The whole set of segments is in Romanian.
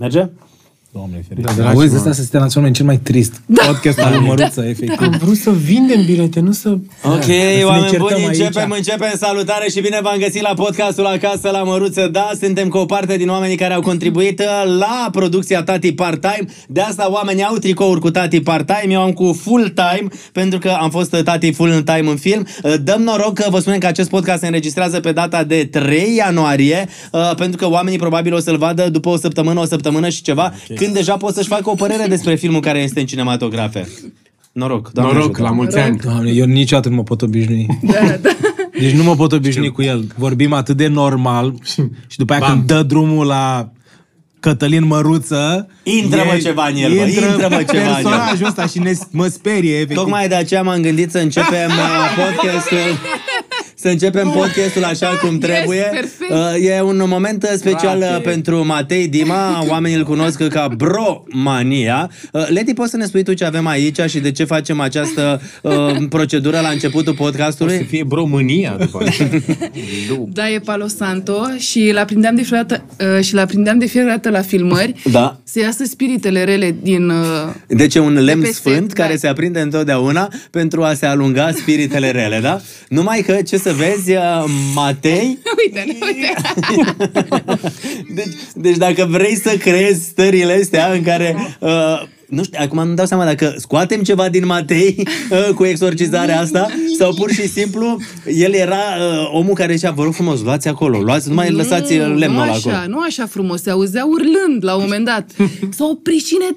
Merge? Doamne ferește. Da, Da, dragi, Auzi, mă. ăsta să stea național cel mai trist. Da. Podcast al Măruță, efectiv. Am vrut să vindem bilete, nu să... Ok, ne oameni certăm buni, aici. începem, începem. Salutare și bine v-am găsit la podcastul Acasă la Măruță. Da, suntem cu o parte din oamenii care au contribuit uh, la producția Tati Part-Time. De asta oamenii au tricouri cu Tati Part-Time. Eu am cu full-time, pentru că am fost uh, Tati full-time în film. Uh, Dăm noroc că vă spunem că acest podcast se înregistrează pe data de 3 ianuarie, uh, pentru că oamenii probabil o să-l vadă după o săptămână, o săptămână și ceva, când deja pot să-și facă o părere despre filmul care este în cinematografe. Noroc, Doamne Noroc, ajută. la mulți ani. Doamne, eu niciodată nu mă pot obișnui. Da, da. Deci nu mă pot obișnui cu el. Vorbim atât de normal și după aia Bam. când dă drumul la Cătălin Măruță... Intră, mă, ceva în el, bă, intră, mă, ceva în el. personajul ăsta și ne, mă sperie, efectiv. Tocmai de aceea m-am gândit să începem uh, podcastul să începem podcastul așa cum trebuie. perfect. Uh, E un moment uh, special uh, pentru Matei Dima, oamenii îl cunosc ca Bro Mania. Uh, Leti, poți să ne spui tu ce avem aici și de ce facem această uh, procedură la începutul Să podcastului? fie bromânia după aceea. Da, e Palo Santo și la prindeam de fiecare dată, uh, și la prindeam de fiecare dată la filmări Da. să iasă spiritele rele din... Uh, Deci e un lemn pe set, sfânt da. care se aprinde întotdeauna pentru a se alunga spiritele rele, da? Numai că, ce să vezi, uh, Matei uite, uite. deci, deci dacă vrei să creezi stările astea în care... Uh, nu știu, acum nu dau seama dacă scoatem ceva din Matei uh, cu exorcizarea asta sau pur și simplu el era uh, omul care zicea, vă rog frumos, luați acolo, luați, nu mai lăsați uh, Nu, lemnul nu ăla așa, acolo. nu așa frumos, se auzea urlând la un moment dat. S-a oprit cine...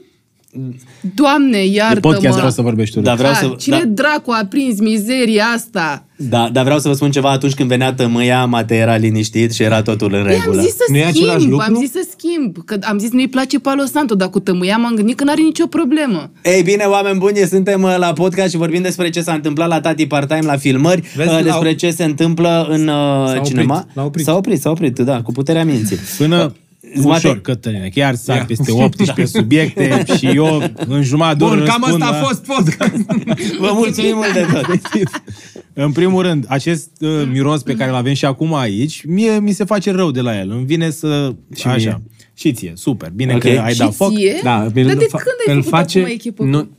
Doamne, De iartă-mă! podcast vreau să vorbești urât. Da, vreau Da, să... cine Da, dracu a prins mizeria asta? da, dar vreau să vă spun ceva, atunci când venea tămâia, Matei era liniștit și era totul în Păi regulă. am zis să Nu e același schimb, lucru? am zis să schimb. Că am zis nu-i place Palo Santo, dar cu tămâia m-am gândit că n-are nicio problemă. Ei bine, oameni buni, suntem uh, la podcast și vorbim despre ce s-a întâmplat la Tati Part-Time la filmări, Vezi, uh, despre l-au- ce se întâmplă în uh, oprit, cinema. l-au oprit. S-a oprit, s-a oprit, da, cu puterea minții. Până Matei- ușor, Cătăline, chiar sar Ia. peste 18 subiecte și eu în jumătate de oră Bun, cam răspund asta a la- fost podcast. Vă mulțumim mult de tot. În primul rând, acest uh, miros pe care îl avem și acum aici, mie mi se face rău de la el. Îmi vine să... Și așa. mie. Și ție, super. Bine Ok. că ai Și dat foc. ție? Da, Dar îl de fa- când ai îl făcut face, acum echipă cu- Nu,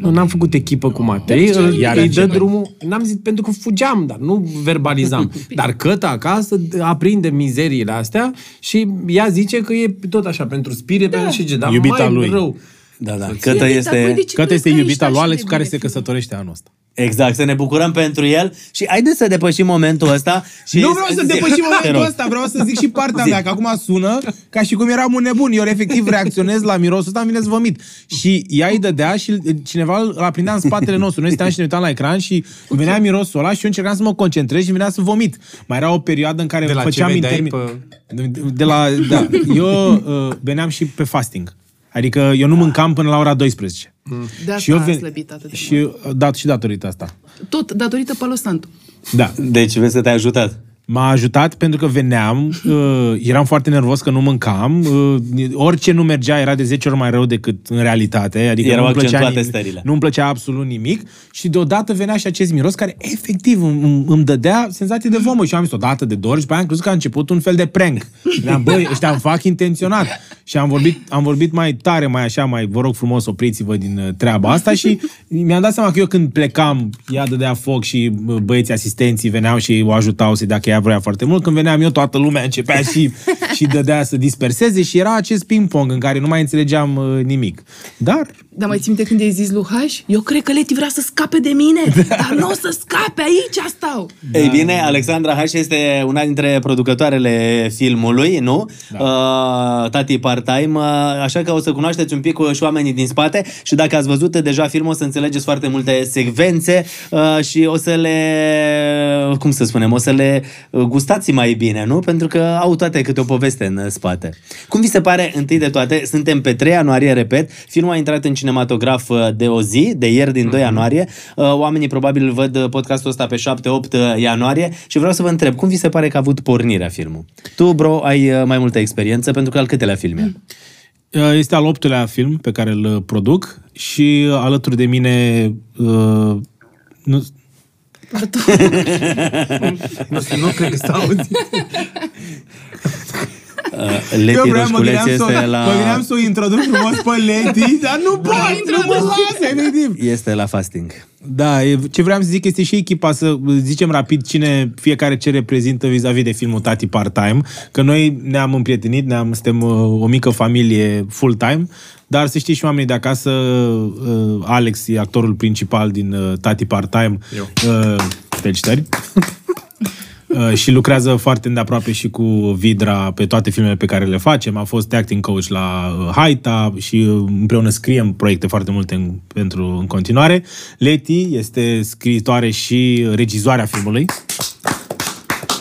nu, n-am făcut echipă cu Matei, ce îl, iar îi dă începe. drumul, n-am zis pentru că fugeam, dar nu verbalizam. dar căta acasă aprinde mizeriile astea și ea zice că e tot așa, pentru spirit, pentru și ce, dar Iubita mai lui. rău. Da, da. Iubita, Cătă păi este... de ce Cătă crezi este că iubita ești lui așa Alex de cu care bine se căsătorește anul ăsta. Exact, să ne bucurăm pentru el și haideți să depășim momentul ăsta. Și nu vreau să depășim Te momentul rog. ăsta, vreau să zic și partea mea, că acum sună ca și cum eram un nebun. Eu efectiv reacționez la mirosul ăsta, îmi vine să vomit. Și ea îi dădea și cineva îl aprindea în spatele nostru. Noi stăteam și ne uitam la ecran și venea mirosul ăla și eu încercam să mă concentrez și venea să vomit. Mai era o perioadă în care De la ce făceam vedeai intermin... De, de la, da, eu uh, veneam și pe fasting. Adică eu nu mâncam până la ora 12. De și eu asta a ven- slăbit atât de și, uh, dat, și datorită asta. Tot datorită Palo Santo. Da. Deci vezi să te-ai ajutat. M-a ajutat pentru că veneam, uh, eram foarte nervos că nu mâncam, uh, orice nu mergea era de 10 ori mai rău decât în realitate, adică Erau nu-mi plăcea, accentuate nimic, stările. nu-mi plăcea absolut nimic și deodată venea și acest miros care efectiv îmi, îmi- îmi dădea senzație de vomă și am zis odată de două ori și pe aia am crezut că a început un fel de prank. Vedeam, băi, ăștia îmi fac intenționat. Și am vorbit, am vorbit mai tare, mai așa, mai vă rog frumos, opriți-vă din uh, treaba asta și mi-am dat seama că eu când plecam, ea dădea foc și uh, băieții asistenții veneau și o ajutau să dea că ea vrea foarte mult. Când veneam eu, toată lumea începea și, și dădea să disperseze și era acest ping-pong în care nu mai înțelegeam uh, nimic. Dar Dar mai ții minte când i-ai zis lui Haș? Eu cred că Leti vrea să scape de mine, dar nu o să scape, aici stau. Da. Ei bine, Alexandra H. este una dintre producătoarele filmului, nu? Da. Uh, Tati Part-Time, uh, așa că o să cunoașteți un pic uh, și oamenii din spate și dacă ați văzut deja filmul o să înțelegeți foarte multe secvențe uh, și o să le, cum să spunem, o să le uh, gustați mai bine, nu? Pentru că au toate câte o poveste în uh, spate. Cum vi se pare, întâi de toate, suntem pe 3 ianuarie, repet, filmul a intrat în cinematograf uh, de o zi, de ieri din 2 ianuarie, Uh, oamenii probabil îl văd uh, podcastul ăsta pe 7-8 ianuarie și vreau să vă întreb, cum vi se pare că a avut pornirea filmul? Tu, bro, ai uh, mai multă experiență pentru că al câtelea film e? Uh, Este al optulea film pe care îl uh, produc și uh, alături de mine uh, nu, Nu, știu, nu cred că s-a auzit. Uh, Leti Eu vreau, mă Roșculeț gândeam, să, este la... la... mă gândeam să o introduc frumos pe Leti, dar nu pot, nu mă lasă, efectiv. Este la fasting. Da, e- ce vreau să zic este și echipa să zicem rapid cine fiecare ce reprezintă vis-a-vis de filmul Tati Part-Time, că noi ne-am împrietenit, ne-am, suntem uh, o mică familie full-time, dar să știți și oamenii de acasă, uh, Alex e actorul principal din uh, Tati Part-Time, uh, felicitări. Uh, și lucrează foarte îndeaproape și cu Vidra pe toate filmele pe care le facem. A fost acting coach la uh, Haita și uh, împreună scriem proiecte foarte multe în, pentru în continuare. Leti este scriitoare și regizoarea filmului,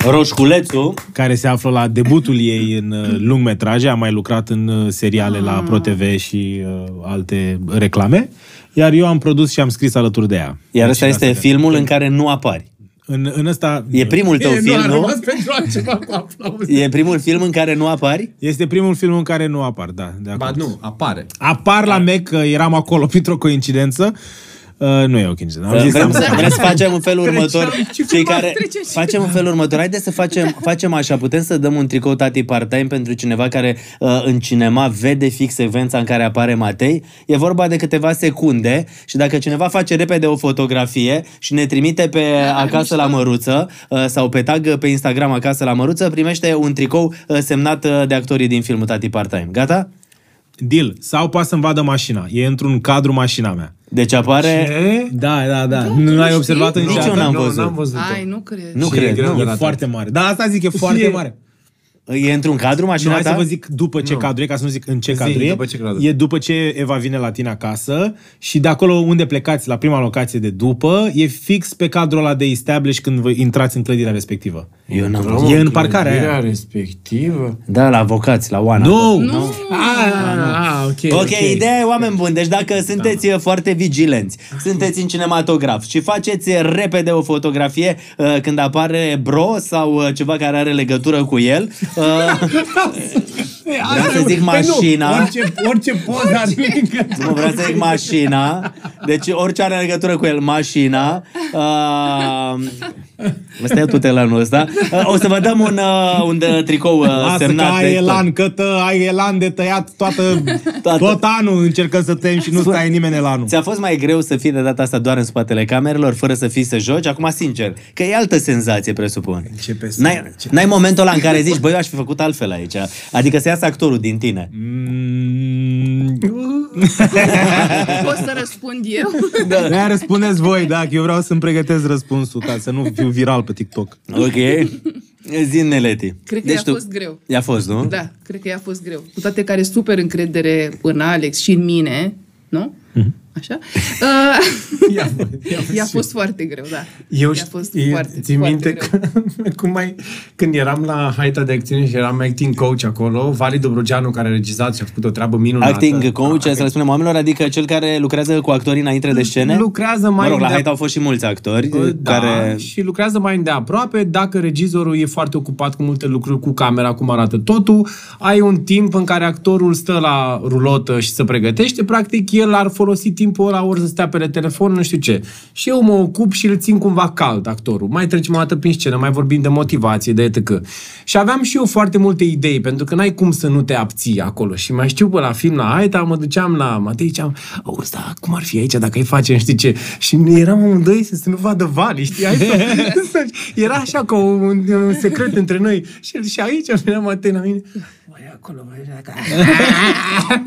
Roșculețul, care se află la debutul ei în uh, lungmetraje, a mai lucrat în uh, seriale la ProTV și uh, alte reclame, iar eu am produs și am scris alături de ea. iar Deci ăsta este asta- filmul în care nu apari. În, în ăsta... E primul tău E, film, nu, a nu? rămas pentru altceva cu aplauze. E primul film în care nu apari? Este primul film în care nu apar, da. De Ba acord. nu, apare. Apar la Mac, că eram acolo printr-o coincidență. Uh, nu e o coincidență. Am zis Vrem, am- să, vrem să facem în felul următor. Cei frumos care trece și- facem în felul următor. Haideți să facem, facem așa. Putem să dăm un tricou tati part-time pentru cineva care uh, în cinema vede fix secvența în care apare Matei. E vorba de câteva secunde și dacă cineva face repede o fotografie și ne trimite pe acasă la măruță uh, sau pe tag pe Instagram acasă la măruță, primește un tricou uh, semnat uh, de actorii din filmul Tati Part-Time. Gata? Deal. Sau poate să-mi vadă mașina. E într-un cadru mașina mea. Deci apare... E? Da, da, da. Nu ai observat Nici eu niciodată? n-am Nu, văzut. N-am văzut Ai, nu cred. Nu Și e cred, greu nu. de E la foarte mare. Da, asta zic, e foarte E- mare. E într-un cadru Nu, mașina hai ta? să vă zic după ce cadru e, ca să nu zic în ce Zi, cadru e. după ce cadru. E după ce Eva vine la tine acasă și de acolo unde plecați, la prima locație de după, e fix pe cadrul ăla de establish când vă intrați în clădirea respectivă. Eu n-am Mamă, văzut. E în parcarea clădirea aia. respectivă. Da, la avocați, la Oana. Nu! Nu! Ah, ah, ok. Ok, ideea e oameni buni. Deci dacă sunteți uh, foarte vigilenți, sunteți în cinematograf și faceți uh, repede o fotografie uh, când apare bro sau uh, ceva care are legătură cu el, uh, vreau să zic mașina. Orice, orice poză ar Nu, vreau să zic mașina. Deci orice are legătură cu el, mașina. Uh, ăsta e tutelanul ăsta. Uh, o să vă dăm un, uh, un uh, tricou uh, Lasă că semnat. ai de- elan, că tă, ai elan de tăiat toată, Toată. tot anul încercăm să tăiem și nu stai nimeni la anul. Ți-a fost mai greu să fii de data asta doar în spatele camerelor, fără să fii să joci? Acum, sincer, că e altă senzație, presupun. Începe să- N-ai, n-ai momentul ăla în care zici, băi, eu aș fi făcut altfel aici. Adică să iasă actorul din tine. Mm, Pot să răspund eu? Da, răspundeți voi, da, că eu vreau să-mi pregătesc răspunsul ca să nu fiu viral pe TikTok. Ok? Zi Neleti. Cred că Deci i-a tu- fost greu. I-a fost, nu? Da, cred că i-a fost greu. Cu toate care super încredere în Alex și în mine, nu? Așa? Uh, Ia, ia, i-a fost foarte greu, da. Eu i-a fost știu, foarte, ții foarte minte greu. că, cum mai, când eram la Haita de acțiune și eram acting coach acolo, Vali Dobrogeanu, care a regizat și a făcut o treabă minunată. Acting coach, Da, să le spunem oamenilor, adică cel care lucrează cu actorii înainte de scene? Lucrează mai Mă rog, la de- Haita au fost și mulți actori Da, care... și lucrează mai îndeaproape. Dacă regizorul e foarte ocupat cu multe lucruri, cu camera, cum arată totul, ai un timp în care actorul stă la rulotă și se pregătește, practic el ar folosi timpul ăla ori să stea pe telefon, nu știu ce. Și eu mă ocup și îl țin cumva cald actorul. Mai trecem o dată prin scenă, mai vorbim de motivație, de etc. Și aveam și eu foarte multe idei, pentru că n-ai cum să nu te abții acolo. Și mai știu pe la film la Aita, mă duceam la Matei, ziceam, auzi, da, cum ar fi aici dacă îi facem, știi ce? Și eram amândoi să, să nu vadă Vali, știi? Hai să... Era așa ca un, un secret între noi. Și el și aici venea Matei la mine. Mai acolo, mai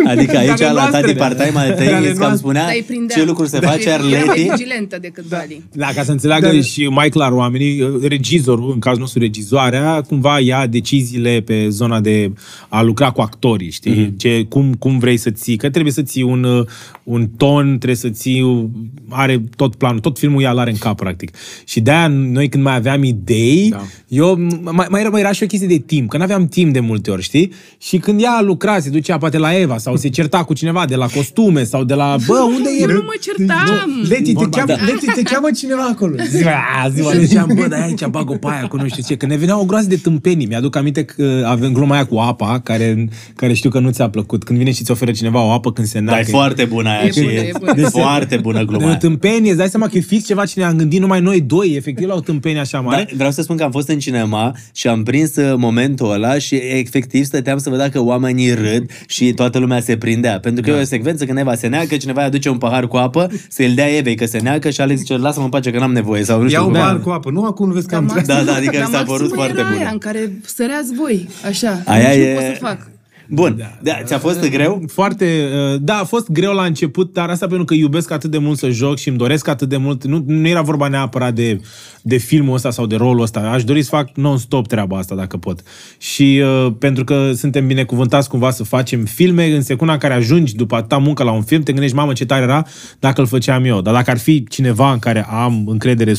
Adică aici, Care la noastre. tati part-time al tăi, Care îți cam noastre. spunea Dar îi prindea. ce lucruri se face, iar Era mai Leti... vigilentă decât Vali. Da, ca să înțeleagă Da. și mai clar oamenii, regizorul, în cazul nostru regizoarea, cumva ia deciziile pe zona de a lucra cu actorii, știi? Mm-hmm. Ce, cum, cum vrei să ții, că trebuie să ții un, uh, un ton, trebuie să ții, are tot planul, tot filmul ea are în cap, practic. Și de-aia noi când mai aveam idei, da. eu, mai, mai, era, mai era și o chestie de timp, că nu aveam timp de multe ori, știi? Și când ea lucra, se ducea poate la Eva sau se certa cu cineva de la costume sau de la, bă, unde e? Eu nu mă certam. Leti, te Vorba, cheamă, da. Leti, te cheamă cineva acolo. Ziua, ziua, ziceam, bă, dar aici bag o paia cu nu știu ce. Că ne veneau o groază de tâmpenii. Mi-aduc aminte că avem gluma aia cu apa, care, care știu că nu ți-a plăcut. Când vine și ți oferă cineva o apă când se Dar neacă. e foarte bună aia E și bună, e e bună. foarte bună De gluma o aia. tâmpenie, îți dai seama că e fix ceva ce ne-am gândit numai noi doi, efectiv la o tâmpenie așa Da, mare. vreau să spun că am fost în cinema și am prins uh, momentul ăla și efectiv stăteam să văd dacă oamenii râd și toată lumea se prindea. Pentru că Da. e o secvență când Eva se neacă, cineva îi aduce un pahar cu apă, să-l dea Evei că se neacă și Alex zice, lasă-mă în pace că n-am nevoie. Sau nu știu. Ia un cum. bar cu apă. Nu acum nu vezi că am Dar Da, da, adică mi dar s-a părut maximul foarte era bună. aia în care săreați voi, așa. Aia nu știu e- ce pot să fac. Bun, da, ți-a fost greu? Foarte, uh, da, a fost greu la început, dar asta pentru că iubesc atât de mult să joc și îmi doresc atât de mult. Nu, nu era vorba neapărat de, de filmul ăsta sau de rolul ăsta. Aș dori să fac non-stop treaba asta dacă pot. Și uh, pentru că suntem binecuvântați cumva să facem filme, în secunda în care ajungi după atâta muncă la un film, te gândești, mamă, ce tare era dacă îl făceam eu. Dar dacă ar fi cineva în care am încredere 100%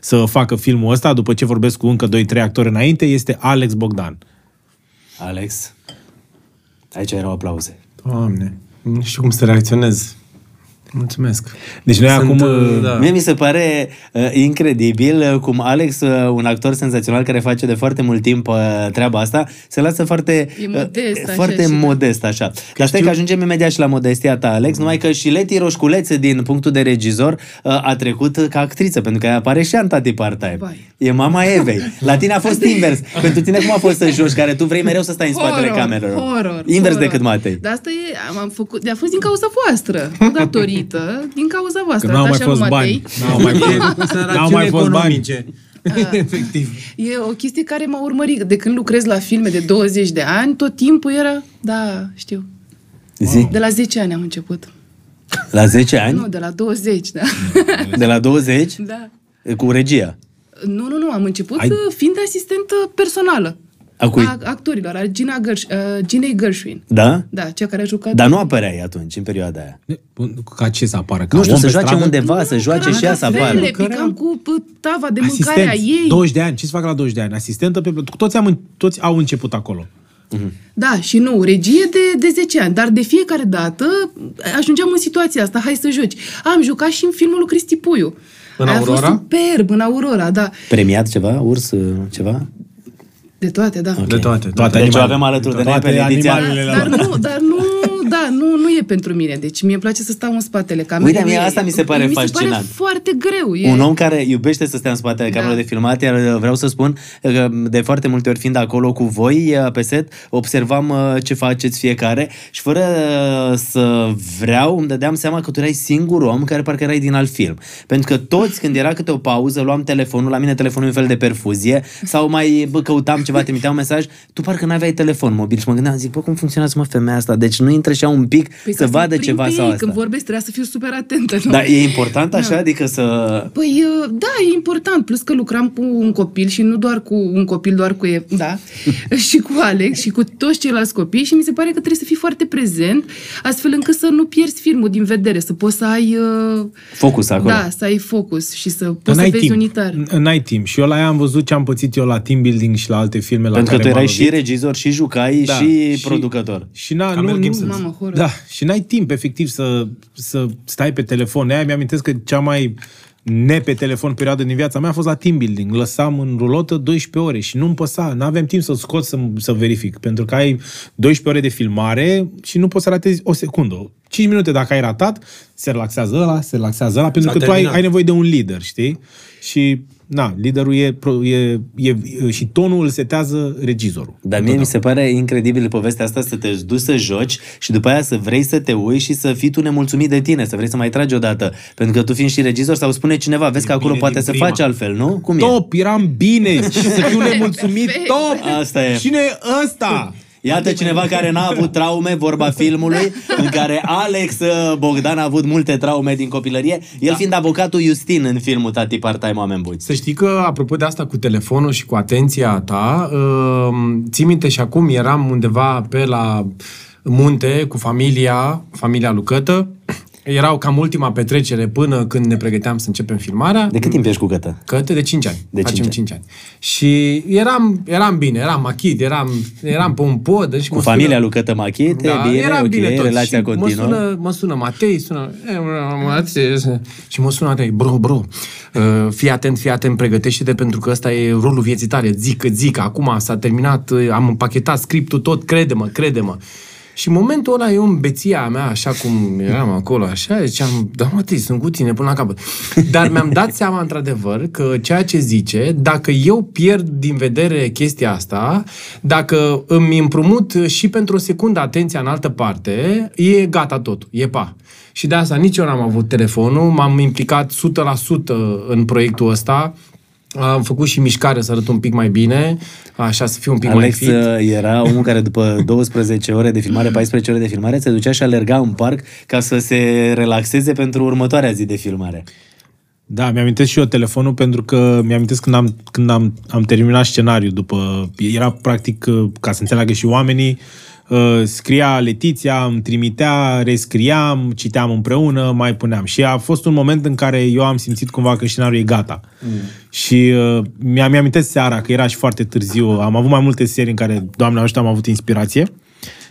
să facă filmul ăsta, după ce vorbesc cu încă 2-3 actori înainte, este Alex Bogdan. Alex, aici erau aplauze. Doamne, nu știu cum să reacționez. Mulțumesc. Deci noi Sunt, acum... uh, da. Mie mi se pare uh, incredibil uh, cum Alex, uh, un actor senzațional care face de foarte mult timp uh, treaba asta, se lasă foarte, E modest, așa foarte și da. modest așa. Dar stai că ajungem imediat și la modestia ta, Alex, numai că și Leti Roșculețe, din punctul de regizor, uh, a trecut ca actriță, pentru că apare și în Tati Part-Time. Vai. E mama Evei. La tine a fost invers. pentru tine cum a fost să joci, care tu vrei mereu să stai în spatele Horror, camerelor? Horror, Invers horror. decât Matei. Dar asta e, am, am făcut, a fost din cauza voastră, nu datorită, din cauza voastră. Că n-au mai Așa, fost Matei. bani. N-au mai fost, n-au mai fost bani. Efectiv. E o chestie care m-a urmărit. De când lucrez la filme de 20 de ani, tot timpul era, da, știu. Zi. De la 10 ani am început. La 10 ani? Nu, de la 20, da. De la 20? da. Cu regia. Nu, nu, nu, am început Ai- Ai... fiind asistentă personală. A cui? A actorilor, a Gina Gersh, uh, Ginei Gershwin. Da? Da, cea care a jucat... Dar nu apăreai atunci, în perioada aia. Ca ce să apară? Ca Nu știu, om să pe joace stradă? undeva, să joace și ea să apară. Fele, picam cu p- tava de mâncare a Asistent, ei. 20 de ani. Ce să fac la 20 de ani? Asistentă pe... Toți, am, toți au început acolo. Da, și nu, regie de, de 10 ani, dar de fiecare dată ajungeam în situația asta, hai să joci. Am jucat și în filmul lui Cristi Puiu. În Aia A Aurora? fost superb, în Aurora, da. Premiat ceva? Urs uh, ceva? De toate, da. De toate. Toate Deci o animalele. avem alături de noi Toate pe ediția. animalele Dar nu, dar nu, da, nu, nu e pentru mine. Deci mie îmi place să stau în spatele camerei. Uite, mie asta mi se pare mi se fascinant. pare foarte greu. E... Un om care iubește să stea în spatele Da. camerei de filmat, iar vreau să spun că de foarte multe ori fiind acolo cu voi uh, pe set, observam uh, ce faceți fiecare și fără uh, să vreau îmi dădeam seama că tu erai singurul om care parcă erai din alt film. Pentru că toți când era câte o pauză, luam telefonul, la mine telefonul e un fel de perfuzie sau mai bă, căutam ceva, trimiteam un mesaj, tu parcă n-aveai telefon mobil și mă gândeam, zic, bă, cum funcționează mă femeia asta? Deci nu intră și un pic Păi să ca să-i vadă prind ceva pe sau ei. asta. Când vorbesc trebuie să fiu super atentă. Nu? Dar e important așa? Adică să... Păi, uh, da, e important. Plus că lucram cu un copil și nu doar cu un copil, doar cu e, da, și cu Alex și cu toți ceilalți copii și mi se pare că trebuie să fii foarte prezent, astfel încât să nu pierzi filmul din vedere, să poți să ai... uh, Focus acolo. Da, să ai focus și să Dar poți să n-ai vezi timp. unitar. N-ai timp. Și eu la ea am văzut ce am pățit eu la team building și la alte filme la Pentru că care tu m-am erai și lovit. regizor, și jucai, Da, și producător. Și na, Camel nu, Gibson. nu, Mamă, horror. da, și n-ai timp efectiv să, să stai pe telefon. Aia mi-amintesc că cea mai ne pe telefon perioadă din viața mea a fost la team building. Lăsam în rulotă 12 ore și nu-mi păsa. N-aveam timp să scot să, să verific. Pentru că ai 12 ore de filmare și nu poți să ratezi o secundă. 5 minute dacă ai ratat, se relaxează ăla, se relaxează ăla, pentru S-a că tu ai, terminat. ai nevoie de un lider, știi? Și, na, liderul e, pro- e, e, și tonul îl setează regizorul. Dar mie mi se pare incredibil povestea asta să te duci să joci și după aia să vrei să te uiți și să fii tu nemulțumit de tine, să vrei să mai tragi odată. Pentru că tu fiind și regizor sau spune cineva, vezi că acolo bine poate din să prima. faci altfel, nu? Cum e? Top, eram bine și să fiu nemulțumit, Perfect. top! Asta e. Cine e ăsta? Iată cineva care n-a avut traume, vorba filmului, în care Alex uh, Bogdan a avut multe traume din copilărie, el Da. fiind avocatul Justin în filmul Tati Part-Time Oameni Buni. Să știi că, apropo de asta cu telefonul și cu atenția ta, uh, ții minte și acum eram undeva pe la munte cu familia, familia Lucătă erau cam ultima petrecere până când ne pregăteam să începem filmarea. De cât timp ești cu cătă? Cătă de 5 ani. De Facem cinci 5 ani. Și eram, eram bine, eram machid, eram, eram pe un pod. Și Cu familia lui Cătă Machite, bine, era ok, bine tot. relația și continuă. Mă sună, mă sună Matei, sună, "E, Matei, și mă sună Matei, bro, bro, uh, fii atent, fii atent, pregătește-te pentru că ăsta e rolul vieții tale, zic, zic, acum s-a terminat, uh, am împachetat scriptul tot, crede-mă, crede-mă. Și în momentul ăla eu în beția mea, așa cum eram acolo, așa, ziceam, da mă, tăi, sunt cu tine până la capăt. Dar mi-am dat seama, într-adevăr, că ceea ce zice, dacă eu pierd din vedere chestia asta, dacă îmi împrumut și pentru o secundă atenția în altă parte, e gata totul, e pa. Și de asta nici eu n-am avut telefonul, m-am implicat 100% în proiectul ăsta, am făcut și mișcare să arăt un pic mai bine, așa să fiu un pic Alex mai fit. uh, era omul care după 12 ore de filmare, 14 ore de filmare, se ducea și alerga în parc ca să se relaxeze pentru următoarea zi de filmare. Da, mi-amintesc și eu telefonul pentru că mi-amintesc când am, când am, am terminat scenariul după... Era practic, uh, ca să înțeleagă și oamenii, uh, scria Letiția, îmi trimitea, rescriam, citeam împreună, mai puneam. Și a fost un moment în care eu am simțit cumva că scenariul e gata. Mm. Și uh, mi-am mi-amintesc seara că era și foarte târziu. Am avut mai multe serii în care, Doamne ajută, am avut inspirație.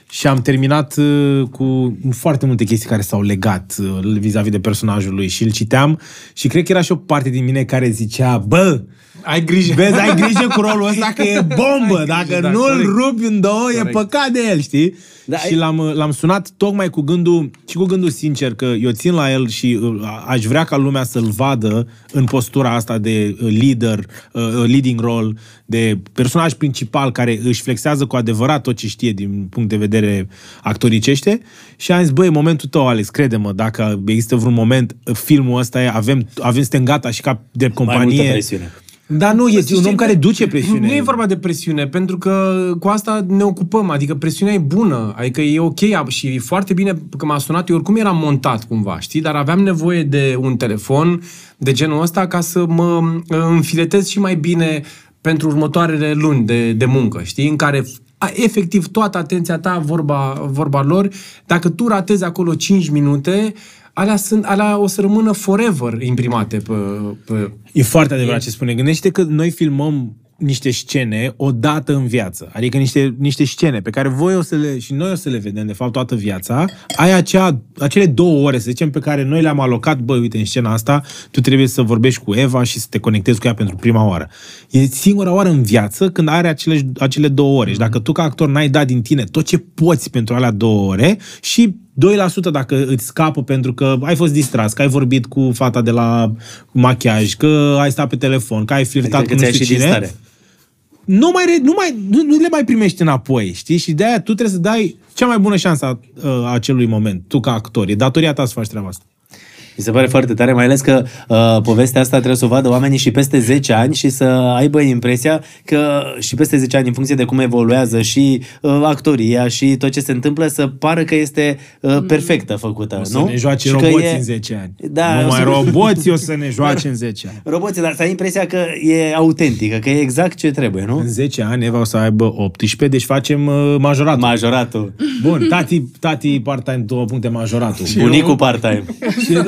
Și am terminat uh, cu foarte multe chestii care s-au legat uh, vis-a-vis de personajul lui și îl citeam și cred că era și o parte din mine care zicea, bă, Ai grijă. vezi, ai grijă cu rolul ăsta că e bombă, Ai dacă grijă, da, nu-l corect. rupi în două, e Corect. păcat de el, știi? Da, și ai- l-am, l-am sunat tocmai cu gândul, și cu gândul sincer, că eu țin la el și uh, aș vrea ca lumea să-l vadă în postura asta de uh, leader, uh, leading role, de personaj principal care își flexează cu adevărat tot ce știe din punct de vedere actoricește și am zis, băi, e momentul tău, Alex, crede-mă, dacă există vreun moment, filmul ăsta e, avem, avem, suntem gata și ca de Mai multă companie. presiune. Da, nu, este un om Știi, care duce presiune. Nu e vorba de presiune, pentru că cu asta ne ocupăm, adică presiunea e bună, adică e ok și e foarte bine că m-a sunat, eu oricum eram montat cumva, știi, dar aveam nevoie de un telefon de genul ăsta ca să mă uh, înfiletez și mai bine pentru următoarele luni de, de muncă, știi, în care a, efectiv toată atenția ta, vorba, vorba lor, dacă tu ratezi acolo 5 minute, alea, sunt, alea o să rămână forever imprimate pe, pe, E foarte adevărat ce spune. Gândește că noi filmăm niște scene o dată în viață. Adică niște, niște scene pe care voi o să le, și noi o să le vedem, de fapt, toată viața. Ai acea, acele două ore, să zicem, pe care noi le-am alocat, băi, uite, în scena asta, tu trebuie să vorbești cu Eva și să te conectezi cu ea pentru prima oară. E singura oară în viață când are acele, acele două ore. Și dacă tu, ca actor, n-ai dat din tine tot ce poți pentru alea două ore și 2% dacă îți scapă pentru că ai fost distras, că ai vorbit cu fata de la machiaj, că ai stat pe telefon, că ai flirtat Adică cu că nu ți-ai știu și cine, din stare. nu, mai, re- nu, mai, nu, nu le mai primești înapoi, știi? Și de-aia tu trebuie să dai cea mai bună șansă a, a acelui moment, tu ca actor. E datoria ta să faci treaba asta. Mi se pare foarte tare, mai ales că uh, povestea asta trebuie să o vadă oamenii și peste 10 ani și să aibă impresia că și peste 10 ani, în funcție de cum evoluează și uh, actoria și tot ce se întâmplă, să pară că este uh, perfectă făcută, O să nu? ne joace Și că roboți e- în 10 ani. Da, o Numai să- roboții o să ne joace în 10 ani. Roboții, dar să ai impresia că e autentică, că e exact ce trebuie, nu? În 10 ani Eva o să aibă 18, deci facem uh, majoratul. Majoratul. Bun, tati, tati part-time, două puncte majoratul. Bunicul part-time. Și, wow,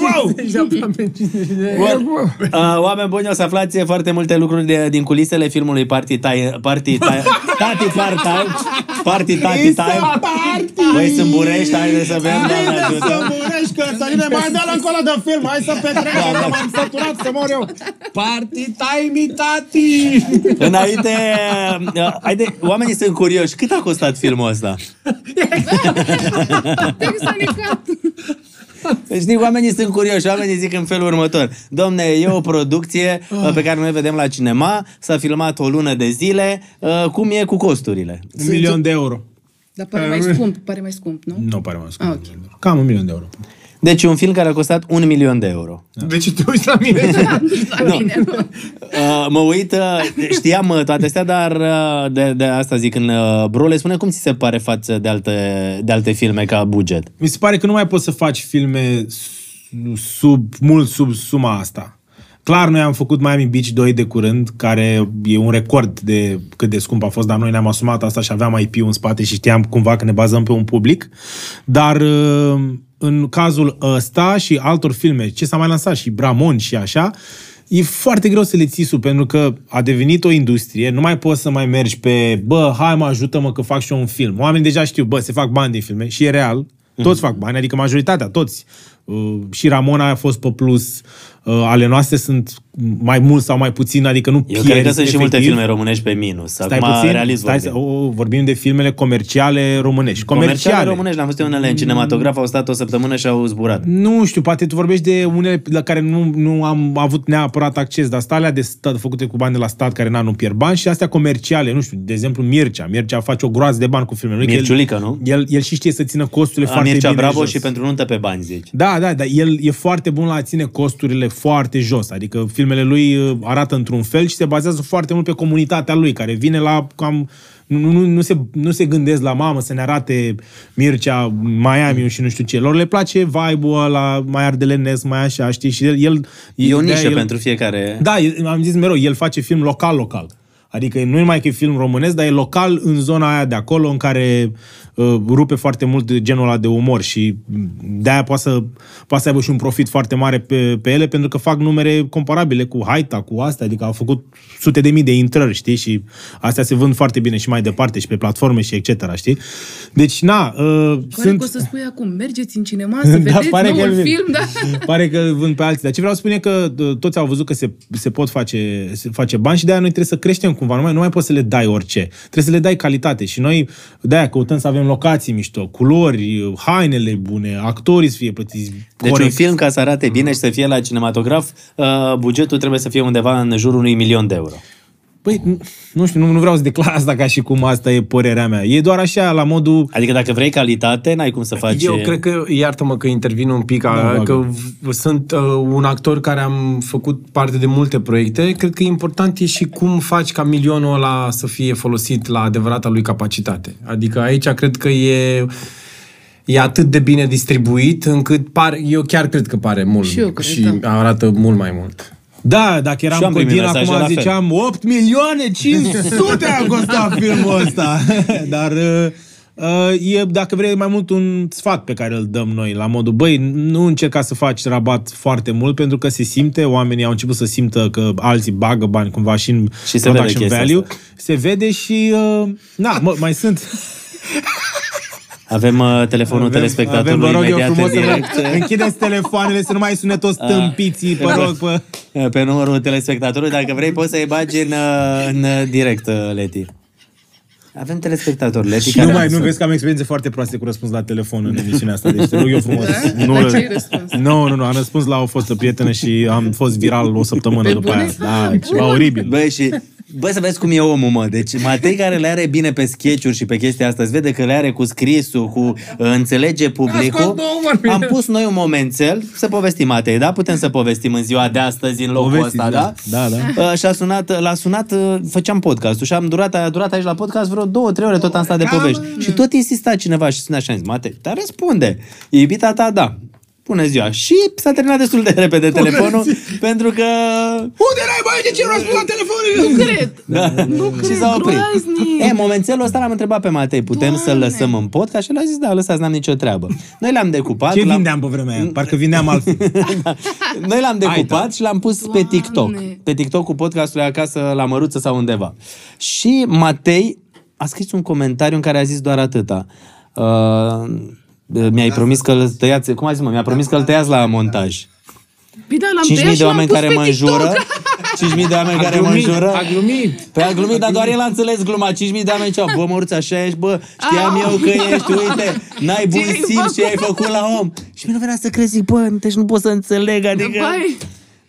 wow! Deja aproape 50 de Bun. Uh, oameni buni, o să aflați foarte multe lucruri de, din culisele filmului Party Time, Party Time, Tati Part-Time, Party Tati Time. Băi, sunt burești, haide să vedem, doamne ajută. murești, Cătăline, mai dă-l încolo de film, hai să petrecem, că m-am săturat să mor eu. Party time, tati! Înainte, uh, haide, oamenii sunt curioși. Cât a costat filmul ăsta? Texanicat. Știi, oamenii sunt curioși, oamenii zic în felul următor. Domne, e o producție uh, pe care noi vedem la cinema, s-a filmat o lună de zile, uh, cum e cu costurile? Un milion de euro. Dar pare mai scump, pare mai scump, nu? Nu pare mai scump. Ah, ok. Cam un milion de euro. Deci un film care a costat un milion de euro. De ce te uiți la mine? La mine, nu? Uh, mă uit, uh, știam uh, toate astea, dar uh, de, de asta zic în uh, Brule, spune cum ți se pare față de alte, de alte filme ca buget? Mi se pare că nu mai poți să faci filme sub, mult sub suma asta. Clar, noi am făcut Miami Beach 2 de curând, care e un record de cât de scump a fost, dar noi ne-am asumat asta și aveam IP-ul în spate și știam cumva că ne bazăm pe un public. Dar uh, în cazul ăsta și altor filme, ce s-a mai lansat și Bramon și așa, e foarte greu să le ții sub, pentru că a devenit o industrie, nu mai poți să mai mergi pe, bă, hai mă, ajută-mă că fac și eu un film. Oamenii deja știu, bă, se fac bani din filme și e real, toți fac bani, adică majoritatea, toți. Uh, și Ramona a fost pe plus, uh, ale noastre sunt mai mult sau mai puțin, adică nu Eu pierzi, cred că sunt și multe efectiv. filme românești pe minus. Stai Acum, puțin, realist stai, vorbim. să, o, vorbim de filmele comerciale românești. Comerciale. Comerciale românești, le-am văzut unele în cinematograf, au stat o săptămână și au zburat. Nu știu, poate tu vorbești de unele la care nu, nu am avut neapărat acces, dar astea alea de stat, făcute cu bani de la stat care na, nu pierd bani și astea comerciale, nu știu, de exemplu Mircea. Mircea face o groază de bani cu filmele. lui, că Mirciulică, el, nu? El, el și știe să țină costurile A, foarte Mircea bine Bravo jos. și pentru nuntă pe bani, zici. Da, da, dar el e foarte bun la a ține costurile foarte jos. Adică filmele lui uh, arată într-un fel și se bazează foarte mult pe comunitatea lui, care vine la cam... Nu, nu, nu, se, nu se gândesc la mamă să ne arate Mircea, Miami și nu știu ce. Lor le place vibe-ul ăla, mai ardelenesc, mai așa, știi? Și el... el E o de-aia nișă el, pentru fiecare. Da, el- am zis mereu, el face film local-local. Adică nu numai că e film românesc, dar e local în zona aia de acolo în care uh, rupe foarte mult genul ăla de umor și de-aia poate să, poate să aibă și un profit foarte mare pe, pe ele pentru că fac numere comparabile cu Haita, cu astea, adică au făcut sute de mii de intrări, știi? Și astea se vând foarte bine și mai departe și pe platforme și etc., știi? Deci, na, uh, Pare sunt... că o să spui acum, mergeți în cinema să vedeți Da, pare că noul îl vin. film, da? Pare că vând pe alții. Dar ce vreau să spun e că d- toți au văzut că se, se pot face, se face bani și de-aia noi trebuie să creștem cumva. Nu mai, nu mai poți să le dai orice. Trebuie să le dai calitate. Și noi de-aia căutăm să avem locații mișto, culori, hainele bune, actorii să fie plătiți Deci corect. un film ca să arate bine și să fie la cinematograf, uh, bugetul trebuie să fie undeva în jurul unui milion de euro. Păi, nu- nu știu, nu, nu vreau să declar asta ca și cum asta e părerea mea. E doar așa, la modul... Adică dacă vrei calitate, n-ai cum să faci... Eu cred că, iartă-mă că intervin un pic, da, bagă. că v- sunt uh, un actor care am făcut parte de multe proiecte. Cred că important e și cum faci ca milionul ăla să fie folosit la adevărata lui capacitate. Adică aici cred că e e atât de bine distribuit încât pare, eu chiar cred că pare mult Și eu cred, și da. arată mult mai mult. Da, dacă Și eu eram am primit Codin, mesaje la acum fel. ziceam 8 milioane 500 a costat filmul ăsta. Dar uh, uh, e, dacă vrei, mai mult un sfat pe care îl dăm noi, la modul, băi, nu încerca să faci rabat foarte mult, pentru că se simte, oamenii au început să simtă că alții bagă bani cumva și în Și se vede production chestia value. asta. Se vede și, uh, na, mă, mai sunt... Avem uh, telefonul telespectatorului avem, vă rog eu imediat frumos în să direct. vă- închideți telefoanele, să nu mai sune toți tâmpiții, vă rog, pe... Pe numărul telespectatorului, dacă vrei poți să-i bagi în, uh, în uh, direct, uh, Leti. Avem telespectatori, Leti, Și care nu mai, nu sunt- vezi că am experiențe foarte proaste cu răspuns la telefon în emisiunea asta, deci te rog eu frumos. Da? Nu, La ce ai răspuns? nu, nu, nu, am răspuns la o fostă prietenă și am fost viral o săptămână Pe după bune? aia. Da, ceva oribil. Băi, și Bă, să vezi cum e omul, mă. Deci Matei care le are bine pe sketch și pe chestia asta, îți vede că le are cu scrisul, cu uh, înțelege publicul. scos două vorbi. Am pus noi un momențel să povestim, Matei, da? Putem să povestim în ziua de astăzi, în locul Povestiți, ăsta, da? da. Da, da. Uh, și a sunat, l-a sunat, uh, făceam podcastul și am durat, a durat aici la podcast vreo două, trei ore, tot am stat de povești. Și tot insista cineva și spunea așa, am zis, Matei, dar răspunde. E iubita ta, da. Bună ziua. Și s-a terminat destul de repede telefonul, pentru că... Unde n-ai băi, de ce nu răspund la telefon? Nu cred. Da. Nu și cred, s-a oprit. groaznic. E, momentelul ăsta l-am întrebat pe Matei, putem Doamne. să-l lăsăm în podcast? Și el a zis, da, lăsați, n-am nicio treabă. Noi l-am decupat. Ce l-am- vindeam pe vremea aia? Parcă vindeam altfel. Da. Noi l-am decupat și l-am pus pe Doamne. TikTok. Pe TikTok cu podcastului acasă la Măruță sau undeva. Și Matei a scris un comentariu în care a zis doar atâta. Uh, mi-ai promis că îl tăiați, cum ai zis mă, mi-a promis că îl tăiați la montaj. Păi da, l-am 5.000 tăiat și de l-am oameni pus care pe mă TikTok. înjură. 5.000 de oameni care mă înjură. a glumit. Păi a glumit, dar doar el a înțeles gluma. 5.000 de oameni ziceau, bă, măruță, așa ești, bă, știam eu că ești, uite, n-ai bun Ce-ai simț făcut? ce ai făcut la om. Și mi-a venea să crezi, zic, bă, deci nu pot să înțeleg, adică... Băi,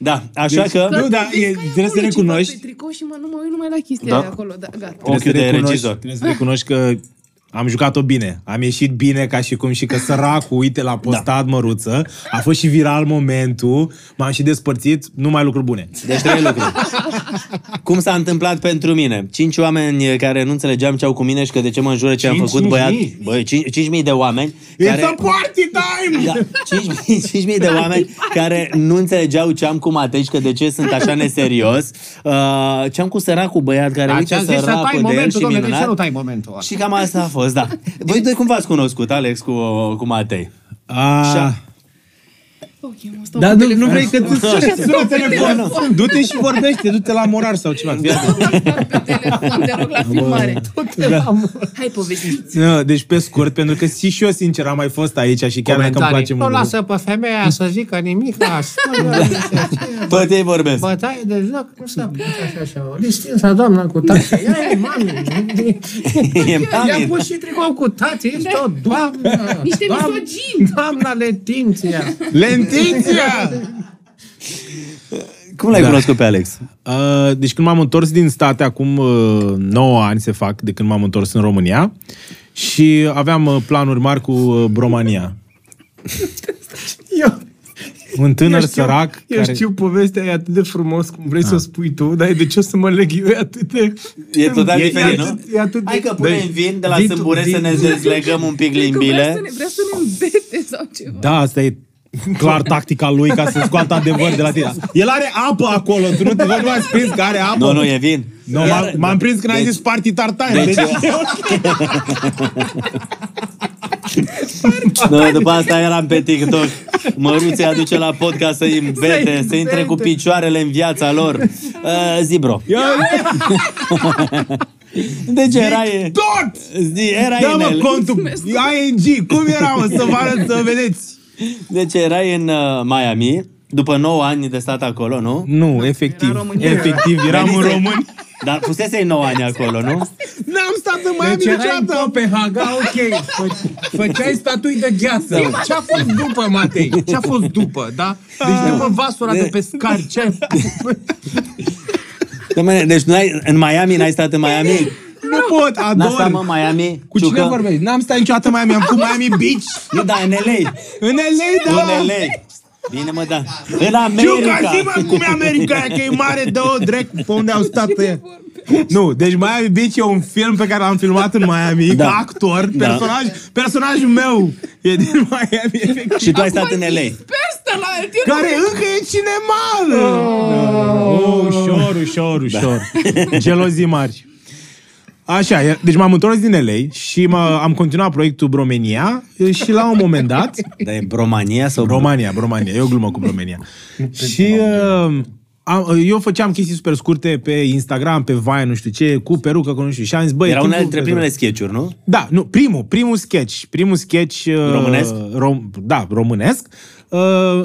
Da, așa Deci, că... Nu, da, vezi e- că e trebuie să acolo ceva recunoști. Pe tricou și mă, nu mă uit numai la chestia Da. aia acolo. Da, gata. Ochiul Trebuie să de recunoști- regizor. Trebuie să recunoști că am jucat-o bine. Am ieșit bine ca și cum și că săracul, uite, l-a postat da. măruță. A fost și viral momentul. M-am și despărțit. Numai lucruri bune. Deci trei lucruri. Cum s-a întâmplat pentru mine? Cinci oameni care nu înțelegeam ce au cu mine și că de ce mă înjură ce am Cinci făcut băiat. mii? Băi, cinci, cinci mii de oameni It's care... a party time! Da, 5.000 5.000 de oameni care nu înțelegeau ce am cu Matei și că de ce sunt așa neserios. Uh, ce am cu săracul băiat care Dar uite ce-am zis să să tai rapă de el momentul, și domnule, de ce minunat. nu tai momentul ăla? Și cam asta a fost, da. Voi doi cum v-ați cunoscut, Alex, cu, cu Matei? Ah. Ok, mă stau Dar cu nu, nu telefonul. vrei că ți sună telefonul. Du-te și vorbește, du-te la morar sau ceva. Fii atent. Pe telefon, te rog la filmare. Hai, povestiți. Nu, deci pe scurt, pentru că și eu sincer am mai fost aici și chiar dacă îmi place Nu mult. lasă pe femeia să zică nimic. Bă, ei vorbesc. Bătaie de joc, nu se poate așa așa. O distinsa doamnă cu tație. Ia, e, mami. E I-am mami. pus și tricou cu tație. Ești o doamnă. Niște Doamnă- misogini. Doamna Letinția. Lentinția! Cum l-ai Da. cunoscut pe Alex? Uh, deci când m-am întors din state, acum uh, 9 ani se fac de când m-am întors în România și aveam uh, planuri mari cu uh, Bromania. Eu, Un tânăr eu știu, sărac Eu care... știu, povestea e atât de frumos cum vrei să o spui tu, dar de ce o să mă leg eu? E atât de... E total e, diferit, e nu? atât, E atât Hai de... că punem Dă-i- vin de la vii tu, Sâmbure să vii ne tu. dezlegăm un pic Cred că vrea să limbile. ne, vrea să ne îmbete sau ceva. Da, asta e clar tactica lui ca să scoată adevăr de la tine. El are apă acolo, tu nu te nu m-ați prins că are apă. Nu, nu, e vin. No, m-am, m-am prins când ai Deci- zis party tartare. Deci- Deci, Nu, după asta eram pe TikTok. Măruțe aduce la podcast să-i îmbete, să intre cu picioarele în viața lor. Uh, zi, bro. Deci erai... tot! Zi, erai Da, în mă, el. contul ING, cum era, mă, să vă arăt, să vedeți. Deci erai în uh, Miami, după 9 ani de stat acolo, nu? Nu, efectiv, Era România. efectiv, eram în român. Dar fusese 9 ani acolo, nu? N-am stat în Miami Deci erai în niciodată. Copenhaga, ok. Fă- Făceai statui de gheață. Ce-a fost după, Matei? Ce-a fost după, da? Deci după vasul ăla de pescari, ce Dom'le, Deci n-ai, în Miami, n-ai stat în Miami? Nu pot, N-a stat, mă, ador. Miami? Cu cine Ciucă? vorbești? N-am stat niciodată în Miami, am cu Miami Beach. Nu, da, în LA. În LA, da. În LA. Bine, mă, da. În Ciuca, America. zi mă cum e America aia, că e mare de o drept pe unde au stat ea. Nu, deci Miami Beach e un film pe care l-am filmat în Miami Da. ca actor. Da. Personaj, personajul meu e din Miami, efectiv. Și tu ai stat în LA. Sper la el, eu Care încă e cinema! Oh, ușor, ușor, ușor. Gelozii mari. Așa, e- deci m-am întors din LA și mă, am continuat proiectul Bromenia și la un moment dat... Dar e Bromania sau Romania, Romania, e o glumă cu Romania. și uh, am, eu făceam chestii super scurte pe Instagram, pe Vine, nu știu ce, cu perucă, cu nu știu. Și am zis, băi, Era e una timpul dintre pentru- primele sketch-uri, nu? Da, nu, primul, primul sketch, primul sketch uh, Românesc? Rom, da, românesc, uh,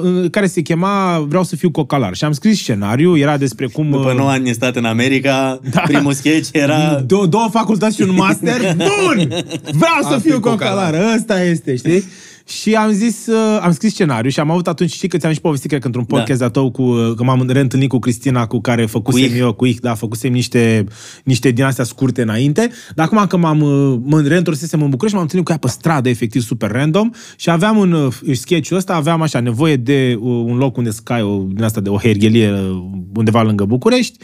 în care se chema Vreau să fiu cocalar. Și am scris scenariu, era despre cum... După uh, 9 ani de stat în America, Da. primul sketch era... Două, două facultăți și un master. Bun! Vreau să fiu cocalar. Ăsta este, știi? Și am zis, uh, am scris scenariu și am avut atunci, știi că ți-am și povestit, cred că într-un podcast Da. de tău, cu, uh, că m-am reîntâlnit cu Cristina, cu care făcusem Cu Ich. eu, cu Ich, da, făcusem niște, niște din astea scurte înainte. Dar acum că m-am, uh, mă reîntorsesem în București, m-am întâlnit cu ea pe stradă, efectiv, super random și aveam un uh, sketch-ul ăsta, aveam așa nevoie de uh, un loc unde să cai o, din asta de o herghelie uh, undeva lângă București,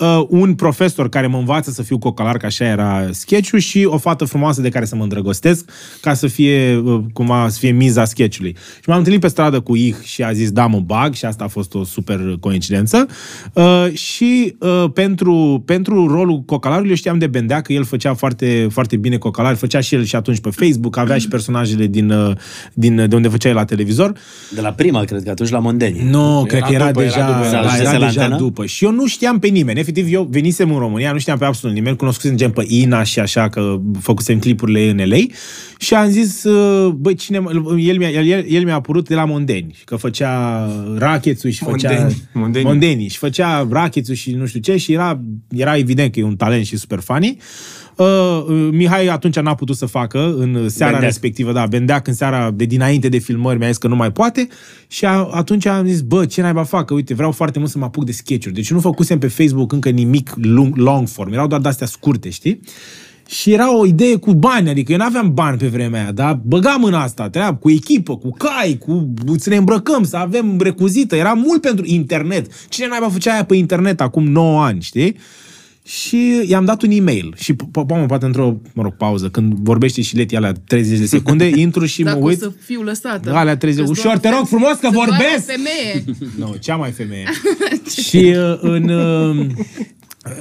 uh, un profesor care mă învață să fiu cocalar, că așa era sketch și o fată frumoasă de care să mă îndrăgostesc, ca să fie, uh, cumva, să fie miza sketchului. Și m-am întâlnit pe stradă cu Ich și a zis, da, mă bag și asta a fost o super coincidență. Uh, și uh, pentru, pentru rolul cocalarului eu știam de Bendea că el făcea foarte, foarte bine cocalar, făcea și el și atunci pe Facebook, avea și personajele din, uh, din, de unde făcea el la televizor. De la prima, cred că atunci la Mondeni. Nu, cred că era după, era deja, după, era da, după. era la deja antenă? după. Și eu nu știam pe nimeni. Efectiv, eu venisem în România, nu știam pe absolut nimeni, cunoscusem gen pe Ina și așa, că făcusem clipurile în LA și am zis, uh, băi, cine, mă- el, mi-a, el, el mi-a apărut de la Mondeni, că făcea rachețul și făcea... Mondeni, Mondeni. Mondeni. Și făcea rachețul și nu știu ce și era, era evident că e un talent și super funny. Uh, uh, Mihai atunci n-a putut să facă în seara Bendeac. respectivă, da, Bendeac în seara de dinainte de filmări mi-a zis că nu mai poate și a, atunci am zis, bă, ce naiba fac, că uite, vreau foarte mult să mă apuc de sketch-uri. Deci nu făcusem pe Facebook încă nimic long, long form, erau doar de-astea scurte, știi? Și era o idee cu bani, adică eu n-aveam bani pe vremea aia, dar băgam în asta, treaba, cu echipă, cu cai, cu să ne îmbrăcăm, să avem recuzită, era mult pentru internet. Cine naiba făcea aia pe internet acum 9 ani, știi? Și i-am dat un e-mail și, po- po- poate într-o, mă rog, pauză, când vorbește și Leti alea 30 de secunde, intru și Dacă mă o uit. să fiu lăsată. Alea 30. Că-s Ușor, doar- te rog frumos că sunt doar vorbesc! o femeie. Nu, cea mai femeie. și uh, în...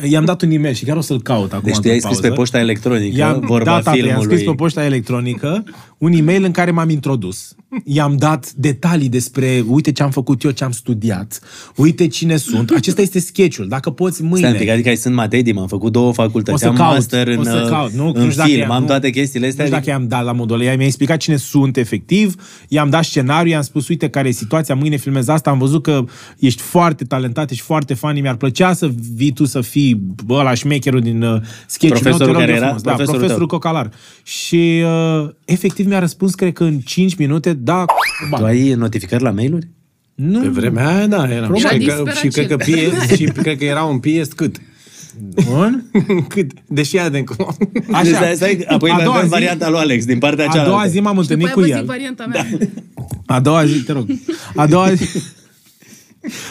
Uh, i-am dat un e-mail și chiar o să-l caut acum Deci tu într-o i-ai scris pauză. pe poșta electronică, I-am, vorba da, tată, i-am filmului. scris pe poșta electronică un e-mail în care m-am introdus. I-am dat detalii despre, uite ce am făcut eu, ce am studiat, uite cine sunt. Acesta este sketch-ul. Dacă poți mâine... Stai un pic, adică ai sunt Matei Dim, am făcut două O facultăți, să am caut, master în, o să caut. Nu, în nu știu dacă film, i-am- am nu- toate chestiile astea. Nu știu dacă i-am dat la modul ăla. I-am explicat cine sunt efectiv, i-am dat scenariu, i-am spus, uite care e situația, mâine filmez asta, am văzut că ești foarte talentat, ești foarte funny, mi-ar plăcea să vii tu să fii bă, ăla șmecherul din uh, sketch-ul Profesorul meu, te rog care eu era? frumos. Da, Profesorul profesorul tău. Cocalar. Și uh, efectiv mi-a răspuns, cred că în 5 minute, da, Tu bani. ai notificări la mail-uri? Nu, Pe vremea aia, da, era. Era Și, cred că, disperat și, cred că cel. PS, și cred că era un PS cât? Bun. cât? Deși ea de încolo. Așa. Deci stai, stai, apoi A mai doua avem zi- varianta lui Alex, din partea A cealaltă. doua zi m-am întâlnit După cu aia vă zic el. varianta mea. A doua zi, te rog. A doua zi...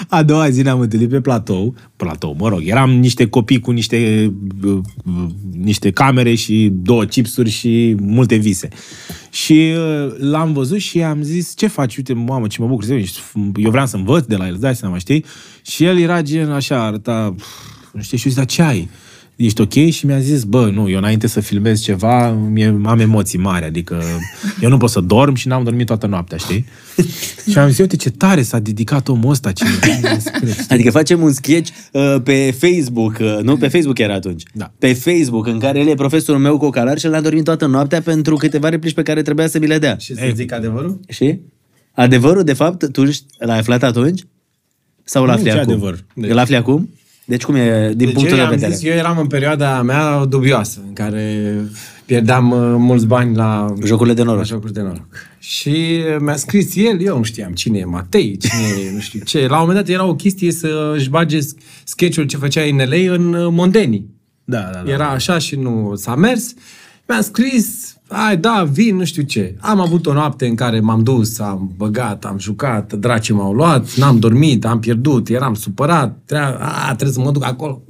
A doua zi ne-am întâlnit pe platou. Platou, mă rog, eram niște copii cu niște, uh, uh, niște camere și două chipsuri și multe vise. Și uh, l-am văzut și am zis, ce faci? Uite, mamă, ce mă bucur să vezi. Eu vreau să învăț de la el, îți dai seama, știi? Și el era gen așa, arăta, nu știu, și eu zic, dar ce ai? Ești ok? Și mi-a zis, bă, nu, eu înainte să filmez ceva, mie, am emoții mari, adică eu nu pot să dorm și n-am dormit toată noaptea, știi? și am zis, uite ce tare s-a dedicat omul ăsta, ce Adică facem un sketch uh, pe Facebook, uh, nu? Pe Facebook era atunci. Da. Pe Facebook, în care el e profesorul meu cocalar și el a dormit toată noaptea pentru câteva replici pe care trebuia să mi le dea. Și să zic adevărul? Și? Adevărul, de fapt, tu l-ai aflat atunci? Sau Nu, l-afli ce acum? adevăr? Îl afli acum? Deci cum e, din Deci punctul eu, de am vedere? zis, eu eram în perioada mea dubioasă, în care pierdeam uh, mulți bani la Jocurile de noroc. La jocuri de noroc. Și mi-a scris el, eu nu știam cine e Matei, cine e nu știu ce. La un moment dat era o chestie să își bage sketch-ul ce făcea INLA în uh, Mondeni. Da, da, da. Era așa și nu s-a mers. Mi-a scris, ai, da, vin, nu știu ce. Am avut o noapte în care m-am dus, am băgat, am jucat, dracii m-au luat, n-am dormit, am pierdut, eram supărat, trebuia, a, trebuie să mă duc acolo.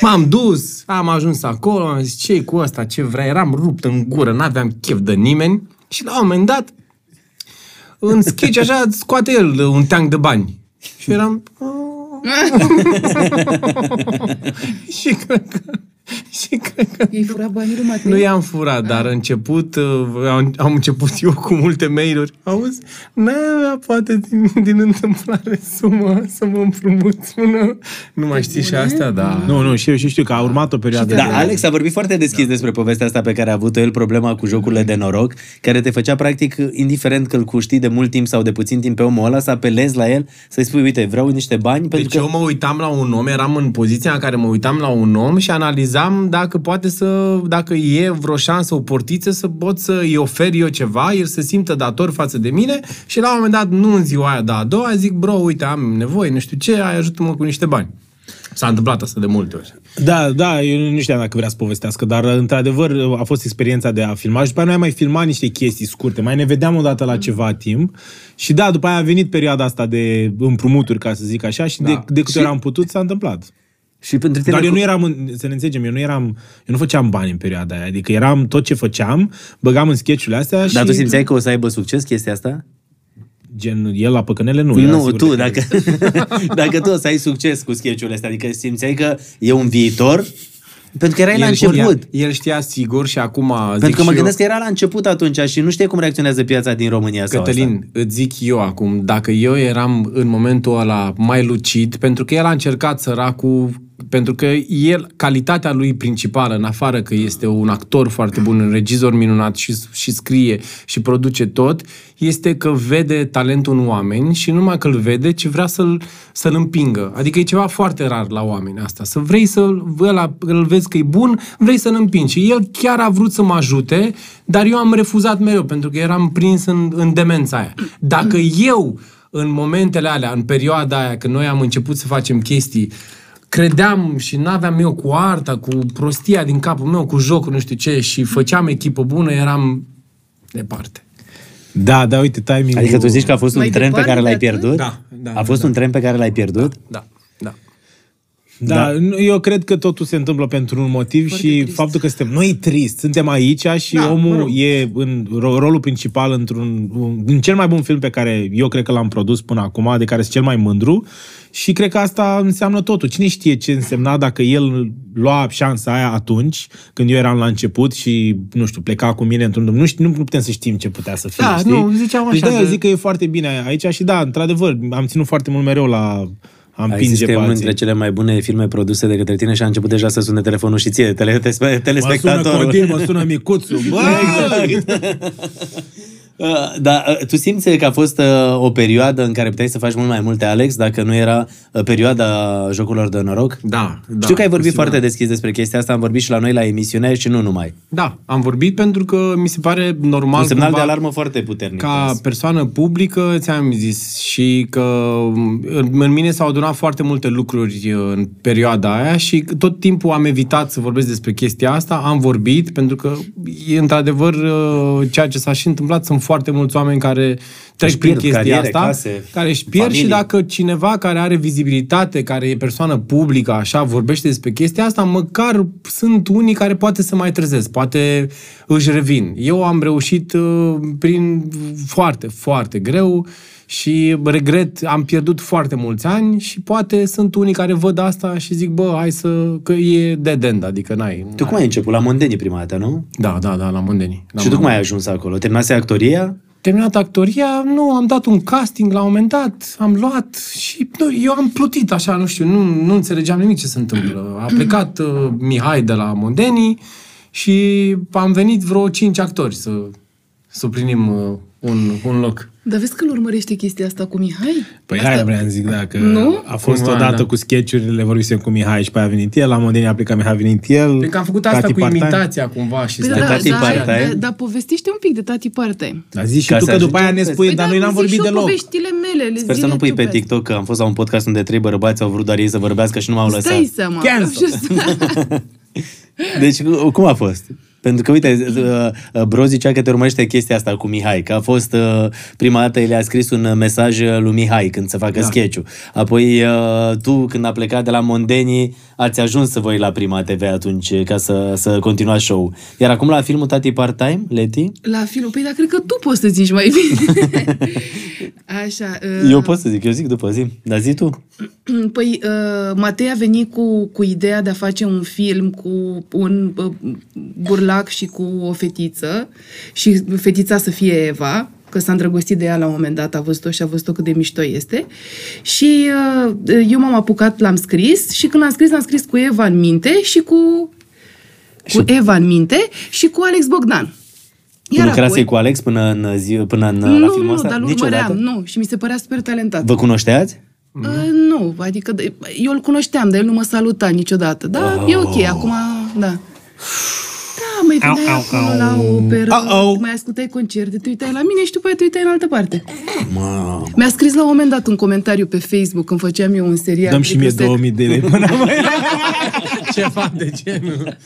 M-am dus, am ajuns acolo, am zis, ce cu ăsta, ce vrea, eram rupt în gură, n-aveam chef de nimeni și la un moment dat, în sketch așa, scoate el un teanc de bani. Și eram... și cred că... Și cred că Ei fura banii lui Matei? nu i-am furat, dar început, uh, am, am început eu cu multe mail-uri. Auzi, n-ai avea poate din, din întâmplare sumă să mă împrumuți una. Nu mai știi și asta, da. Nu, nu, și eu și știu că a urmat o perioadă Da, de... Alex a vorbit foarte deschis despre povestea asta pe care a avut-o el, problema cu jocurile de noroc, care te făcea practic, indiferent că îl cuștii de mult timp sau de puțin timp pe omul ăla, să apelezi la el, să-i spui, uite, vreau niște bani, pentru Deci că... eu mă uitam la un om, eram în poziția în care mă uitam la un om și analizam dacă poate să, dacă e vreo șansă, o portiță să pot să îi ofer eu ceva, el să simtă dator față de mine și la un moment dat, nu în ziua aia, dar a doua, zic, bro, uite, am nevoie, nu știu ce, ai ajută-mă cu niște bani. S-a întâmplat asta de multe ori. Da, da, eu nu știam dacă vrea să povestească, dar într-adevăr a fost experiența de a filma și după aia noi am mai filmat niște chestii scurte, mai ne vedeam odată la ceva timp și da, după aia a venit perioada asta de împrumuturi, ca să zic așa, și Da. de, de câte ori am putut s-a întâmplat. Și pentru tine... Dar eu cu- nu eram, în- să ne înțelegem, eu nu eram, eu nu făceam bani în perioada aia, adică eram tot ce făceam, băgam în sketch-urile astea și... Dar tu simțeai că o să aibă succes chestia asta? Gen, el la păcănele nu. era Nu, sigur tu, că- dacă, dacă tu o să ai succes cu sketch-urile astea, adică simțeai că e un viitor, pentru că erai la știa, început. el știa sigur și acum zic Pentru că mă și gândesc eu, că era la început atunci și nu știe cum reacționează piața din România sau asta. Cătălin, îți zic eu acum, dacă eu eram în momentul ăla mai lucid, pentru că el a încercat săracul, pentru că el, calitatea lui principală, în afară că este un actor foarte bun, un regizor minunat și, și scrie și produce tot, este că vede talentul în oameni și nu numai că îl vede, ci vrea să-l, să-l împingă. Adică e ceva foarte rar la oameni asta. Să vrei să ăla, îl vezi că e bun, vrei să-l împingi. Și el chiar a vrut să mă ajute, dar eu am refuzat mereu, pentru că eram prins în, în demența aia. Dacă eu, în momentele alea, în perioada aia, când noi am început să facem chestii, credeam și n-aveam eu cu arta, cu prostia din capul meu, cu jocul, nu știu ce, și făceam echipă bună, eram departe. Da, da, uite, timing Adică tu zici că a fost un Mai tren pe departe care l-ai de atât? pierdut? Da, da, A fost da. un tren pe care l-ai pierdut? Da, da. Da, da, eu cred că totul se întâmplă pentru un motiv Foarte și trist. faptul că suntem noi trist, suntem aici și Da, da, omul mă rog. e în ro- rolul principal într-un un, în cel mai bun film pe care eu cred că l-am produs până acum, de care sunt cel mai mândru și cred că asta înseamnă totul. Cine știe ce însemna dacă el lua șansa aia atunci, când eu eram la început și, nu știu, pleca cu mine într-un drum. Nu, știu, nu putem să știm ce putea să fie, Da, știi? nu, ziceam deci așa de de- zic că e foarte bine aici și da, într-adevăr, am ținut foarte mult mereu la a Ai zis împinge că e pe unul alții. dintre cele mai bune filme produse de către tine și a început deja să sune telefonul și ție, tele, te- Mă sună telespectatorul. Codin, mă sună micuțul. Bă! Uh, Da, uh, tu simți că a fost uh, o perioadă în care puteai să faci mult mai multe, Alex, dacă nu era uh, perioada jocurilor de noroc? Da, da. Știu că ai vorbit cu foarte siguranță. deschis despre chestia asta, am vorbit și la noi la emisiune și nu numai. Da, am vorbit pentru că mi se pare normal Un semnal de cumva alarmă foarte puternic. ca persoană publică, ți-am zis, și că în, în mine s-au adunat foarte multe lucruri uh, în perioada aia și tot timpul am evitat să vorbesc despre chestia asta, am vorbit pentru că e într-adevăr uh, ceea ce s-a și întâmplat, sunt foarte mulți oameni care trec Își prin pierd chestia cariere, asta, case, care își pierd familii. și dacă cineva care are vizibilitate, care e persoană publică, așa, vorbește despre chestia asta, măcar sunt unii care poate să mai trezesc, poate își revin. Eu am reușit uh, prin foarte, foarte greu și regret, am pierdut foarte mulți ani și poate sunt unii care văd asta și zic, bă, hai să, că e dead end, adică n-ai. Tu cum ai început? La Mondeni prima dată, nu? Da, da, da, la Mondeni. La și tu cum ai ajuns acolo? Terminase actoria? terminat actoria, nu, am dat un casting la un moment dat, am luat și nu, eu am plutit așa, nu știu, nu, nu înțelegeam nimic ce se întâmplă. A plecat uh, Mihai de la Mondeni și am venit vreo cinci actori să suplinim uh, un, un loc. Dar vezi că îl urmărește chestia asta cu Mihai? Păi aia vreau să zic, dacă Nu? a fost Cumva, odată da. cu sketchurile, vorbisem cu Mihai și pe aia a venit el, la Mondeni a plecat Mihai a venit el. Pentru că am făcut asta Tati cu part-time. imitația cumva și Păi stai- da, tati da, part-time? da, dar povestește un pic de tati part-time. Dar zici și Ca tu să că după aia ajungem ne pe- spui, Păi dar da, noi n-am zic vorbit și eu deloc. poveștile mele, le Sper să zile nu pui tu pe asta. TikTok că am fost la un podcast unde trei bărbați au vrut doar ei să vorbească și nu m-au lăsat. Stai seama. Cancel. Deci, cum a fost? Pentru că, uite, uh, uh, Bro zicea că te urmărește chestia asta cu Mihai, că a fost uh, prima dată, el a scris un uh, mesaj uh, lui Mihai când să facă da. sketch Apoi uh, tu, când a plecat de la Mondeni, ați ajuns să voi la Prima TV atunci uh, ca să, să continuați show Iar acum la filmul Tati Part-Time, Leti? La film, păi dar cred că tu poți să zici mai bine. Așa. uh, Eu pot să zic, eu zic după zi, dar zi tu. Păi, uh, Matei a venit cu, cu ideea de a face un film cu un uh, burlac și cu o fetiță și fetița să fie Eva, că s-a îndrăgostit de ea la un moment dat, a văzut-o și a văzut-o cât de mișto este. Și uh, eu m-am apucat, l-am scris și când l-am scris, l-am scris cu Eva în minte și cu, cu Eva în minte și cu Alex Bogdan. Tu lucrase cu Alex până în, zi, până în, nu, la filmul nu, ăsta? dar îl Niciodată? urmăream, nu, și mi se părea super talentat. Vă cunoșteați? Uh, nu, adică de- eu îl cunoșteam, dar el nu mă saluta niciodată. Da, oh. e ok, acum, da. Da, mai Au, veneai au, acolo au. la operă, Au, au. mai ascultai concerte, te uitai la mine și după aia te uitai în altă parte. Mă, Mi-a scris la un moment dat un comentariu pe Facebook când făceam eu un serial. Dăm și mie Adică se- 2000 de lei până mai Ceva de genul.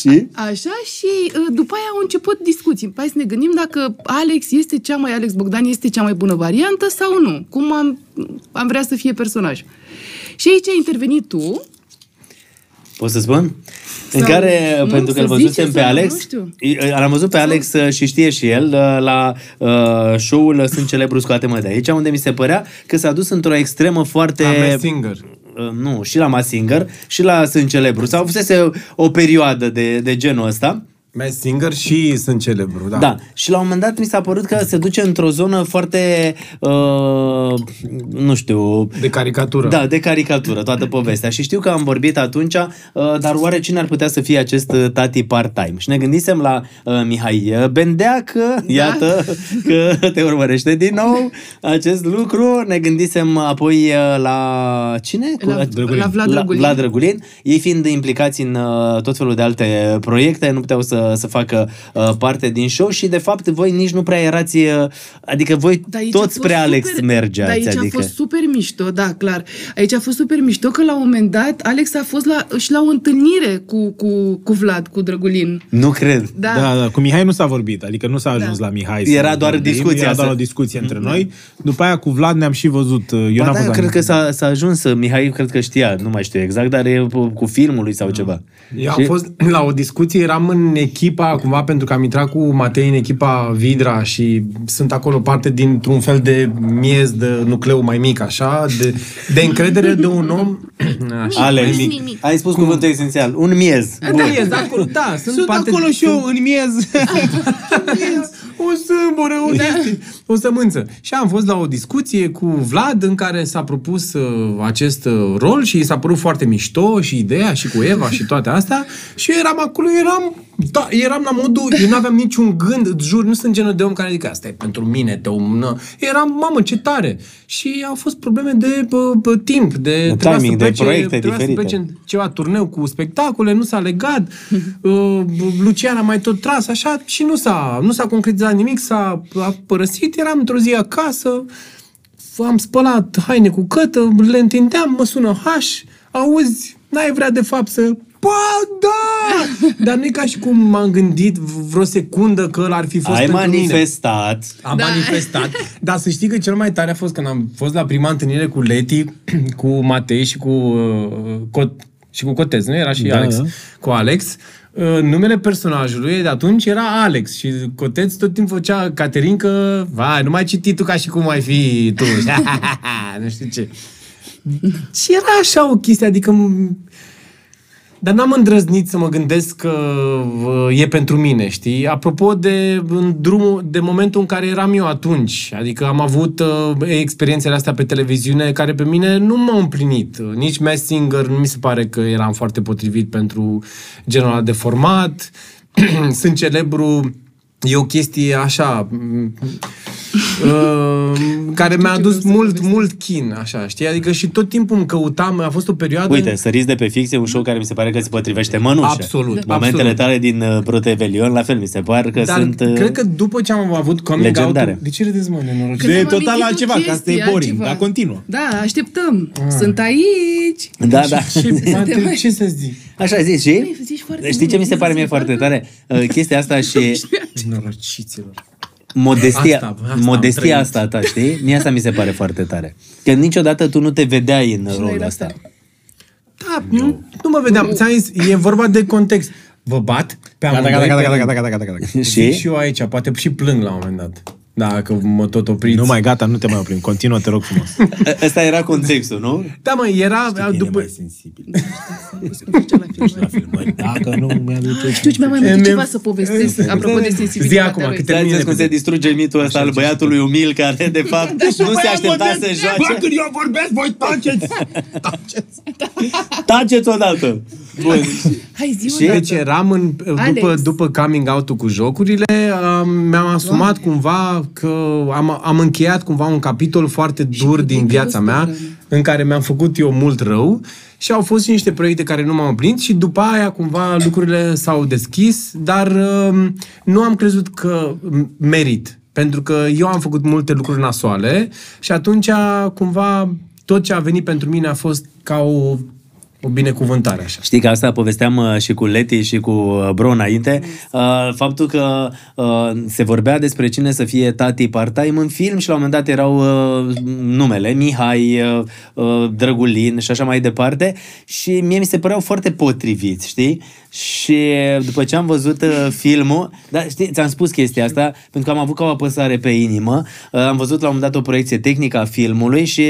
și? Așa și uh, după aia au început discuții. Hai să ne gândim dacă Alex este cea mai, Alex Bogdan este cea mai bună variantă sau nu. Cum am, am vrea să fie personaj. Și aici ai intervenit tu Pot să spun? În Sau- care, nu, pentru că să îl văzusem zice pe sau nu, Alex, nu știu. i- l-am văzut pe Alex uh, și știe și el uh, la uh, show-ul Sunt celebru scoate-mă de aici, unde mi se părea că s-a dus într-o extremă foarte... A Masked Singer. Uh, nu, și la Mass Singer și la Sunt celebru. Sau fusese o perioadă de, de genul ăsta. Masked Singer și sunt celebru, da. Da. Și la un moment dat mi s-a părut că se duce într-o zonă foarte, uh, nu știu, De caricatură. da, de caricatură, toată povestea. Și știu că am vorbit atunci, uh, dar oare cine ar putea să fie acest uh, tati part-time? Și ne gândisem la uh, Mihai uh, Bendeacă, iată că te urmărește din nou acest lucru. Ne gândisem apoi uh, la cine? Cu- La- Drăgulin. la Vlad la, Drăgulin. Vlad Drăgulin. Ei fiind implicați în uh, tot felul de alte proiecte, nu puteau să să, să facă uh, parte din show și de fapt voi nici nu prea erați, uh, adică voi Dar aici a toți fost spre Alex super- mergeați. Dar aici adică. a fost super mișto, da, clar. Aici a fost super mișto că la un moment dat Alex a fost la, și la o întâlnire cu, cu, cu Vlad, cu Drăgulin. Nu cred. Da. Da, da, cu Mihai nu s-a vorbit, adică nu s-a ajuns Da. la Mihai. Era să doar vorbim, discuția Era doar să- o discuție între noi. După aia cu Vlad ne-am și văzut. Eu Ba n-am da, fost eu la cred că Mihai. s-a, s-a ajuns, uh, Mihai cred că știa, nu mai știu exact, dar e cu cu filmul lui sau ceva. Eu am Și- fost la o discuție, eram în echipa, cumva, pentru că am intrat cu Matei în echipa Vidra și sunt acolo parte dintr-un fel de miez de nucleu mai mic, așa, de, de încredere de un om. Așa, Alex, mai mic, mic. ai spus cuvântul esențial, un miez. Da, miez, da, acolo, da, sunt, Sunt parte acolo și eu, în miez. o sâmbură, o, chestie, o sămânță. Și am fost la o discuție cu Vlad în care s-a propus uh, acest uh, rol și i s-a părut foarte mișto și ideea și cu Eva și toate astea și eu eram acolo, eram, da, eram la modul, eu nu aveam niciun gând, îți jur, nu sunt genul de om care zic asta e pentru mine, te umnă. Eram, mamă, ce tare. Și au fost probleme de bă, bă, timp, de, trebuia timing, să de plece, proiecte trebuia să diferite. plece în ceva turneu cu spectacole, nu s-a legat, uh, Luciana a mai tot tras, așa, și nu s-a, nu s-a concretizat nimic, s-a a părăsit, eram într-o zi acasă, am spălat haine cu cătă, le întindeam, mă sună H, auzi, n-ai vrea de fapt să... Ba, da! Dar nu e ca și cum m-am gândit vreo secundă că ăla ar fi fost Ai pentru mine. manifestat. Am Da. manifestat. Dar să știi că cel mai tare a fost când am fost la prima întâlnire cu Leti, cu Matei și cu, uh, Cot, și cu Cotez, nu? Era și Da, Alex. da. Cu Alex. Uh, numele personajului de atunci era Alex și Cotez tot timpul făcea Caterin că, vai, nu mai citi tu ca și cum ai fi tu. nu știu ce. Și era așa o chestie, adică m- dar n-am îndrăznit să mă gândesc că uh, e pentru mine, știi? Apropo de, în drumul, de momentul în care eram eu atunci. Adică am avut uh, experiențele astea pe televiziune care pe mine nu m-au împlinit. Uh, Nici Mass Singer nu mi se pare că eram foarte potrivit pentru genul ăla de format. Sunt celebru E o chestie așa m, uh, care mi-a adus mult, mult chin, așa, știi? Adică și tot timpul îmi căutam, a fost o perioadă... Uite, Săriți de pe ficție, un show care mi se pare că se potrivește mănușă. Absolut, Momentele absolut. tale din uh, Protevelion, la fel, mi se pare că Dar sunt... uh, cred că după ce am avut coming legendare. out De ce râdeți, mă, nenorocit? Că De ne-am total amintit altceva, o că asta e chestie, boring, altceva. dar continuă. Da, așteptăm. Sunt aici. Da, da. Ce, mă întreb, ce să zic? Așa zici, și? Băi, zici foarte Știi ce bine, mi se pare mie zici foarte tare? Uh, Chestia asta și Norociților. Modestia, Asta- asta am modestia trăit. asta a ta, știi? Mie asta mi se pare foarte tare. Că niciodată tu nu te vedeai în rolul era ăsta. fel. Da, nu, nu mă vedeam. Ți-am zis, e vorba de context. Vă bat pe Gata, amândoi. gata, gata, pe gata, rând. gata, gata, gata, gata. Zic Și? și eu aici, poate și plâng la un moment dat. Dacă mă tot opriți. Nu mai gata, nu te mai oprim. Continuă, te rog frumos. Ă- Ăsta era contextul, nu? Da, mă, era după... sensibil. La filmări. Dacă nu mi-aduce... Știu ce mi-a mai E, multe mi- ceva să povestesc apropo de Zi sensibilitatea acum, lui. câte- Stai Termine cum se repede. distruge mitul ăsta al băiatului umil care, de fapt, nu se aștepta să joace. când eu vorbesc, voi taceți! Taceți odată! Bun. Hai zi Și- o Deci eram în, după, Alex. după coming out-ul cu jocurile, am, mi-am asumat cumva că am, am încheiat cumva un capitol foarte dur din puteai viața că mea, ăsta în care mi-am făcut eu mult rău și au fost și niște proiecte care nu m-au împlinit și după aia cumva lucrurile s-au deschis, dar um, nu am crezut că merit. Pentru că eu am făcut multe lucruri nasoale și atunci cumva tot ce a venit pentru mine a fost ca o, o binecuvântare așa. Știi că asta povesteam uh, și cu Leti și cu uh, Bro înainte, uh, faptul că uh, se vorbea despre cine să fie tati part-time în film și la un moment dat erau uh, numele, Mihai, uh, uh, Drăgulin și așa mai departe și mie mi se păreau foarte potriviți, știi? Și după ce am văzut uh, filmul, dar știi, ți-am spus chestia asta, pentru că am avut ca o apăsare pe inimă, uh, am văzut la un moment dat o proiecție tehnică a filmului și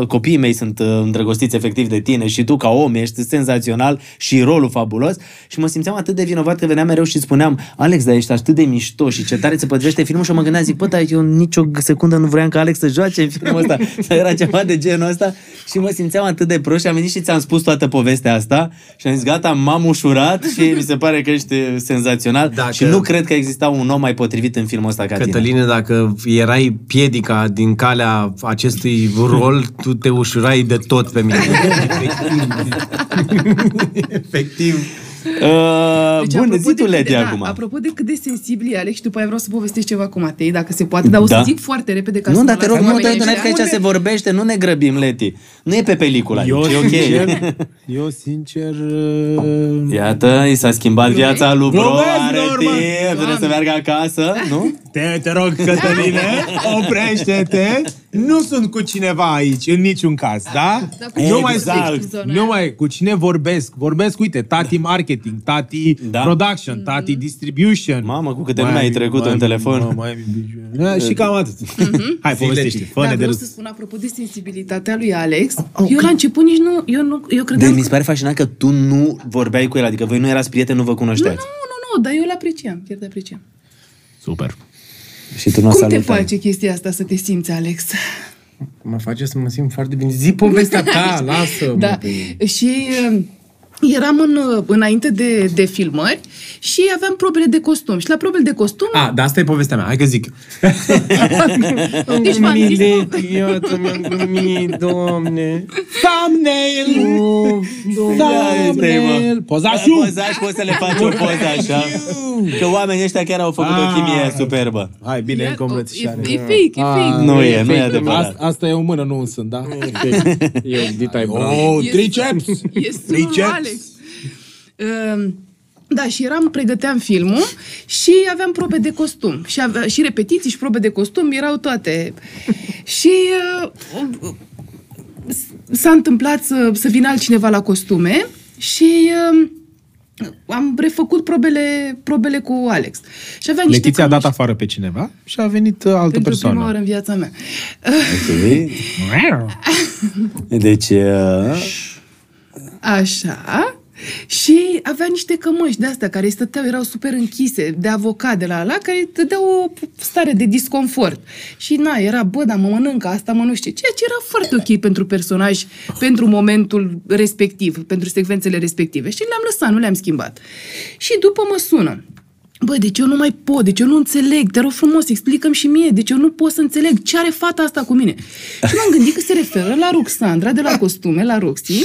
uh, copiii mei sunt uh, îndrăgostiți efectiv de tine și tu ca om ești senzațional și rolul fabulos. Și mă simțeam atât de vinovat că veneam mereu și spuneam Alex, dar ești atât de mișto și ce tare se potrivește filmul. Și eu mă gândeam, zic, bă, dar eu nicio secundă nu vreau ca Alex să joace în filmul ăsta. Sau era ceva de genul ăsta. Și mă simțeam atât de prost și am venit și ți-am spus toată povestea asta. Și am zis, gata, m-am ușurat și mi se pare că ești senzațional Dacă- și nu cred că exista un om mai potrivit în filmul ăsta ca tine. Cătăline, dacă erai piedica din calea acestui rol, tu te ușurai de tot pe mine. Efectiv. Efectiv. Uh, Deci, bun, apropo zi tu, de cât Leti, de, acum. Da, apropo de cât de sensibil e Alex și după aia vreau să povestesc ceva cu Matei, dacă se poate, dar o să Da. zic foarte repede ca să Nu, dar te lasă rog, nu, oamenii te, nu, ăștia. că aici se vorbește, nu ne grăbim, Leti. Nu e pe pelicula, aici, Eu, e ok. sincer, eu, sincer... uh, Iată, i s-a schimbat viața lui Bro, Glumesc, are Norman. timp, trebuie să meargă acasă, nu? Te, te rog, Cătăline, oprește-te. Nu sunt cu cineva aici, în niciun caz, da? Dar cu Nu cine mai vorbești sunt. în zona Nu aia? mai, cu cine vorbesc? Vorbesc, uite, tati marketing, tati Da. production, tati distribution. Mamă, cu câte Mai nume ai am- trecut mai în am- telefon. mă, mai am- Da, Și cam atât. Hai, povestește, fă Dar de vreau râs. să spun, apropo de sensibilitatea lui Alex, eu la început nici nu, eu, nu, eu De credeam mi că... se pare fascinant că tu nu vorbeai cu el, adică voi nu erați prieteni, nu vă Nu, cunoșteați. nu, nu, dar eu îl apreciam, chiar te apreciam. Super. Și tu nu o Cum te salutai. face chestia asta să te simți, Alex? Mă face să mă simt foarte bine. Zi povestea ta, lasă Da. Și uh, eram în, uh, înainte de, de filmări și aveam probele de costum. Și la probele de costum... A, dar asta e povestea mea. Hai că zic. Deci v-am zis, nu? iată, mi-am glumit, doamne. Thumbnail! Oh, Thumbnail! Pozașul! Pozaș, poți să le faci o poză așa. Că oamenii ăștia chiar au făcut o chimie Ah. superbă. Hai, bine, Ia- încă o îmbrățișare. E, e fake, e fake. Nu e, nu e adevărat. Asta, asta e o mână, nu un sân, da? Eu, Dita Oh, E- triceps! E sunul Triceps! Alex. Um, Da, și eram, pregăteam filmul și aveam probe de costum. Și, avea, și repetiții și probe de costum erau toate. și uh, s-a întâmplat să, să vină altcineva la costume și uh, am refăcut probele, probele cu Alex. Și avea niște Letiția a dat cămăși- afară pe cineva și a venit uh, altă pentru prima persoană. oară în viața mea. Deci, uh, Așa. Și avea niște cămăși de astea care stăteau, erau super închise, de avocat de la ala, care te dădeau o stare de disconfort. Și na, era, bă, dar mă mănâncă, asta mă nu știu ce. Ceea ce era foarte ok pentru personaj, pentru momentul respectiv, pentru secvențele respective. Și le-am lăsat, nu le-am schimbat. Și după mă sună. Băi, deci eu nu mai pot, deci eu nu înțeleg, te rog frumos, explicăm și mie, deci eu nu pot să înțeleg ce are fata asta cu mine. Și m-am gândit că se referă la Ruxandra de la costume, la Roxy,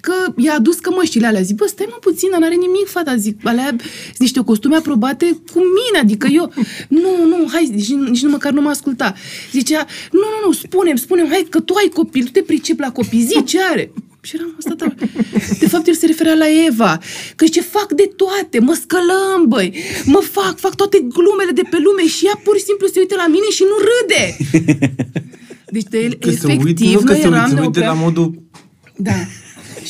că i-a adus cămăștile alea. Zic, bă, stai mă puțin, n-are nimic, fata. Zic, alea sunt niște costume aprobate cu mine, adică eu... Nu, nu, hai, nici, nici nu măcar nu mă asculta. Zicea, nu, nu, nu, spune-mi, spune hai că tu ai copil, tu te pricep la copii, zi ce are. Și eram asta, da. De fapt, el se referea la Eva. Că ce fac de toate, mă scălăm, băi, mă fac, fac toate glumele de pe lume și ea pur și simplu se uită la mine și nu râde. Deci de el, Că se efectiv, uită, nu, că noi se eram, uită, ne uite la opream- modul... Da.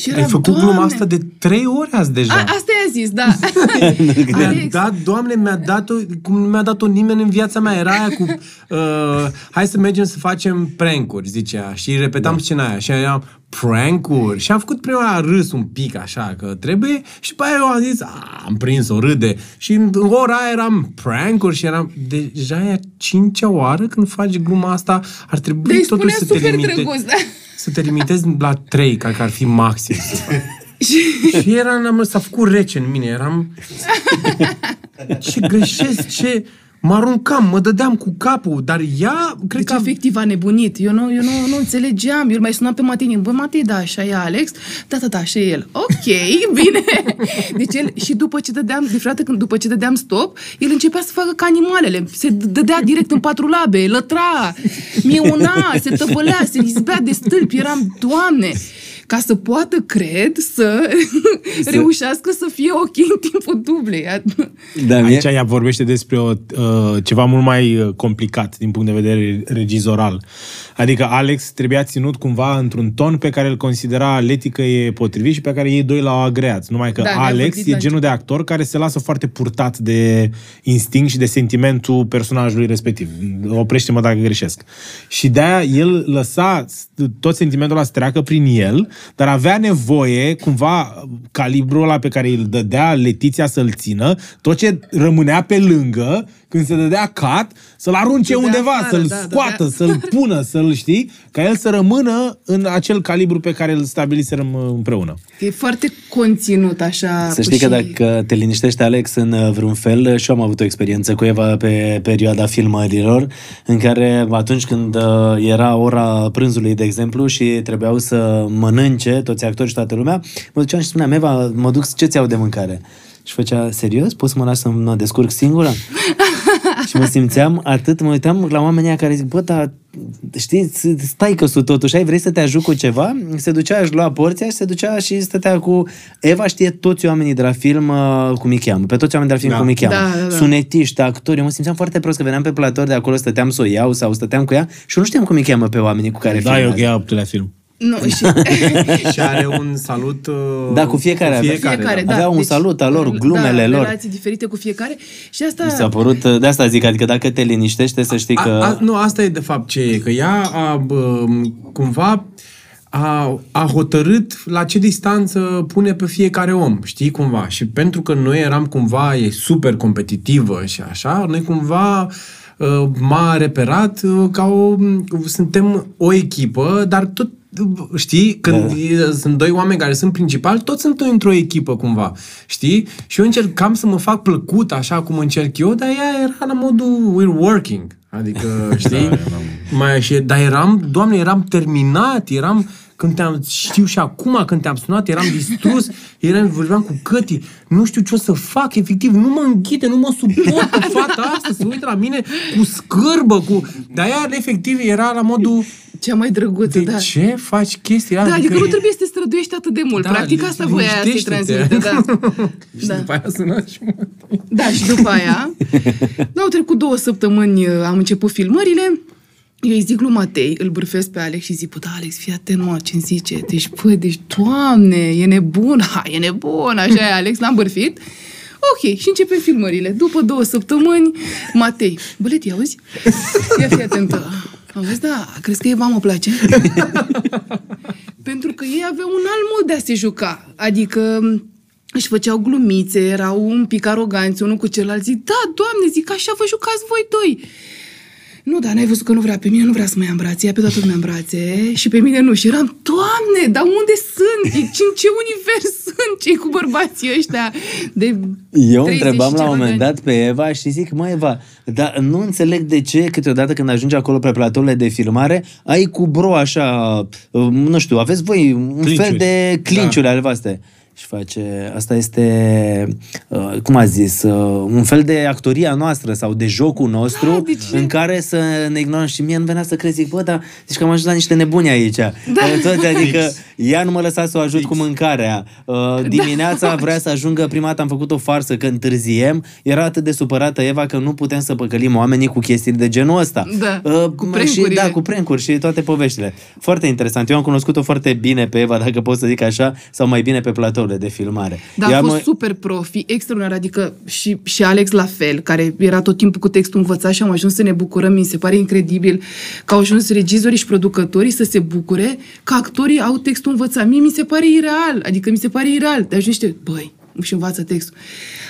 Și Ai eram, făcut gluma "Doamne!" asta de trei ori azi deja. A, asta i-a zis, da. Mi-a Alex, dat, doamne, mi-a dat-o, cum nu mi-a dat-o nimeni în viața mea. Era aia cu, uh, hai să mergem să facem prank-uri, zicea. Și repetam da. scena aia. Și eram, prank-uri. Și am făcut prima oară râs un pic, așa, că trebuie. Și după aia eu am zis, "A, am prins-o, râde. Și în ora aia eram prank-uri și eram, deja e a cincea oară când faci gluma asta, ar trebui Dar îi totuși spunea să te super limitezi. drăguț, da. Să te limitezi la trei, ca că ar fi maxim. să faci. și era, am, s-a făcut rece în mine, eram... Ce greșesc, ce... Mă aruncam, mă dădeam cu capul, dar ea, cred Deci că... efectiv a nebunit. Eu nu, eu nu, nu înțelegeam. Eu îl mai sunam pe Matei. Bă, Matei, da, așa e Alex. Da, da, da, așa e el. Ok, bine. Deci el, și după ce dădeam, de frate, când după ce dădeam stop, el începea să facă ca animalele. Se d- dădea direct în patru labe, lătra, miuna, se tăvălea, se izbea de stâlpi. Eram, doamne, ca să poată, cred, să reușească să fie ok în timpul dublei. da, mie, Aici ea vorbește despre o, uh, ceva mult mai uh, complicat din punct de vedere regizoral. Adică Alex trebuia ținut cumva într-un ton pe care îl considera Leti că e potrivit și pe care ei doi l-au agreat. Numai că Da, ne-a Alex vorbit e la genul de actor care se lasă foarte purtat de instinct și de sentimentul personajului respectiv. Oprește-mă dacă greșesc. Și de-aia el lăsa tot sentimentul ăla să treacă prin el, dar avea nevoie, cumva, calibrul ăla pe care îl dădea Letiția să-l țină, tot ce rămânea pe lângă, când se dădea cat, să-l arunce Dădea undeva, afară, să-l da, scoată, dădea- să-l pună, să-l știi, ca el să rămână în acel calibru pe care îl stabiliserăm uh, împreună. E foarte conținut așa. Să știi că și- dacă te liniștește Alex în uh, vreun fel, și eu am avut o experiență cu Eva pe perioada filmărilor, în care atunci când uh, era ora prânzului, de exemplu, și trebuiau să mănânc mănânce, toți actorii și toată lumea, mă duceam și spuneam, Eva, mă duc, ce ți-au de mâncare? Și făcea, serios? Poți să mă lași să mă descurc singură? și mă simțeam atât, mă uitam la oamenii aia care zic, bă, dar știi, stai că sunt totuși, ai vrei să te ajut cu ceva? Se ducea, își lua porția și se ducea și stătea cu... Eva știe toți oamenii de la film uh, cum îi cheamă, pe toți oamenii de la film Da. cum îi cheamă. Da, da, da. Sunetiști, actori, eu mă simțeam foarte prost că veneam pe platou de acolo, stăteam să o iau sau stăteam cu ea și eu nu știam cum îi cheamă pe oamenii cu care Da, eu filmează. că ea la film. Nu, și... Și are un salut uh, Da, cu fiecare Cu avea. fiecare, fiecare, da. da. Avea un salut al lor, glumele da, lor. relații diferite cu fiecare. Și asta... Mi s-a părut, de asta zic, adică dacă te liniștește să știi că... A, a, nu, asta e de fapt ce e, că ea a, bă, cumva a, a hotărât la ce distanță pune pe fiecare om, știi, cumva. Și pentru că noi eram cumva, e super competitivă și așa, noi cumva uh, m-a reperat uh, ca o... Suntem o echipă, dar tot Știi? Când da. sunt doi oameni care sunt principali, toți sunt într-o echipă cumva. Știi? Și eu încercam să mă fac plăcut așa cum încerc eu, dar ea era la modul we're working. Adică, știi? da, mai și, dar eram, doamne, eram terminat, eram când te-am, știu și acum când te-am sunat, eram distrus, eram, vorbeam cu Căti, nu știu ce o să fac, efectiv, nu mă înghite, nu mă suportă fata asta, să uită la mine cu scârbă, cu... Dar ea, efectiv, era la modul, Cea mai drăguță, de da. ce faci chestia Da, adică nu e- trebuie să te străduiești atât de mult. Da, Practic li- asta voia aia să-i liniștește-te. transmită, da. Și da. după aia sună și mă... Da, și după aia, au trecut două săptămâni, uh, am început filmările, eu îi zic lui Matei, îl bârfesc pe Alex și zic, bă, da, Alex, fii atent, mă, ce zice? Deci, bă, deci, doamne, e nebun, ha, e nebun, așa e, Alex, l-am bârfit. Ok, și începem filmările. După două săptămâni, Matei, bă, Leti, auzi? Ia fi atentă. Auzi, da, crezi că Eva mă place? Pentru că ei aveau un alt mod de a se juca. Adică își făceau glumițe, erau un pic aroganți unul cu celălalt. Zic, da, doamne, zic, așa vă jucați voi doi. Nu, dar n-ai văzut că nu vrea pe mine, nu vrea să mă ia în brațe, ia pe toată lumea în brațe și pe mine nu. Și eram, doamne, dar unde sunt? În ce univers sunt cei cu bărbații ăștia de Eu 30 întrebam și la un ceva de moment ani? dat pe Eva și zic, mă Eva, dar nu înțeleg de ce câteodată când ajungi acolo pe platourile de filmare, ai cu bro așa, uh, nu știu, aveți voi un Clinciuri. fel de clinciuri ale voastre. Și face, asta este, uh, cum a zis, uh, un fel de actoria noastră sau de jocul nostru Da, de ce? în care să ne ignorăm și mie nu venea să crezi, zic, bă, dar zici că am ajuns la niște nebuni aici. Da. Toți, adică ea nu mă lăsa să o ajut cu mâncarea. Uh, dimineața Da. vrea să ajungă, prima dată am făcut o farsă că întârziem, era atât de supărată Eva că nu putem să păcălim oamenii cu chestii de genul ăsta. Da, Uh, cu și, prank-urile. da, cu prank și toate poveștile. Foarte interesant. Eu am cunoscut-o foarte bine pe Eva, dacă pot să zic așa, sau mai bine pe platourile de filmare. Dar Ea a fost mă- super profi, extraordinar, adică și, și Alex la fel, care era tot timpul cu textul învățat și am ajuns să ne bucurăm, mi se pare incredibil că au ajuns regizorii și producătorii să se bucure că actorii au textul învățat. Mie mi se pare ireal, adică mi se pare ireal. De ajuns niște, băi, și învață textul.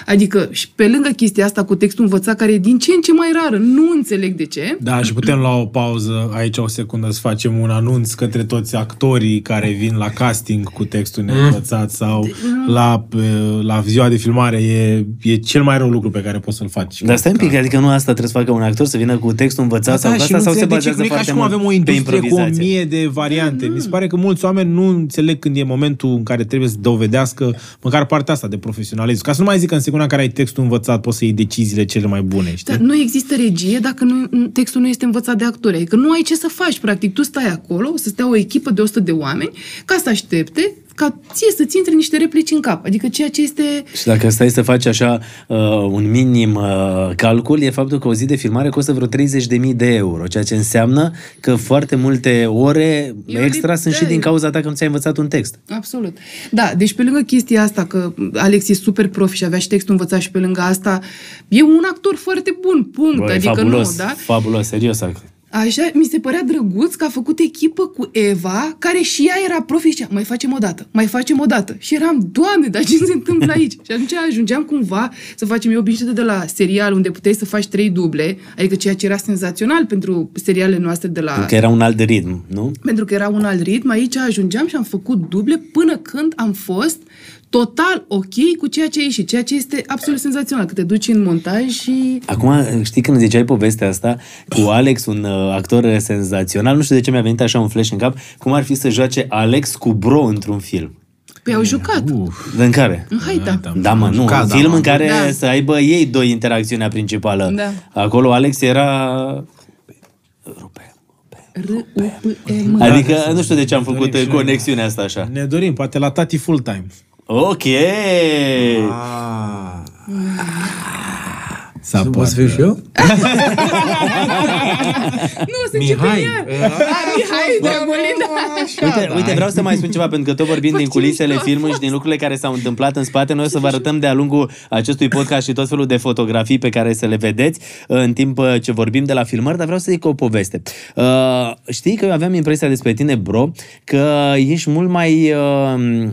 Adică, și pe lângă chestia asta cu textul învățat, care e din ce în ce mai rară, nu înțeleg de ce. Da, și putem lua o pauză aici o secundă să facem un anunț către toți actorii care vin la casting cu textul neînvățat sau la, eh, la ziua de filmare. E, e cel mai rău lucru pe care poți să-l faci. Dar stai un pic, adică nu asta trebuie să facă un actor, să vină cu textul învățat sau Da, cu și asta, nu sau se înțeleg de ce, bazează că nu e ca foarte și cum mult avem o pe industrie cu o improvizație. mie de variante. Mi se pare că mulți oameni nu înțeleg când e momentul în care trebuie să dovedească măcar partea asta de profesionalism. Ca să nu mai zic că în secunda în care ai textul învățat poți să iei deciziile cele mai bune, știi? Dar nu există regie dacă nu, textul nu este învățat de actori. Adică nu ai ce să faci, practic. Tu stai acolo, să stea o echipă de 100 de oameni, ca să aștepte ca ție să-ți intre niște replici în cap. Adică ceea ce este... Și dacă stai să faci așa uh, un minim uh, calcul, e faptul că o zi de filmare costă vreo 30.000 de euro, ceea ce înseamnă că foarte multe ore Eu extra lip- sunt și da, din eu- cauza ta că nu ți-ai învățat un text. Absolut. Da, deci pe lângă chestia asta, că Alex e super profi și avea și textul învățat și pe lângă asta, e un actor foarte bun, punct. Bă, e adică fabulos, nu, da? fabulos, serios. Acum. Așa, mi se părea drăguț că a făcut echipă cu Eva, care și ea era profi și zicea, mai facem o dată, mai facem o dată. Și eram, doamne, dar ce se întâmplă aici? Și atunci ajungeam cumva să facem, eu obișnuită de la serial, unde puteai să faci trei duble, adică ceea ce era senzațional pentru serialele noastre de la... Că era un alt ritm, nu? Pentru că era un alt ritm, aici ajungeam și am făcut duble până când am fost total ok cu ceea ce a ieșit, ceea ce este absolut senzațional, că te duci în montaj și... Acum, știi când ziceai povestea asta cu Alex, un uh, actor senzațional, nu știu de ce mi-a venit așa un flash în cap, cum ar fi să joace Alex cu Bro într-un film. Păi au jucat. În care? În Haita. Da, mă, nu. jucat, un da, film mă. în care Da. să aibă ei doi interacțiunea principală. Da. Acolo Alex era... R-U-P-E-M. Adică, nu știu de ce am făcut uh, conexiunea asta așa. Ne dorim, poate la tati full-time. Ok! Să Poți să fiu și eu? Nu, o să Mihai. începem iar. Ah, Mihai, Dragolina. Uite, uite, vreau să mai spun ceva, pentru că tot vorbim din culisele filmului și din lucrurile care s-au întâmplat în spate. Noi o să vă arătăm de-a lungul acestui podcast și tot felul de fotografii pe care să le vedeți uh, în timp uh, ce vorbim de la filmări, dar vreau să zic o poveste. Uh, știi că eu aveam impresia despre tine, bro, că ești mult mai... Uh,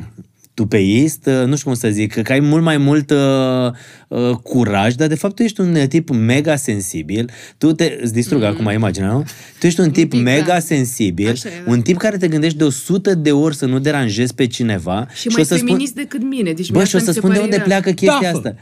tupeist, uh, nu știu cum să zic, că ai mult mai mult uh, uh, curaj, dar de fapt tu ești un tip mega sensibil. Tu te îți distrug mm. acum imaginea, nu? Tu ești un tip pic, mega da. sensibil, Așa e, da. un tip care te gândești de 100 de ori să nu deranjezi pe cineva Și mai feminist decât mine. Deci Bă, mie și o asta să mi se spun de pare unde irar. pleacă chestia Da, asta.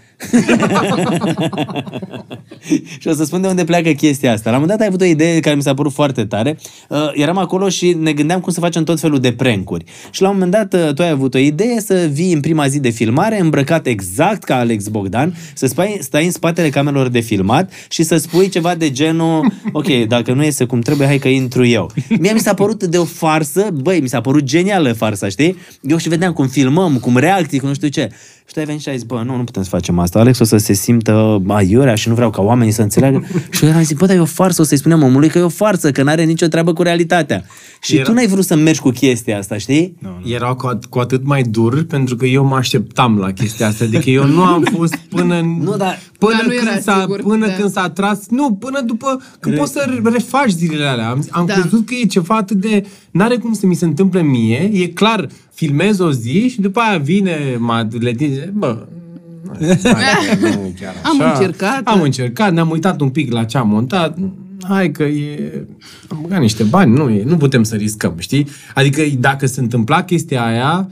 și o să spun de unde pleacă chestia asta. La un moment dat ai avut o idee care mi s-a părut foarte tare. Uh, eram acolo și ne gândeam cum să facem tot felul de prank-uri. Și la un moment dat uh, tu ai avut o idee să vii în prima zi de filmare îmbrăcat exact ca Alex Bogdan, să stai, stai în spatele camerelor de filmat și să spui ceva de genul ok, dacă nu iese cum trebuie, hai că intru eu. Mie mi s-a părut de o farsă, băi, mi s-a părut genială farsa, știi? Eu și vedeam cum filmăm, cum reacții, cum nu știu ce. Și tu ai venit și ai zis, bă, nu, nu putem să facem asta. Alex o să se simtă aiurea și nu vreau ca oamenii să înțeleagă. și eu eram zis, bă, dar e o farsă, o să-i spunem omului că e o farsă, că n-are nicio treabă cu realitatea. Și Era- tu n-ai vrut să mergi cu chestia asta, știi? Era cu, at- cu atât mai dur pentru că eu mă așteptam la chestia asta. Adică eu nu am fost până... Nu, dar- Până, Dar nu când, era s-a, sigur, până da. când s-a tras... Nu, până după... Că poți să refaci zilele alea. Am, am Da. crezut că e ceva atât de... N-are cum să mi se întâmple mie. E clar, filmez o zi și după aia vine Madeleine zice, bă, hai, nu e chiar Am așa. încercat. Am încercat, ne-am uitat un pic la ce am montat. Hai că e... Am băgat niște bani, nu, e, nu putem să riscăm, știi? Adică dacă se întâmpla chestia aia,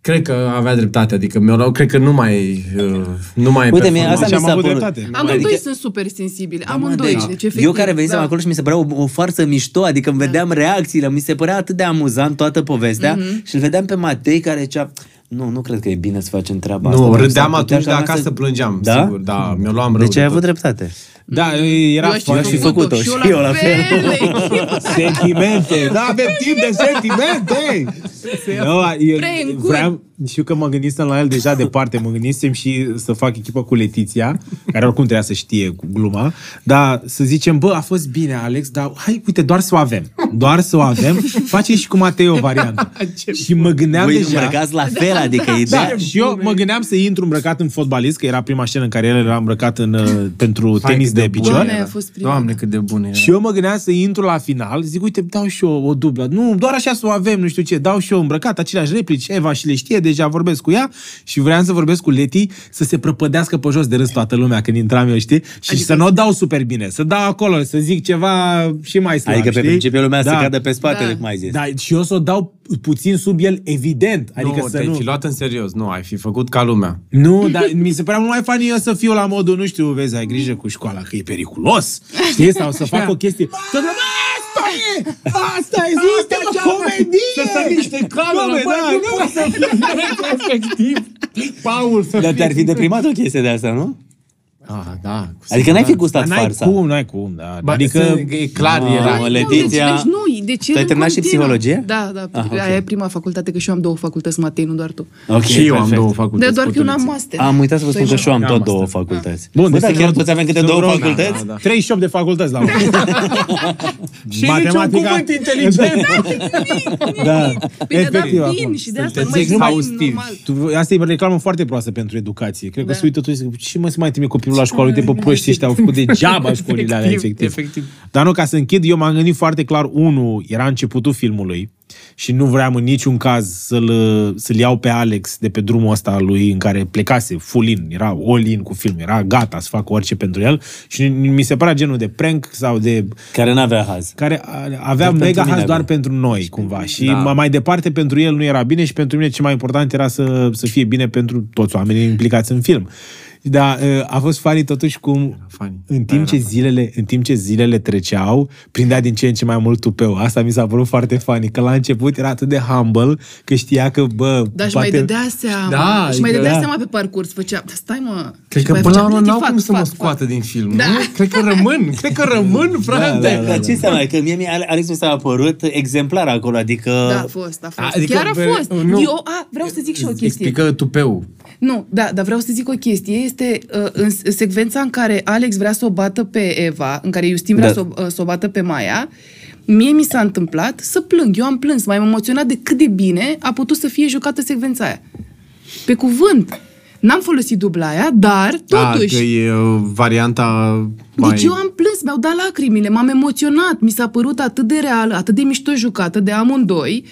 cred că avea dreptate. Adică mi cred că nu mai, uh, nu mai e Uite, mie performant. asta Și mi am s-a avut părut. dreptate. Amândoi Adică- sunt super sensibili. Da, mă, Amândoi. deci, Deci, efectiv, eu care venisem da. acolo și mi se părea o, o farsă mișto, adică îmi vedeam reacțiile, mi se părea atât de amuzant toată povestea Mhm. și îl vedeam pe Matei care zicea, nu, nu cred că e bine să facem treaba asta. Nu, dar râdeam s-ar putea atunci, ca dar noi acasă să- plângeam, Da? sigur. Da, mi-o luam rău Deci de ai tot. avut dreptate. Da, era Eu aș fi foarte fi făcut-o, și eu la fel. echipă. Sentimente, da, avem timp de sentimente. No, eu Prank-uri. vreau, știu că mă gândisem la el deja departe, mă gândisem și să fac echipă cu Letiția, care oricum trebuia să știe cu gluma, dar să zicem, bă, a fost bine, Alex, dar hai, uite, doar să o avem. Doar să o avem. Face și cu Matei o variantă. și mă gândeam Voi deja... îmbrăcați la fel, adică Da, ideea... și eu mă gândeam să intru îmbrăcat în fotbalist, că era prima scenă în care el era îmbrăcat în, uh, pentru Hai, tenis cât de de picior. Doamne, a fost prima. Doamne, cât de bune era. Și eu mă gândeam să intru la final, zic, uite, dau și eu o dublă. Nu, doar așa să o avem, nu știu ce, dau și eu îmbrăcat, aceleași replici, Eva și le știe, deja vorbesc cu ea și vreau să vorbesc cu Leti să se prăpădească pe jos de râs toată lumea când intram eu, știi? Și Adică să nu o dau super bine, să dau acolo, să zic ceva și mai slab, Adică pe știi? principiul lumea da. să cadă pe spatele, Da. cum ai zis. Da, și eu să o dau puțin sub el, evident. Adică nu, să te-ai nu... fi luat în serios. Nu, ai fi făcut ca lumea. Nu, dar mi se părea mult mai funny eu să fiu la modul, nu știu, vezi, ai grijă cu școala, că e periculos. Știi? Sau să fac o chestie. Să zic, asta e! Asta e! Asta e o comedie! Să se miște camera, Come, bă, da, nu nu. poți să fii efectiv. Paul să Dar fie- te-ar fi deprimat o chestie de asta, nu? Ah, da. cu Adică n-ai fi Dar gustat n-ai farsa. cum, n-ai cum, da. Ba, adică... să- e clar, Mamă, era. le- Nu, Letiția- Deci, deci nu, deci Tu ai el terminat și continuă. psihologie? Da, da. Ah, ok. Aia e prima facultate, că și eu am două facultăți, Matei, nu doar tu. Ok, și eu am perfect. două facultăți. Dar doar că eu n-am potulițe. master. Am uitat să vă spun Păi, că și eu am Am tot asta. două facultăți. Bun, Bă, deci dar să chiar nu- toți avem câte să două nu rog, facultăți? da, da. 38 de facultăți la urmă. Și niciun cuvânt inteligent. da, Păi de efectiv. dat vin acum. și de asta Sunteți mai exhaustivi. normal. Tu, asta e reclamă foarte proastă pentru educație. Cred că Da. se uită toți și zic, ce mă să mai trimit copilul la școală? Uite, pe proști ăștia au făcut degeaba școlile alea, Efectiv, efectiv. efectiv. Dar nu, ca să închid, eu m-am gândit foarte clar, unul, era începutul filmului și nu vreau în niciun caz să-l, să-l iau pe Alex de pe drumul ăsta al lui în care plecase full in, era all in cu film, era gata să facă orice pentru el și mi se părea genul de prank sau de Care n-avea haz. care a- avea Doar mega pentru mine haz doar avea. pentru noi, cumva. Și Da. da. mai departe, pentru el nu era bine și pentru mine ce mai important era să, să fie bine pentru toți oamenii implicați în film. Dar uh, a fost funny totuși cum funny. în Da, timp, ce zilele, în timp ce zilele treceau, prindea din ce în ce mai mult tupeu. Asta mi s-a părut foarte funny, că la început era atât de humble că știa că, bă, Dar își mai dădea seama. Da, și mai adică- dădea da. seama pe parcurs. Făcea, "Da, stai mă. Cred Și că mai până la făcea, urmă n-au fac, cum să mă fac, scoată din film, Da. nu? Cred că rămân, cred că rămân, frate. da, da. Dar ce înseamnă? Că mie, mie Alex mi s-a apărut exemplar acolo, adică... Da, a fost, a fost. Adică, Chiar a bă, fost. nu. Eu, a, vreau să zic și o chestie. Explică tupeu. Nu, da, dar vreau să zic o chestie. Este uh, în în secvența în care Alex vrea să o bată pe Eva, în care Justin vrea Da. să, o, uh, să o bată pe Maia, mie mi s-a întâmplat să plâng. Eu am plâns, m-am emoționat de cât de bine a putut să fie jucată secvența aia. Pe cuvânt. N-am folosit dubla aia, dar totuși... Da, că e uh, varianta mai... Deci eu am plâns, mi-au dat lacrimile, m-am emoționat, mi s-a părut atât de reală, atât de mișto jucată de amândoi,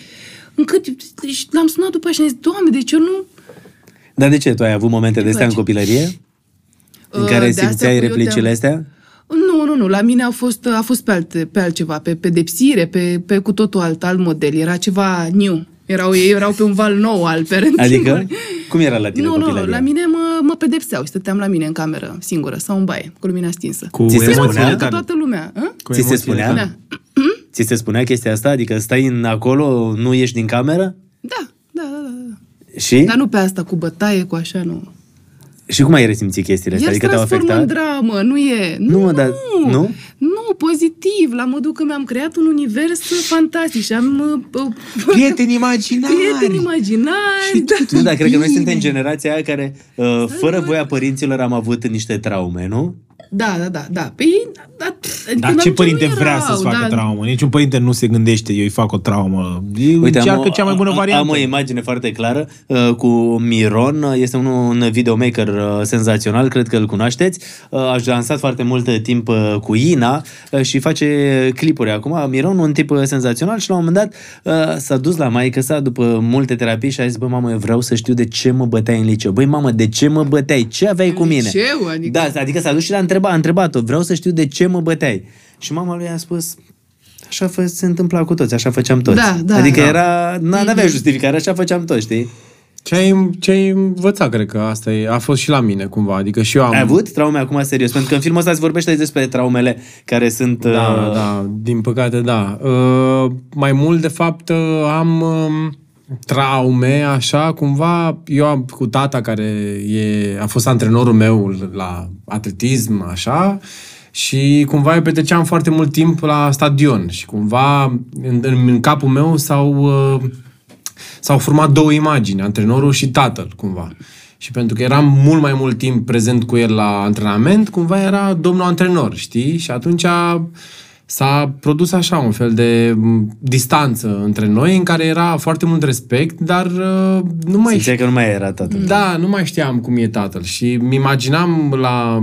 încât deci, l-am sunat după aia și am zis, Doamne, deci eu nu... Dar de ce? Tu ai avut momente de astea în place. copilărie? În Uh, care de astea simțeai cu eu replicile te-am- astea? Nu, nu, nu. La mine a fost, a fost pe, alte, pe altceva, pe pedepsire, pe, pe cu totul alt, alt model. Era ceva new. Erau, ei erau pe un val nou al parenting Adică? Cum era la tine Nu, nu, copilăria? la mine mă, mă pedepseau și stăteam la mine în cameră, singură, sau în baie, cu lumina stinsă. Cu Ți se emoțiile spunea? Ca tale. toată lumea. A? Cu Ți se emoțiile spunea? tale. Da. Ți se spunea chestia asta? Adică stai în acolo, nu ieși din cameră? Da, da, da, da. Da. Și? Dar nu pe asta, cu bătaie, cu așa, nu. Și cum ai resimțit chestiile astea? El se Adică te-au transformă în afectat? dramă, nu e. Nu, mă, dar- nu? Nu, pozitiv, la modul că mi-am creat un univers fantastic și am uh, uh, Prieteni imaginari! prieteni imaginari. Da. Nu, dar cred că noi suntem generația aia care, uh, fără voia părinților, am avut niște traume, nu? Da, da, da, da. Păi, da, Dar ce părinte vrea să-ți facă traumă? Niciun părinte nu se gândește, eu îi fac o traumă. Ei încearcă o- cea mai bună am- variantă. Am o imagine foarte clară uh, cu Miron. Uh, Este un, un videomaker uh, senzațional, cred că îl cunoașteți. Uh, a lansat foarte mult uh, timp uh, cu Ina uh, și face clipuri acum. Miron, un tip uh, senzațional și la un moment dat uh, s-a dus la maică sa după multe terapii și a zis, bă, mamă, eu vreau să știu de ce mă băteai în liceu. Băi, mamă, de ce mă băteai? Ce aveai cu mine? liceu? Adică- Da, adică s-a dus și l-a întrebat, a întrebat-o, vreau să știu de ce mă băteai. Și mama lui a spus, așa fă, se întâmpla cu toți, așa făceam toți. Da, da. adică Da. era, n- n-avea justificare, așa făceam toți, știi? Ce ai, ce ai învățat, cred că asta e, a fost și la mine, cumva. Adică și eu am... Ai avut traume acum serios? Pentru că în filmul ăsta se vorbește despre traumele care sunt... Da, uh, da, din păcate, da. Uh, mai mult, de fapt, uh, am uh, traume, așa, cumva, eu am cu tata care e, a fost antrenorul meu la atletism, așa, și cumva eu petreceam foarte mult timp la stadion și cumva în, în, în capul meu s-au, uh, s-au format două imagini, antrenorul și tatăl, cumva. Și pentru că eram mult mai mult timp prezent cu el la antrenament, cumva era domnul antrenor, știi? Și atunci a, s-a produs așa un fel de m, distanță între noi, în care era foarte mult respect, dar uh, nu mai Simțeai că nu mai era tatăl. da, nu mai știam cum e tatăl și mi imaginam la,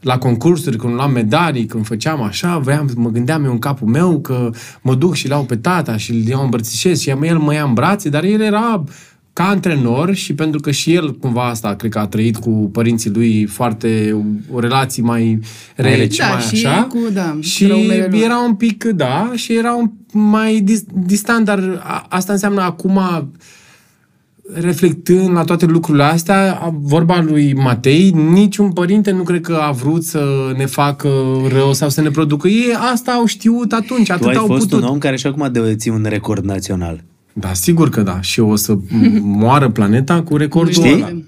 la concursuri, când luam medalii, când făceam așa, voiam, mă gândeam eu în capul meu că mă duc și l-au pe tata și îl iau îmbrățișez și el mă ia în brațe, dar el era ca antrenor și pentru că și el cumva asta, cred că a trăit cu părinții lui foarte o relații mai reci, Da, mai și așa. cu, da, și traumele lui. era un pic, da, și era un mai dis- distant, dar a, asta înseamnă acum reflectând la toate lucrurile astea, a- vorba lui Matei, niciun părinte nu cred că a vrut să ne facă rău sau să ne producă. Ei asta au știut atunci, Tu atât ai au fost putut. un om care și acum deții un record național. Da, sigur că da. Și o să moară planeta cu recordul Știi? ăla.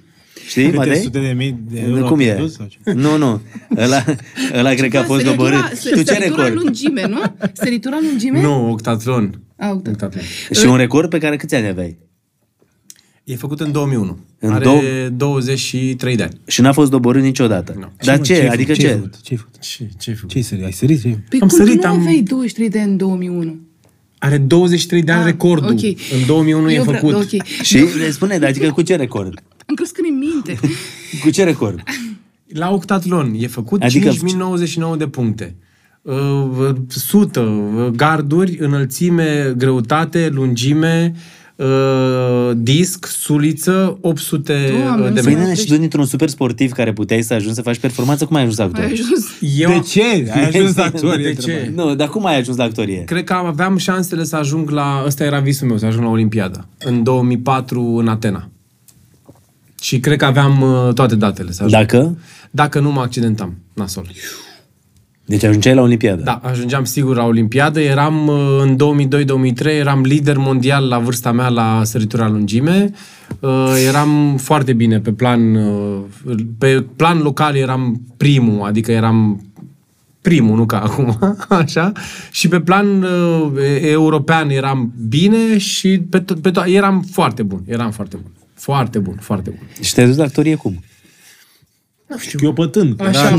Știi, Câte Matei? sute de mii de Nu, euro Cum e? pierdut sau ce? Nu, nu. Ăla, ăla cred că a fost Săritura- doborât. Tu ce Săritura record? lungime, nu? Săritura lungime? Nu, octatlon. A, uite. Octatlon. Și un record pe care câți ani aveai? E făcut în 2001. În Are două- 23 de ani. Și n-a fost doborât niciodată. Nu. Dar mă, ce? ai Adică făcut? ce? ai făcut? Ce ai făcut? Ce, ce ai făcut? Ce ai sărit? Ai sărit? Ce ai- Păi Am cum sărit, tu nu am- aveai 23 de ani în 2001? Are 23 de ani Ah, recordul. ok. În 2001 e Eu vreau- făcut. ok. Și le spune, dar adică cu ce record? Am crezut că ne minte. Cu ce record? La octatlon e făcut Adică- adică 5099 de puncte. uh, sută, uh, garduri, înălțime, greutate, lungime, uh, disc, suliță, 800 Doamne, de nu Păi, metri. nene, și tu dintr-un super sportiv care puteai să ajungi să faci performanță, cum ai ajuns actor? Ai ajuns. Eu De ce? Ai ajuns actor? De e ce? întrebarea. Nu, dar cum ai ajuns la actorie? Cred că aveam șansele să ajung la... Ăsta era visul meu, să ajung la Olimpiada. În 2004 în Atena. Și cred că aveam uh, toate datele să ajung. Dacă? Dacă nu mă accidentam, nasol. Deci ajungeai la Olimpiadă. Da, ajungeam sigur la Olimpiadă. Eram uh, în 2002-2003, eram lider mondial la vârsta mea la săritura lungime. Uh, Eram foarte bine pe plan, uh, pe plan local eram primul, adică eram primul, nu ca acum, așa. Și pe plan uh, european eram bine și pe, to- pe to- eram foarte bun, eram foarte bun. Foarte bun, foarte bun. Și te-ai dus la actorie cum? Eu pătând. Așa,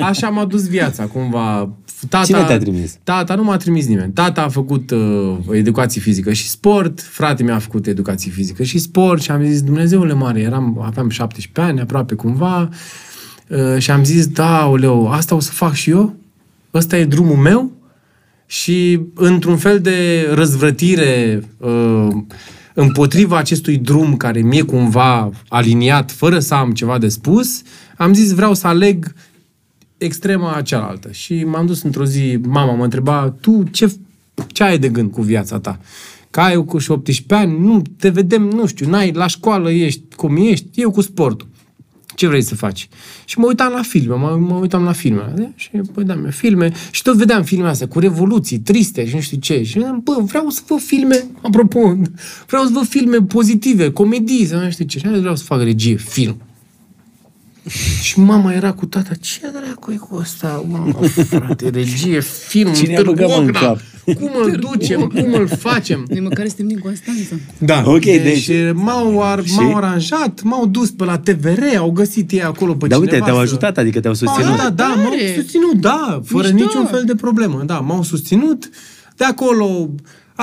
așa m-a dus viața, cumva. Tata, Cine te-a trimis? Tata nu m-a trimis nimeni. Tata a făcut uh, educație fizică și sport, frate mi-a făcut educație fizică și sport și am zis, Dumnezeule mare, eram, aveam 17 ani, aproape cumva, uh, și am zis, da, oleu, asta o să fac și eu? Ăsta e drumul meu? Și într-un fel de răzvrătire uh, împotriva acestui drum care mi-e cumva aliniat, fără să am ceva de spus, am zis vreau să aleg extrema cealaltă. Și m-am dus într-o zi, mama mă întreba, tu ce, ce ai de gând cu viața ta? Că ai eu cu și 18 ani, nu, te vedem, nu știu, n-ai, la școală ești cum ești, eu cu sportul. Ce vrei să faci? Și mă uitam la filme, mă, mă uitam la filme. da? Și păi da, eu filme. Și tot vedeam filme astea cu revoluții, triste și nu știu ce. Și ziceam, bă, vreau să văd filme, apropo, vreau să văd filme pozitive, comedii, sau nu știu ce. Și am zis, vreau să fac regie, film. Și mama era cu tata, ce dracu e cu ăsta, mama, frate, regie, film, Cine a băgat, mă, în Târgu Ocna. cap? Cum îl ducem, cum îl facem? Noi măcar suntem din Constanța. Da. Ok, deci, deci- m-au, ar, m-au aranjat, m-au dus pe la TVR, au găsit ei acolo pe Dar uite, cineva te-au să- ajutat, adică te-au M-au susținut. ajutat, da, Tare! m-au susținut, da, fără Mișto! niciun fel de problemă, da, m-au susținut. De acolo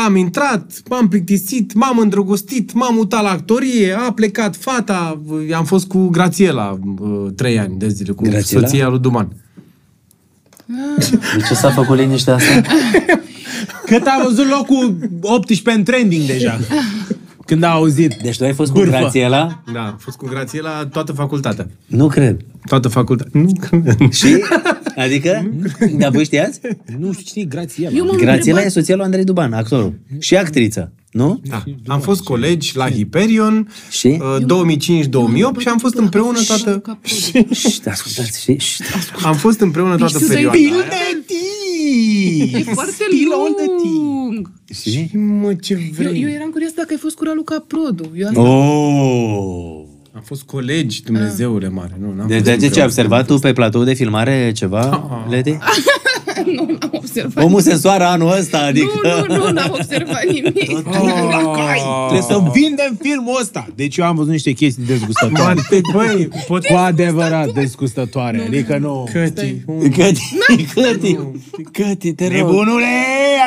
am intrat, m-am plictisit, m-am îndrăgostit, m-am mutat la actorie, a plecat fata, am fost cu Grațiela uh, trei ani de zile, cu Grațiela? soția lui Duman. De ce s-a făcut liniște asta? Cât a văzut locul 18 în trending deja. Când a auzit. Deci tu ai fost cu Bârfă. Grațiela? Da, am fost cu Grațiela toată facultatea. Nu cred. Toată facultatea. Nu cred. Și? Adică? Dar voi știați? Nu știu cine e Grațiela. Eu m-am Grațiela întrebat- e soția lui Andrei Duban, actorul. Și actriță, nu? Da. Am fost colegi la Hyperion Și? uh, 2005-2008 și am fost împreună toată Șt, ascultați, și... șt. am fost împreună toată Deci tu să-i perioada. vii- aia. E foarte Still all the lung. Și? Mă, ce Eu, vrei? eu eram curioasă dacă ai fost cu Raluca Produ. Eu asta... Oh! Am fost colegi, Dumnezeule mare. Nu, n-am Deci fost de ce ai împreună. observat tu pe platou de filmare ceva, Leti? nu, n-am observat. Omul se soară anul ăsta, adică... Nu, nu, nu, n-am observat nimic. Trebuie să vindem filmul ăsta. Deci eu am văzut niște chestii dezgustătoare. Mante, băi, pot... Cu adevărat dezgustătoare. Adică nu... Căti, Căti, Căti, Căti, te rog. Nebunule,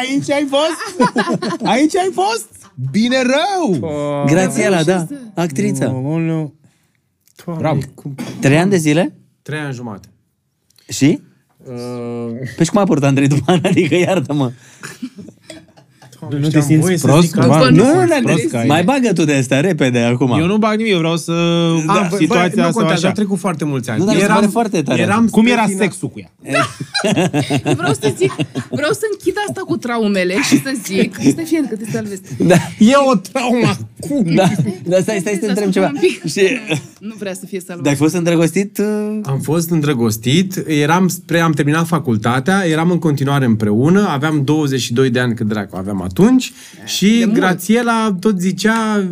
aici ai fost? Aici ai fost? Bine rău! Grațiela, da, actriță. Aoleu. Bravo. Trei ani de zile? Trei ani jumate. Și? Uh, Păi și cum a purtat Andrei Duman? Adică iartă-mă. Nu te simți prost? După cumva? nu Nu, fost nu, prost prost că ai. Mai bagă tu de astea, repede, acum. Eu nu bag nimic, eu vreau să... am, Da, bă, situația nu asta contează, așa. a trecut foarte mulți ani. Nu, dar mi se pare foarte tare. Eram Cum spre era final- sexul cu ea? Vreau să zic, vreau să închid asta cu traumele și să zic, stai fie că te salvezi. Da, E o traumă acum. da, da, stai, stai să te întreb ceva. Și... Nu vrea să fie salvat. Dar ai fost îndrăgostit? uh, Am fost îndrăgostit, eram spre, am terminat facultatea, eram în continuare împreună, aveam 22 de ani cât dracu aveam atunci și mult. Grațiela tot zicea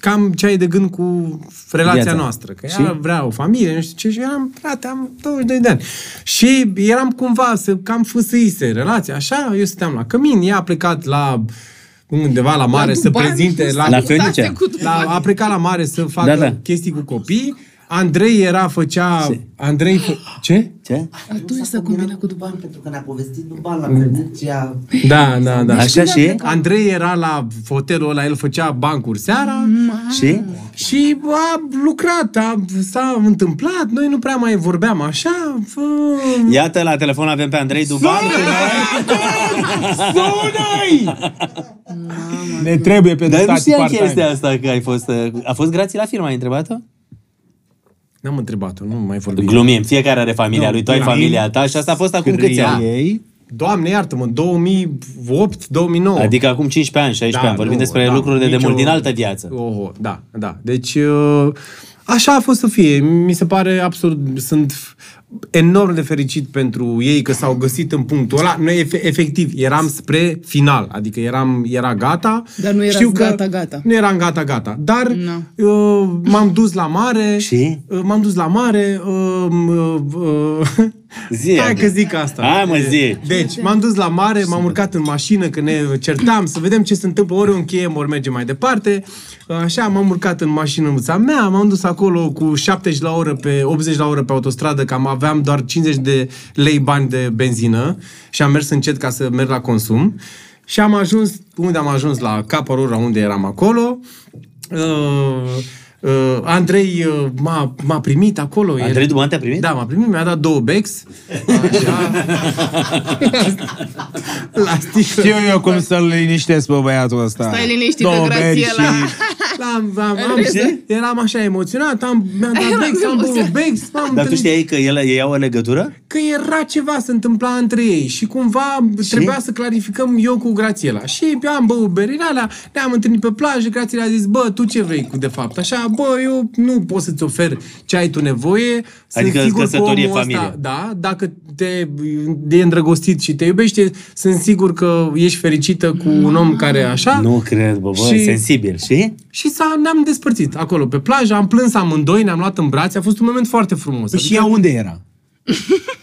cam ce ai de gând cu relația Viața. noastră. Că Și? ea vrea o familie, nu știu ce, și eram, frate, am 22 de ani. Și eram cumva să cam fâsâise relația, așa, eu stăteam la cămin, ea a plecat la undeva la mare să Dubai, prezinte, la, La Fenice. Cu la, a plecat la mare să facă Da, da. chestii cu copii. Andrei era, făcea... Andrei... Fă... Ce? Ce? Atunci să combină cu Duban. Pentru că ne-a povestit Duban la Veneția. Da, da, da. Așa și? Andrei era la hotelul ăla, el făcea bancuri seara Și? și a lucrat, a, s-a întâmplat, noi nu prea mai vorbeam așa. Fă... Iată, la telefon avem pe Andrei Duban. Sună-i! Ne trebuie pe Dar nu tati știam part-time. chestia asta că ai fost... uh, A fost grație la firma, ai întrebat-o? N-am întrebat-o, nu mai vorbim. Glumim, fiecare are familia lui, tu ai glumim. familia ta și asta a fost acum câți ani? Ei, Doamne, iartă-mă, 2008, 2009. Adică acum 15 ani, 16 Da, ani, vorbim nu, despre da, lucruri de nicio- demult, din altă viață. Oho, da, da. Deci, uh, așa a fost să fie. Mi se pare absurd. Sunt enorm de fericit pentru ei că s-au găsit în punctul ăla. Noi, efe- efectiv, eram spre final. Adică eram, era gata. Dar nu erați Știu că gata, gata. Nu eram gata, gata. Dar Nu. uh, m-am dus la mare. Și? Uh, m-am dus la mare. Uh, uh, uh, Zi, Hai Adi. că zic asta. Hai, mă, zi. Deci, m-am dus la mare, m-am urcat în mașină, că ne certam, să vedem ce se întâmplă, ori o încheiem, ori mergem mai departe. Așa, m-am urcat în mașină mea, m-am dus acolo cu 70 la oră pe 80 la oră pe autostradă, cam aveam doar 50 de lei bani de benzină și am mers încet ca să merg la consum. Și am ajuns, unde am ajuns? La Caparura, unde eram acolo. Uh, uh, Andrei uh, m-a, m-a primit acolo. El- Andrei Duban te-a primit? da, m-a primit, mi-a dat două bex. Așa. la sticlă. știu eu cum să-l liniștesc pe băiatul ăsta. Stai liniștit, Două Grațiela. beri și- L-am, am, am, Râde. eram așa emoționat, am, mi-am dat Eram bex, am băut emoționat. bex, m-am Dar tu întâlnit- știai că ele ei au o legătură? că era ceva se întâmpla între ei și cumva trebuia să clarificăm eu cu Grațiela. Și am băut berile alea, ne-am întâlnit pe plajă, Grațiela a zis, bă, tu ce vrei cu de fapt? Așa, bă, eu nu pot să-ți ofer ce ai tu nevoie. Sunt Adică sigur că căsătorie, omul familie. Ăsta, da, dacă te e îndrăgostit și te iubește, sunt sigur că ești fericită cu un om care e așa. Nu cred, bă, bă, Și- sensibil, și? Și s-a, ne-am despărțit acolo pe plajă, am plâns amândoi, ne-am luat în brațe, a fost un moment foarte frumos. Păi și ea unde era?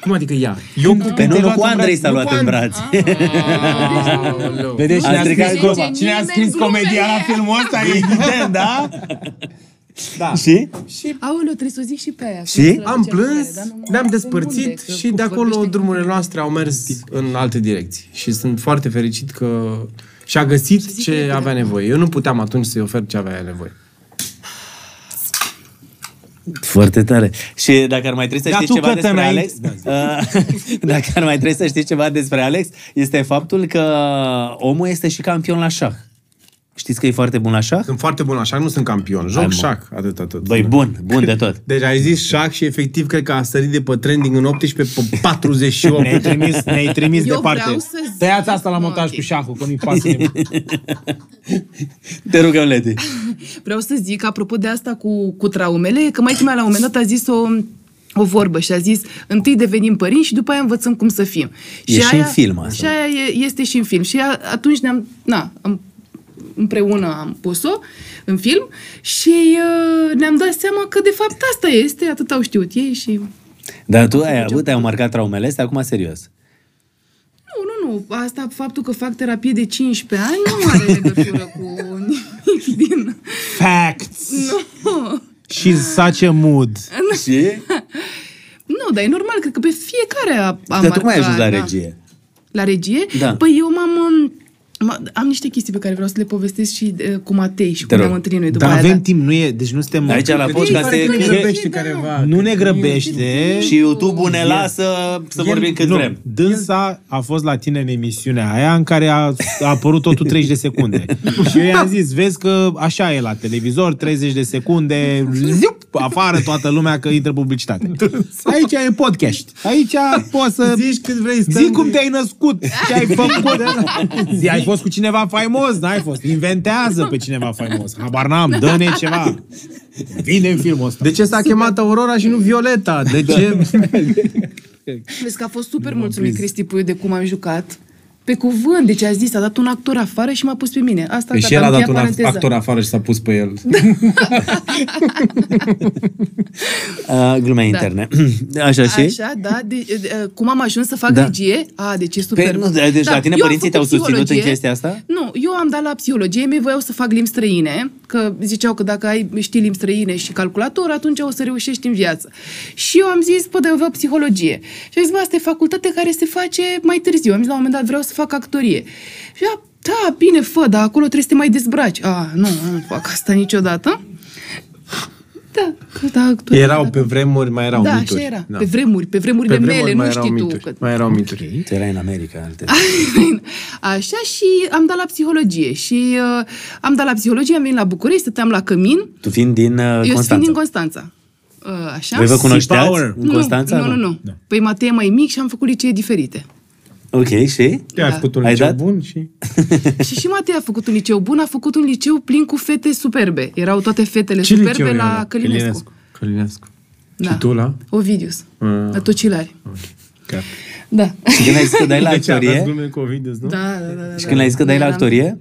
Cum adică ea? Eu, Când pe nu, te-ai nu luat cu în Andrei brațe, s-a nu luat cu în Andrei. brațe. Aoleu. Vedeți cine a stricat scris, gluma. cine a Nimeni scris glumele. comedia la filmul ăsta? E evident, da? Da. Și? Aoleu, trebuie să o zic și pe aia. Și? Să Am ducem plâns, pe ele, dar nu- ne-am nu despărțit unde, că și cu de acolo vorbește- drumurile noastre au mers în alte direcții. Și sunt foarte fericit că și-a găsit ce avea nevoie. Eu nu puteam atunci să-i ofer ce avea nevoie. Foarte tare. Și dacă ar mai trebui să Dar știți tu, ceva despre Cătănăi- Alex, uh, dacă ar mai trebui să știți ceva despre Alex, este faptul că omul este și campion la șah. Știți că e foarte bun la șah? Sunt foarte bun la șac, nu sunt campion. Joc Hai, mă. șac, atât, atât. Băi, bun, bun de tot. Deci ai zis șac și efectiv cred că a sărit de pe trending în 18 pe 48. Ne-ai trimis, ne-ai trimis Eu departe. vreau să zic- Tăiați asta la montaj Ok. cu șahul, că nu-i pasă nimic. Te rugăm, Leti. Vreau să zic, apropo de asta cu, cu traumele, că mai mea la un moment dat a zis o, o vorbă și a zis întâi devenim părinți și după aia învățăm cum să fim. E și în film asta. Și aia e, este și în film. Și a, atunci ne-am, na, am, împreună am pus-o în film și uh, ne-am dat seama că de fapt asta este, atât au știut ei și... Dar tu ai avut, ai marcat traumele astea, acum serios. Nu, nu, nu. Asta, faptul că fac terapie de 15 ani nu are legătură cu nimic din... Facts! Nu. Și such a mood. Și? Nu, dar e normal, cred că pe fiecare a, a Dar tu cum ai marcat, ajuns la da. regie? La regie? Da. Păi eu m-am... um, m- Am niște chestii pe care vreau să le povestesc și uh, cu Matei și Te cum rog. ne-am întâlnit noi după Dar aia. avem da. timp, nu e, deci nu suntem... Aici la podcast Pare e... că ne că- grăbește da. careva. Nu ne grăbește. Și YouTube-ul ne lasă să vorbim cât nu, vrem. Dânsa a fost la tine în emisiunea aia în care a, a apărut totul 30 de secunde. și eu i-am zis, vezi că așa e la televizor, 30 de secunde, ziup, afară toată lumea că intră publicitate. Aici e podcast. Aici poți să... Zici cât vrei, stăm- Zi cum te-ai născut, ce ai făcut. Zi, ai fost cu cineva faimos, n-ai fost. Inventează pe cineva faimos. Habar n-am, dă-ne ceva. Vine în filmul ăsta. De ce s-a chemat Aurora și nu Violeta? De ce? Vezi că a fost super mulțumit Cristi Puiu de cum am jucat. Pe cuvânt, deci a zis, a dat un actor afară și m-a pus pe mine. Asta Păi gata, și el a am dat încheiat un paranteza. actor afară și s-a pus pe el. Uh, glume interne. Așa și? Așa, da. De, de, de, cum am ajuns să fac Da. regie? A, deci e super. Pe- nu, deci la tine eu am părinții făcut te-au susținut în psihologie. chestia asta? Nu, eu am dat la psihologie, mi voiau să fac limbi străine, că ziceau că dacă ai știi limbi străine și calculator, atunci o să reușești în viață. Și eu am zis, păi, dar eu vreau psihologie. Și am zis, bă, asta e facultate care se face mai târziu. Am zis, la un moment dat vreau să fac actorie. Și ea, da, bine, fă, dar acolo trebuie să te mai dezbraci. A, nu, nu fac asta niciodată. Da, că da, actorie, Erau da. pe vremuri, mai erau da, mituri. așa era. Da. Pe vremuri, pe vremurile Pe vremuri mele, mai nu erau știi tu. mituri. Că... Mai erau mituri. Tu erai în America, alte. Așa și am dat la psihologie și uh, am dat la psihologie, am venit la București, stăteam la cămin, Tu fiind din uh, eu Constanța. sunt din Constanța. Uh, așa? Voi vă cunoșteați Power. în Constanța? Nu, nu, nu. nu. Păi Matei e mai mic și am făcut licee diferite. Ok, și? Te-ai Da. făcut un Ai liceu dat? bun și... și și Matei a făcut un liceu bun, a făcut un liceu plin cu fete superbe. Erau toate fetele Ce superbe liceu la era? Călinescu. Călinescu. Da. Și tu la? Ovidius. Ah. La Tocilari. Chiar. Da. Și când ai zis că dai la De ce aveați actorie? glume cu Ovidius, nu? Da, da, da. da, Și când ai zis că dai la Eram- actorie?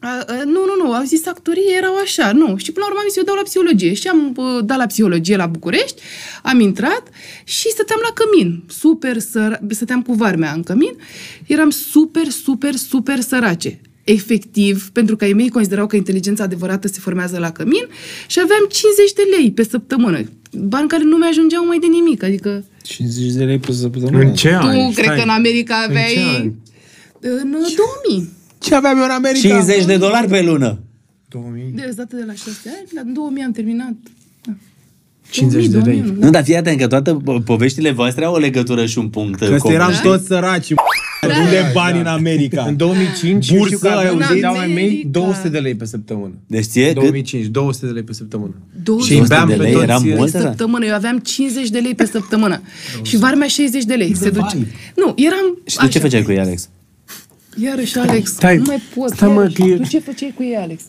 A, a, nu, nu, nu, au zis actorie, erau așa, nu. Și până la urmă am zis, eu dau la psihologie. Și am uh, dat la psihologie la București, am intrat și stăteam la cămin. Super săra... stăteam cu varmea în cămin. Eram super, super, super sărace. Efectiv, pentru că ai mei considerau că inteligența adevărată se formează la cămin și aveam 50 de lei pe săptămână. Bani care nu mi-ajungeau mai de nimic, adică 50 de lei pe săptămână. În ce tu ani? cred Stai. că în America În ce aveai... ani? În 2000. Ce aveam eu în America? 50 de dolari pe lună. 2000? De dată de la 6 ani, la 2000 am terminat. Da. 50 de 2000, lei. 2001, Nu, dar fii atent că toate po- poveștile voastre au o legătură și un punct Că comun. eram Da. toți săraci. Unde bani în America? În 2005 eu Bursă știu că ai aveau, auzit? dau ai mei America. 200 de lei pe săptămână. Deci ție cât? 2005, 200 de lei pe săptămână. 200 Și îi de beam pe lei toți, era e, mult? pe săptămână. Eu aveam 50 de lei pe săptămână. și varmea 60 de lei. Se duce. Nu, eram... Și tu ce făceai cu ei, Alex? Iarăși, Alex, Stai, nu mai pot. stai, mă, iarăși. că e- Tu ce făceai cu ei, Alex?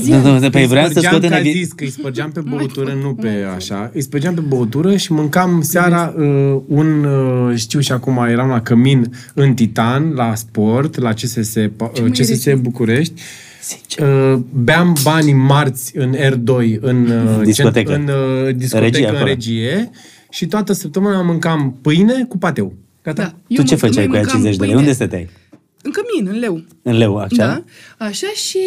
Zi, Da, da, Alex. da, Păi vreau să spărgeam scot în ca evi... zis că îi spărgeam pe băutură, nu pe așa. Îi spărgeam pe băutură și mâncam seara uh, un, uh, știu și acum, eram la Cămin în Titan, la sport, la CSS, uh, mai CSS rece. București. Uh, beam banii marți în R2 în uh, Discotecă. cent- în uh, discotecă Regie în acolo. regie și toată săptămâna mâncam pâine cu pateu. Gata? Da. Tu Eu ce mânc- făceai noi cu aia mâncam 50 de lei? pâine. Unde stăteai? În cămin, în leu. În leu, așa? Da, așa și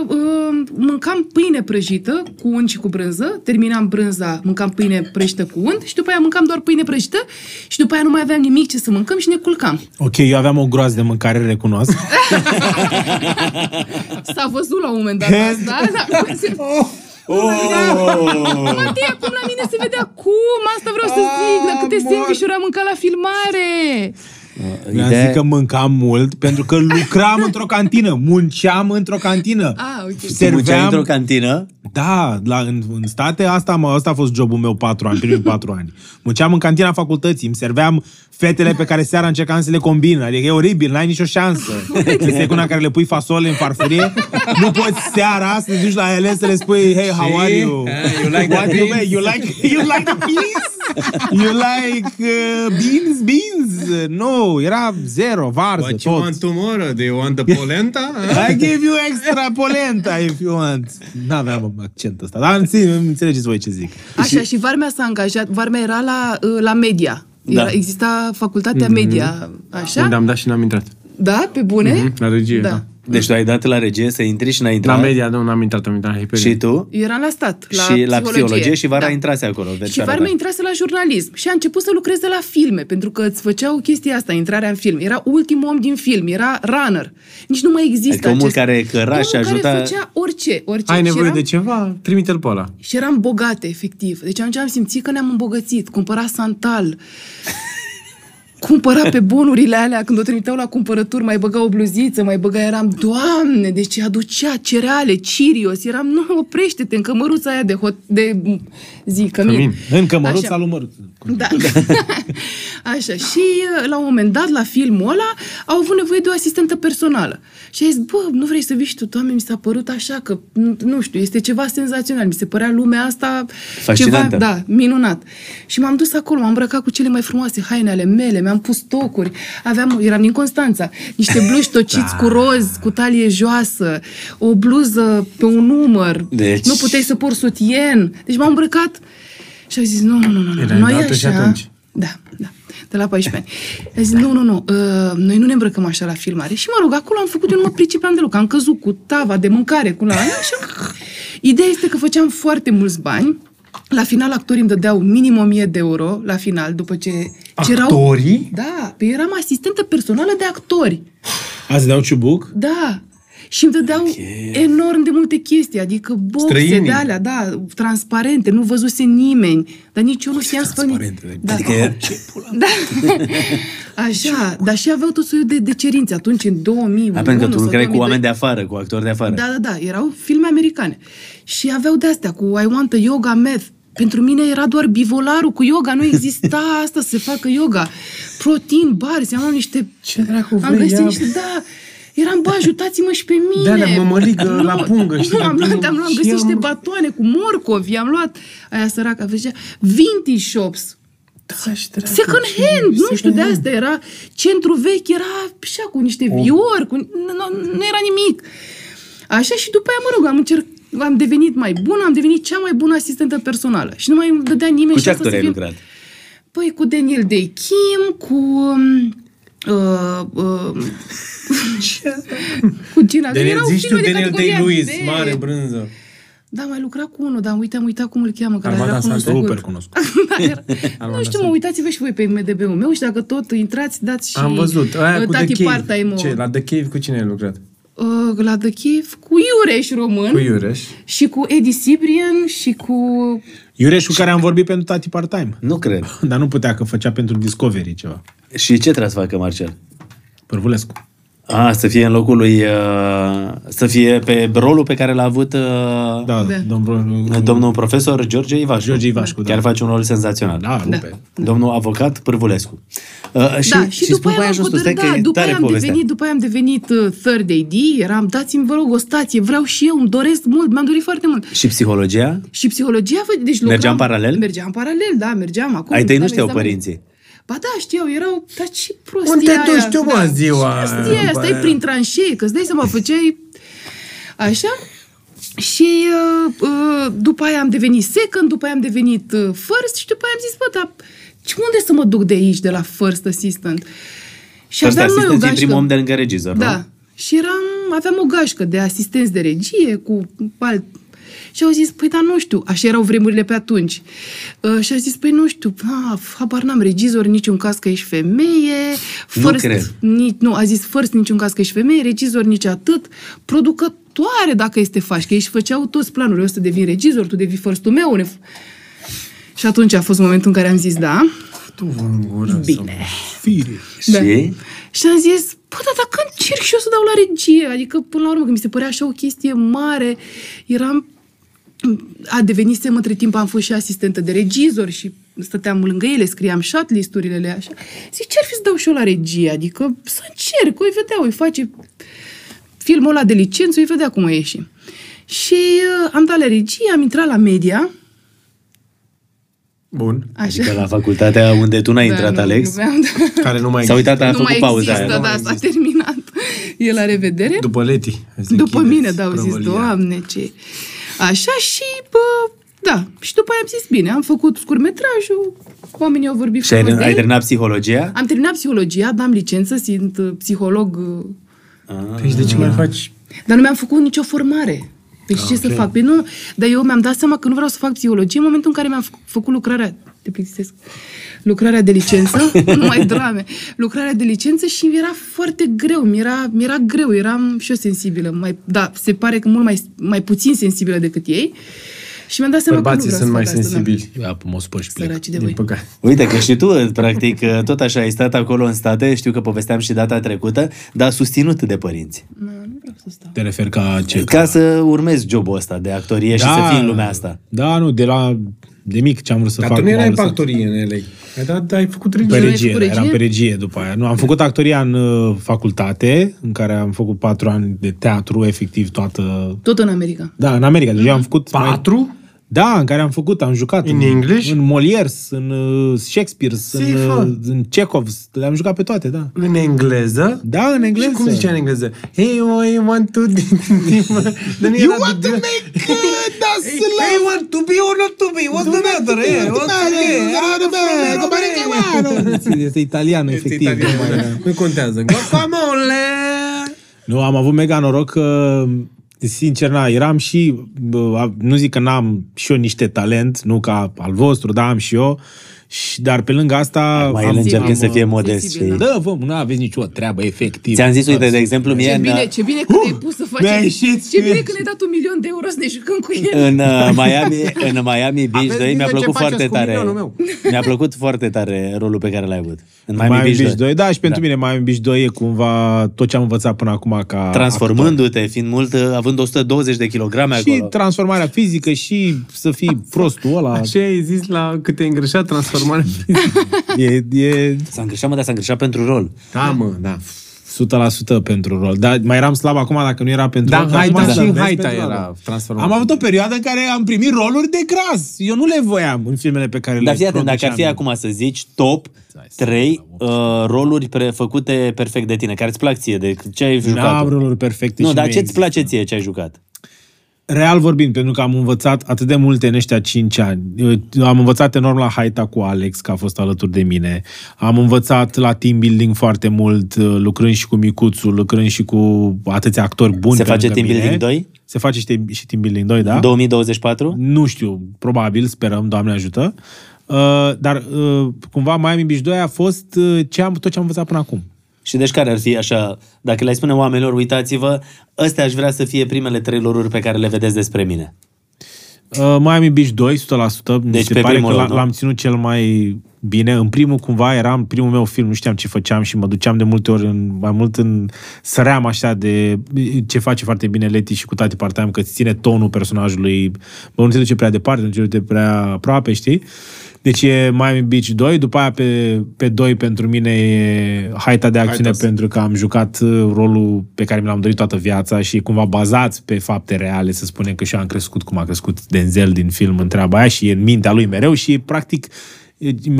uh, uh, mâncam pâine prăjită cu unt și cu brânză, terminam brânza, mâncam pâine prăjită cu unt și după aia mâncam doar pâine prăjită și după aia nu mai aveam nimic ce să mâncăm și ne culcam. Ok, eu aveam o groază de mâncare, recunosc. S-a văzut la un moment dat asta, da? Matei, acum la mine se vede acum, asta vreau să zic, dar câte sandvișuri am mâncat la filmare. Mi-am zis că mâncam mult pentru că lucram într-o cantină, munceam într-o cantină. Ah, ok. Se muncea într-o cantină? Da, la, în, în state asta, mă, asta a fost jobul meu patru ani, primii patru ani. Munceam în cantina facultății, îmi serveam fetele pe care seara încercam să le combin. Adică e oribil, n-ai nicio șansă. Este cu una care le pui fasole în farfurie, nu poți seara să te duci la ele să le spui Hey, how are you? Eh, you like the What you beans? make? You like, you like the beans? You like uh, beans, beans? No, era zero, varză, What you tot. want tomorrow? Do you want the polenta? I give you extra polenta if you want. N-aveam accent ăsta, dar înțe- înțelegeți voi ce zic. Așa, și Varmea s-a angajat, Varmea era la, uh, la media. Da. Era, exista facultatea media, așa? Unde am dat și n-am intrat. Da, pe bune? Mhm, la regie, da. Deci tu ai dat la regie să intri și n-ai La intrat? media, nu, n-am intrat, am intrat la Hyperion. Și tu? Eu eram la stat, la și la psihologie. psihologie și vara Da. intrase acolo. Și versioana Varmea ta. intrase la jurnalism și a început să lucreze la filme, pentru că îți făceau chestia asta, intrarea în film. Era ultimul om din film, era runner. Nici nu mai există Adică omul acest... care căraș omul și ajuta- care făcea orice, orice. Ai Și nevoie eram... de ceva? Trimite-l pe ăla. Și eram bogate, efectiv. Deci atunci am simțit că ne-am îmbogățit. Cumpăra santal. Cumpăra pe bonurile alea, când o trimiteau la cumpărături, mai băga o bluziță, mai băga, eram, Doamne, deci aducea cereale, Cirios, eram, nu, oprește-te în cămăruța aia de, hot, de zi, cămin. Cămin. În cămăruța Așa. lui Măruț. Da. Așa. Și uh, la un moment dat, la filmul ăla, au avut nevoie de o asistentă personală. Și a zis, bă, nu vrei să vii și tu? Doamne, mi s-a părut așa că, nu, nu știu, este ceva senzațional. Mi se părea lumea asta Fascinantă. ceva, da, minunat. Și m-am dus acolo, m-am îmbrăcat cu cele mai frumoase haine ale mele, mi-am pus tocuri, aveam, eram din Constanța, niște bluși tociți Da. cu roz, cu talie joasă, o bluză pe un număr, Deci- nu puteai să porți sutien. Deci m-am îmbrăcat și a zis, nu, nu, nu, nu, Era nu, noi înaltă și așa... atunci. Da, da, de la 14 ani. A zis, nu, nu, nu, uh, noi nu ne îmbrăcăm așa la filmare. Și mă rog, acolo am făcut, eu nu mă pricepeam deloc. Am căzut cu tava de mâncare, cu la aia și, Ideea este că făceam foarte mulți bani. La final, actorii îmi dădeau minim 1000 de euro la final, după ce... ce erau, Actorii? Da, pe eram asistentă personală de actori. Azi dau ciubuc? Da. Și îmi dădeau enorm de multe chestii, adică boxe Străinii. de alea, da, transparente, nu văzuse nimeni, dar nici eu nu știam să fac nici- Transparente, Da. Adică e- Da. Așa, dar și aveau tot soiul de, de cerințe atunci, în 2001 A, pentru că tu sau lucrai cu 2002. oameni de afară, cu actori de afară. Da, da, da, erau filme americane. Și aveau de-astea cu I want a yoga meth. Pentru mine era doar bivolarul cu yoga, nu exista asta să se facă yoga. Protein, bari, am luat niște... Ce dracu Am vrei, găsit ia- niște, da... Eram, bă, ajutați-mă și pe mine. De-alea mămăligă Nu, la pungă, știi, Nu, la am luat, pungă. am luat, am Și găsit eu niște am- batoane cu morcovi, am luat aia săracă, zicea, vintage shops. Da, și dracu, Second ce- hand, nu știu, second de hand. asta era centru vechi, era așa cu niște viori, cu, nu, nu, nu era nimic. Așa și după aia, mă rog, am încercat am devenit mai bună, am devenit cea mai bună asistentă personală. Și nu mai îmi dădea nimeni Cu ce șansa să actori ai fie- lucrat? Păi cu Daniel Day Kim, cu... um, Uh, uh, cu Gina. Daniel, Erau zici tu filme de Daniel categoria Day-Lewis, B. mare brânză. Da, mai lucra cu unul, dar uite, am uitat cum îl cheamă, că Armanda era Sante? cunoscut. Super cunoscut. da, era, nu știu, mă, uitați-vă și voi pe MDB-ul meu și dacă tot intrați, dați și Am văzut. Aia uh, cu The Tati Cave. Part-Time. Ce? La The Cave cu cine ai lucrat? Uh, la The Cave cu Iureș român Cu Iureș. și cu Edi Ciprian și cu... Iureș cu care am vorbit pentru Tati Part-Time. Nu cred. Dar nu putea, că făcea pentru Discovery ceva. Și ce trebuie să facă Marcel? Părvulescu. A, să fie în locul lui, uh, să fie pe rolul pe care l-a avut uh, Da, Da. domnul... domnul profesor George Ivașcu. George Ivașcu, da. Chiar face un rol senzațional. Da, rupe. Domnul avocat Pârvulescu. Uh, și, da, și, și după spun aia ai am ajuns tu, hotărât, stai că da, e după tare aia am povestea. devenit, după aia am devenit uh, third AD, eram, dați-mi, vă rog, o stație, vreau și eu, îmi doresc mult, mi-am dorit foarte mult. Și psihologia? Și psihologia, vă- deci lucram, Mergea în paralel? Mergea în paralel, da, mergeam acolo. Ai tăi nu aveam știau examen. părinții. Ba da, știau, erau, dar ce prostie Unde te aia. duci tu, mă, ziua Ce aia, prostie aia, după stai aia? prin tranșee, că îți dai seama, făceai așa. Și uh, uh, după aia am devenit second, după aia am devenit uh, first și după aia am zis, bă, dar ce- unde să mă duc de aici, de la first assistant? Și First aveam noi o assistant e gașcă. primul om de lângă regizor, Da. nu? Și eram, aveam o gașcă de asistenți de regie cu alt... Și au zis, păi, dar nu știu, așa erau vremurile pe atunci. Uh, și a zis, păi, nu știu, a, habar n-am regizor, niciun caz că ești femeie. Nu cred. Nici, nu, a zis first, niciun caz că ești femeie, regizor nici atât, producătoare dacă este faci, că ei își făceau toți planurile, eu să devin regizor, tu devii firstul meu. Ne... Și atunci a fost momentul în care am zis da. Tu în gură. Bine. Fire. Da. Și? Și am zis, bă, dar dacă încerc și eu să dau la regie, adică până la urmă, că mi se părea așa o chestie mare, eram, a devenisem între timp, am fost și asistentă de regizor și stăteam lângă ele, scriam shot-listurile așa. Zic, ce-ar fi să dau și eu la regie? Adică să încerc, o vedea, o face filmul ăla de licență, o vedea cum o ieși. Și uh, am dat la regie, am intrat la media, Bun. așa. Adică la facultatea unde tu n-ai intrat, nu, Alex? Nu, mi-am dat- Care nu mai S-a uitat, a nu făcut mai pauza există, aia. da, s-a terminat. E la revedere. După Leti. Se După închide mine, da, au zis, prăvălia. doamne, ce... Așa și, bă, da. Și după aia am zis, bine, am făcut scurtmetrajul, oamenii au vorbit Și ai, frumos de ai el. terminat psihologia? Am terminat psihologia, am licență, sunt uh, psiholog, uh, Păi și de ce mai faci? dar nu mi-am făcut nicio formare. Deci ce să fac? Păi nu, dar eu mi-am dat seama că nu vreau să fac psihologie în momentul în care mi-am făc- făcut lucrarea, te plictisesc, lucrarea de licență, nu mai drame, lucrarea de licență și mi era foarte greu, mi era, mi era greu, eram și eu sensibilă, mai, da, se pare că mult mai, mai puțin sensibilă decât ei și mi-am dat seama Bărbații că nu sunt vreau mai să fac asta, sensibili. Ia, mă spăr și da. plec. Săraci de Din voi. păcate. Uite că și tu, practic, tot așa ai stat acolo în state, știu că povesteam și data trecută, dar susținut de părinți. Nu, nu vreau să stau. Te referi ca ce? Ca să urmezi jobul ăsta de actorie și să fii în lumea asta. Da, nu, de la de mic ce am vrut să Dar fac. tu nu m-am erai pe lăsat. actorie în LA. Ai, dat, ai făcut Pe regie. ai regie, făcut eram regie? pe regie după aia. Nu, am făcut actoria în uh, facultate, în care am făcut patru ani de teatru, efectiv toată... Tot în America. Da, în America. Deci eu am făcut... Patru? Da, în care am făcut, am jucat. In în, English? În Molières, în uh, Shakespeare, în, Sifă. uh, în Chekhov. Le-am jucat pe toate, da. În engleză? Da, în engleză. Și cum zicea în engleză? Hey, I want to... you want to make us hey, hey, want to be or not to be? What's the matter? Hey, what's the matter? Este italian, efectiv. Este italian, Nu mai- da. Nu contează. Guacamole! Nu, am avut mega noroc că Sincer, na, eram și, bă, nu zic că n-am și eu niște talent, nu ca al vostru, dar am și eu, și, dar pe lângă asta... Mai am, el încercă am, să fie uh, modest. sensibil, știi? Da, vă, nu aveți nicio treabă, efectiv. Ți-am zis, uite, de exemplu, mie Ce în, bine, ce bine că Uh, ne-ai pus să mi-a facem... ieșit Ce bine ție. că ne-ai dat un milion de euro să ne jucăm cu el. în uh, Miami, în Miami Beach Aveți 2 mi-a grijă ce plăcut faceți foarte cu tare. milionul meu. Mi-a plăcut foarte tare rolul pe care l-ai avut. În Miami, Miami Beach 2. Da, și pentru mine Miami Beach 2 e cumva tot ce am învățat până acum ca Transformându-te, fiind mult, uh, având 120 de kilograme actor. Și acolo. transformarea fizică și să fii prostul ăla. Așa ai zis la cât te-ai îngreșat transformarea. E, e S-a îngreșat, mă, dar s-a îngreșat pentru rol. da, mă, da. 100% pentru rol. Dar mai eram slab acum dacă nu era pentru Da, rol. că haita acum și sunt în vezi haita pentru era rol. transformat. Am avut o perioadă în care am primit roluri de gras. Eu nu le voiam în filmele pe care le Dar fii atent, dacă ar fi produceam. acum să zici top 3 uh, roluri pre- făcute perfect de tine, care îți plac ție, de ce ai N-am jucat. roluri perfecte Nu, și dar ce-ți există. place ție ce ai jucat? Real vorbind, pentru că am învățat atât de multe în ăștia 5 ani. Eu Am învățat enorm la Haita cu Alex, că a fost alături de mine. Am învățat la team building foarte mult, lucrând și cu Micuțu, lucrând și cu atâția actori buni Se pe face lângă team mine. building 2? Se face și, și team building 2, da? 2024? Nu știu, probabil, sperăm, Doamne ajută. Uh, dar uh, cumva Miami Beach 2 a fost uh, ce am, tot ce am învățat până acum. Și deci care ar fi așa, dacă le-ai spune oamenilor, uitați-vă, ăstea aș vrea să fie primele trei loruri pe care le vedeți despre mine. Uh, Miami Beach 2, 100%. Mi Deci se pe pare primul că loc, l- nu? l-am ținut cel mai bine. În primul, cumva, eram primul meu film, nu știam ce făceam și mă duceam de multe ori în, mai mult în... Săream așa de ce face foarte bine Leti și cu tati parteam, că îți ține tonul personajului. Bă, nu te duce prea departe, nu te duce prea aproape, știi? Deci e Miami Beach 2, după aia pe, pe 2 pentru mine e Haita de acțiune Haita. pentru că am jucat uh, rolul pe care mi l-am dorit toată viața și e cumva bazat pe fapte reale, să spunem că și eu am crescut cum a crescut Denzel din film în treaba aia și e în mintea lui mereu și e, practic e,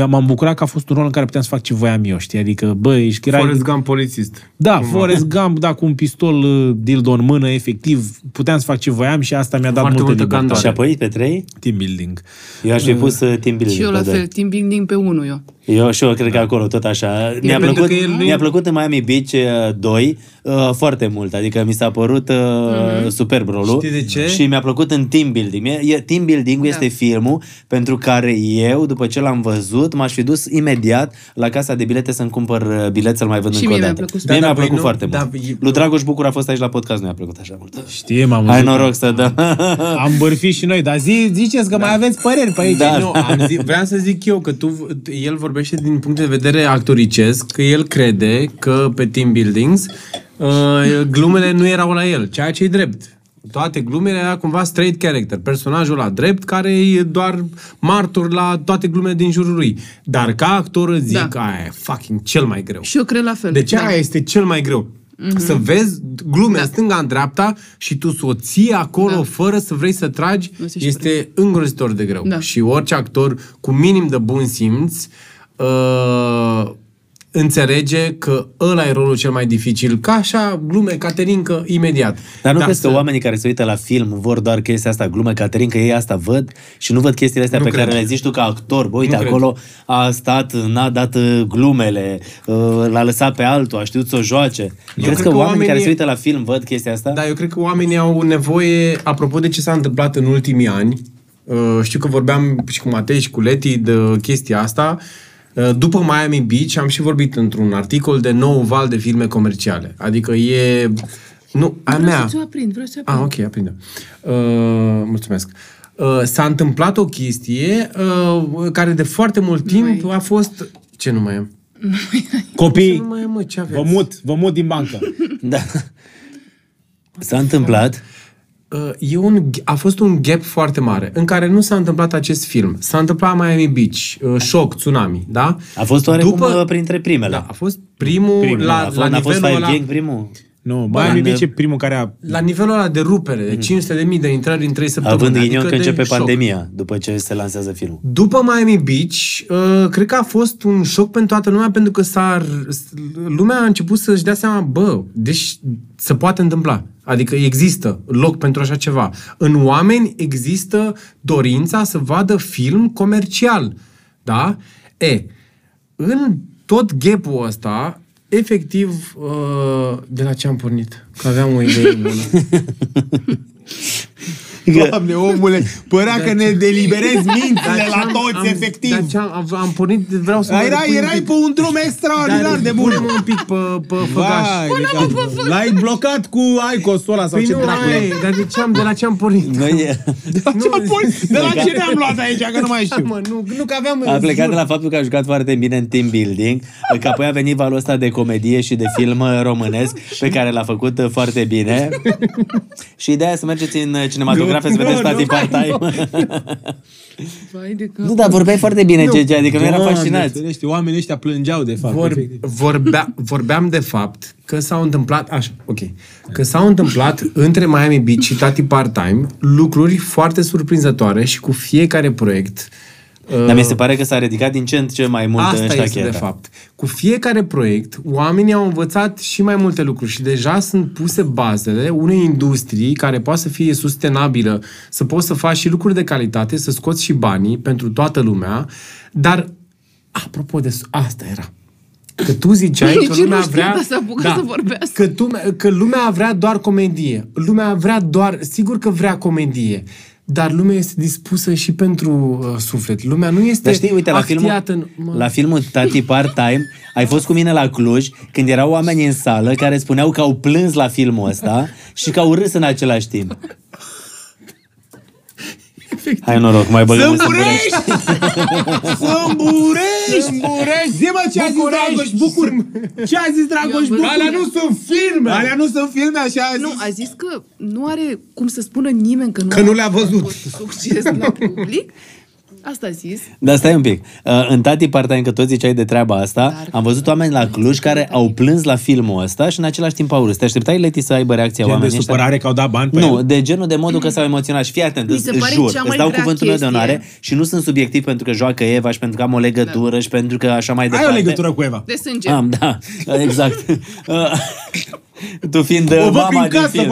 m-am bucurat că a fost un rol în care puteam să fac ce voiam eu, știi? Adică, bă, ești erai... Forrest Gump polițist. Da, Forrest Gump, da, cu un pistol uh, dildo în mână, efectiv, puteam să fac ce voiam și asta mi-a dat Foarte multă multă libertate. Și apoi pe trei? Team building. Eu aș fi pus uh, team building Și eu pe la doi. fel, team building pe 1 eu. Eu și eu cred că acolo tot așa. Mi-a pentru plăcut, că el nu mi-a e- plăcut în Miami Beach uh, 2 uh, foarte mult. Adică mi s-a părut uh, Mhm. superb rolul. Știi de ce? Și mi-a plăcut în team building. E, e, team building Da. este filmul pentru care eu, după ce l-am văzut, m-aș fi dus imediat la casa de bilete să-mi cumpăr uh, bilet să-l mai văd Și încă o mie mi-a dată. plăcut. Mie Da, mi-a dar voi plăcut nu- foarte da, mult. e- Lui Dragoș Bucur a fost aici la podcast, nu mi-a plăcut așa mult. Știi, m-am Ai văzut. noroc să dă. Am bărfit și noi, dar zi, ziceți că mai aveți păreri pe aici. Da. Nu, am zi, vreau să zic eu că tu, el vorbește din punct de vedere actoricesc, că el crede că pe team buildings uh, glumele nu erau la el, ceea ce e drept. Toate glumele era cumva straight character, personajul la drept, care e doar martor la toate glumele din jurul lui. Dar ca actor zic Da. că aia e fucking cel mai greu. Și eu cred la fel. Deci da. aia este cel mai greu. Mm-hmm. Să vezi glume da. stânga în dreapta și tu să o ții acolo da. Da. fără să vrei să tragi, Nu se este îngrozitor de greu. Da. Și orice actor cu minim de bun simț uh, înțelege că ăla e rolul cel mai dificil. Ca așa, glume, Caterincă, imediat. Dar nu Dar crezi că să- oamenii care se uită la film vor doar chestia asta, glume, Caterin, că ei asta văd și nu văd chestiile astea Nu pe cred. care le zici tu ca actor. Bă, uite, Nu cred. acolo a stat, n-a dat uh, glumele, uh, l-a lăsat pe altul, a știut să o joace. Crezi cred că, că oamenii oamenii- care se uită la film văd chestia asta? Da, eu cred că oamenii au nevoie, apropo de ce s-a întâmplat în ultimii ani, uh, știu că vorbeam și cu Matei și cu Leti de chestia asta, uh, după Miami Beach am și vorbit într-un articol de nou val de filme comerciale. Adică e... Nu, a Vreau mea. să ți-o aprind, vreau să ți-o aprind. Ah, ok, aprinde. Uh, mulțumesc. Uh, s-a întâmplat o chestie uh, care de foarte mult timp mai- a fost... Ce nu mai am? Copii, Nu mai am, mă, ce aveți? vă mut, vă mut din bancă. Da. S-a întâmplat. Uh, e un, a fost un gap foarte mare în care nu s-a întâmplat acest film. S-a întâmplat Miami Beach, uh, șoc, tsunami, da? A fost oarecum După... printre primele. Da, a fost primul, Primul, la, a fost, la n-a fost nivelul Five ăla, Gang primul? Nu, Bă, Miami în- Beach e primul care a... la nivelul ăla de rupere, de 500 de mii de intrări în 3 săptămâni. Având ghinion adică că de începe șoc. pandemia, după ce se lansează filmul. După Miami Beach, uh, cred că a fost un șoc pentru toată lumea, pentru că s-a, lumea a început să-și dea seama, bă, deci se poate întâmpla. Adică există loc pentru așa ceva. În oameni există dorința să vadă film comercial. Da? E, în tot gap-ul ăsta, efectiv, uh, de la ce am pornit? Că aveam o idee bună. Doamne, omule, părea că ne deliberezi mințile la am- toți, am, efectiv. Dar ce am, am, am pornit, vreau să mă Era, repui un erai pic. pe un drum extraordinar de bun. Pune-mă un pic pe, pe făgaș. Vai, de capul. L-ai blocat cu Aicosul ăla sau Păi ce nu, dracu ai, e? dar de ce am, de la ce am pornit? Noi, e- De la ce am pornit? De la ce ne-am luat aici, că nu mai știu. Mă, nu, nu că aveam... a plecat jur. de la faptul că a jucat foarte bine în team building, că apoi a venit valul ăsta de comedie și de film românesc pe care l-a făcut uh, foarte bine. și ideea e să mergeți în cinematografe să vedeți Tati Part-Time. Vai de cap. Nu, dar vorbeai foarte bine, Gege, adică noi eram Doamne, fascinați. ferește, Oamenii ăștia plângeau, de fapt. Vor, efectiv. vorbea, vorbeam de fapt că s-au întâmplat, așa, ok, că s-au întâmplat între Miami Beach și Tati Part-Time lucruri foarte surprinzătoare și cu fiecare proiect Dar mi se pare că s-a ridicat din ce în ce mai mult Asta în este ștacheta. de fapt. Cu fiecare proiect, oamenii au învățat și mai multe lucruri și deja sunt puse bazele unei industrii care poate să fie sustenabilă, să poți să faci și lucruri de calitate, să scoți și banii pentru toată lumea, dar apropo de su- asta era. Că tu ziceai Nici că nu lumea știu, vrea... dar s-a apucat să vorbească. Că, tu, că lumea vrea doar comedie. Lumea vrea doar... Sigur că vrea comedie. Dar lumea este dispusă și pentru uh, suflet. Lumea nu este Dar știi, uite, la filmul, actiată în... Mă. la filmul Tati Part-Time, ai fost cu mine la Cluj, când erau oameni în sală care spuneau că au plâns la filmul ăsta și că au râs în același timp. Hai noroc, mai băgăm în Sâmburești. Sâmburești! Sâmburești! Zi-mă ce a zis Dragoș Bucur! Ce a zis Dragoș Bucur? Alea nu sunt filme! Alea nu sunt filme, așa a Nu, zis. a zis că nu are cum să spună nimeni că nu, Că nu le-a văzut. avut succes la public. Asta a zis. Dar stai un pic. Uh, În Tati Part-Time, că tot ziceai de treaba asta, Dar- am văzut oameni la Cluj care au plâns la filmul ăsta și în același timp au râs. Te așteptai, Leti, să aibă reacția Gen de oamenii ăștia? supărare că au dat bani pe Nu, el. de genul de modul că s-au emoționat. Și fii atent, Mi îți se pare jur, cea îți mai dau grea cuvântul meu de chestie. onoare și nu sunt subiectiv pentru că joacă Eva și pentru că am o legătură Da. și pentru că așa mai Ai departe. o legătură cu Eva. De sânge. Am, da, exact. Uh, tu fiind O văd mama prin din casă, film.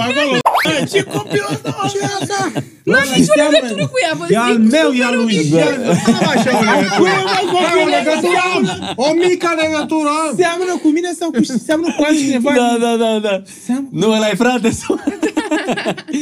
Pe acolo. Ce copil ăsta, ce e asta? Nu am nicio legătură cu ea, vă E al zic, meu, e super al lui. obișnuit. e al- Nu așa o legătură. Ai o legătură? O mică legătură. Seamănă cu mine sau cu seamănă cu altcineva? Da, da, da, da. Nu ăla e frate sau...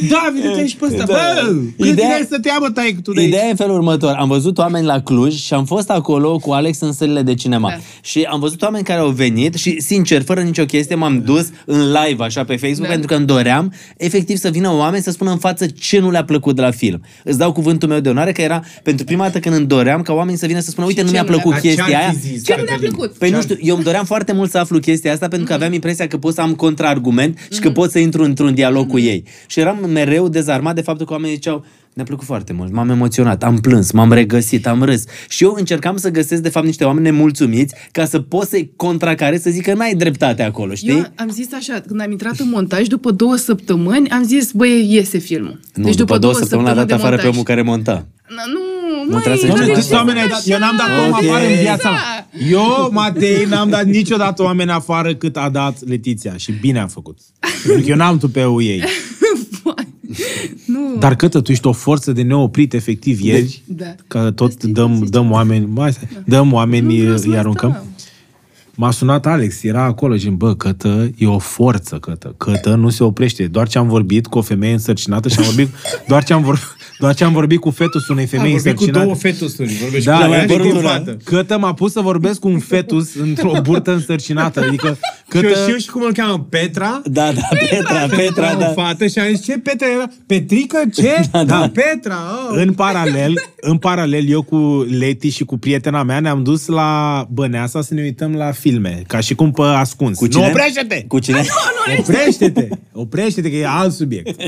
Da, vine și pe ăsta. Da. Bă, cât Ideea- Ideea... să te ia, bă, tai tu de aici? Ideea e în felul următor. Am văzut oameni la Cluj și am fost acolo cu Alex în sălile de cinema. Da. Și am văzut oameni care au venit și, sincer, fără nicio chestie, m-am dus în live așa pe Facebook Da. pentru că îmi doream efectiv să vină oameni să spună în față ce nu le-a plăcut de la film. Îți dau cuvântul meu de onoare că era pentru prima dată când îmi doream ca oamenii să vină să spună uite, nu ce mi-a nu le-a- plăcut Dar chestia ce-ar aia. fi zis, Ce nu le-a Cătălin? plăcut? Păi nu știu, eu îmi doream foarte mult să aflu chestia asta pentru că aveam impresia că pot să am contraargument și că pot să intru într-un dialog cu ei. Și eram mereu dezarmat de faptul că oamenii ziceau ne-a plăcut foarte mult, m-am emoționat, am plâns, m-am regăsit, am râs. Și eu încercam să găsesc, de fapt, niște oameni nemulțumiți ca să pot să-i contracare, să zic că n-ai dreptate acolo, știi? Eu am zis așa, când am intrat în montaj, după două săptămâni, am zis, băi, iese filmul. Nu, deci după, două săptămâni l-a dat de afară pe montaj. omul care monta. Na, Nu, Nu măi, trebuie să n-am zici Doamne, Doamne, câți oameni ai dat? Eu n-am dat om Ok. afară în viața mea. Da. Eu, Matei, n-am dat niciodată oameni afară cât a dat Letiția. Și bine a făcut. Pentru că eu n-am tupeul ei. nu. Dar câtă tu ești o forță de neoprit efectiv ieri, Da. că tot Știi cum dăm, zice? dăm oameni, mai stai, dăm oameni, Nu vreau să îi mai aruncăm. stau. M-a sunat Alex, era acolo, gen, bă, Cătă e o forță, Cătă. Cătă nu se oprește. Doar ce am vorbit cu o femeie însărcinată și am vorbit, doar ce am, vor, doar ce am vorbit cu fetus unei Am femei vorbit cu însărcinate. două fetusuri. Vorbești Da, cu e efectiv efectiv, fată. Cătă m-a pus să vorbesc cu un fetus într-o burtă însărcinată. Adică, Și eu Cătă... știu și cum îl cheamă, Petra. Da, da, Petra, Petra, o da. fată și am zis, ce Petra era? Petrică, ce? Da, da. Petra, oh. În paralel, în paralel, eu cu Leti și cu prietena mea ne-am dus la Băneasa să ne uităm la filme, ca și cum pe ascuns. Cu cine? Nu, oprește-te! Cu cine? Oprește-te! Oprește-te, că e alt subiect.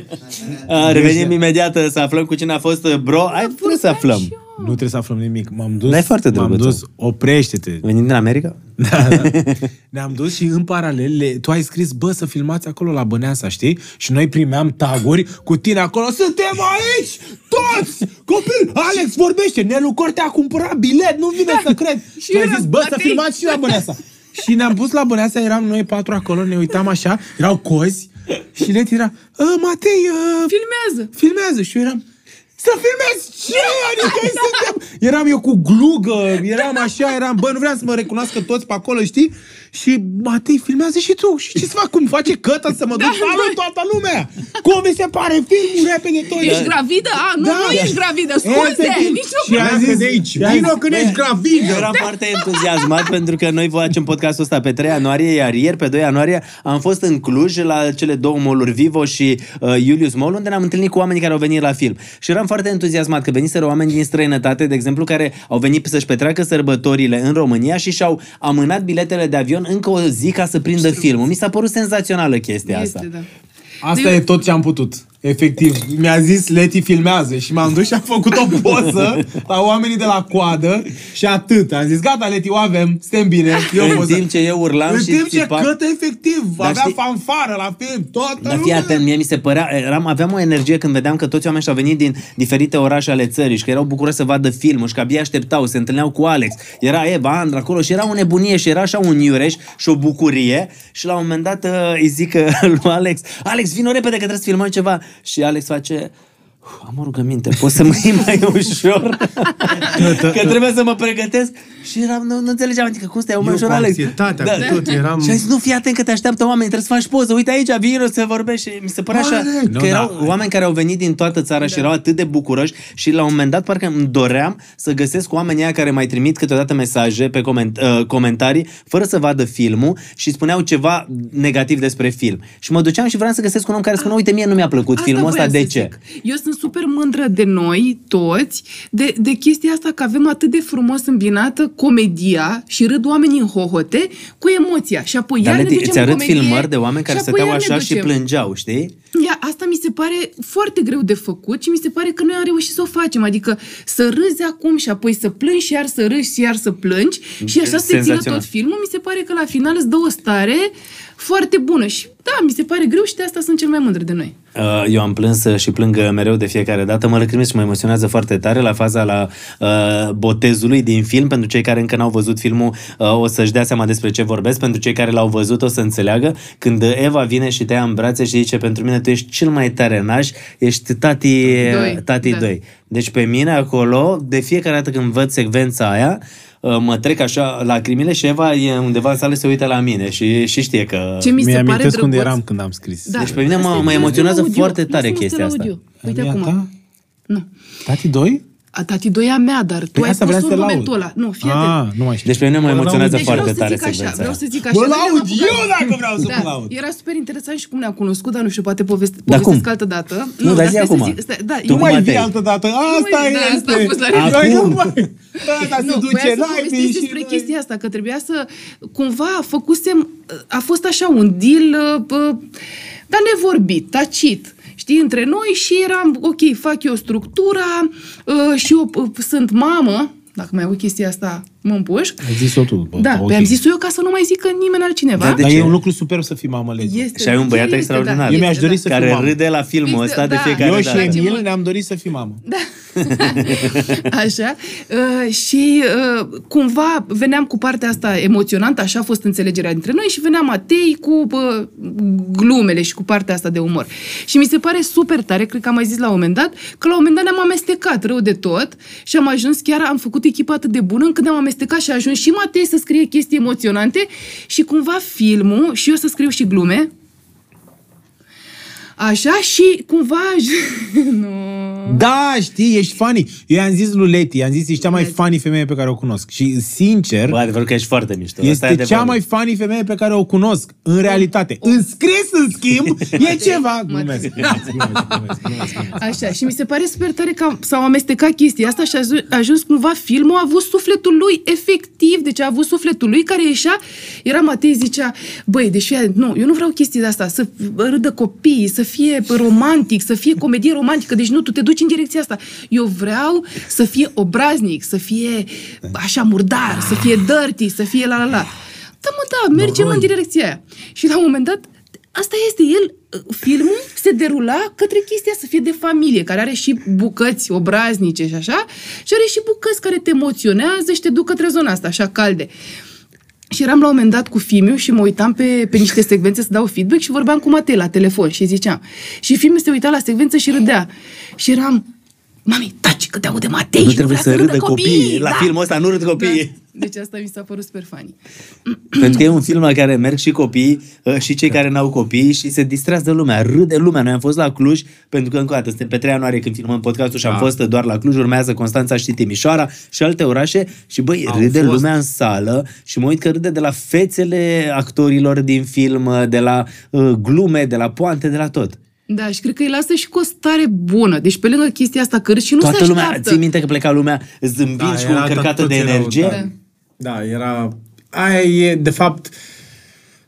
A, revenim imediat să aflăm cu cine a fost uh, bro. Ai vrut să aflăm. Nu trebuie să aflăm nimic. M-am dus, Dar e foarte m-am drăguță. dus, oprește-te. Venim din America? Da, da. Ne-am dus și în paralel, le, tu ai scris, bă, să filmați acolo la Băneasa, știi? Și noi primeam taguri cu tine acolo, suntem aici, toți, copii, Alex vorbește, Nelu Corte a cumpărat bilet, nu vine să cred. și tu ai era zis, bă, să Matei. filmați și la Băneasa. și ne-am pus la Băneasa, eram noi patru acolo, ne uitam așa, erau cozi și Leti era, "Ă, Matei, uh, Filmează. filmează și eu eram, Să filmezi ce? Adică noi suntem... Eram eu cu glugă, eram așa, eram, bă, nu vreau să mă recunoască toți pe acolo, știi? Și Matei filmează și tu. Și ce să fac? Cum face cătă să mă duc? Da, Salut toată lumea! Cum vi se pare filmul? Repede tot. Ești gravidă? A, nu, Da. nu ești gravidă, scuze! Efectiv. Nici nu Și am zis de aici, vino când ești gravidă. Eu eram foarte entuziasmat pentru că noi facem podcastul ăsta pe 3 ianuarie, iar ieri, pe 2 ianuarie, am fost în Cluj la cele două moluri Vivo și uh, Julius Mall, unde ne-am întâlnit cu oamenii care au venit la film. Și eram foarte entuziasmat că veniseră oameni din străinătate, de exemplu, care au venit să-și petreacă sărbătorile în România și și-au amânat biletele de avion încă o zi ca să prindă filmul. Mi s-a părut senzațională chestia asta. Este, da. Asta e tot ce am putut. Efectiv, mi-a zis Leti filmează și m-am dus și am făcut o poză la oamenii de la coadă și atât. Am zis, gata Leti, o avem, suntem bine. E o În poză. timp ce eu urlam În și timp ce țipa- cătă efectiv, Dar avea știi- fanfară la film, toată Dar fii lumea. atent, mie mi se părea, eram, aveam o energie când vedeam că toți oamenii și-au venit din diferite orașe ale țării și că erau bucuroși să vadă filmul și că abia așteptau, se întâlneau cu Alex. Era Eva, Andra acolo și era o nebunie și era așa un iureș și o bucurie și la un moment dat uh, îi zic uh, lui Alex, Alex, vino repede că trebuie să filmăm ceva. Și Alex face, "Uf, am o rugăminte, poți să mă iei mai ușor? că trebuie să mă pregătesc. Și eram, nu, nu înțelegeam, adică cum stai, mai Eu ușor, cu Alex? anxietatea, cu tot, eram- Și a zis, nu, fii atent că te așteaptă oamenii, trebuie să faci poză, uite aici, vino să vorbești. Și mi se părea așa, Corect. că Nu, erau da. oameni care au venit din toată țara și erau atât de bucuroși și la un moment dat parcă îmi doream să găsesc oamenii aia care mai trimit câteodată mesaje pe coment- uh, comentarii fără să vadă filmul și spuneau ceva negativ despre film. Și mă duceam și vreau să găsesc un om care spunea, uite, mie nu mi-a plăcut filmul ăsta, voiam de să ce? zic. Eu sunt super mândră de noi, toți, de, de chestia asta că avem atât de frumos îmbinată comedia și râd oamenii în hohote cu emoția. Și apoi Dar iar le ne ducem îți în arăt comedie, filmări de oameni care și apoi stăteau iar ne așa și ducem. plângeau, știi? Ia, asta mi se pare foarte greu de făcut și mi se pare că noi am reușit să o facem. Adică să râzi acum și apoi să plângi și iar să râzi și iar să plângi și așa să țină Senzațional. tot filmul. Mi se pare că la final îți dă o stare foarte bună și da, mi se pare greu și de asta sunt cel mai mândră de noi. Uh, Eu am plâns uh, și plâng uh, mereu de fiecare dată. Mă lăcrimesc și mă emoționează foarte tare la faza la uh, botezului din film. Pentru cei care încă n-au văzut filmul, uh, o să-și dea seama despre ce vorbesc. Pentru cei care l-au văzut, o să înțeleagă. Când uh, Eva vine și te ia în brațe și zice, pentru mine tu ești cel mai tare naș, ești tati Doi, tati da. doi. Deci pe mine acolo, de fiecare dată când văd secvența aia, uh, Uh, mă trec așa lacrimile și Eva e undeva în sală se uită la mine și, și știe că... Ce mi se Mi-amintesc pare unde eram când am scris. Da. Deci pe mine mă, mă emoționează audio. foarte tare chestia asta. Uite acum. Nu. Tati 2? ta doia mea, dar tu păi ai pus în momentul ăla. Nu, fii atent. Ah, nu mai știu. Deci pe mine mă emoționează deci foarte tare așa, secvența. Vreau să zic așa. Mă laud eu dacă vreau să da, mă laud. Era super interesant și cum ne-am cunoscut, dar nu știu, poate poveste, da, povestesc altă dată. Nu, nu dar zi acum. Da, tu mai vii altă dată. Asta da, e. Asta a se duce la și despre chestia asta, că trebuia să cumva făcusem, a fost așa un deal, uh, uh, dar nevorbit, tacit Știi, între noi și eram, ok, fac eu structura uh, și eu uh, sunt mamă, dacă mai aud chestia asta, mă împușc. Ai zis-o tu. bă, Da, ok. pe am zis-o eu ca să nu mai zică nimeni altcineva. Da, de Dar ce? e un lucru superb să fii mamă Lezi. Este, Și ai un băiat este, extraordinar. Eu mi-aș dori da. să care fiu mamă. râde la filmul Fix, ăsta de da. fiecare Eu și dată. Place Emil mult. ne-am dorit să fii mamă. Da. așa. Uh, și uh, cumva veneam cu partea asta emoționantă, așa a fost înțelegerea dintre noi și venea Matei cu uh, glumele și cu partea asta de umor. Și mi se pare super tare, cred că am mai zis la un moment dat, că la un moment dat ne-am amestecat rău de tot și am ajuns chiar, am făcut echipa atât de bună încât ne-am amestecat și a ajuns și Matei să scrie chestii emoționante și cumva filmul și eu să scriu și glume, Așa și cumva... aj- nu. Da, știi, ești funny. Eu i-am zis lui Leti, i-am zis, ești cea mai funny femeie pe care o cunosc. Și, sincer, Bă, adevărul că ești foarte mișto. Asta e este adevărul. cea mai funny femeie pe care o cunosc, în realitate. În scris, în schimb, e ceva. Glumesc, glumesc, glumesc, glumesc, glumesc, glumesc. Așa, și mi se pare super tare că am- s-au amestecat chestia asta și a ajuns, a ajuns cumva filmul, a avut sufletul lui, efectiv, deci a avut sufletul lui care ieșea, era Matei, zicea, băi, deci fii atent, nu, eu nu vreau chestii de asta, să râdă copiii, să fie romantic, să fie comedie romantică, deci nu, tu te duci în direcția asta. Eu vreau să fie obraznic, să fie așa murdar, să fie dirty, să fie la la la. Da, mă, da, mergem în direcția aia. Și la un moment dat, asta este el, filmul se derula către chestia să fie de familie, care are și bucăți obraznice și așa, și are și bucăți care te emoționează și te duc către zona asta, așa calde. Și eram la un moment dat cu Fimiu și mă uitam pe, pe niște secvențe să dau feedback și vorbeam cu Matei la telefon și ziceam. Și Fimiu se uita la secvență și râdea. Și eram, mami, taci, că te aude Matei Nu și trebuie vrea să râdă copiii. La Da. filmul ăsta nu râd copiii. Da. Deci asta mi s-a părut super funny. Pentru că e un film la care merg și copii uh, și cei care n-au copii și se distrează lumea, râde lumea. Noi am fost la Cluj, pentru că încă o dată suntem pe 3 ianuarie când filmăm podcastul și am Da. fost doar la Cluj, urmează Constanța și Timișoara și alte orașe și băi, Au râde fost. lumea în sală și mă uit că râde de la fețele actorilor din film, uh, de la uh, glume, de la poante, de la tot. Da, și cred că îi lasă și cu o stare bună. Deci pe lângă chestia asta că râzi și nu Toată se lumea, așteaptă. ții minte că pleca lumea zâmbind Da, și cu era încărcată tot- de toți erau, energie? Da. da, era... Aia e, de fapt,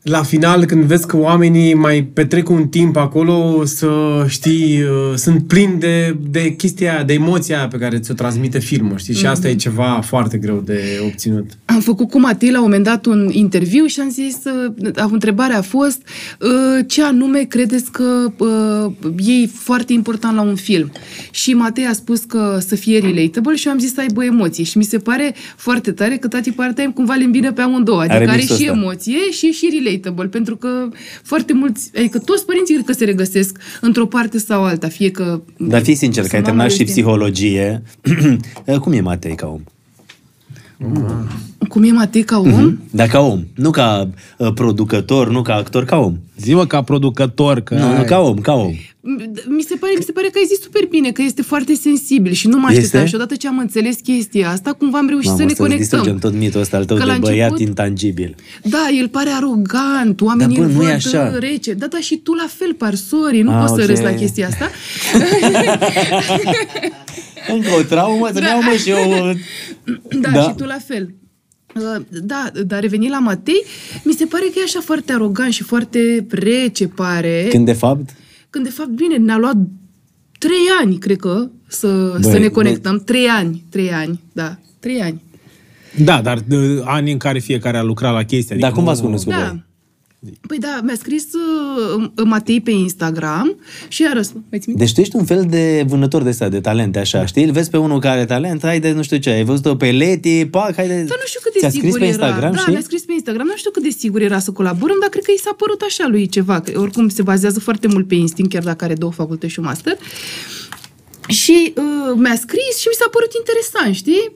la final, când vezi că oamenii mai petrec un timp acolo, să știi, uh, sunt plini de, de chestia aia, de emoția aia pe care ți-o transmite filmul, știi? Și asta e ceva foarte greu de obținut. Am făcut cu Matei la un moment dat un interviu și am zis, uh, întrebarea a fost uh, ce anume credeți că uh, e foarte important la un film? Și Matei a spus că să fie relatable și eu am zis să aibă emoție. Și mi se pare foarte tare că tati part-time cumva le îmbină pe amândouă. Adică Are are, mixul și ăsta. emoție și e și relatable. Pentru că foarte mulți, adică toți părinții cred că se regăsesc într-o parte sau alta. Fie că... Dar fii sincer, că ai Mamă terminat și este- psihologie. Cum e Matei ca om? Cum e Matei ca om? Mhm. Dar ca om, nu ca uh, producător, nu ca actor, ca om. Zi-mă ca producător, că... Nu, nu, ai- ca om, ca om. Mi se, pare, mi se pare că ai zis super bine, că este foarte sensibil și nu mă așteptam. Este? Și odată ce am înțeles chestia asta, cumva am reușit Mamă, să ne să-ți distrugem conectăm. tot mitul ăsta al tău Că de la băiat început- intangibil. Da, el pare arogant, oamenii Dar, bă, îl nu e văd așa. uh, rece. Da, da, și tu la fel, par, sorry, nu Ah, poți să ok. râzi la chestia asta. Încă o traumă, să-mi iau mă și eu... uh, da, Da. și tu la fel. Uh, Da, dar revenind la Matei, mi se pare că e așa foarte arogant și foarte rece, pare. Când de fapt... Când de fapt, bine, ne-a luat trei ani, cred că, să, Băi, să ne conectăm. Trei ani, trei ani, da, trei ani. Da, dar de, ani în care fiecare a lucrat la chestia. Dar cum nu- v-ați cunoscut Da. voi? Păi da, mi-a scris uh, Matei pe Instagram și a răspuns. Mai ții minte? Deci tu ești un fel de vânător de ăsta, de talente, așa, știi? Îl vezi pe unul care are talent, haide, nu știu ce, ai văzut-o pe Leti, pac, haide... Dar nu știu cât de Ți-a sigur scris pe era. Instagram da, și... mi-a scris pe Instagram. Nu știu cât de sigur era să colaborăm, dar cred că i s-a părut așa lui ceva. Că oricum se bazează foarte mult pe instinct, chiar dacă are două facultăți și un master. Și uh, mi-a scris și mi s-a părut interesant, știi?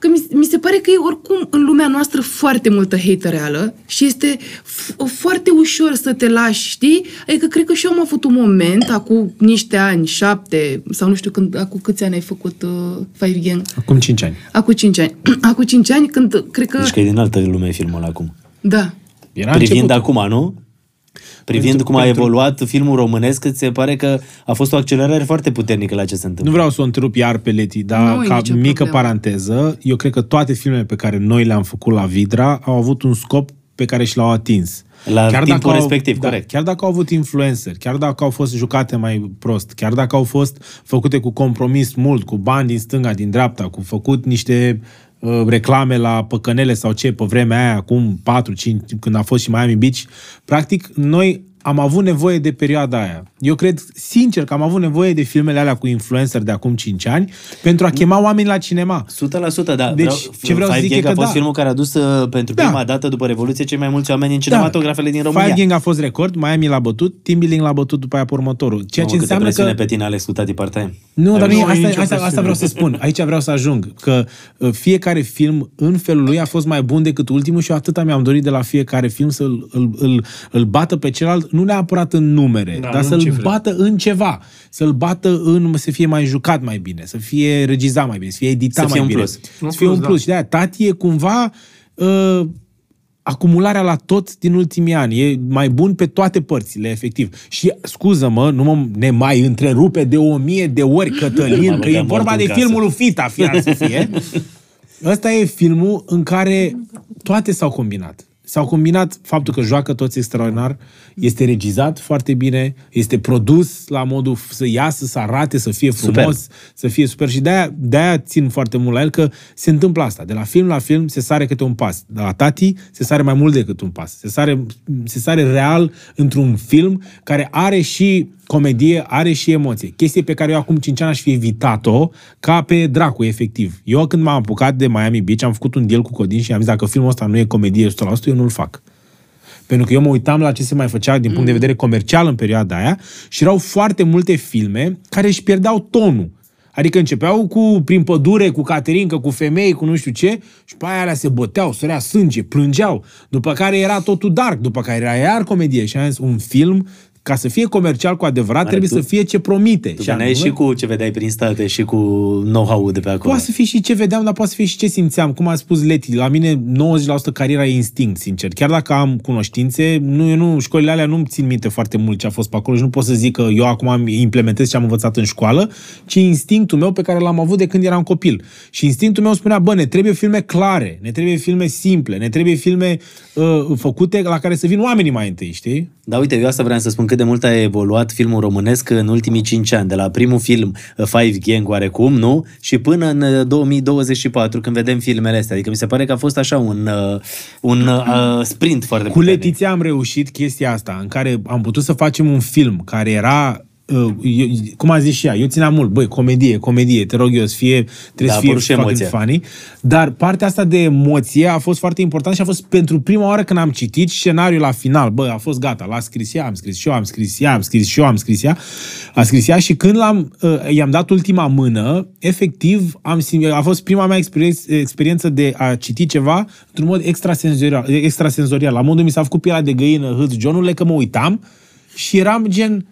Bă, Că mi, mi se pare că e oricum în lumea noastră foarte multă hatereală și este f- foarte ușor să te lași, știi? Adică cred că și eu am avut un moment, acum niște ani, șapte, sau nu știu când, acum câți ani ai făcut uh, Five Gang? Acum 5 ani. Acum 5 ani. Acum 5 ani când cred că... Deci că e din altă lume filmul acum. Da. Era Privind început. acum, nu? Privind Pentru- cum a pentru- evoluat filmul românesc, îți se pare că a fost o accelerare foarte puternică la ce se întâmplă. Nu vreau să o întrerup iar pe Leti, dar Nu e ca nicio mică problemă. paranteză, eu cred că toate filmele pe care noi le-am făcut la Vidra au avut un scop pe care și l-au atins. La timpul dacă au, respectiv, da, corect. Chiar dacă au avut influencer, chiar dacă au fost jucate mai prost, chiar dacă au fost făcute cu compromis mult, cu bani din stânga, din dreapta, cu făcut niște uh, reclame la păcănele sau ce, pe vremea aia, acum 4-5, când a fost și Miami Beach, practic, noi am avut nevoie de perioada aia. Eu cred, sincer, că am avut nevoie de filmele alea cu influencer de acum 5 ani pentru a chema oameni la cinema. 100%, da. Deci, vreau, ce vreau să Five zic e Gang a că fost da. filmul care a dus uh, pentru Da. prima dată după Revoluție cei mai mulți oameni în cinematografele din România. Five Gang a fost record, Miami l-a bătut, Team Building l-a bătut după aia pe următorul. Ceea ce Mamă, câtă înseamnă presiune că... pe tine ales cu tati part-time. Nu, dar Nu nu, e asta, nicio asta, asta presiune. vreau să spun. Aici vreau să ajung. Că uh, fiecare film, în felul lui, a fost mai bun decât ultimul și eu atâta mi-am dorit de la fiecare film să-l îl, îl, îl bată pe celălalt, nu neapărat în numere, Da, dar nu în să-l cifre. bată în ceva. Să-l bată în să fie mai jucat mai bine, să fie regizat mai bine, să fie editat Să fie mai un bine. plus. Să Un fie plus, un da. plus. Și de-aia, Tati e cumva... Uh, acumularea la tot din ultimii ani. E mai bun pe toate părțile, efectiv. Și, scuză-mă, nu mă ne mai întrerupe de o mie de ori, M-a Cătălin, că băgat e mort vorba în de casă. filmul lui Fita, fie să fie. Ăsta e filmul în care toate s-au combinat. S-au combinat faptul că joacă toți extraordinar, este regizat foarte bine, este produs la modul f- să iasă, să arate, să fie frumos, Super. să fie super. Și de-aia, de-aia țin foarte mult la el că se întâmplă asta. De la film la film se sare câte un pas. De la Tati se sare mai mult decât un pas. Se sare, se sare real într-un film care are și comedie, are și emoție. Chestie pe care eu acum 5 ani aș fi evitat-o ca pe dracu, efectiv. Eu când m-am apucat de Miami Beach, am făcut un deal cu Codin și am zis dacă filmul ăsta nu e comedie 100%, eu nu-l fac. Pentru că eu mă uitam la ce se mai făcea din punct de vedere comercial în perioada aia și erau foarte multe filme care își pierdeau tonul. Adică începeau cu, prin pădure, cu caterincă, cu femei, cu nu știu ce, și pe aia alea se băteau, sărea sânge, plângeau. După care era totul dark, după care era iar comedie. Și am zis, un film ca să fie comercial cu adevărat, Are, trebuie tu- să fie ce promite. Tu veneai și cu ce vedeai prin state și cu know-how de pe acolo. Poate să fie și ce vedeam, dar poate să fie și ce simțeam. Cum a spus Leti, la mine 90% cariera e instinct, sincer. Chiar dacă am cunoștințe, nu, eu nu, școlile alea nu-mi țin minte foarte mult ce a fost pe acolo și nu pot să zic că eu acum am- implementez ce am învățat în școală, ci instinctul meu pe care l-am avut de când eram copil. Și instinctul meu spunea, bă, ne trebuie filme clare, ne trebuie filme simple, ne trebuie filme uh, făcute la care să vin oamenii mai întâi, știi? Da, uite, eu asta vreau să spun cât de mult a evoluat filmul românesc în ultimii 5 ani, de la primul film uh, Five Gang oarecum, nu? Și până în uh, 2024, când vedem filmele astea. Adică mi se pare că a fost așa un, uh, un uh, sprint foarte Cu puternic. Letiția am reușit chestia asta, în care am putut să facem un film care era uh, eu, cum a zis și ea, eu țineam mult, băi, comedie, comedie, te rog eu, să fie, trebuie Da, a să fie apărut și fucking emoția. funny, dar partea asta de emoție a fost foarte important și a fost pentru prima oară când am citit scenariul la final, bă, a fost gata, l-a scris ea, am scris și eu, am scris ea, am scris și eu, am scris ea, a scris ea și când l-am, uh, i-am dat ultima mână, efectiv, am, sim- a fost prima mea experiență, experiență de a citi ceva într-un mod extrasenzorial, extrasenzorial. La modul mi s-a făcut pielea de găină, hâț, Johnule, că mă uitam și eram gen,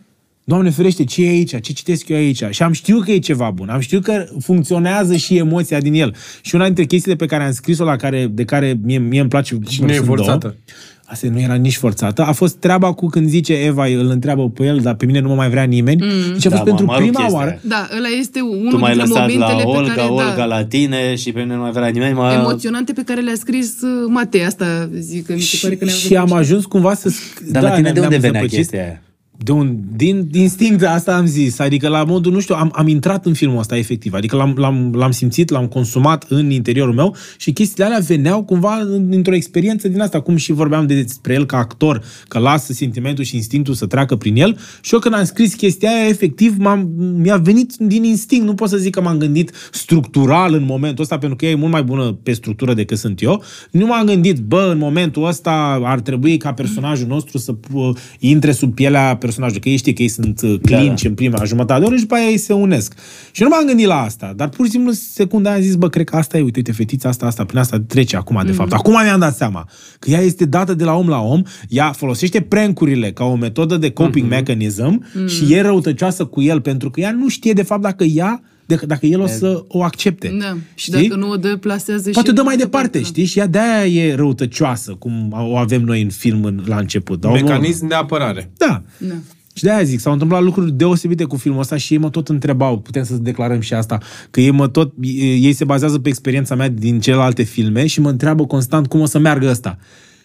Doamne ferește, ce e aici? Ce citesc eu aici? Și am știut că e ceva bun. Am știut că funcționează și emoția din el. Și una dintre chestiile pe care am scris-o, la care, de care mie, mie îmi place... Și nu e sunt două, forțată. Asta nu era nici forțată. A fost treaba cu când zice Eva, îl întreabă pe el, dar pe mine nu mă mai vrea nimeni. Mm. Deci a Da, fost mă, pentru mă rup prima chestia oară. aia. Da, ăla este unul Tu m-ai dintre lăsat la momentele Olga, pe care, Olga da, la tine și pe mine nu mai vrea nimeni. Mă... emoționante pe care le-a scris uh, Matei. Asta zic că mi se pare că ne-a Și am ajuns cumva să... sc- Dar la tine ne-am- de unde ne-am venea zăpăcit. chestia aia? De un, din, din instinct, asta am zis. Adică la modul, nu știu, am, am intrat în filmul ăsta efectiv. Adică l-am, l-am, l-am simțit, l-am consumat în interiorul meu și chestiile alea veneau cumva dintr-o experiență din asta. Cum și vorbeam de- despre el ca actor, că lasă sentimentul și instinctul să treacă prin el. Și eu când am scris chestia aia, efectiv, m-am, mi-a venit din instinct. Nu pot să zic că m-am gândit structural în momentul ăsta, pentru că ea e mult mai bună pe structură decât sunt eu. Nu m-am gândit, bă, în momentul ăsta ar trebui ca personajul nostru să uh, intre sub pielea personajului, că ei știi că ei sunt uh, clinci da. în prima jumătate de oră și după aia ei se unesc. Și nu m-am gândit la asta, dar pur și simplu secunda aia am zis, bă, cred că asta e, uite, uite, fetița asta, asta, prin asta trece acum, de fapt. Acum mi-am dat seama că ea este dată de la om la om, ea folosește prankurile ca o metodă de coping mechanism și e răutăcioasă cu el, pentru că ea nu știe, de fapt, dacă ea de- dacă el o să o accepte. Da. Și Știi? dacă nu o dă, plasează Poate și... o dă mai departe, știi? Și ea de-aia e răutăcioasă, cum o avem noi în film în, la început. Dar omul- Mecanism de apărare. Da. Da. Și de-aia zic, s-au întâmplat lucruri deosebite cu filmul ăsta și ei mă tot întrebau, putem să declarăm și asta, că ei mă tot, ei se bazează pe experiența mea din celelalte filme și mă întreabă constant cum o să meargă ăsta.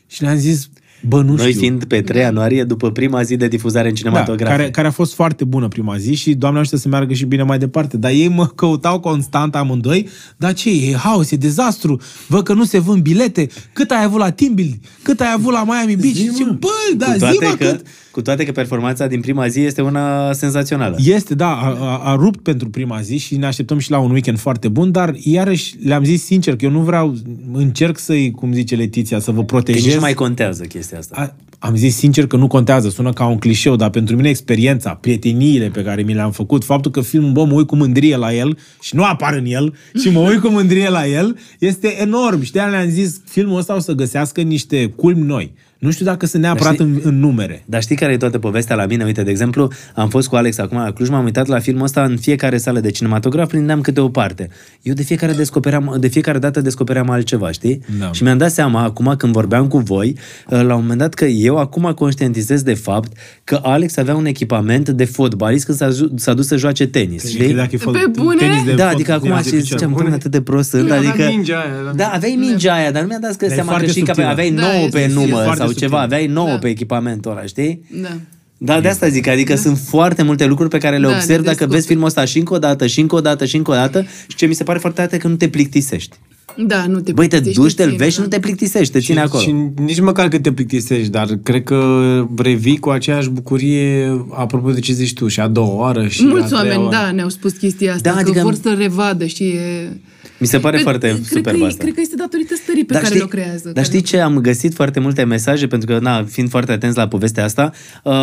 Și le-am zis, bă, nu Noi știu. fiind pe 3 ianuarie, după prima zi de difuzare în da, cinematograf. care, care a fost foarte bună prima zi și Doamne ajută să meargă și bine mai departe. Dar ei mă căutau constant amândoi, dar ce e haos, e dezastru, văd că nu se vând bilete, cât ai avut la Timbil, cât ai avut la Miami Beach, și zic, bă, da, cu, zi toate mă că, cât. Cu toate că performanța din prima zi este una senzațională. Este, da, a, a, a rupt pentru prima zi și ne așteptăm și la un weekend foarte bun, dar iarăși le-am zis sincer că eu nu vreau, încerc să-i, cum zice Letiția, să vă Că protejez. nici nu mai contează chestia asta. A, am zis sincer că nu contează, sună ca un clișeu, dar pentru mine experiența, prieteniile pe care mi le-am făcut, faptul că filmul, bă, mă uit cu mândrie la el și nu apar în el și mă uit cu mândrie la el, este enorm. Și de-aia le-am zis, filmul ăsta o să găsească niște culmi noi. Nu știu dacă sunt neapărat știi- în, în numere. Dar știi care e toată povestea la mine? Uite, de exemplu, am fost cu Alex acum la Cluj, m-am uitat la filmul ăsta în fiecare sală de cinematograf, prindeam câte o parte. Eu de fiecare, descopeream, de fiecare dată descopeream altceva, știi? Da. Și mi-am dat seama, acum când vorbeam cu voi, la un moment dat că eu acum conștientizez de fapt că Alex avea un echipament de fotbalist când s-a, ju- s-a dus să joace tenis, știi? Credeam că e fot- Pe bune? tenis de Da, fot- adică acum tenis de și picioare. ziceam, bă, atât de prost sunt, Da, adică... avea mingea aia, Da, aveai mingea aia, dar nu mi-a dat că e seama că foarte și că subtilă. aveai Da, 9 este pe subtil. număr Foarte sau subtilă. Ceva, aveai 9 Da. pe echipamentul ăla, știi? Da. Da, de asta zic, adică sunt foarte multe lucruri pe care le Da, observ le dacă descoperi. vezi filmul ăsta și încă o dată, și încă o dată, și încă o dată și ce mi se pare foarte tare că nu te plictisești. Da, nu te Băi, te plictisești, duci, te-l ține, vezi și da. nu te plictisești, te ține acolo. Și nici măcar că te plictisești, dar cred că revii cu aceeași bucurie, apropo de ce zici tu, și a doua oară și a Mulți treia oameni, oară. da, ne-au spus chestia asta, Da, că adică- vor să revadă, știi, e... Mi se pare foarte cred superb că, e- asta. Cred că este datorită stării pe Dar care știi- le creează. Dar care știi ce? Am găsit foarte multe mesaje, pentru că, na, fiind foarte atenți la povestea asta, uh,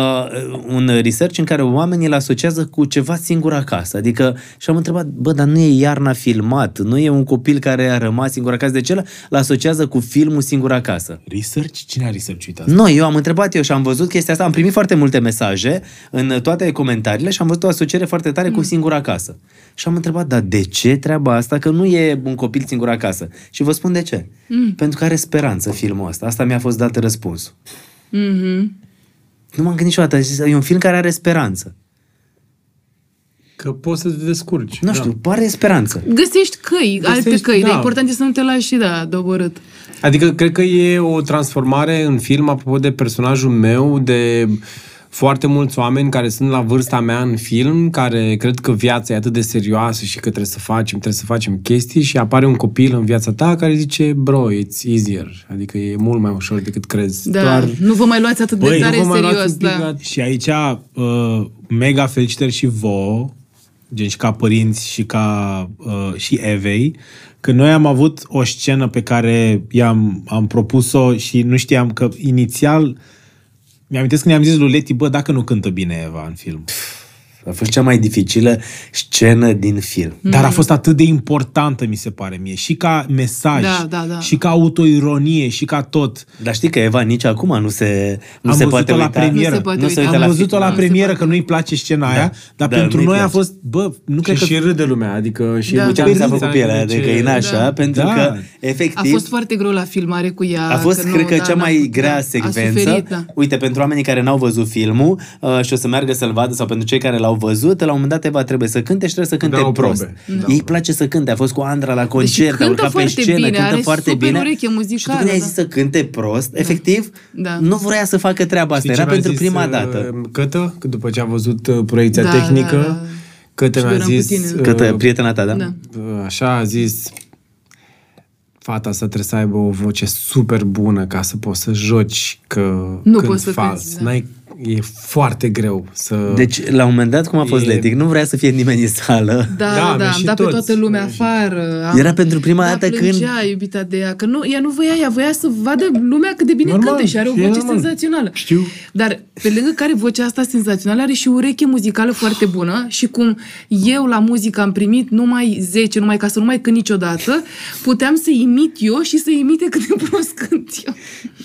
un research în care oamenii îl asociază cu ceva singur acasă. Adică, și am întrebat, bă, dar nu e iarna filmat, nu e un copil care a rămas singur acasă, de ce îl asociază cu filmul singur acasă? Research? Cine a researchuit asta? Nu, eu am întrebat eu și am văzut chestia asta, am primit foarte multe mesaje în toate comentariile și am văzut o asociere foarte tare cu singur acasă. Și am întrebat, dar de ce treaba asta? Că nu e un copil singur acasă. Și vă spun de ce. Mm. Pentru că are speranță filmul ăsta. Asta mi-a fost dat răspunsul. Mhm. Nu m-am gândit niciodată. Am zis, E un film care are speranță. Că poți să te descurci. Nu știu, pare speranță. Găsești căi, alte Găsești, căi, dar da. important e să nu te lași, da, doborât. Adică cred că e o transformare în film, apropo de personajul meu, de foarte mulți oameni care sunt la vârsta mea în film, care cred că viața e atât de serioasă și că trebuie să facem, trebuie să facem chestii și apare un copil în viața ta care zice, bro, it's easier. Adică e mult mai ușor decât crezi. Da, Doar nu vă mai luați atât de Băi, nu tare vă mai luați serios, un pic da. la- Și aici, uh, mega felicitări și vouă, gen și ca părinți și ca uh, și Evei, că noi am avut o scenă pe care i-am am propus-o și nu știam că inițial mi-am că ne-am zis lui Leti, bă, dacă nu cântă bine Eva în film. A fost cea mai dificilă scenă din film. Dar a fost atât de importantă, mi se pare mie, și ca mesaj, Da, da, da. și ca autoironie, și ca tot. Dar știi că Eva nici acum nu se, nu am se văzut-o poate la uita. premieră. Nu se poate Nu se uita. uită Am la văzut-o film. la Nu se premieră poate. că nu-i place scena aia, dar Dar pentru nu-i noi a place. fost, bă, nu cred și, că... și râde lumea, adică și Da. Lucian Chiar mi s-a Țărița făcut pielea de zice- găinașa, Da. pentru Da. că, A efectiv, fost foarte greu la filmare cu ea. A fost, că nu, cred că, da, cea n-a mai putut, grea da. A secvență. suferit, da. Uite, pentru oamenii care n-au văzut filmul uh, și o să meargă să-l vadă, sau pentru cei care l-au văzut, la un moment dat Eva trebuie să cânte și trebuie să cânte Dau prost. probe. Ei place să cânte. A fost cu Andra la concert, a Deci cântă urcat pe foarte scenă, bine, cântă are foarte super bine. ureche și tu muzicală, când ai da. zis să cânte prost, efectiv, Da. nu vrea să facă treaba asta. Știi Era ce mi-a pentru zis, prima uh, dată. Cătă, că după ce a văzut uh, proiecția Da, tehnică, da, da. Cătă Și mi-a eram cu zis... tine. uh, Cătă, prietena ta, da? Da. uh, Așa a zis... Fata asta trebuie să aibă o voce super bună ca să poți să joci că Nu când poți să fals. cânti, da. N-ai, e foarte greu să... Deci, la un moment dat, cum a fost E- Letic, nu vrea să fie nimeni în sală. Da, Da, da, mi-a da, am și dat pe toți. toată lumea afară. Am, Era pentru prima da, dată plângea, când- iubita de ea, că nu, ea nu voia, ea voia să vadă lumea cât de bine Normal, cântă și are o și e voce normal. senzațională. Știu. Dar pe lângă care vocea asta senzațională are și o ureche muzicală foarte bună și cum eu la muzică am primit numai 10, numai ca să nu mai cânt niciodată, puteam să imit eu și să imite cât de prost cânt eu.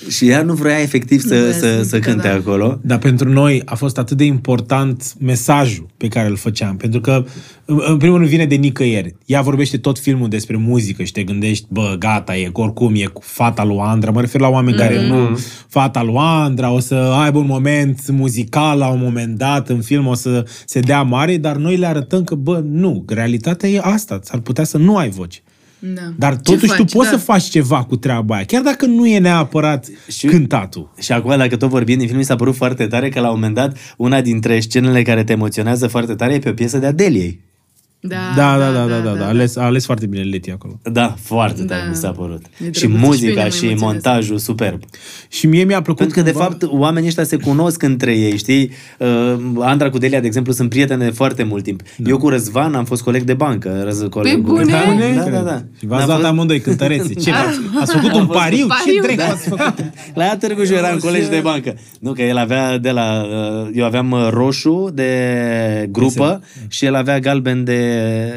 Și ea nu vrea efectiv Nu să, vrea să, să să zică, cânte da. acolo. Dar pentru noi a fost atât de important mesajul pe care îl făceam. Pentru că, în în primul rând, vine de nicăieri. Ea vorbește tot filmul despre muzică și te gândești, bă, gata, e oricum, e cu fata lui Andra. Mă refer la oameni care nu... Fata lui Andra o să aibă un moment muzical la un moment dat în film, o să se dea mare, dar noi le arătăm că, bă, nu, realitatea e asta. S-ar putea să nu ai voce. Da. Dar Ce totuși tu faci? poți Da. să faci ceva cu treaba aia, chiar dacă nu e neapărat Și- cântatul. Și acum, dacă tot vorbim din film, mi s-a părut foarte tare că la un moment dat, una dintre scenele care te emoționează foarte tare e pe o piesă de Adeliei. Da, Da, da, da, da, da, da. A ales, a ales foarte bine Leti acolo. Da, foarte tare Da. mi s-a părut. E Și drăguț. Și pe muzica mine mă și emoționează. montajul superb. Și mie mi-a plăcut Pentru că, de cumva- fapt, oamenii ăștia se cunosc între ei, știi? Uh, Andra cu Delia, de exemplu, sunt prietene de foarte mult timp. Da. Eu cu Răzvan am fost coleg de bancă. Răz, coleg, bune? Da, da, da. Și v-ați Ne-am luat fost- amândoi cântărețe. Ce, v-ați- ați făcut un pariu? Ce pariu, drept da. ați făcut? La ea Târgu Jiu eram colegi de bancă. Nu, că el avea de la... uh, Eu aveam uh, roșu de grupă și el avea galben de...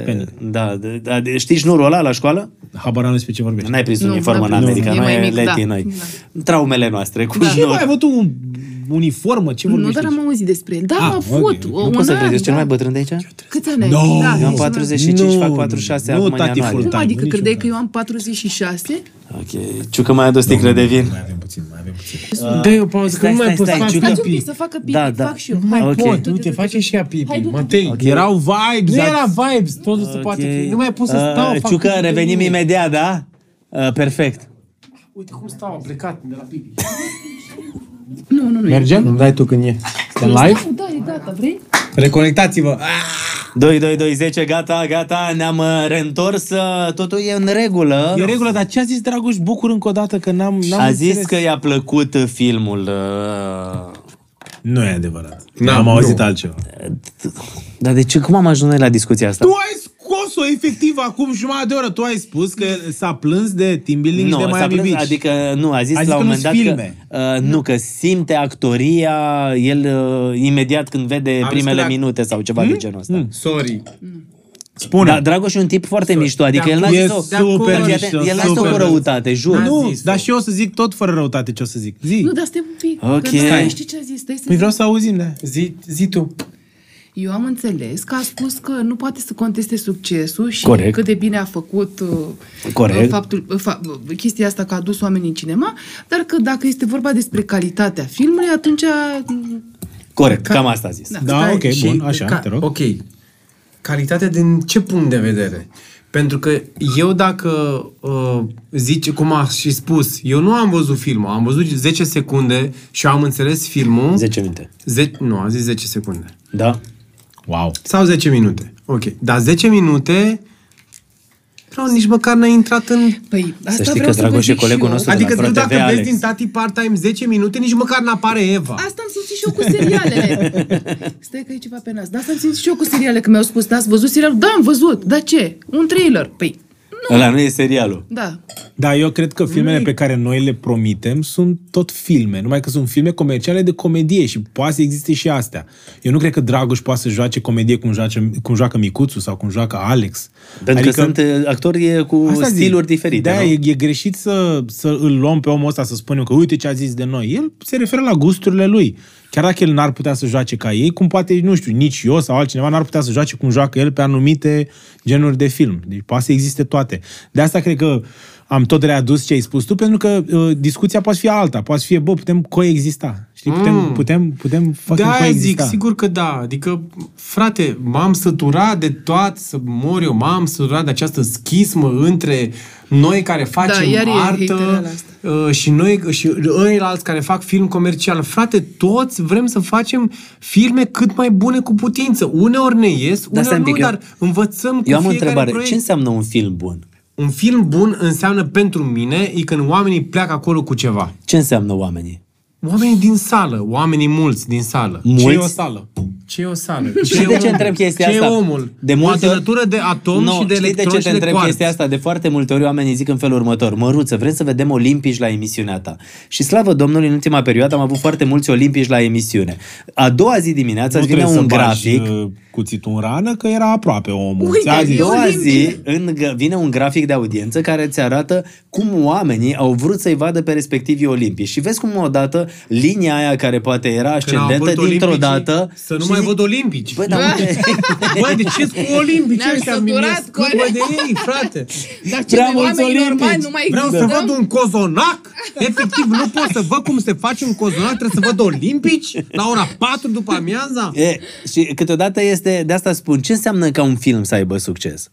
Penny. Da, de, da, de, știi șnurul ăla la școală? Habar am despre ce vorbești. N-ai prins Nu, uniformă în n-am prins. America, E noi mai e mic, leti da. noi. Traumele noastre cu Ce mai șnur. ai avut un uniformă? Ce Nu, vorbești? dar am auzit despre el. Da, Ah, am ok. avut Nu un Nu pot să an, crezi, ești cel da. mai bătrân de aici? Câți ani ai? No! Da, Eu am ești 45, Nu, fac 46 nu, acum în tati, ianuarie. full Cum time, adică nu credeai că niciodată. eu am 46? Ok. Ciucă mai adus sticlă de vin. Mai avem puțin, mai avem puțin. Dă-i o pauză, că Stai, nu mai stai, poți stai, face Ciucă. Faci un pipi. pic, să facă pipi, Da, da. fac și eu. Nu mai Ok. pot, uite, face și ea pipi. Matei. Erau vibes. Nu ați- era vibes, totul se poate fi. Nu mai pot să stau. Uh, fac Ciucă, pipi. revenim imediat, da? Uh, perfect. Uite cum stau, am plecat de la pipi. Nu, nu, nu. Mergem? Îmi dai tu când e. Suntem live? Da, e gata, vrei? Reconectați-vă. 2, 2, 2, 10, gata, gata, ne-am uh, reîntors, uh, totul e în regulă. E regulă, dar ce a zis Dragoș Bucur încă o dată că n-am, n-am A zis înțeles. că i-a plăcut uh, filmul. Uh... Nu e adevărat. Da, am auzit nu. altceva. Dar de ce, cum am ajuns noi la discuția asta? Tu ai scos spus-o efectiv acum jumătate de oră. Tu ai spus că s-a plâns de team building și de s-a Miami plâns, Beach. adică nu, a zis A zis la că un nu-s moment dat filme. că, uh, nu, că simte actoria el uh, imediat când vede zis primele că dacă- minute sau ceva de genul ăsta. Sorry. Spune. Da, Dragoș e un tip foarte mișto, adică el n-a E zis-o, super Dar fii mișto, atent, el n-a zis-o cu super. răutate, jur. N-a nu, zis-o. dar și eu o să zic tot fără răutate ce o să zic. Zi. Nu, dar stai un pic. Ok. Că nu știi ce a zis. Stai să Păi vreau să auzim, da. Zi, zi tu. Eu am înțeles că a spus că nu poate să conteste succesul și Corect. cât de bine a făcut uh, Corect. uh, faptul, uh, fa, uh, chestia asta că a adus oamenii în cinema, dar că dacă este vorba despre calitatea filmului, atunci uh, Corect, cam asta a zis. Da. Da, Stai, ok, și bun, așa, te rog. Ok. Calitatea din ce punct de vedere? Pentru că eu dacă uh, zici, cum a și spus, eu nu am văzut filmul, am văzut 10 secunde și am înțeles filmul. 10 minute. Ze- nu, am zis 10 secunde. Da? Wow. Sau 10 minute. Ok. Dar 10 minute, vreau, nici măcar n-ai intrat în... Păi, asta știi vreau că să vă Dragoș e zic colegul și eu. nostru. Adică de la tu Pro dacă TV, vezi Alex. din tati part-time 10 minute, nici măcar n-apare Eva. Asta am simțit și eu cu serialele. Stai că e ceva pe nas. Da, asta am simțit și eu cu serialele, că mi-au spus, da, ați văzut serialul? Da, am văzut. Dar ce? Un trailer. Păi, Ăla nu e serialul. da. Da, eu cred că filmele pe care noi le promitem sunt tot filme, numai că sunt filme comerciale de comedie și poate să existe și astea. Eu nu cred că Dragoș poate să joace comedie cum, joace, cum joacă Micuțu sau cum joacă Alex. Pentru că sunt uh, actori cu Asta zic. stiluri diferite, Da, nu? e, e greșit să, să îl luăm pe omul ăsta să spunem că uite ce a zis de noi. El se referă la gusturile lui. Chiar dacă el n-ar putea să joace ca ei, cum poate, nu știu, nici eu sau altcineva n-ar putea să joace cum joacă el pe anumite genuri de film. Deci poate să existe toate. De asta cred că am tot readus ce ai spus tu, pentru că uh, discuția poate fi alta. Poate fi, bă, putem coexista. Știi, putem, Mm. putem, putem fucking Da, coexista. zic, sigur că da. Adică, frate, m-am săturat de toate să mor eu, m-am săturat de această schismă între noi care facem Da, iar e artă haterul ăsta. uh, și noi și ăilalți care fac film comercial. Frate, toți vrem să facem filme cât mai bune cu putință. Uneori ne ies, Dar stai uneori un nu, pic, eu- dar învățăm cu Eu am o fiecare întrebare. proiect. Ce înseamnă un film bun? Un film bun înseamnă pentru mine e când oamenii pleacă acolo cu ceva. Ce înseamnă oamenii? Oamenii din sală, oamenii mulți din sală. Mulți? Ce e o sală? Ce e o sală? Și de ce întreb chestia ce asta? e omul? De o multe ori- adunătură de atom Nu, și de știi de electroni ce și te de întreb quark. chestia asta? De foarte multe ori oamenii zic în felul următor. Măruță, vrem să vedem olimpici la emisiunea ta. Și slavă Domnului, în ultima perioadă am avut foarte mulți olimpici la emisiune. A doua zi dimineața Nu îți vine trebuie un să bagi, grafic. uh, cuțitul în rană, că era aproape omul. Uite, Ți-a zis. A eu- doua olimpic. zi în, vine un grafic de audiență care îți arată cum oamenii au vrut să-i vadă pe respectivii olimpici. Și vezi cum odată linia aia care poate era Când au ascendentă, apărut dintr-o olimpicii, dată... Să nu și mai zic, văd olimpici. Bă, dar uite, Băi, de ce cu olimpici Ne-am ăștia săturat mi-e cu scârbă alea. de ei, frate? Dar ce Prea noi mulți oamenii olimpici. normali nu mai Vreau să existăm? văd un cozonac. Efectiv, nu pot să văd cum se face un cozonac, trebuie să văd olimpici la ora 4 după amiaza. E, și câteodată este, de asta spun, ce înseamnă ca un film să aibă succes?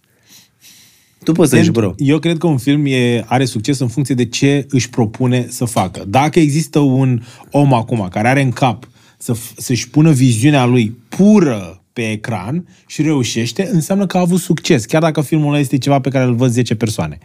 Tu poți să zici, bro. Eu cred că un film e, are succes în funcție de ce își propune să facă. Dacă există un om acum care are în cap să, f- să-și pună viziunea lui pură pe ecran și reușește, înseamnă că a avut succes, chiar dacă filmul ăla este ceva pe care îl văd 10 persoane.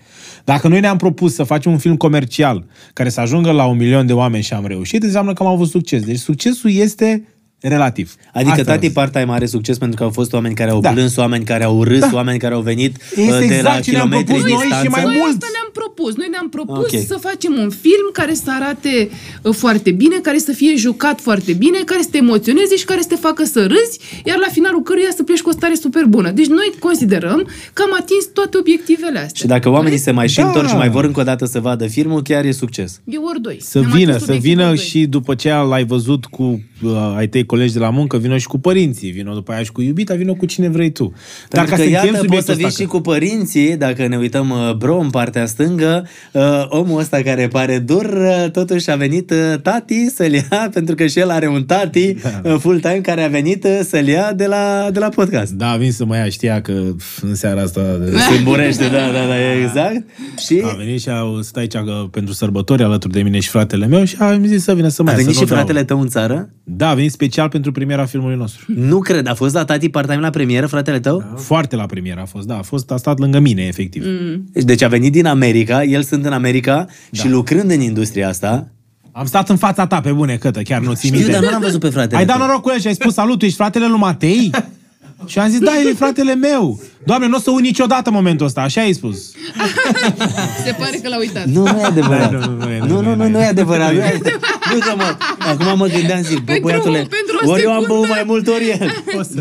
Dacă noi ne-am propus să facem un film comercial care să ajungă la un milion de oameni și am reușit, înseamnă că am avut succes. Deci succesul este relativ. Adică Asta tati zic. part-time are succes pentru că au fost oameni care au Da. plâns, oameni care au râs, oameni care au venit Este uh, de la exact ce ne-am kilometri propus noi și distanță. mai Noi mult. asta ne-am propus. Noi ne-am propus Ok. să facem un film care să arate uh, foarte bine, care să fie jucat foarte bine, care să te emoționeze și care să te facă să râzi, iar la finalul căruia să pleci cu o stare super bună. Deci noi considerăm că am atins toate obiectivele astea. Și dacă oamenii se mai și Da. întorc și mai vor încă o dată să vadă filmul, chiar e succes. E ori doi. Să Ne-am vină, atins să obiectivul vină doi. și după ce l-ai văzut cu uh, ai tăi colegi de la muncă, vină și cu părinții, vină după aia și cu iubita, vină cu cine vrei tu. Dar Pentru că să încheiem iată, poți subiectul să vii ăsta, și cu părinții, dacă ne uităm uh, bro în partea stângă, uh, omul ăsta care pare dur, uh, totuși a venit uh, tati să-l ia, pentru că și el are un tati Da. uh, full-time care a venit uh, să-l ia de la, de la podcast. Da, a venit să mă ia, știa că pf, în seara asta Se îmburește, da, da, da, exact. Și a venit și a stat aici că, pentru sărbători alături de mine și fratele meu și a zis să vină să mă a ia. venit să și nu dau. fratele tău în țară? Da, a venit special pentru premiera filmului nostru. Nu cred, a fost la tati part-time la premieră, fratele tău? Da. Foarte la premieră a fost, da, a fost, a stat lângă mine, efectiv. Mm. Deci a venit din America, el sunt în America și lucrând în industria asta. Am stat în fața ta, pe bune, cătă, chiar nu ții Știu, minte. dar nu l-am văzut pe fratele Ai dat tău. noroc cu el și ai spus salut, tu ești fratele lui Matei? Și am zis, da, el e fratele meu. Doamne, nu o să uit niciodată momentul ăsta, așa ai spus. Se pare că l-a uitat. Nu, nu e adevărat. Nu, nu, nu e, nu, Nu, nu, nu, nu, nu e adevărat. Nu, e adevărat. nu că mă, acum mă gândeam, zic, bă, Pentru- băiatule, pentru o ori eu am secundă. băut mai mult, ori el.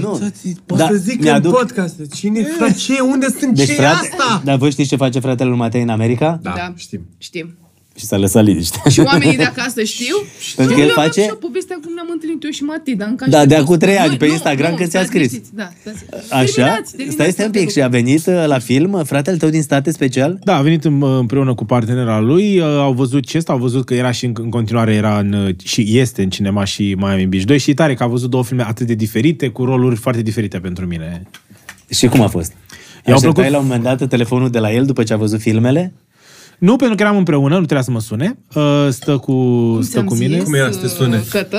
Nu. Poți Da, să zic în mi-aduc- podcast, cine, frate, ce, unde sunt, Deci, ce frate, asta? dar voi știți ce face fratele lui Matei în America? Da, Da. știm. Știm. Și s-a lăsat liniște. Și oamenii de acasă știu. Pentru că Eu el aveam face- Și o poveste cum ne-am întâlnit eu și Matei, dar încă Da, aștept de să acum trei spun. ani, pe Nu, Instagram, nu, când ți-a stați scris. liniștiți, Da, stați. Așa? Terminați, terminați Stai, stai un pic. toate Și a venit uh, la film fratele tău din state special? Da, a venit în- împreună cu partenera lui, uh, au văzut ce au văzut că era și în, în continuare era în, uh, și este în cinema și Miami Beach 2 și e tare că a văzut două filme atât de diferite, cu roluri foarte diferite pentru mine. Și cum a fost? I-au Așteptai plăcut- la un moment dat telefonul de la el după ce a văzut filmele? Nu, pentru că eram împreună, nu trebuia să mă sune. Uh, Stă cu, stă Ți-am cu zis, mine. Cum era să te sune? uh, Cătă?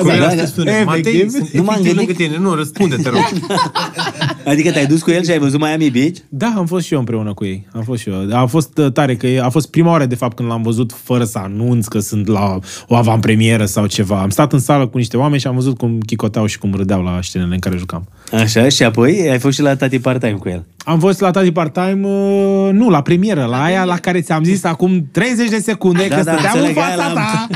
Cum era da, să da. te sune? Efectiv. Matei, sunt Nu m-am efectiv gândit- lângă tine. Nu, răspunde, te rog. Adică te-ai dus cu el și ai văzut Miami Beach? Da, am fost și eu împreună cu ei. Am fost și eu. A fost uh, tare, că e- a fost prima oară, de fapt, când l-am văzut fără să anunț că sunt la o avantpremieră sau ceva. Am stat în sală cu niște oameni și am văzut cum chicoteau și cum râdeau la scenele în care jucam. Așa, și apoi ai fost și la tati part-time cu el. Am fost la Tati Part-Time, uh, nu, la premieră, la aia la care ți-am zis acum 30 de secunde Da, că da, stăteam în înțeleg, aia fața l-am- ta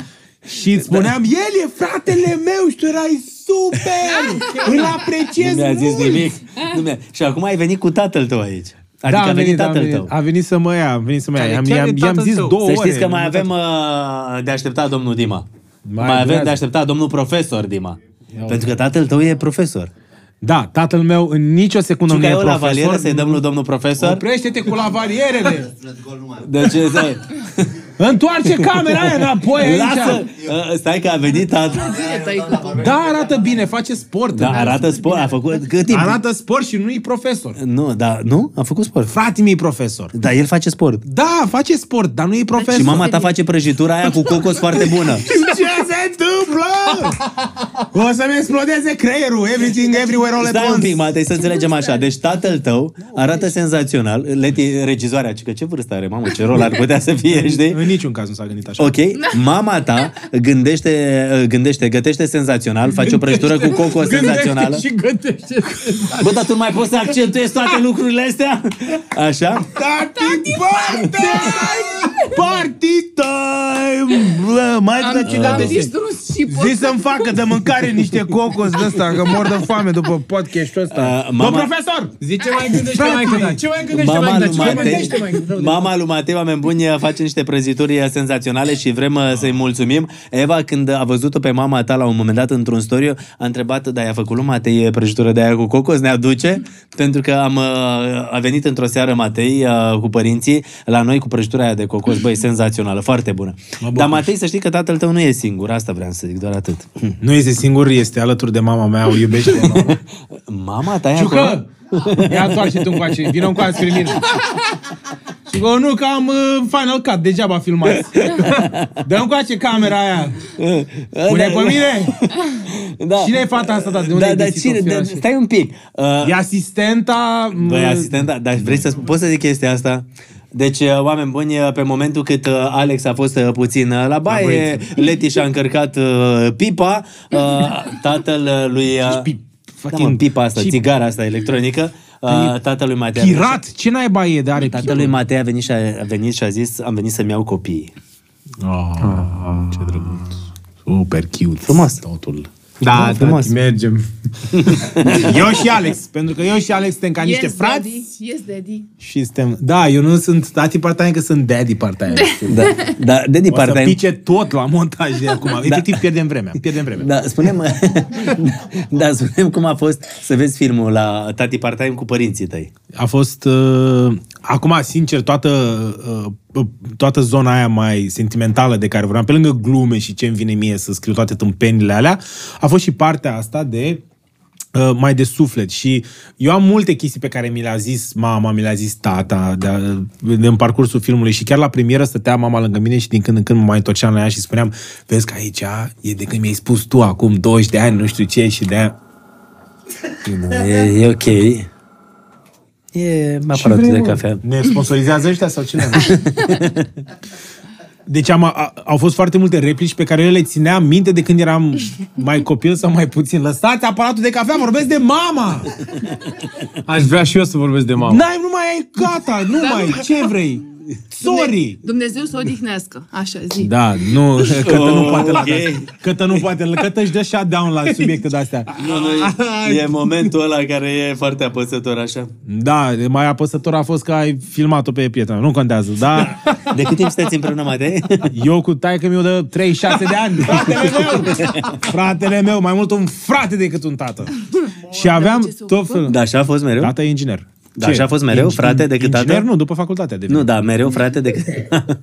și îți spuneam, el e fratele meu și tu erai super! Îl apreciez Nu mi-a zis mult! nimic. Nu mi-a... Și acum ai venit cu tatăl tău aici. Adică da, a venit tatăl a venit, tău. a venit să mă ia, a venit să mă ia. Care I-am, chiar e i-am, i-am tatăl zis tău. două Să ore. știți că mai avem uh, de așteptat domnul Dima. Mai, Mai avem durează. de așteptat domnul profesor Dima. Pentru că tatăl tău e profesor. Da, tatăl meu în nicio secundă Și nu că e eu la valieră profesor. să-i dăm lui domnul profesor? Oprește-te cu lavarierele! De ce să... Întoarce camera aia înapoi aici! Lasă! Uh, Stai că a venit tatăl. Bine, tăică tu. Da, arată bine, face sport. Da, arată sport. A făcut cât timp? Arată sport și nu e profesor. Nu, da, nu? A făcut sport. Frate mi e profesor. Da, el face sport. Da, face sport, dar nu e profesor. Și mama ta face prăjitura aia cu cocos foarte bună. Ce se întâmplă? O să-mi explodeze creierul. Everything, everywhere, all at Stai un once. pic, Matei, să înțelegem așa. Deci tatăl tău arată senzațional. Leti, regizoarea, că ce vârstă are, mamă, ce rol ar putea să fie, știi? În niciun caz nu s-a gândit așa. Ok, mama ta gândește, gândește, gătește senzațional, face o prăjitură cu coco senzațională. și gândește. Bă, dar tu nu mai poți să accentuezi toate lucrurile astea? Așa? Tati, party time! Party time! Bă, mai Am, că ce am gândește? distrus și pot Zi să-mi facă de mâncare niște cocos de ăsta, că mor de foame după podcastul ăsta. Uh, Bă, mama- profesor! Zi ce mai gândește mai cât Ce mai gândește Mama mai lui cât Ce mai Matei, gândește mai cât mama lui Matei, oameni buni, face niște prăjituri senzaționale și vrem uh, să-i mulțumim. Eva, când a văzut-o pe mama ta la un moment dat într-un storiu, a întrebat, da, i-a făcut lui Matei prăjitură de aia cu cocos, ne aduce? Pentru că am, uh, a venit într-o seară Matei uh, cu părinții la noi cu prăjitura aia de cocos, băi, senzațională, foarte bună. Dar Matei, să știi că tatăl tău nu e singur, asta vreau să zic, doar atât. Nu este singur, este alături de mama mea, o iubește enorm. Mama ta e acolo? Ciucă! Ia întoarce tu încoace, vină încoace spre mine. Și că nu că am uh, Final Cut, degeaba filmați. Dă încoace camera aia. Pune pe mine. Da. Cine e fata asta, da? De unde da, ai da, găsit-o, cine? fiera Da, așa? stai un pic. Uh, E asistenta... Băi, uh, asistenta, dar vrei să spun, poți să zic chestia asta? Deci, uh, oameni buni, uh, pe momentul cât uh, Alex a fost uh, puțin uh, la baie, Leti și-a încărcat uh, pipa, uh, tatăl uh, lui... Uh, pi- da, mă, fucking- pipa asta, și- țigara asta electronică, uh, tatălui Matei. a venit- Pirat? Ce naiba e de are Tatălui Matei a venit, și a, a venit și a zis, am venit să-mi iau copiii. Oh, ce drăguț. Super cute. Frumos. Totul. Da, frumos. da, mergem. Eu și Alex, pentru că eu și Alex suntem ca niște Yes, frați daddy. Yes, daddy. și suntem... Da, eu nu sunt tati part că sunt daddy part Da, da, de O să part pice tot la montaj de acum. Efectiv, pierdem vremea. Pierdem vremea. Da, spunem, da, spunem cum a fost să vezi filmul la Tati Part-Time cu părinții tăi. A fost... Uh, acum, sincer, toată, uh, toată zona aia mai sentimentală de care vorbeam, pe lângă glume și ce îmi vine mie să scriu toate tâmpenile alea, a fost și partea asta de uh, mai de suflet și eu am multe chestii pe care mi le-a zis mama, mi le-a zis tata de, de, în parcursul filmului și chiar la premieră stătea mama lângă mine și din când în când mă mai întorceam la ea și spuneam vezi că aici e de când mi-ai spus tu acum 20 de ani, nu știu ce și de aia E, e ok. E aparatul de cafea. Ne sponsorizează ăștia sau cine? Deci am, a, au fost foarte multe replici pe care eu le țineam minte de când eram mai copil sau mai puțin. Lăsați aparatul de cafea, vorbesc de mama! Aș vrea și eu să vorbesc de mamă. N-ai, nu mai ai, gata, nu mai, ce vrei? Sorry! Dumnezeu să o odihnească. Așa, zi. Da, nu, Cătă nu poate la ok. Cătă nu poate, Cătă își dă shutdown la subiecte de-astea. Nu, nu, e momentul ăla care e foarte apăsător, așa. Da, mai apăsător a fost că ai filmat-o pe prietenă, nu contează, da? De cât timp sunteți împreună, Matei? Eu cu taică mi de 36 de ani, fratele meu! Fratele meu, mai mult un frate decât un tată. Și aveam ce se tot ocupă? felul. Da, așa a fost mereu? Tata e inginer. Da, așa a fost mereu, frate decât tată? Inginer, nu, după facultate. De Nu, da, mereu frate de...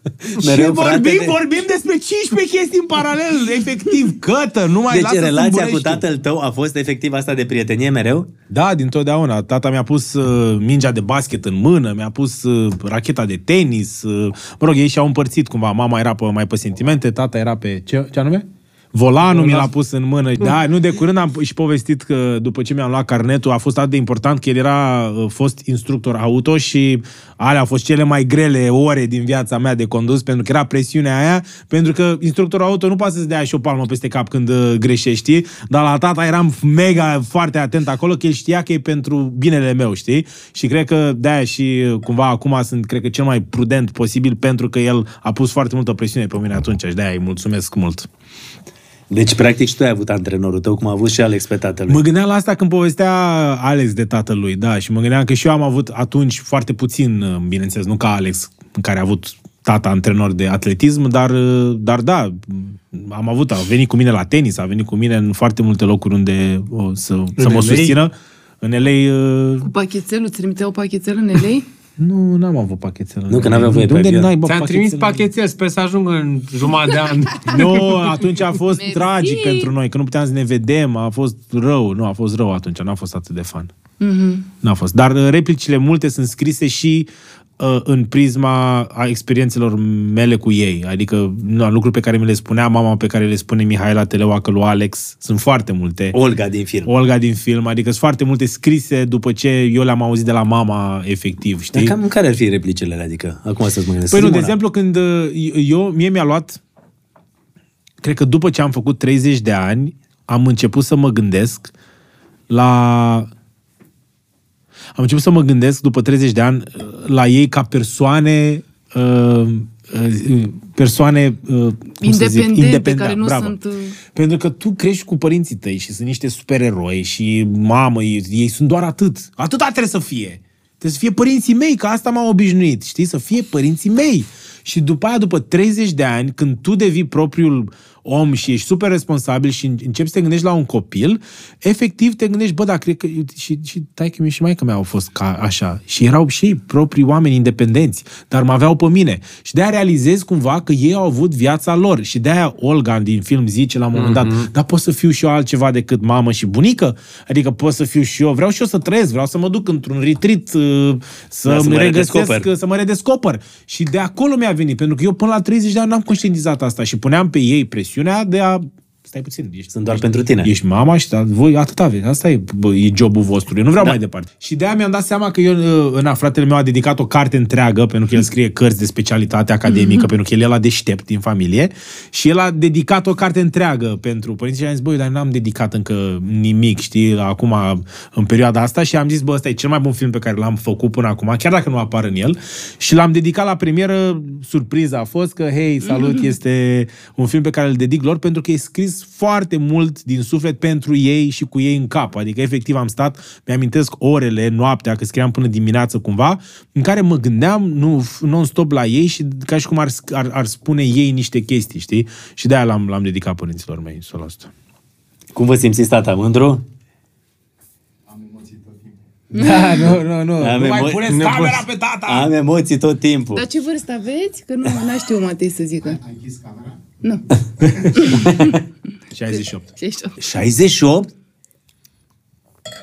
Și mereu vorbim, de... vorbim despre 15 chestii în paralel, efectiv, cătă, nu mai Deci lasă să relația cu îmburești. tatăl tău a fost efectiv asta de prietenie mereu? Da, din totdeauna. Tata mi-a pus uh, mingea de basket în mână, mi-a pus uh, racheta de tenis. Uh, mă rog, ei și-au împărțit cumva. Mama era pe, mai pe sentimente, tata era pe... Ce, ce anume? Volanul mi l-a pus în mână. Da, nu de curând am și povestit că după ce mi-am luat carnetul a fost atât de important că el era uh, fost instructor auto și alea au fost cele mai grele ore din viața mea de condus pentru că era presiunea aia, pentru că instructorul auto nu poate să-ți dea și o palmă peste cap când uh, greșești, dar la tata eram mega foarte atent acolo că el știa că e pentru binele meu, știi? Și cred că de-aia și uh, cumva acum sunt, cred că cel mai prudent posibil pentru că el a pus foarte multă presiune pe mine atunci și de-aia îi mulțumesc mult. Deci, practic, și tu ai avut antrenorul tău, cum a avut și Alex pe tatăl Mă gândeam la asta când povestea Alex de tatălui, da, și mă gândeam că și eu am avut atunci foarte puțin, uh, bineînțeles, nu ca Alex, în care a avut tata antrenor de atletism, dar, uh, dar da, am avut, a venit cu mine la tenis, a venit cu mine în foarte multe locuri unde o, să, să mă LA? susțină. În LA, uh, Cu pachetelul, îți trimiteau pachetel în LA? nu, n-am avut pachetel. Nu, că n-aveau voie De pe unde avion. n-ai, bă, Ți-am trimis pachetel? pachetel, sper să ajung în jumătate de an. Nu, atunci a fost Mersi. tragic pentru noi, că nu puteam să ne vedem, a fost rău, nu, a fost rău atunci, n-a fost atât de fan. N-a fost. Dar uh, replicile multe sunt scrise și uh, în prisma a experiențelor mele cu ei. Adică nu, lucruri pe care mi le spunea mama, pe care le spune Mihaela Teleoacă lui Alex, sunt foarte multe. Olga din film. Olga din film, adică sunt foarte multe scrise după ce eu le-am auzit de la mama efectiv, știi? Dar cam care ar fi replicele alea? Adică, acum să-ți mă gândesc. Păi nu, de Simona. exemplu, când uh, eu, mie mi-a luat, cred că după ce am făcut 30 de ani, am început să mă gândesc la... Am început să mă gândesc după 30 de ani uh, la ei ca persoane uh, uh, persoane uh, cum să zic, Independente, care nu bravo. sunt, uh, Pentru că tu crești cu părinții tăi și sunt niște supereroi și mamă, ei, ei sunt doar atât. Atâta trebuie să fie. Trebuie să fie părinții mei, că asta m-a obișnuit, știi? Să fie părinții mei. Și după aia, după 30 de ani, când tu devii propriul om și ești super responsabil și începi să te gândești la un copil, efectiv te gândești, bă, dar cred că și, și taică mi și maică mea au fost ca așa. Și erau și ei proprii oameni independenți, dar mă aveau pe mine. Și de-aia realizez cumva că ei au avut viața lor. Și de-aia Olga din film zice la un moment dat, dar pot să fiu și eu altceva decât mamă și bunică? Adică pot să fiu și eu, vreau și eu să trăiesc, vreau să mă duc într-un retreat, uh, să, Da, să mă mă regăsesc, redescoper. să mă redescoper. Și de acolo mi-a venit, pentru că eu până la 30 de ani n-am conștientizat asta și puneam pe ei presiunea de a Stai puțin, ești, Sunt doar ești, pentru tine. Ești mama și da, voi atât aveți. Asta e, bă, e jobul vostru. Eu nu vreau Da. mai departe. Și de aia mi-am dat seama că eu, în fratele meu a dedicat o carte întreagă, pentru că el scrie cărți de specialitate academică, pentru că el e la deștept din familie, și el a dedicat o carte întreagă pentru părinți și am zis, băi, dar n-am dedicat încă nimic, știi, acum, în perioada asta și am zis, bă, ăsta e cel mai bun film pe care l-am făcut până acum, chiar dacă nu apar în el, și l-am dedicat la premieră, surpriza a fost că, hei, salut, este un film pe care îl dedic lor pentru că e scris foarte mult din suflet pentru ei și cu ei în cap. Adică, efectiv, am stat, mi-amintesc orele, noaptea, că scriam până dimineață cumva, în care mă gândeam nu, non-stop la ei și ca și cum ar, ar, ar spune ei niște chestii, știi? Și de-aia l-am, l-am dedicat părinților mei, să asta. Cum vă simțiți, tata? Mândru? Da, nu, nu, nu. Am nu mai emo- puneți nu camera poți- pe tata! Am emoții tot timpul. Dar ce vârstă aveți? Că nu n-a știu Matei să zică. Ai închis camera? Nu. 68. Și ești 68?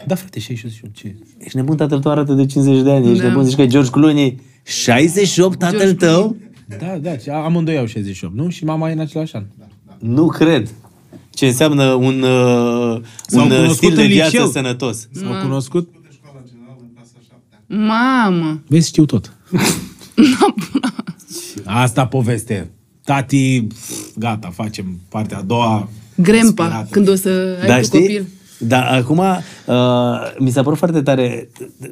Da, frate, 68, ce? Ești nebun, tatăl tău arată de 50 de ani. Ești Da. nebun, zici că e George Clooney. 68, tatăl George tău? Da, da, și amândoi au 68, nu? Și mama e în același an. Nu cred. Ce înseamnă un, uh, S-au un uh, cunoscut stil de în viață liceu. sănătos. S-au cunoscut? De școala generală în clasa 7 Mamă! Vezi, știu tot. Asta poveste. tati, pf, gata, facem partea a doua. Grempa, inspirată. când o să ai Da, tu știi? copil. Da, acum uh, mi s-a părut foarte tare,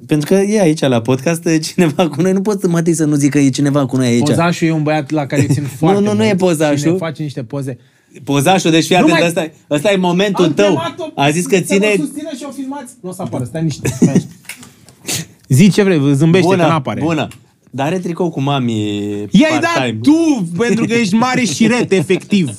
pentru că e aici la podcast cineva cu noi, nu pot să Matei să nu zic că e cineva cu noi aici. Pozașul e un băiat la care eu țin foarte nu, nu mult. e pozașul. Și ne face niște poze. Pozașul, deci fii Nu atent, mai- ăsta, e- ăsta e momentul Am tău. chemat-o A zis că să ține... vă susțină și o filmați. Nu o să apară, stai niște. Stai niște. Zi ce vrei, zâmbește că Bună, n-apare. bună. Dar are tricou cu mami I-ai dat part-time. tu, pentru că ești mare șiret, efectiv.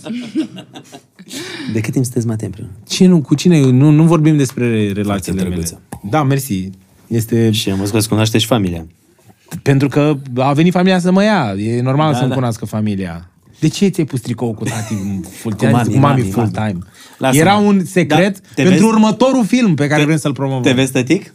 De cât timp sunteți Matei împreună? Ce nu, cu cine? Nu, nu vorbim despre relațiile mele. drăguță. Da, mersi. Este Și am văzut că îți cunoaște și familia. pentru că a venit familia să mă ia. E normal Da, să-mi da. cunoască familia. De ce ți-ai pus tricou cu tati full Cu mami, cu mami, mami, full mami. time? Lasă-mă. Era un secret Da, te pentru vezi? următorul film pe care vrem să-l promovăm. Te vezi tătic?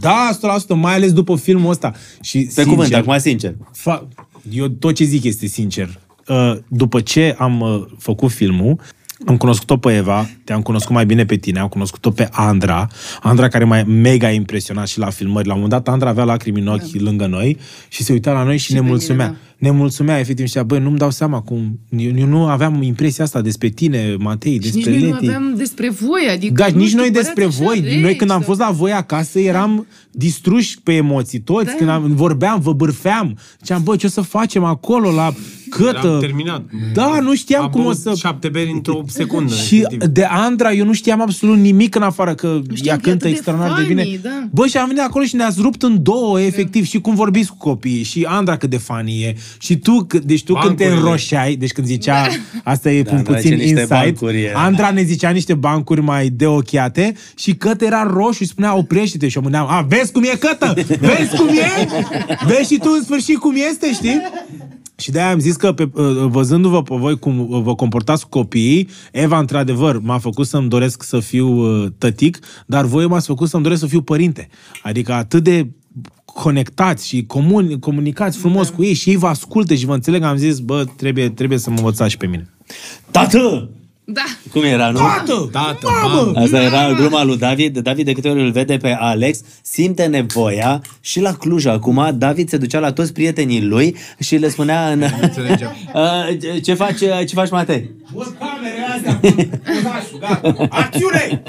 Da, 100%, mai ales după filmul ăsta. Și, Pe sincer, cuvânt, acum sincer. Fa- eu tot ce zic este sincer. Uh, După ce am uh, făcut filmul, am cunoscut-o pe Eva, te-am cunoscut mai bine pe tine, am cunoscut-o pe Andra, Andra care m-a mega impresionat și la filmări. La un moment dat Andra avea lacrimi în ochi lângă noi și se uita la noi și, Și ne pe mine, mulțumea. da. Ne mulțumea, efectiv, și zicea, băi, nu-mi dau seama cum... Eu, eu nu aveam impresia asta despre tine, Matei, Și despre nici noi nu Leti. aveam despre voi, adică... Da, nu nici știu, noi păreați despre așa voi. reci, Noi când am sau- fost la voi acasă eram distruși pe emoții toți. Da. Când am, vorbeam, vă bârfeam. Ziceam, bă, ce o să facem acolo la cătă? Eram terminat. Da, nu știam Am cum o băut să... șapte beri într-o secundă. Și efectiv. de Andra, eu nu știam absolut nimic în afară că știam ea că e cântă atât de extraordinar de, funny, bine. da. Bă, și am venit acolo și ne-ați rupt în două, efectiv, și cum vorbiți cu copiii, și Andra cât de funny e, și tu, cât- deci tu când te Bancurile. înroșeai, deci când zicea, asta e Da, un Andra puțin zice niște insight, bancuri, e. Andra ne zicea niște bancuri mai deochiate și Cătă era roșu și spunea oprește-te și eu mâneam, a, vezi cum e Cătă? Vezi cum e? Vezi și tu în sfârșit cum este, știi? Și de-aia am zis că, pe, uh, văzându-vă pe voi cum uh, vă comportați cu copiii, Eva, într-adevăr, m-a făcut să-mi doresc să fiu uh, tătic, dar voi m-ați făcut să-mi doresc să fiu părinte. Adică atât de conectați și comuni, comunicați frumos cu ei și ei vă ascultă și vă înțeleg, am zis, bă, trebuie, trebuie să mă învățați și pe mine. Tată! Da. Cum era, nu? Tată! Tată, mamă! mamă! Asta era gluma lui David. David, de câte ori îl vede pe Alex, simte nevoia și la Cluj acum, David se ducea la toți prietenii lui și le spunea în... înțelegeam. Uh, ce- ce faci, ce faci, Matei? Bă, camerele astea, cozașul, gata, acțiune!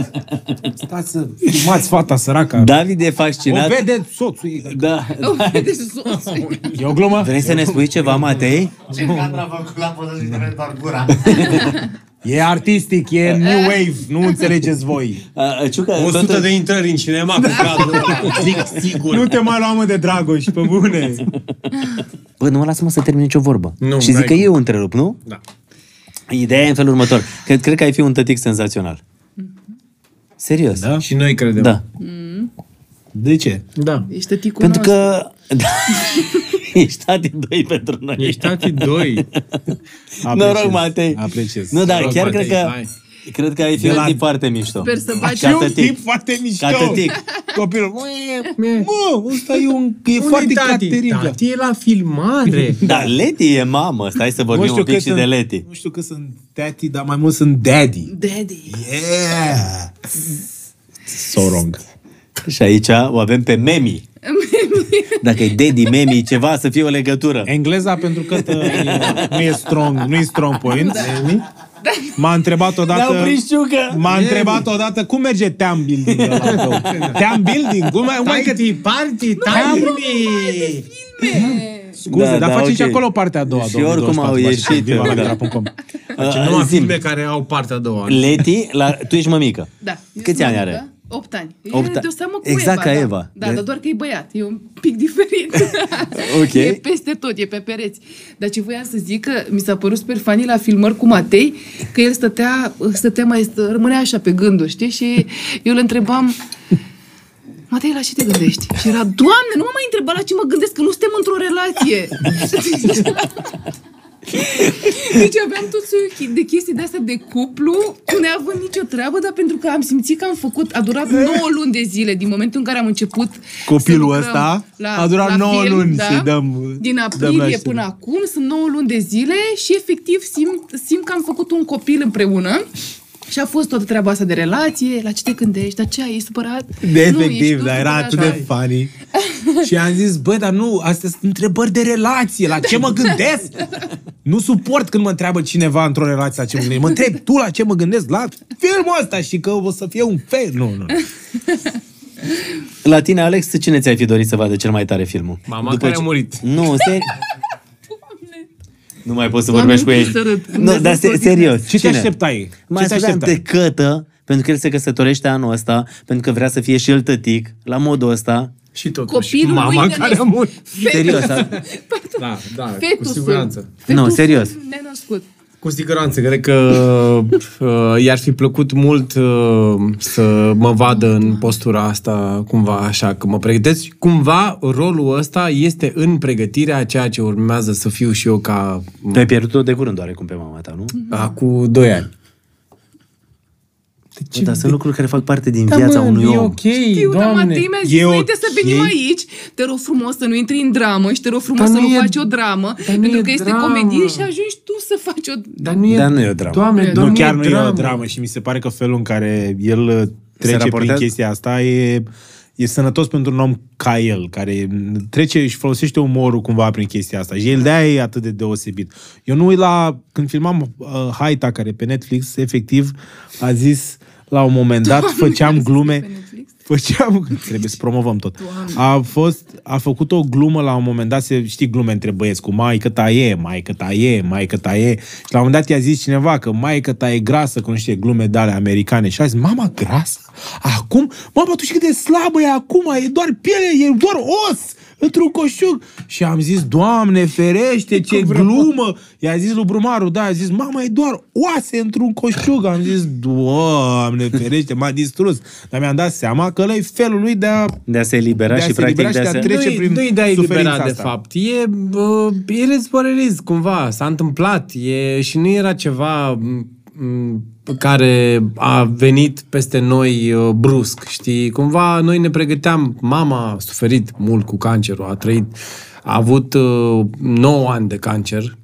Stați să filmați fata săraca. David e O fascinat. vede soțul. ei. Da. O vede soțul. E o glumă? Vrei să ne spui ceva, Matei? Ce cadru a făcut la poză și trebuie doar gura. E artistic, e new wave, nu înțelegeți voi. Uh, Ciucă, 100 tot- de intrări în cinema cu cadrul ăla. Zic sigur. Nu te mai luam de Dragoș, pe bune. Bă, nu mă lasă mă să termin nicio vorbă. Nu, și zic n-ai că cum. eu întrerup, nu? Da. Ideea e în felul următor. Cred, cred că ai fi un tătic senzațional. Serios. Da? Și noi credem. Da. De ce? Da. Ești tăticul Pentru nostru. că... Da. Ești tati doi pentru noi. Ești tati doi. Noroc, Matei. Apreciez. Nu, dar Noroc, chiar Matei, cred că... hai. Cred că ai fi De un la- tip foarte mișto. Sper să faci Ca E un tătic. tip foarte mișto. Ca tătic. Copilul. Mă, ăsta e, un, e foarte cateribil. Tati e la filmare. Da, Leti e mamă. Stai să vorbim un pic că și sunt, de Leti. Nu știu că sunt tati, dar mai mult sunt daddy. Daddy. Yeah! So wrong. Și aici o avem pe Memi. Dacă e Daddy, Memi, ceva, să fie o legătură. Engleza pentru că tă, e, nu e strong, nu e strong point. M-a întrebat odată... Ne-au prins ciucă. M-a întrebat odată cum merge team building ăla tău. Team building? Cum, mai- mai că Party, party, tiny. Scuze, Da, dar da, facem ok. și acolo partea a doua. Și oricum au ieșit, Viva la da. Mitra.com. Uh, Numai zim, filme care au partea a doua. Leti, la, tu ești mămică. Da. Eu Câți sunt ani mămică, are? 8 ani. Opt e ani. de o seamă cu Exact Eva. ca da. Eva. Da, De- dar doar că e băiat. E un pic diferit. Ok. E peste tot, e pe pereți. Dar ce voiam să zic, că mi s-a părut super funny la filmări cu Matei, că el stătea, stătea mai, stă, rămânea așa pe gânduri, știi? Și eu îl întrebam, Matei, la ce te gândești? Și era, Doamne, nu mă mai întreba la ce mă gândesc, că nu suntem într-o relație. Deci aveam tot soiul de chestii de astea de cuplu, neavând nicio treabă, dar pentru că am simțit că am făcut, a durat 9 luni de zile din momentul în care am început Copilul să lucrăm ăsta a durat la 9 film, luni da? să-i dăm- Din dăm aprilie naștere. până acum, sunt 9 luni de zile și efectiv simt, simt că am făcut un copil împreună. Și a fost toată treaba asta de relație, la ce te gândești, dar ce ai, ești supărat? De Nu, ești efectiv, tu dar era supărat, atât de da. funny. Și am zis, bă, dar nu, astea sunt întrebări de relație, la ce mă gândesc? Nu suport când mă întreabă cineva într-o relație la ce mă gândesc. Mă întreb, tu la ce mă gândesc? La filmul ăsta și că o să fie un fel. Nu, nu. La tine, Alex, cine ți-ai fi dorit să vadă cel mai tare filmul? Mama care a murit. Nu, seri... Nu mai poți să Doamne, vorbești cu nu ei. te sărut. Nu, Dumnezeu dar să se, o serios. Ce te cine? așteptai? Mai Ce te așteptam de așteptai? cătă, pentru că el se căsătorește anul ăsta, pentru că vrea să fie și el tătic, la modul ăsta. Și totuși, Copilul mama lui care a murit. Serios. a- Da, da, cu Fetusul. siguranță. Nu, serios. Nenăscut. Cu siguranță, cred că uh, i-ar fi plăcut mult uh, să mă vadă în postura asta, cumva așa, că mă pregătesc. Cumva rolul ăsta este în pregătirea a ceea ce urmează să fiu și eu ca Tu ai pierdut-o de curând oarecum pe mama ta, nu? acum 2 ani. Bă, dar sunt lucruri care fac parte din Da, viața mă, unui e om. ok, Știu, dar doamne. Matei mi-a zis e înainte să ok. venim aici, te rog frumos să nu intri în dramă și te rog frumos Dar să nu nu e- faci o dramă, dar nu pentru e că este dramă. comedie și ajungi tu să faci o... Dar nu e, Dar nu e o dramă. Doamne, Nu, doamne, nu, chiar nu e dramă. o dramă și mi se pare că felul în care el uh, trece prin raportează? chestia asta e, e sănătos pentru un om ca el, care trece și folosește umorul cumva prin chestia asta. Și el de-aia e atât de deosebit. Eu nu uit la, când filmam uh, Haita, care pe Netflix, efectiv, a zis la un moment dat, făceam glume, pe Netflix? Făceam, trebuie să promovăm tot. A fost, a făcut o glumă la un moment dat, se, știi glume între băieți cu maică ta e, maică ta e, maică ta e. Și la un moment dat i-a zis cineva că maică ta e grasă, că nu știe glume de ale americane. Și a zis, mama grasă? Acum? Mama, tu știi cât de slabă e acum? E doar piele, e doar os într-un coșug. Și am zis, Doamne, ferește, ce glumă! I-a zis lui Brumaru, da, a zis, mama, e doar oase într-un coșug. Am zis, Doamne, ferește, m-a distrus. Dar mi-am dat seama că ăla e felul lui de a... De a se elibera De a și se practic elibera de și a de se... a trece Nu-i- prin Nu-i de a elibera, suferința de asta. fapt. E, uh, it is what it is, cumva. S-a întâmplat. E, și nu era ceva m, m, care a venit peste noi uh, brusc, știi? Cumva noi ne pregăteam. Mama a suferit mult cu cancerul, a trăit, a avut uh, 9 ani de cancer,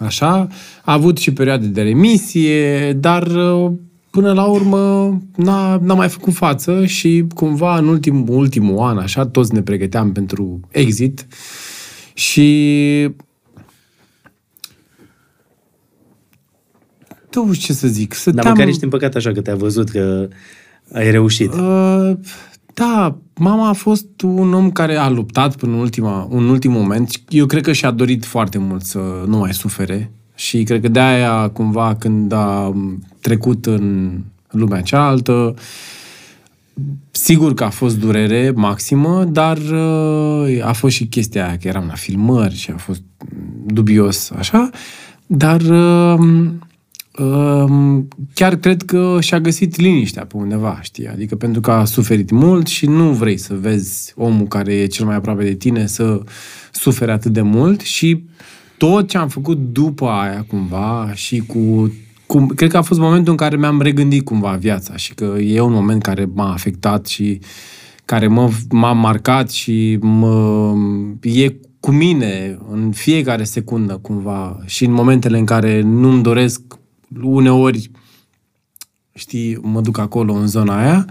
așa, a avut și perioade de remisie, dar uh, până la urmă n-a, n-a mai făcut față și cumva în ultim, ultimul an, așa, toți ne pregăteam pentru exit și tu ce să zic, Dar stăteam... măcar ești împăcat așa că te-a văzut că ai reușit. Uh, da, mama a fost un om care a luptat până în, ultima, în ultimul moment. Eu cred că și-a dorit foarte mult să nu mai sufere și cred că de aia cumva când a trecut în lumea cealaltă, sigur că a fost durere maximă, dar uh, a fost și chestia aia că eram la filmări și a fost dubios așa, dar uh, Um, chiar cred că și-a găsit liniștea pe undeva, știi? Adică pentru că a suferit mult și nu vrei să vezi omul care e cel mai aproape de tine să sufere atât de mult și tot ce am făcut după aia cumva și cu cum, cred că a fost momentul în care mi-am regândit cumva viața și că e un moment care m-a afectat și care mă, m-a marcat și mă, e cu mine în fiecare secundă cumva și în momentele în care nu-mi doresc uneori știi, mă duc acolo în zona aia,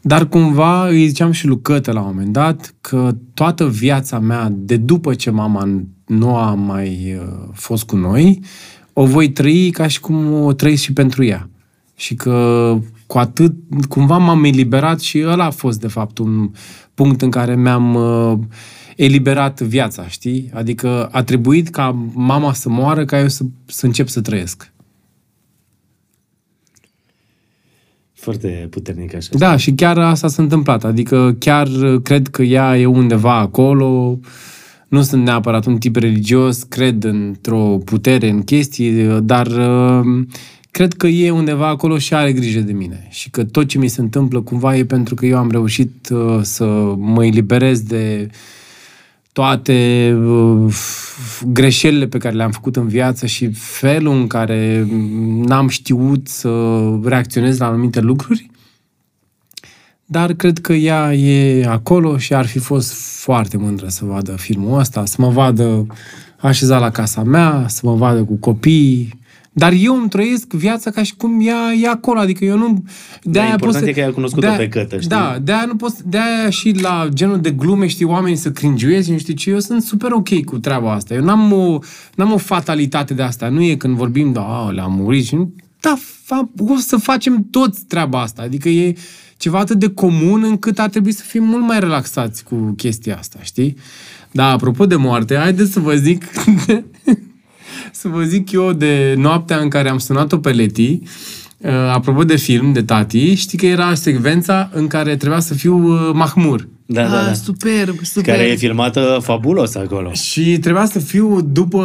dar cumva îi ziceam și lui Cătă la un moment dat că toată viața mea, de după ce mama nu a mai uh, fost cu noi, o voi trăi ca și cum o trăiesc și pentru ea. Și că cu atât, cumva m-am eliberat și ăla a fost de fapt un punct în care mi-am uh, eliberat viața, știi? Adică a trebuit ca mama să moară ca eu să, să încep să trăiesc. Foarte puternic așa. Da, și chiar asta s-a întâmplat. Adică chiar cred că ea e undeva acolo. Nu sunt neapărat un tip religios, cred într-o putere, în chestii, dar uh, cred că e undeva acolo și are grijă de mine. Și că tot ce mi se întâmplă cumva e pentru că eu am reușit uh, să mă eliberez de toate uh, greșelile pe care le-am făcut în viață și felul în care n-am știut să reacționez la anumite lucruri. Dar cred că ea e acolo și ar fi fost foarte mândră să vadă filmul ăsta, să mă vadă așezat la casa mea, să mă vadă cu copii, Dar eu îmi trăiesc viața ca și cum ea e acolo, adică eu nu... De Da, important e că ai cunoscut-o pe cătă, știi? Da, de-aia nu pot, de-aia și la genul de glume știi oamenii să cringiuiesc, nu știu ce, eu sunt super ok cu treaba asta. Eu n-am o, n-am o fatalitate de asta. Nu e când vorbim, da, le-am murit și nu... Da, fa, o să facem toți treaba asta. Adică e ceva atât de comun încât ar trebui să fim mult mai relaxați cu chestia asta, știi? Da, apropo de moarte, haideți să vă zic să vă zic eu de noaptea în care am sunat-o pe Leti, uh, apropo de film, de tati, știi că era secvența în care trebuia să fiu uh, mahmur. Da, da, Ah, da. superb, superb. Care e filmată fabulos acolo. Și trebuia să fiu după,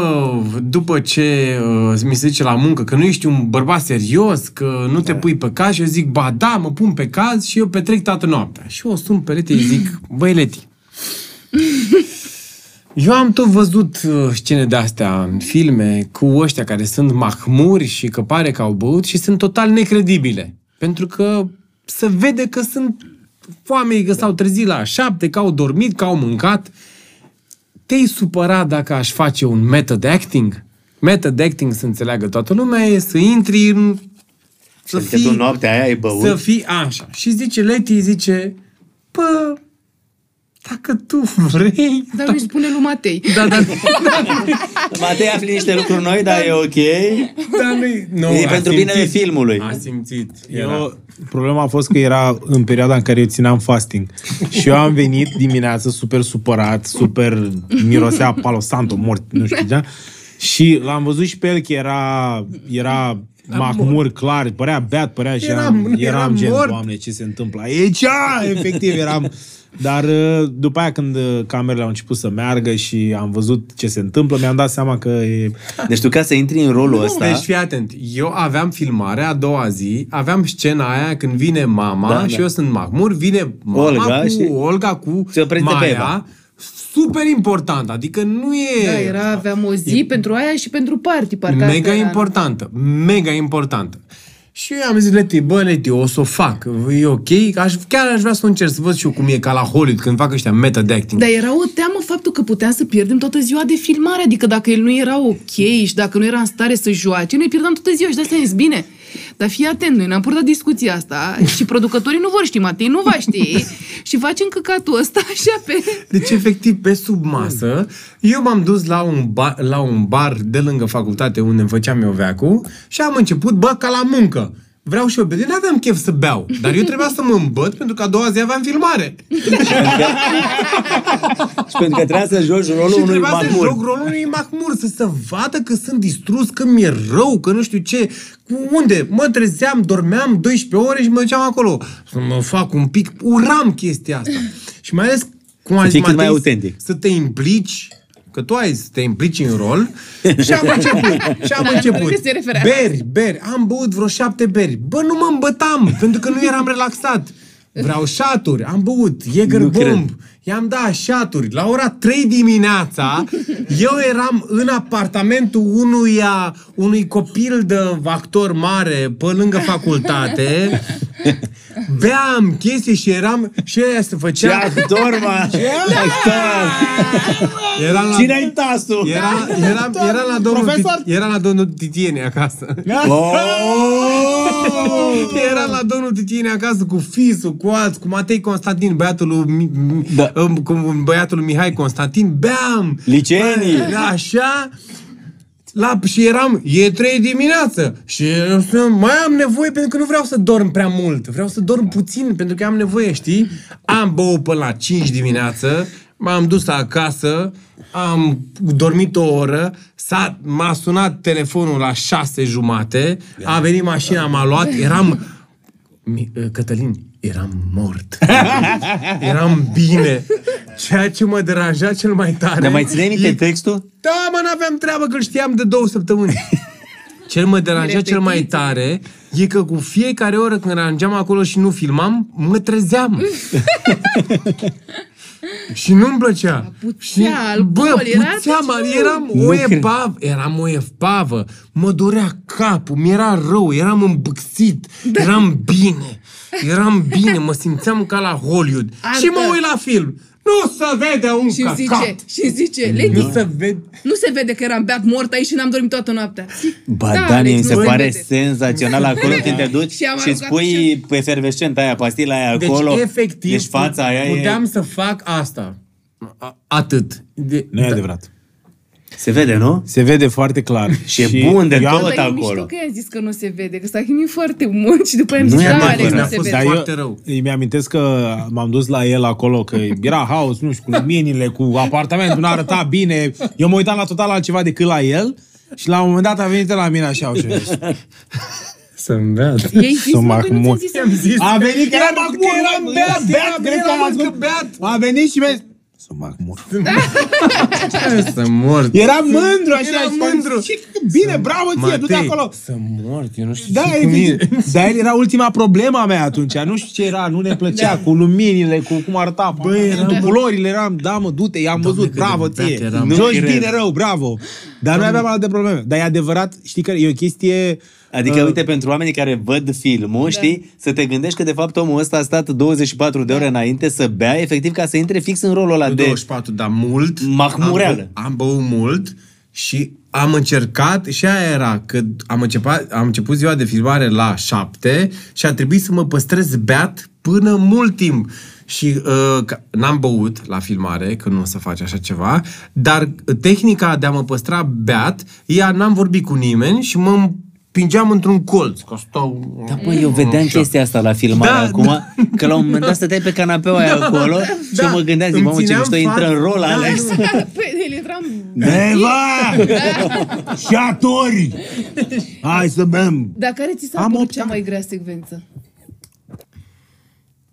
după ce uh, mi se zice la muncă că nu ești un bărbat serios, că nu te pui pe caz și eu zic, ba da, mă pun pe caz și eu petrec toată noaptea. Și eu o sun pe Leti și zic, băi Leti, eu am tot văzut uh, scene de-astea în filme cu ăștia care sunt mahmuri și că pare că au băut și sunt total necredibile. Pentru că se vede că sunt oameni că s-au trezit la șapte, că au dormit, că au mâncat. Te-ai supărat dacă aș face un method acting? Method acting, să înțeleagă toată lumea, e să intri în... Și adică tu noaptea aia ai băut? Să fii așa. Și zice Leti, zice, bă, dacă tu vrei... Dar nu spune lui Matei. Da, da, Matei afli niște lucruri noi, dar e ok. da, nu, nu E a pentru binele simțit. filmului. A simțit. Era. Eu, problema a fost că era în perioada în care eu țineam fasting. Și eu am venit dimineața super supărat, super mirosea palo santo, mort, nu știu ce. Și l-am văzut și pe el că era, era mahmur, clar, părea beat, părea și Eram- eram, eram, eram gen, mort. doamne, ce se întâmplă aici? Efectiv, eram... Dar uh, după aia când uh, camerele au început să meargă și am văzut ce se întâmplă, mi-am dat seama că e... Deci tu ca să intri în rolul ăsta... Deci fii atent, eu aveam filmarea a doua zi, aveam scena aia când vine mama Da, și da. eu sunt mahmur, vine mama Olga cu și- Olga cu Se oprește pe Maia, Eva. super important, adică nu e... Da, era, aveam o zi pentru aia și pentru party, parcă asta mega era. importantă, mega importantă. Și eu am zis, Leti, bă, Leti, o să o fac, e ok, aș, chiar aș vrea să o încerc, să văd și eu cum e ca la Hollywood, când fac ăștia method acting. Dar era o teamă faptul că puteam să pierdem toată ziua de filmare, adică dacă el nu era ok și dacă nu era în stare să joace, noi pierdeam toată ziua și de asta zis, bine. Dar fii atent, noi ne-am purtat discuția asta și producătorii nu vor ști, Matei nu va ști și facem căcatul ăsta așa pe... Deci, efectiv, pe sub masă, eu m-am dus la un, bar, la un bar de lângă facultate unde îmi făceam eu veacul și am început, bă, ca la muncă. Vreau și eu bere. Nu aveam chef să beau, dar eu trebuia să mă îmbăt pentru că a doua zi aveam filmare. Și pentru că trebuia să joci rolul și unui trebuia să mahmur. joc rolul unui mahmur, să se vadă că sunt distrus, că mi-e rău, că nu știu ce. Cu unde? Mă trezeam, dormeam 12 ore și mă duceam acolo. Să mă fac un pic... Uram chestia asta. Și mai ales, cum a Să zis fii cât mai Matei, autentic. Să te implici că tu ai să te implici în rol și am început, și am La început. ce se referea? Beri, beri, am băut vreo șapte beri. Bă, nu mă îmbătam, pentru că nu eram relaxat. Vreau șaturi, am băut, Jäger Nu cred. Bomb, i-am dat șaturi. La ora 3 dimineața, eu eram în apartamentul unuia, unui copil de actor mare pe lângă facultate, beam chestii și eram, și aia se Ce făcea... actor, mă! Actor! Eram la, Cine-i tasul? era, era, era, la domnul, Profesor! Tit- era la domnul Titiene acasă. Oh! Era la domnul Titiene acasă cu fisul, cu alți, cu Matei Constantin, băiatul lui, Mi- Mi- Da. um, cu băiatul lui Mihai Constantin, beam! Liceenii. Da, Așa, la, și eram, e trei dimineață și eu spun, mai am nevoie pentru că nu vreau să dorm prea mult, vreau să dorm puțin pentru că am nevoie, știi? Am băut până la 5 dimineață, m-am dus acasă, am dormit o oră, s-a, m-a sunat telefonul la 6 jumate, a venit mașina, m-a luat, eram... Mi- Cătălin, eram mort. eram bine. Ceea ce mă deranja cel mai tare... Dar mai țineai minte e- textul? da, mă, n-aveam treabă că îl știam de două săptămâni. Cel mă deranja cel mai tare e că cu fiecare oră când aranjam acolo și nu filmam, mă trezeam. și nu-mi plăcea. Puțea și, alcool, bă, era puțeam, ce- eram Nu o cred. epavă, eram o epavă, mă dorea capul, mi-era rău, eram îmbâxit, Da. eram bine, eram bine, mă simțeam ca la Hollywood. Artă. Și mă uit la film. Nu se vede un Și căcat! zice, și zice, Lady, Nu se vede. nu se vede că eram beat mort aici și n-am dormit toată noaptea. Zic, Ba, da, Dani, Alex, mi se nu pare vede. senzațional acolo când te duci Și am și aruncat spui efervescent aia, pastila aia Deci, acolo. efectiv, Deci fața aia puteam e... să fac asta. A- Atât. De, Nu e adevărat. Se vede, nu? Se vede foarte clar. Și e bun de eu am- tot. Dar e acolo. mișto că i-am zis că nu se vede, că s-a chinuit foarte mult și după aia am Nu zis, e da, adevărat. Alex, nu Mi-a se fost vede. Dar foarte eu rău. îmi amintesc că m-am dus la el acolo, că era haos, nu știu, cu luminile, cu apartamentul, nu arăta bine. Eu mă uitam la total altceva decât la el și la un moment dat a venit el la mine așa și a zis, Să-mi beat. Ei zis, Să mă, mă că nu acmut. ți-am zis. A venit, că eram Că acmur, eram eram beat, beat, era- cred era că am mult că ascult. beat. A venit și mi-a zis, să mă acmur. Să mor. Era mândru așa. Era și mândru. Și bine, bravo ție, du-te acolo. Să mor, eu nu știu Da, ce cu mine. efectiv. Dar el era ultima problema mea atunci. Nu știu ce era, nu ne plăcea Da. cu luminile, cu cum arăta. Băi, eram, culorile eram, da mă, du-te, i-am văzut, cât de bravo beat ție. eram. Nu Nu ești cred. bine rău, bravo. Dar noi aveam alte probleme. Dar e adevărat, știi că e o chestie... Adică, uh, uite, pentru oamenii care văd filmul, știi, să te gândești că, de fapt, omul ăsta a stat 24 de ore înainte să bea, efectiv, ca să intre fix în rolul ăla Nu de... 24, dar mult. Mahmureală. Am, băut- am băut mult și am încercat, și aia era, că am început, am început ziua de filmare la 7 și a trebuit să mă păstrez beat până mult timp. Și uh, ca- n-am băut la filmare, că nu o să faci așa ceva, dar tehnica de a mă păstra beat, ea n-am vorbit cu nimeni și mă împingeam într-un colț. Că stau... Da, bă, eu vedeam chestia asta la filmare Da, acum, că la un moment dat stăteai pe canapeaua aia acolo și eu mă gândeam, zic, Îmi mamă, ce țineam mișto intră în fața- rol, Da, Alex. nu. Păi, el intram... Eva! Și atori! Hai să bem! Dar care ți s-a Am părut opt cea ani. mai grea secvență?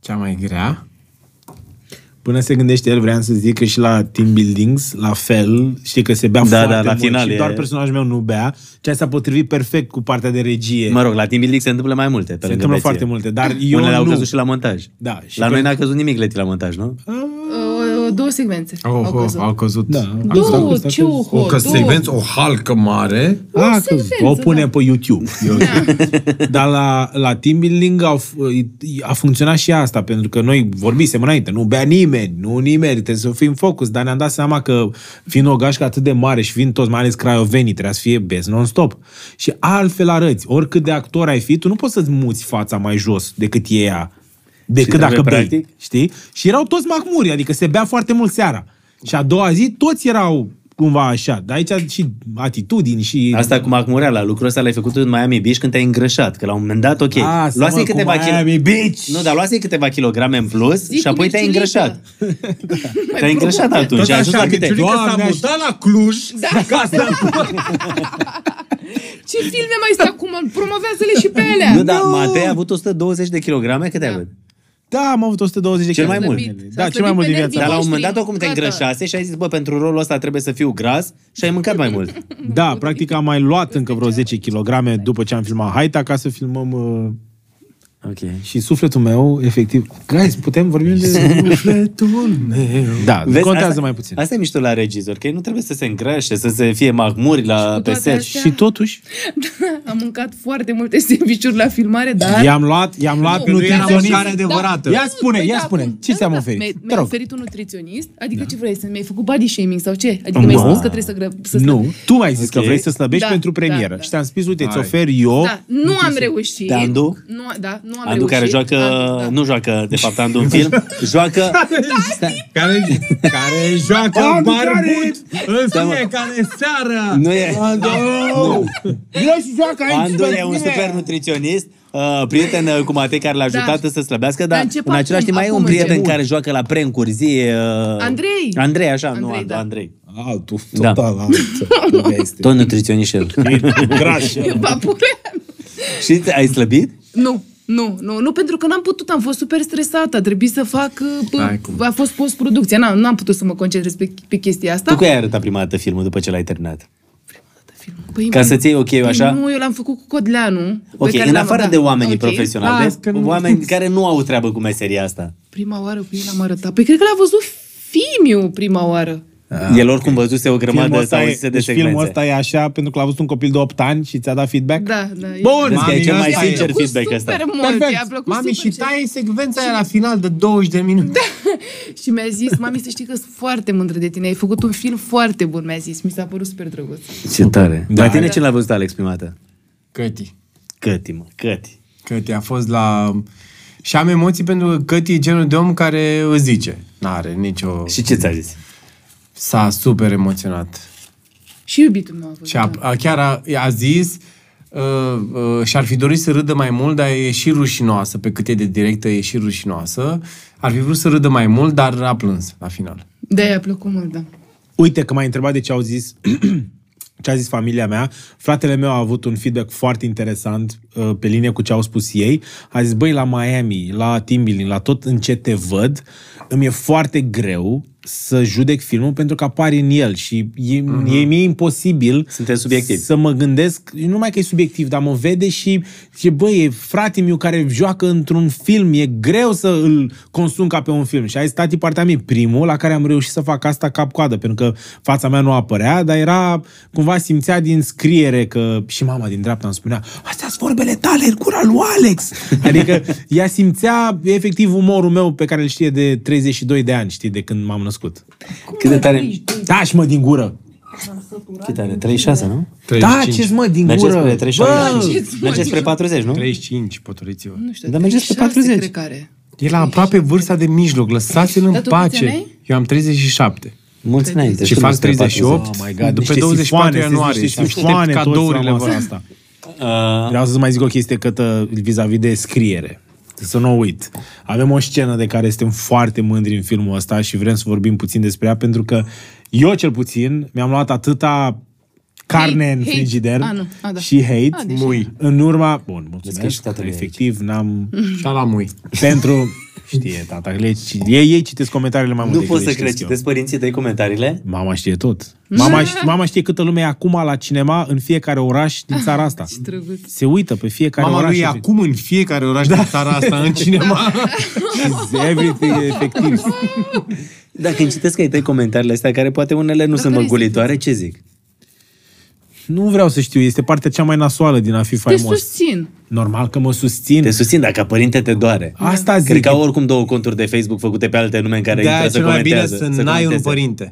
Cea mai grea? Până se gândește el, vreau să zic că și la team buildings, la fel, știi că se bea Da, foarte da, la mult final și e- doar personajul meu nu bea, ceea s-a potrivit perfect cu partea de regie. Mă rog, la Team Building se întâmplă mai multe. Pe se lângă întâmplă beție. foarte multe, dar eu Unele au nu. căzut și la montaj. Da, și la noi pe- n-a căzut nimic leti la montaj, nu? Uh, două secvențe Oh, au căzut. au căzut. Da. Două, Asta- ce asta- oho, O că două. secvență, o halcă mare. A, că secvență, o punem da. pe YouTube. E ok. Dar la, la team building au, f- a funcționat și asta, pentru că noi vorbisem înainte, nu bea nimeni, nu nimeni, trebuie să fim focus, dar ne-am dat seama că fiind o gașcă atât de mare și fiind toți, mai ales craiovenii, trebuia să fie best non-stop. Și altfel arăți, oricât de actor ai fi, tu nu poți să-ți muți fața mai jos decât e ea. Decât Și dacă trebuie bei, practic? știi? Și erau toți mahmuri, adică se bea foarte mult seara. Și a doua zi toți erau cumva așa. Dar aici și atitudini și... Asta cu Macmureala, lucrul ăsta l-ai făcut în Miami Beach când te-ai îngrășat, că la un moment dat, ok, Asta, luase mă, câteva cu Miami kilo... Beach. Nu, dar luase câteva kilograme în plus Zi și cu apoi te-ai Mirciulică. îngrășat. te-ai îngrășat atunci, ai ajuns la câte? Miciulică s-a Doamne, mutat la Cluj. Da. Ce filme mai sunt acum? Promovează-le și pe alea. Nu, dar Matei a avut 120 de kilograme, câte ai avut? Da, am avut 120 de Cel mai kilograme. mult. Slăbit. Da, S-a cel mai mult din slăbit pe viața Dar la mea. un moment dat, noștri, oricum te gata. îngrășase și ai zis, bă, pentru rolul ăsta trebuie să fiu gras și ai mâncat mai mult. Da, practic am mai luat încă vreo 10 kg după ce am filmat Haita ca să filmăm uh, Ok. și sufletul meu, efectiv. Guys, putem vorbi de Sufletul meu. Da, Vezi, contează asta, mai puțin. Asta e mișto la regizor, că ei nu trebuie să se îngrășe, să se fie mahmuri la cu pe toate set. astea- Și totuși, Am mâncat foarte multe sandvișuri la filmare, dar... i-am luat, i-am luat Nu, Nu era nutriționist. mâncare adevărată. Ia spune, Păi ia da, spune, cum? ce ți-am oferit? Mi-ai, Te mi-ai rog. oferit un nutriționist? Adică ce vrei să mi-ai făcut body shaming sau ce? Adică mi-ai spus că trebuie să, gră, să slăb- Nu, tu mi-ai zis că Ok. vrei să slăbești Da, pentru da, premieră. da. Și ți-am spus, uite, îți Hai. ofer eu. Da, nu am reușit. Pe Andu? Nu, da, nu am Andu reușit. care joacă, Andu, da. nu joacă, de fapt, Andu în film, joacă... Care, care joacă Andu barbut în Da, mă. fiecare seară. Nu e... Vino și joacă aici. Andu pe e un mine. super nutriționist, uh, prieten uh, cu Matei care l-a ajutat Da. să slăbească, Dar dar încep în același timp acum, mai e un acum prieten încep. care joacă la prencuri, zi... Uh, Andrei. Andrei, așa, nu Andrei, Andu, da. Andrei. Altul, Da. total altul. Este. Tot nutriționist și el. Gras. Papule. și ai slăbit? Nu, nu, nu, nu, pentru că n-am putut, am fost super stresată, a trebuit să fac, uh, Ai p- cum. a fost post-producție, n-am, n-am putut să mă concentrez pe, pe chestia asta. Tu cu ai arătat prima dată filmul după ce l-ai terminat? Păi, Ca să-ți iei ok-ul păi așa? Nu, eu l-am făcut cu Codleanu. pe Ok, care în l-am- afară da, de oamenii ok. profesionali, Las că nu- oameni care nu au treabă cu meseria asta. Prima oară cu el am arătat. Păi cred că l-a văzut Fimiu prima oară. El oricum văzuse o grămadă Filmul ăsta, sau e, de deci secvențe. filmul ăsta e așa pentru că l-a văzut un copil de 8 ani și ți-a dat feedback? Da, da. e- Bun, Vezi că e Mami, cel mai asta e. sincer plăcut feedback ăsta. super mult, Perfect. i-a plăcut Mami, super și tai secvența aia la final de 20 de minute. Și mi-a zis, mami, să știi că sunt foarte mândră de tine, ai făcut un film foarte bun, mi-a zis, mi s-a părut super drăguț. Ce tare. Da. La tine ce l-a văzut Alex prima dată? Căti. Căti, mă, căti. Căti a fost la... Și am emoții pentru că Căti e genul de om care îți zice. N-are nicio... Și ce ți-a zis? S-a super emoționat. Și iubitul meu a fost. Și a, a, chiar a, a zis uh, uh, și-ar fi dorit să râdă mai mult, dar e și rușinoasă, pe cât e de directă, e și rușinoasă. Ar fi vrut să râdă mai mult, dar a plâns la final. Da, i-a plăcut mult, da. Uite că m-ai întrebat de ce au zis ce a zis familia mea. Fratele meu a avut un feedback foarte interesant uh, pe linie cu ce au spus ei. A zis, băi, la Miami, la team building, la tot în ce te văd, îmi e foarte greu să judec filmul pentru că apari în el și e, uh-huh. e mie imposibil Suntem subiectivi. să mă gândesc, nu numai că e subiectiv, dar mă vede și zice, băi, e frate meu care joacă într-un film, e greu să îl consum ca pe un film. Și a zis tati partea mea, primul la care am reușit să fac asta cap-coadă, pentru că fața mea nu apărea, dar era, cumva simțea din scriere că și mama din dreapta îmi spunea, astea sunt vorbele tale în gura lui Alex. Adică ea simțea efectiv umorul meu pe care îl știe de 32 de ani, știi, de când m-am născut. Cât de tare... Da, și mă din gură. Cât are? 36, nu? Da, ce mă din Mergeți gură. spre 38. Bă, Mergeți spre 40, nu? 35, potoriți-vă. Nu știu, Dar mergeți pe 36 40. cred că are. E la aproape vârsta de mijloc, lăsați-l în Dar tu câți ani pace. ai? Eu am 37. Mulți înainte. Și tu fac spre 38. Oh my God, După niște 24 sifoane, ianuarie niște și aștept sifoane toți cadourile rămas voastre. asta. 40. Uh, Vreau să mai zic o chestie cătă vis-a-vis de scriere. Să nu o uit. Avem o scenă de care suntem foarte mândri în filmul ăsta și vrem să vorbim puțin despre ea, pentru că eu, cel puțin, mi-am luat atâta carne Hate, în hate. frigider A, nu. A, da. și hate A, deci- Mui. în urma... Bun, Vezi că mulțumesc. și tatăl e Efectiv, n-am... Și la mui. pentru... Știe, tata, le, ei, ei citesc comentariile mai mult nu decât pot le să cred, citesc eu. citesc părinții tăi comentariile? Mama știe tot. Mama, ș- mama știe câtă lume e acum la cinema în fiecare oraș din țara asta. Ce drăguț. Se uită pe fiecare Mama oraș. lui e efectiv. acum în fiecare oraș din țara asta, în cinema. Everything, efectiv. Dacă îmi citesc ai tăi comentariile astea, care poate unele nu sunt care măgulitoare, ce zic? Nu vreau să știu, este partea cea mai nasoală din a fi Te faimos. susțin. Normal că mă susțin. Te susțin, dacă ca părinte te doare. Asta zic. Cred că au oricum două conturi de Facebook făcute pe alte nume în care De-aia intră să cel mai bine comentează. să n-ai un comenteze. părinte.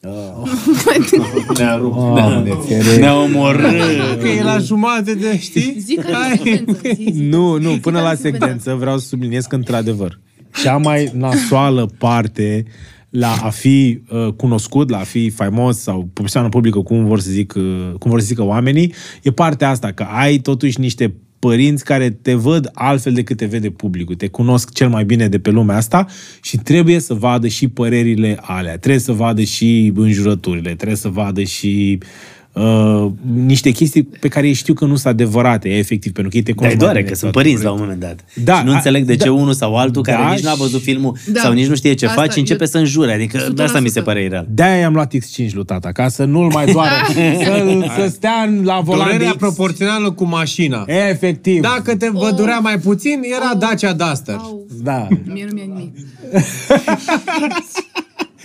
Ne-a rupt. Doamne, fere. Ne-a omorât. Că e la jumate de, știi? Zic că are secvență. zi, zi. Nu, nu, Zic până că la are secvență. secvență vreau să subliniez că, într-adevăr, cea mai nasoală parte la a fi uh, cunoscut, la a fi faimos sau persoană publică, cum vor să zic, uh, cum vor să zică oamenii, e partea asta, că ai totuși niște părinți care te văd altfel decât te vede publicul, te cunosc cel mai bine de pe lumea asta și trebuie să vadă și părerile alea, trebuie să vadă și înjurăturile, trebuie să vadă și uh, niște chestii pe care ei știu că nu sunt adevărate, efectiv, pentru că ei te Dar cunosc îi mai doare bine că sunt toate părinți la un moment dat. Da, și nu a- înțeleg de ce da. unul sau altul care Da, nici n-a văzut filmul Da. sau nici nu știe ce Asta, face, începe eu- să înjure. Adică de asta mi se 100%. pare ireal. De-aia i-am luat X5 lui tata, ca să nu-l mai doară, să, să stea în- la volan de Durerea X. proporțională cu mașina. Efectiv. Dacă te vă durea mai puțin, era Dacia Duster. Au, Da. Mie nu mi-a nimic.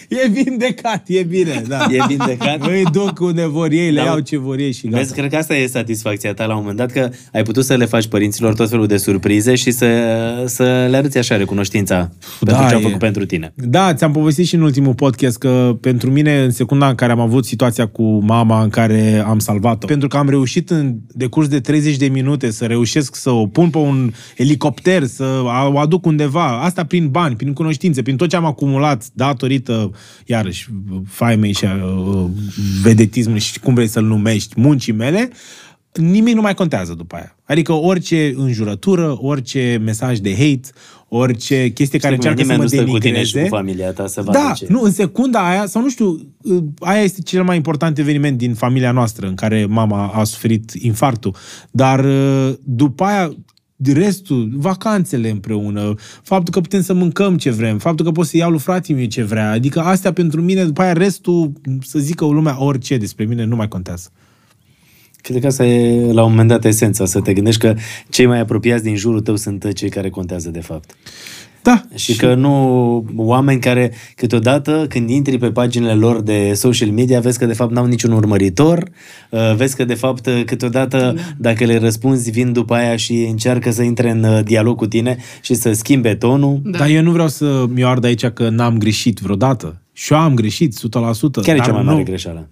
E vindecat, e bine, da. E vindecat. Îi duc unde vor ei, le Da. iau ce vor ei și gata. Vezi, cred că asta e satisfacția ta la un moment dat, că ai putut să le faci părinților tot felul de surprize și să, să le arăți așa recunoștința pentru ce au e. făcut pentru tine. Da, ți-am povestit și în ultimul podcast că pentru mine, în secunda în care am avut situația cu mama în care am salvat-o, pentru că am reușit în decurs de 30 de minute să reușesc să o pun pe un elicopter, să o aduc undeva, asta prin bani, prin cunoștințe, prin tot ce am acumulat datorită, iarăși, faimei și uh, vedetismului și cum vrei să-l numești, muncii mele, nimic nu mai contează după aia. Adică orice înjurătură, orice mesaj de hate, orice chestie care Știi cum e, încearcă să nimeni mă nu stă cu tine și denigreze. cu familia ta să vadă Da, ce. nu, în secunda aia, sau nu știu, uh, aia este cel mai important eveniment din familia noastră, în care mama a suferit infarctul. Dar uh, după aia, restul, vacanțele împreună, faptul că putem să mâncăm ce vrem, faptul că pot să iau lui fratele meu ce vrea, adică astea pentru mine, după aia restul, să zică lumea orice despre mine, nu mai contează. Cred că asta e la un moment dat esența, să te gândești că cei mai apropiați din jurul tău sunt cei care contează de fapt. Da. Și că nu oameni care câteodată când intri pe paginile lor de social media vezi că de fapt n-au niciun urmăritor, uh, vezi că de fapt uh, câteodată dacă le răspunzi vin după aia și încearcă să intre în uh, dialog cu tine și să schimbe tonul. Da. Dar eu nu vreau să mi-o ard aici că n-am greșit vreodată. Și eu am greșit, 100%. Care e dar cea mai mare nu- greșeală?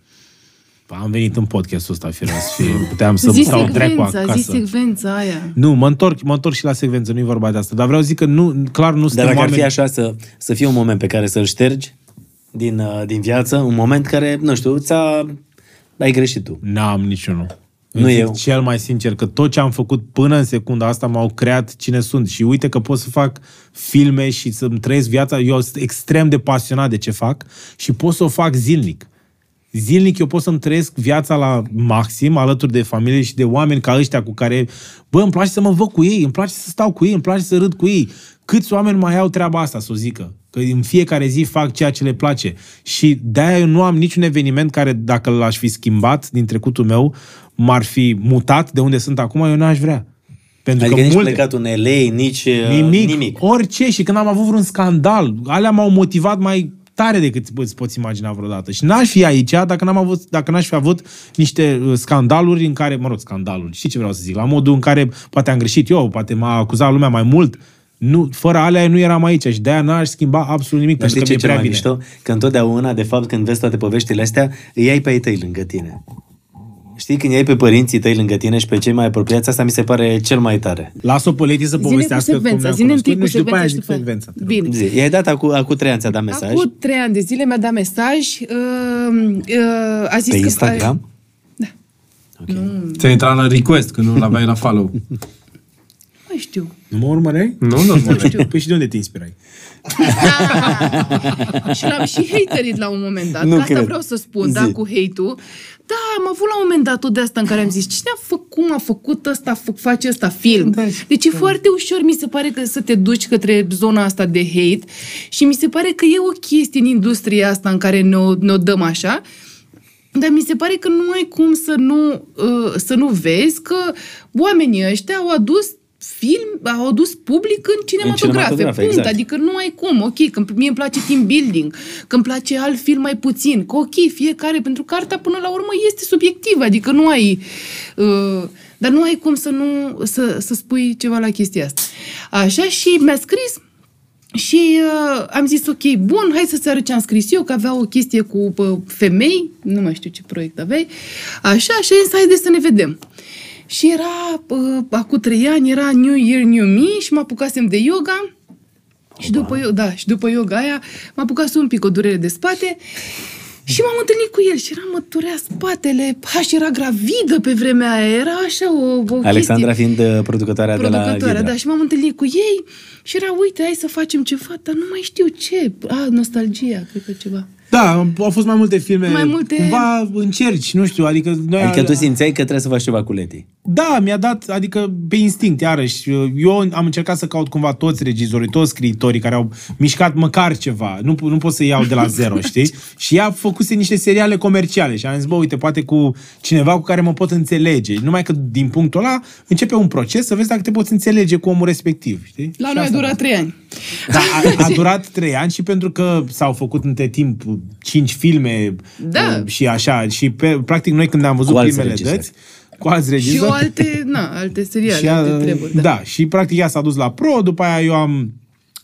Am venit în podcastul ăsta, fireos, și puteam să Zi stau dracu secvența, zi acasă. secvența aia. Nu, mă întorc, mă întorc și la secvență, nu-i vorba de asta. Dar vreau să zic că nu, clar nu Dar suntem dacă ar oameni... fi așa să, să fie un moment pe care să-l ștergi din, uh, din viață, un moment care, nu știu, ți-a... ai greșit tu. N-am niciunul. Nu Îmi zic eu. Cel mai sincer, că tot ce am făcut până în secunda asta m-au creat cine sunt. Și uite că pot să fac filme și să-mi trăiesc viața. Eu sunt extrem de pasionat de ce fac și pot să o fac zilnic. Zilnic eu pot să-mi trăiesc viața la maxim, alături de familie și de oameni ca ăștia cu care, bă, îmi place să mă văd cu ei, îmi place să stau cu ei, îmi place să râd cu ei. Câți oameni mai au treaba asta, să o zică? Că în fiecare zi fac ceea ce le place. Și de-aia eu nu am niciun eveniment care, dacă l-aș fi schimbat din trecutul meu, m-ar fi mutat de unde sunt acum, eu n-aș vrea. Pentru Adică că nici multe, plecat în LA, nici uh, nimic, nimic. orice. Și când am avut vreun scandal, alea m-au motivat mai tare decât îți poți imagina vreodată. Și n-aș fi aici dacă, n-am avut, dacă n-aș fi avut niște uh, scandaluri în care, mă rog, scandaluri, știi ce vreau să zic, la modul în care poate am greșit eu, poate m-a acuzat lumea mai mult, nu, fără alea eu nu eram aici și de-aia n-aș schimba absolut nimic, Dar pentru știi că ce mi-e e cel prea mai bine. mișto? Că întotdeauna, de fapt, când vezi toate poveștile astea, îi ai pe ai tăi lângă tine. Știi, când îi ai pe părinții tăi lângă tine și pe cei mai apropiați, asta mi se pare cel mai tare. Las-o pe Leti să Zine cu povestească cum secvența, ne-am zine întâi cunoscut, cu nu, și după aia secvența și zic după aia. secvența. Bine. Zi, i-ai dat acum, acum trei ani, ți-a dat mesaj Acum trei ani de zile mi-a dat mesaj, uh, uh, a zis pe că... Instagram. Ți-a intrat la request când nu l-aveai la follow. Nu mai știu. Nu mă urmăreai? Nu, nu, nu. știu. Păi și de unde te inspirai? și l-am și haterit la un moment dat. Nu Nu asta cred. vreau să spun, Zi. da, cu hate-ul. Da, am avut la un moment dat tot de asta în care am zis, cine a făcut, cum a făcut ăsta, fă, face ăsta film? Da, deci e foarte ușor, mi se pare că să te duci către zona asta de hate și mi se pare că e o chestie în industria asta în care ne-o, ne-o dăm așa, dar mi se pare că nu ai cum să nu, uh, să nu vezi că oamenii ăștia au adus film, au adus public în cinematografe. cinematografe, punct. exact. Adică nu ai cum. Ok, că mie îmi place team building, că îmi place alt film mai puțin. Că ok, fiecare, pentru că arta până la urmă este subiectivă. Adică nu ai... Uh, dar nu ai cum să nu să, să spui ceva la chestia asta. Așa și mi-a scris și uh, am zis, ok, bun, hai să-ți arăt ce am scris eu, că avea o chestie cu uh, femei, nu mai știu ce proiect aveai, așa, și am zis, haide să ne vedem. Și era, uh, acum trei ani, era New Year, New Me și mă apucasem de yoga. Și după, yo- da, și după yoga aia m-a apucat un pic o durere de spate și m-am întâlnit cu el și era mă durea spatele, ha, și era gravidă pe vremea aia, era așa o, o Alexandra chestie fiind uh, producătoarea, de la producătoarea, Vidra. da, și m-am întâlnit cu ei și era, uite, hai să facem ceva, dar nu mai știu ce. A, nostalgia, cred că ceva. Da, au fost mai multe filme. Mai multe- Cumva încerci, nu știu, adică noi... Adică tu simțeai că trebuie să faci ceva cu Leti. Da, mi-a dat, adică pe instinct, iarăși. Eu am încercat să caut cumva toți regizorii, toți scriitorii care au mișcat măcar ceva. Nu, nu pot să iau de la zero, știi? Și ea făcuse niște seriale comerciale și am zis, bă, uite, poate cu cineva cu care mă pot înțelege. Numai că din punctul ăla începe un proces să vezi dacă te poți înțelege cu omul respectiv, știi? La Și noi a asta durat trei ani. Da, a, a durat trei ani și pentru că s-au făcut între timp cinci filme Da. uh, și așa. Și pe, practic noi când ne-am văzut Cu alți primele regizori. dăți, cu alți Și regizori. o alte, na, alte seriale, și a, alte treburi. Da. da, și practic ea s-a dus la pro, după aia eu am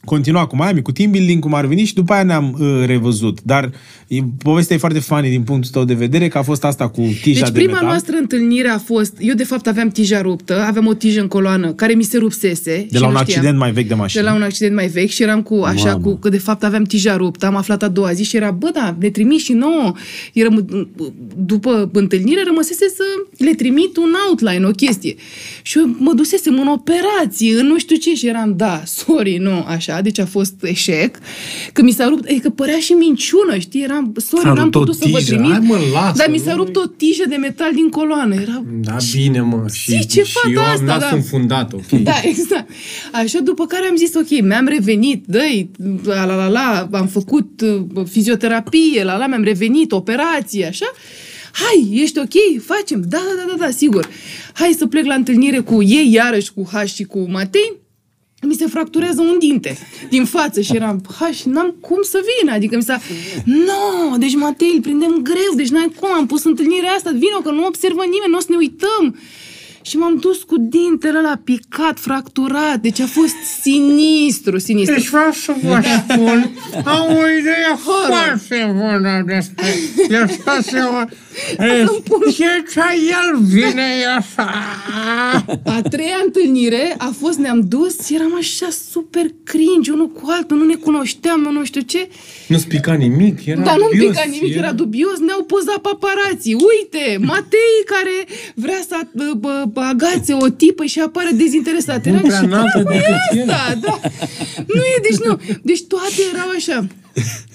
continuat cu Miami, cu team building, cum ar veni și după aia ne-am uh, revăzut. Dar e, povestea e foarte funny din punctul tău de vedere, că a fost asta cu tija Deci de prima metal. noastră întâlnire a fost, eu de fapt aveam tija ruptă, aveam o tijă în coloană care mi se rupsese. de și la nu un știam. accident mai vechi de mașină. De la un accident mai vechi și eram cu așa, Mamă. cu, că de fapt aveam tija ruptă, am aflat a doua zi și era, bă, da, ne trimis și nouă. Era, după întâlnire rămăsese să le trimit un outline, o chestie. Și eu mă dusesem în operație, în nu știu ce și eram, da, sorry, nu, așa, deci a fost eșec. Că mi s-a rupt, adică părea și minciună, știi, eram, sorry, S-a n-am rupt o putut să vă tijă. trimit. Hai, mă, lasă, dar mi s-a nu- rupt o tijă de metal din coloană, era, Da, bine, mă. Și, Zici, ce și fată eu am asta, nasul da. înfundat, ok? Da, exact. Așa, după care am zis, ok, mi-am revenit, dăi, la la la la, am făcut uh, fizioterapie, la la, mi-am revenit, operație, așa. Hai, ești ok? Facem. Da, da, da, da, da, sigur. Hai să plec la întâlnire cu ei, iarăși cu H și cu Matei. Mi se fracturează un dinte din față și eram, ha, și n-am cum să vin, adică mi s-a, no, deci Matei, îl prindem greu, deci n-ai cum, am pus întâlnirea asta, vină că nu observă nimeni, nu o să ne uităm. Și m-am dus cu dintele la picat, fracturat, deci a fost sinistru, sinistru. Deci vreau să vă spun, am o idee foarte bună despre lăsați-mă. Ce ce el vine așa? A treia întâlnire a fost, ne-am dus, eram așa super cringe, unul cu altul, nu ne cunoșteam, nu știu ce. Nu spica nimic, era Dar nu-mi dubios, pica nimic, era dubios, ne-au pozat paparații. Uite, Matei care vrea să bă, bă, bă, agațe o tipă și apare dezinteresat. Nu Eram prea și înaltă "Da, decât e el." asta, da. Nu e, deci nu. Deci toate erau așa.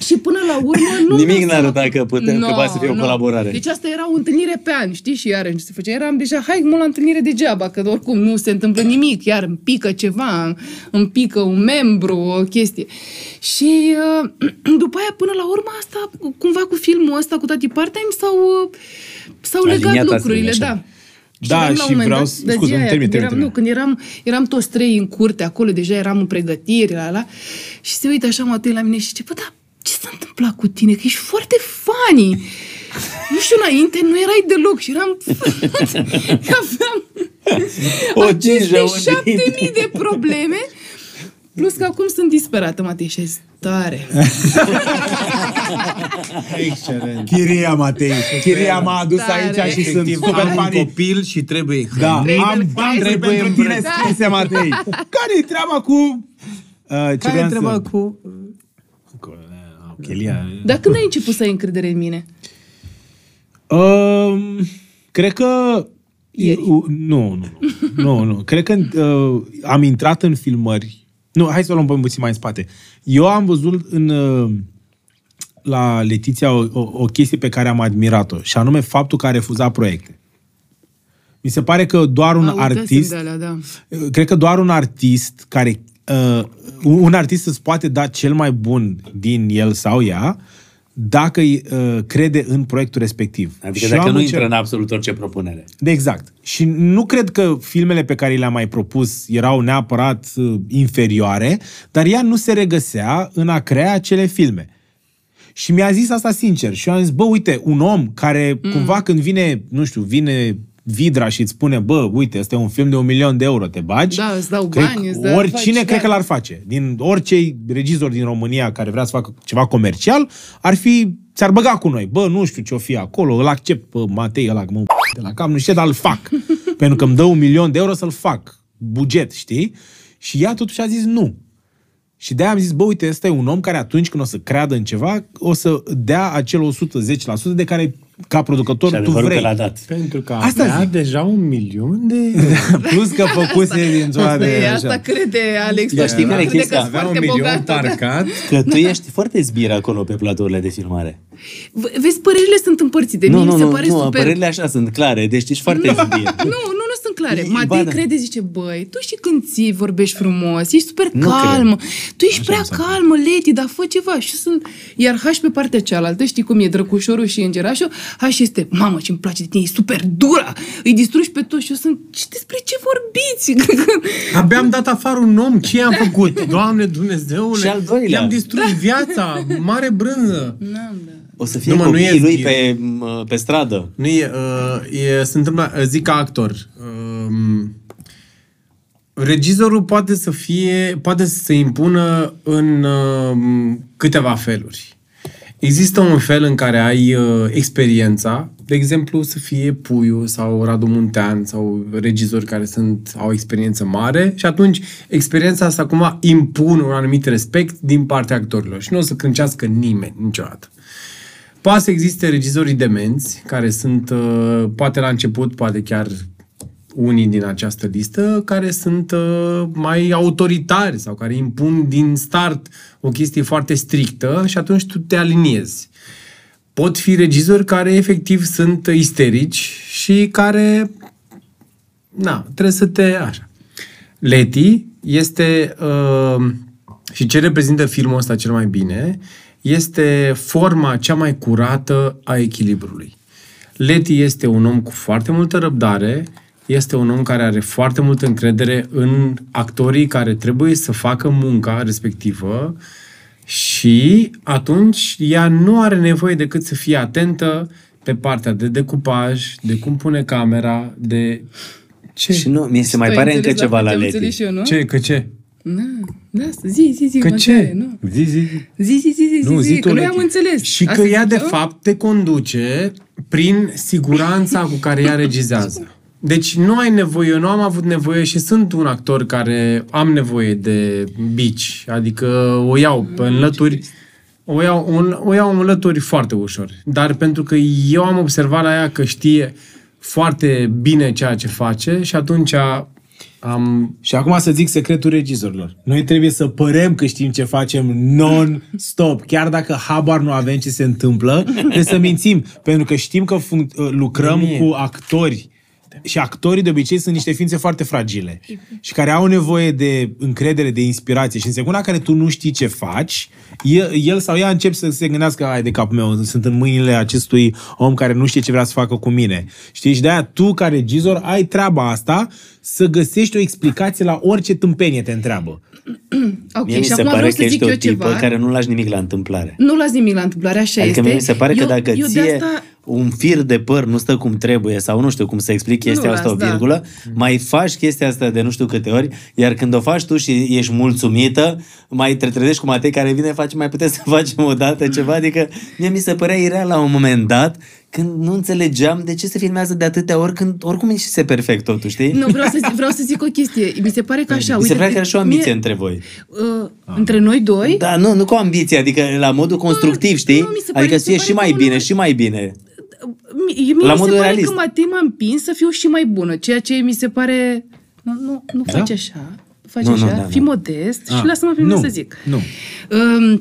Și până la urmă nu Nimic mi-am n-arăta seama- că putem- că poate să fie o colaborare. Deci asta era o întâlnire pe an, știi? Și iarăși se făcea. Eram deja, hai mă la întâlnire degeaba, că oricum nu se întâmplă nimic, iar îmi pică ceva, îmi pică un membru, o chestie. Și uh, după aia, până la urmă, asta, cumva cu filmul ăsta, cu Tati Part-Time, s-au, uh, s-au legat Aliniat lucrurile, astfel, așa. da. Da, eram la și un moment vreau dat, să- de scuze, ziua aia, termin, când termin, eram, Nu, când eram, eram toți trei în curte acolo, deja eram în pregătiri, la, la, și se uită așa Matei la mine și zice, bă, da, ce s-a întâmplat cu tine? Că ești foarte funny. Nu știu, înainte nu erai deloc și eram... aveam O aceste gingă, un șapte dinte. mii de probleme Plus că acum sunt disperată, Matei, și ai tare. Excelent. Chiria Matei. Chiria m-a adus Tare. aici și sunt Efectiv, super am un funny. copil și trebuie Da, hrănit. am bani trebuie pentru tine îmbrăcat. scrise, Matei. Care-i treaba cu... Uh, ce Care vreau e treaba să... cu... cu... uh, Chelia. Dar când ai început să ai încredere în mine? Um, cred că... Ieri. Nu, nu, nu. Nu, nu. Cred că uh, am intrat în filmări. Nu, hai să o luăm pe puțin mai în spate. Eu am văzut în... Uh, la Letiția o, o, o chestie pe care am admirat-o, și anume faptul că a refuzat proiecte. Mi se pare că doar un Audesem artist... de alea, da. Cred că doar un artist care... Uh, un artist îți poate da cel mai bun din el sau ea dacă uh, crede în proiectul respectiv. Adică Și dacă eu am nu încer- intră în absolut orice propunere. de exact. Și nu cred că filmele pe care le-am mai propus erau neapărat uh, inferioare, dar ea nu se regăsea în a crea acele filme. Și mi-a zis asta sincer. Și eu am zis, bă, uite, un om care mm. cumva când vine, nu știu, vine Vidra și îți spune, bă, uite, ăsta e un film de un milion de euro, te bagi? Da, îți dau Cred bani, că îți dau- Oricine faci, cred da. că l-ar face. Din orice regizor din România care vrea să facă ceva comercial, ar fi, ți-ar băga cu noi. Bă, nu știu ce o fi acolo, îl accept pe Matei ăla, că mă de la cap, nu știu ce, dar îl fac. Pentru că îmi dă un milion de euro să-l fac. Buget, știi? Și ea totuși a zis nu. Și de-aia am zis, bă, uite, ăsta e un om care atunci când o să creadă în ceva, o să dea acel 110% de care, ca producător, Și tu adevărul vrei. că l-a dat. Pentru că Asta avea zic. deja un milion de... Plus că făcuse din zona de... E așa. asta crede, Alex. Dar știi care e crede chestia? că Avea un foarte milion bogat. da. parcat. Că tu ești foarte zbir acolo pe platourile de filmare. V- Vezi, părerile sunt împărțite. nu, Mie nu, mi se nu, pare nu, super... părerile așa sunt clare, deci ești foarte zbir. Nu, nu, nu sunt clare. E- Matei ba da. crede, zice, băi, tu și când ții, vorbești frumos, ești super Nu calmă. Tu ești prea calmă, Leti, dar fă ceva. Și eu sunt... Iar H pe partea cealaltă, știi cum e drăcușorul și îngerașul? H este, mamă, ce-mi place de tine, e super dură, îi distrugi pe toți și eu sunt, ce despre ce vorbiți? Cred că- Abia am dat afară un om. Ce am făcut? Doamne Dumnezeule. Și al doilea. I-am distrus viața. Mare brânză. N-am, da. O să fie Nu, mă, nu e copiii lui zbir. pe, m, pe stradă. Nu e, uh, e, se întâmplă, uh, zic ca actor, um, regizorul poate să fie, poate să se impună în uh, câteva feluri. Există un fel în care ai uh, experiența, de exemplu să fie Puiu sau Radu Muntean sau regizori care sunt, au experiență mare și atunci experiența asta cumva impune un anumit respect din partea actorilor și nu o să crâncească nimeni niciodată. Poate să existe regizorii demenți, care sunt, uh, poate la început, poate chiar unii din această listă, care sunt uh, mai autoritari sau care impun din start o chestie foarte strictă și atunci tu te aliniezi. Pot fi regizori care efectiv sunt isterici și care na, trebuie să te... Așa. Leti este... Uh, și ce reprezintă filmul ăsta cel mai bine este forma cea mai curată a echilibrului. Leti este un om cu foarte multă răbdare, este un om care are foarte multă încredere în actorii care trebuie să facă munca respectivă și atunci ea nu are nevoie decât să fie atentă pe partea de decupaj, de cum pune camera, de ce? Și nu, mi se mai Tu ai pare încă înțeles ceva ce la am Leti. înțeles și eu, nu? Ce? Că ce? Na, da, zi, zi, zi. Că mă ce? tare, Nu. Zi, zi, zi. Zi, zi, zi, zi, Nu, zi, zi zi, tu, că noi Leti. am înțeles. Și Asta că ea, zic de eu? fapt, te conduce prin siguranța cu care ea regizează. Deci nu ai nevoie, eu nu am avut nevoie și sunt un actor care am nevoie de bici, adică o iau pe înlături, o iau, un, o iau în înlături foarte ușor. Dar pentru că eu am observat la ea că știe foarte bine ceea ce face și atunci am... Și acum să zic secretul regizorilor. Noi trebuie să părem că știm ce facem non-stop. Chiar dacă habar nu avem ce se întâmplă, trebuie să mințim. Pentru că știm că func- uh, lucrăm mie. cu actori. Și actorii de obicei sunt niște ființe foarte fragile și care au nevoie de încredere, de inspirație. Și în secunda în care tu nu știi ce faci, el, el sau ea încep să se gândească, ai de capul meu, sunt în mâinile acestui om care nu știe ce vrea să facă cu mine. Știi? Și de-aia tu, ca regizor, ai treaba asta să găsești o explicație la orice tâmpenie te întreabă. Ok, Mie mi și se acum pare vreau că să ești zic o eu tipă ceva. care nu lași nimic la întâmplare. Nu las nimic la întâmplare, așa Adică este. mie mi se pare că eu, dacă eu ție de asta... un fir de păr nu stă cum trebuie sau nu știu cum să explic chestia Nu asta, o las, da. virgulă, mai faci chestia asta de nu știu câte ori, iar când o faci tu și ești mulțumită, mai te trezești cu Matei care vine, face, mai puteți să facem o dată ceva, adică mie mi se părea ireal la un moment dat când nu înțelegeam de ce se filmează de atâtea ori când oricum e și se perfect totul, știi? Nu, vreau să, zic, vreau să zic o chestie. Mi se pare că așa, mi uite... se pare că era și o ambiție mie- între voi. Uh, între noi doi? Da, nu, nu cu ambiție, adică la modul constructiv, știi? nu, mi se pare- adică mi să se fie pare și că mai unul- bine, și mai bine. Mie, mie La mi se modul pare realist. că Matei m-a împins să fiu și mai bună, ceea ce mi se pare... Nu, nu, nu faci așa. Faci Nu, nu, așa, da, fii da. modest Ah, și lasă-mă pe mine nu, să zic. nu. Um,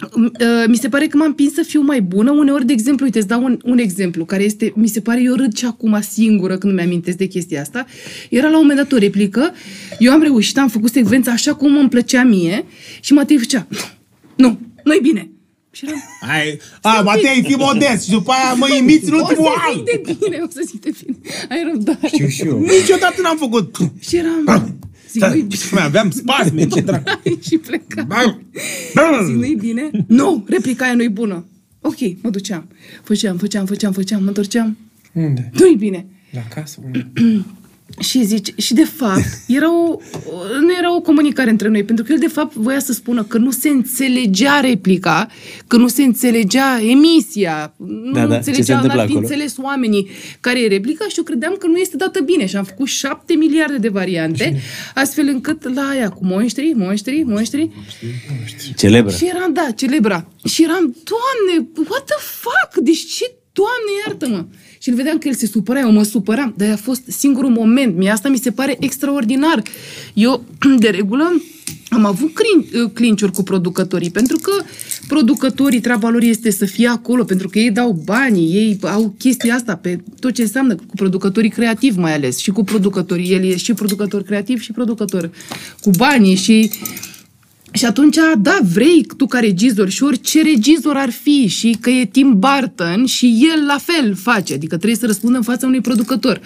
uh, mi se pare că m-am împins să fiu mai bună. Uneori, de exemplu, uite, îți dau un, un exemplu care este, mi se pare, eu râd și acum singură când mi amintesc de chestia asta. Era la un moment dat o replică, eu am reușit, am făcut secvența așa cum îmi plăcea mie și Matei făcea, nu, nu-i bine. Și eram, Ai, a, Matei, fii modest și după aia mă imiți în o ultimul să an. zic de bine, o să zic de bine. Ai răbdare. Știu și eu. Niciodată n-am făcut. Și eram, zic, nu-i Mai aveam spasme, ce dracu. bine. și pleca. Zic, nu-i bine? Nu, replica aia nu-i bună. Ok, mă duceam. Făceam, făceam, făceam, făceam, mă întorceam. Unde? Nu-i bine. La casă? Unde? Și zice, și de fapt, era o, o- nu era o comunicare între noi, pentru că el de fapt voia să spună că nu se înțelegea replica, că nu se înțelegea emisia, nu Da, da, ce se înțelegea, întâmplă n-ar fi acolo. înțeles oamenii care e replica și eu credeam că nu este dată bine și am făcut șapte miliarde de variante, astfel încât la aia cu monștri, monștri, monștri, Celebră. și eram, da, celebra. Și eram, Doamne, what the fuck? Deci ce, Doamne, iartă-mă! Și îl vedeam că el se supăra, eu mă supăram, dar a fost singurul moment. Mie asta mi se pare extraordinar. Eu, de regulă, am avut crin- clinciuri cu producătorii, pentru că producătorii, treaba lor este să fie acolo, pentru că ei dau banii, ei au chestia asta pe tot ce înseamnă cu producătorii creativi mai ales și cu producătorii. El e și producător creativ și producător cu banii și și atunci, da, vrei tu ca regizor și orice regizor ar fi și că e Tim Burton și el la fel face, adică trebuie să răspundă în fața unui producător.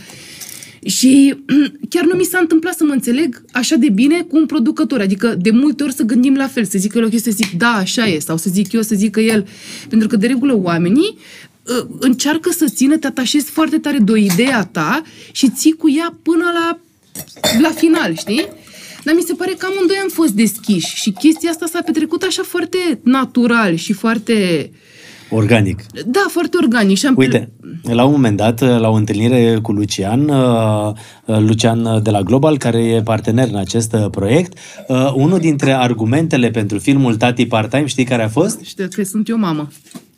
Și chiar nu mi s-a întâmplat să mă înțeleg așa de bine cu un producător, adică de multe ori să gândim la fel, să zic el o chestie, să zic da, așa e, sau să zic eu, să zică el. Pentru că de regulă oamenii uh, încearcă să țină, te atașezi foarte tare de o idee a ta și ții cu ea până la, la final, știi? Dar mi se pare că amândoi am fost deschiși și chestia asta s-a petrecut așa foarte natural și foarte... Organic. Da, foarte organic. Și am Uite, la un moment dat, la o întâlnire cu Lucian, uh, uh, Lucian de la Global, care e partener în acest uh, proiect, uh, unul dintre argumentele pentru filmul Tati Part-Time, știi care a fost? Știu că sunt eu mamă.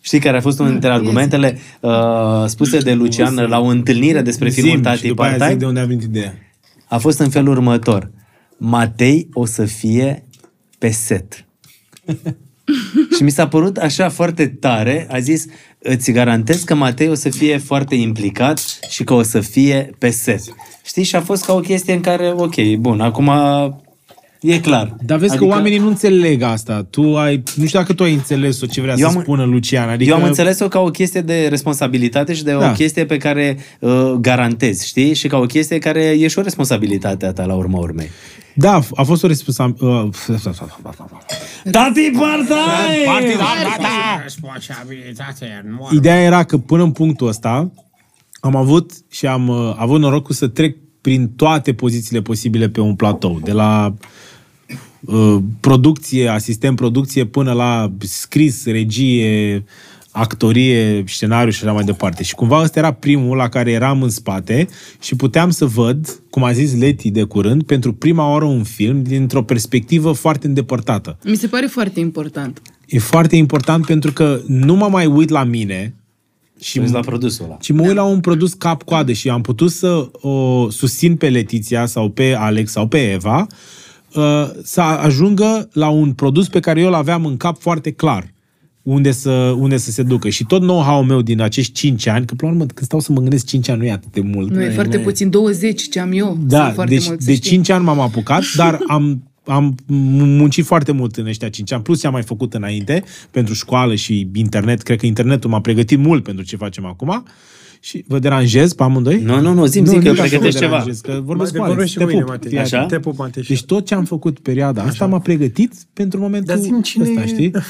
Știi care a fost unul dintre argumentele uh, spuse de Lucian la o întâlnire despre filmul Zim, și Tati după aia zic de Part-Time? unde a venit ideea. A fost în felul următor. Matei o să fie pe set. și mi s-a părut așa foarte tare, a zis, îți garantez că Matei o să fie foarte implicat și că o să fie pe set. Știi? Și a fost ca o chestie în care, ok, bun, acum E clar. Dar vezi adică... că oamenii nu înțeleg asta. Tu ai, nu știu dacă tu ai înțeles-o ce vrea Eu să am- spună Lucian. Adică... Eu am înțeles-o ca o chestie de responsabilitate și de Da. o chestie pe care uh, garantezi, știi? Și ca o chestie care e și o responsabilitate a ta la urma urmei. Da, a fost o responsabilitate. Tati Partai! Responsabilitate nu Ideea era că până în punctul ăsta am avut și am uh, avut norocul să trec prin toate pozițiile posibile pe un platou. De la uh, producție, asistent producție, până la scris, regie, actorie, scenariu și așa mai departe. Și cumva ăsta era primul la care eram în spate și puteam să văd, cum a zis Leti de curând, pentru prima oară un film dintr-o perspectivă foarte îndepărtată. Mi se pare foarte important. E foarte important pentru că nu mă mai uit la mine și Și la produsul ăla. ci mă uit la un produs cap-coadă și am putut să o susțin pe Letiția sau pe Alex sau pe Eva uh, să ajungă la un produs pe care eu îl aveam în cap foarte clar unde să, unde să se ducă. Și tot know-how-ul meu din acești 5 ani, că până la urmă, când stau să mă gândesc 5 ani, nu e atât de mult. Nu e foarte puțin, 20 ce am eu. Da, sunt foarte deci mulți, să de știi. 5 ani m-am apucat, dar am, am muncit foarte mult în ăștia 5 ani, plus ce am mai făcut înainte pentru școală și internet. Cred că internetul m-a pregătit mult pentru ce facem acum. Și vă deranjez pe amândoi? Nu, nu, nu, zi-mi, zi că nici așa pregătești vă ceva. deranjez, Că vorbesc Te cu Alex. vorbesc și Te cu mine, pup. Matei. Fii Așa? atent. Te pup, Matei. Deci tot ce am făcut perioada asta m-a pregătit pentru momentul Dar zi-mi cine ăsta, e- știi?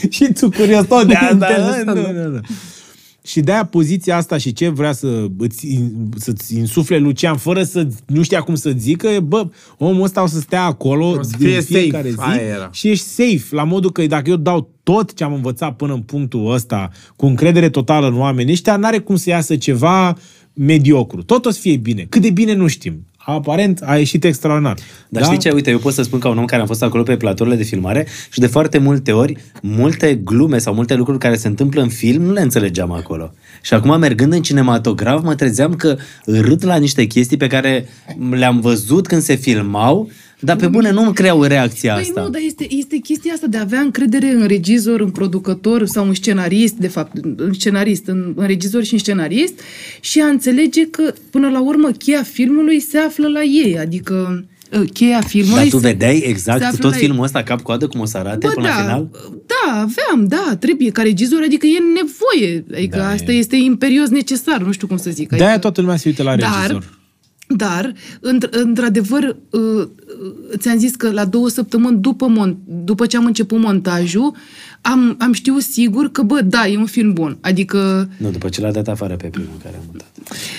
și tu curios tot de asta. Interesant, nu, da. nu, nu. Și de-aia poziția asta și ce vrea să îți, să-ți insufle Lucian fără să nu știa cum să zică, e, bă, omul ăsta o să stea acolo O să din fie fiecare safe. zi Aia era. și ești safe, la modul că dacă eu dau tot ce am învățat până în punctul ăsta cu încredere totală în oamenii ăștia, n-are cum să iasă ceva mediocru. Tot o să fie bine. Cât de bine nu știm. Aparent a ieșit extraordinar. Dar știi ce? Uite, eu pot să spun ca un om care am fost acolo pe platourile de filmare și de foarte multe ori, multe glume sau multe lucruri care se întâmplă în film nu le înțelegeam acolo. Și acum, mergând în cinematograf, mă trezeam că râd la niște chestii pe care le-am văzut când se filmau, dar pe bune nu îmi creau reacția Păi asta. nu, dar este, este chestia asta de a avea încredere în regizor, în producător sau în scenarist, de fapt, în scenarist, în, în regizor și în scenarist și a înțelege că, până la urmă, cheia filmului se află la ei, adică uh, cheia filmului... Dar tu se- vedeai se exact află tot la ei. filmul ăsta cap-coadă cum o să arate Bă, până da, la final? Da, aveam, da, trebuie, ca regizor, adică e nevoie, adică Da, asta e. este imperios necesar, nu știu cum să zic. De-aia adică- toată lumea se uită la Dar- regizor. Dar, într- într-adevăr, uh, uh, ți-am zis că la două săptămâni după, mon- după ce am început montajul, am, am știut sigur că, bă, da, e un film bun. Adică, Nu, după ce l-a dat afară pe primul care a montat.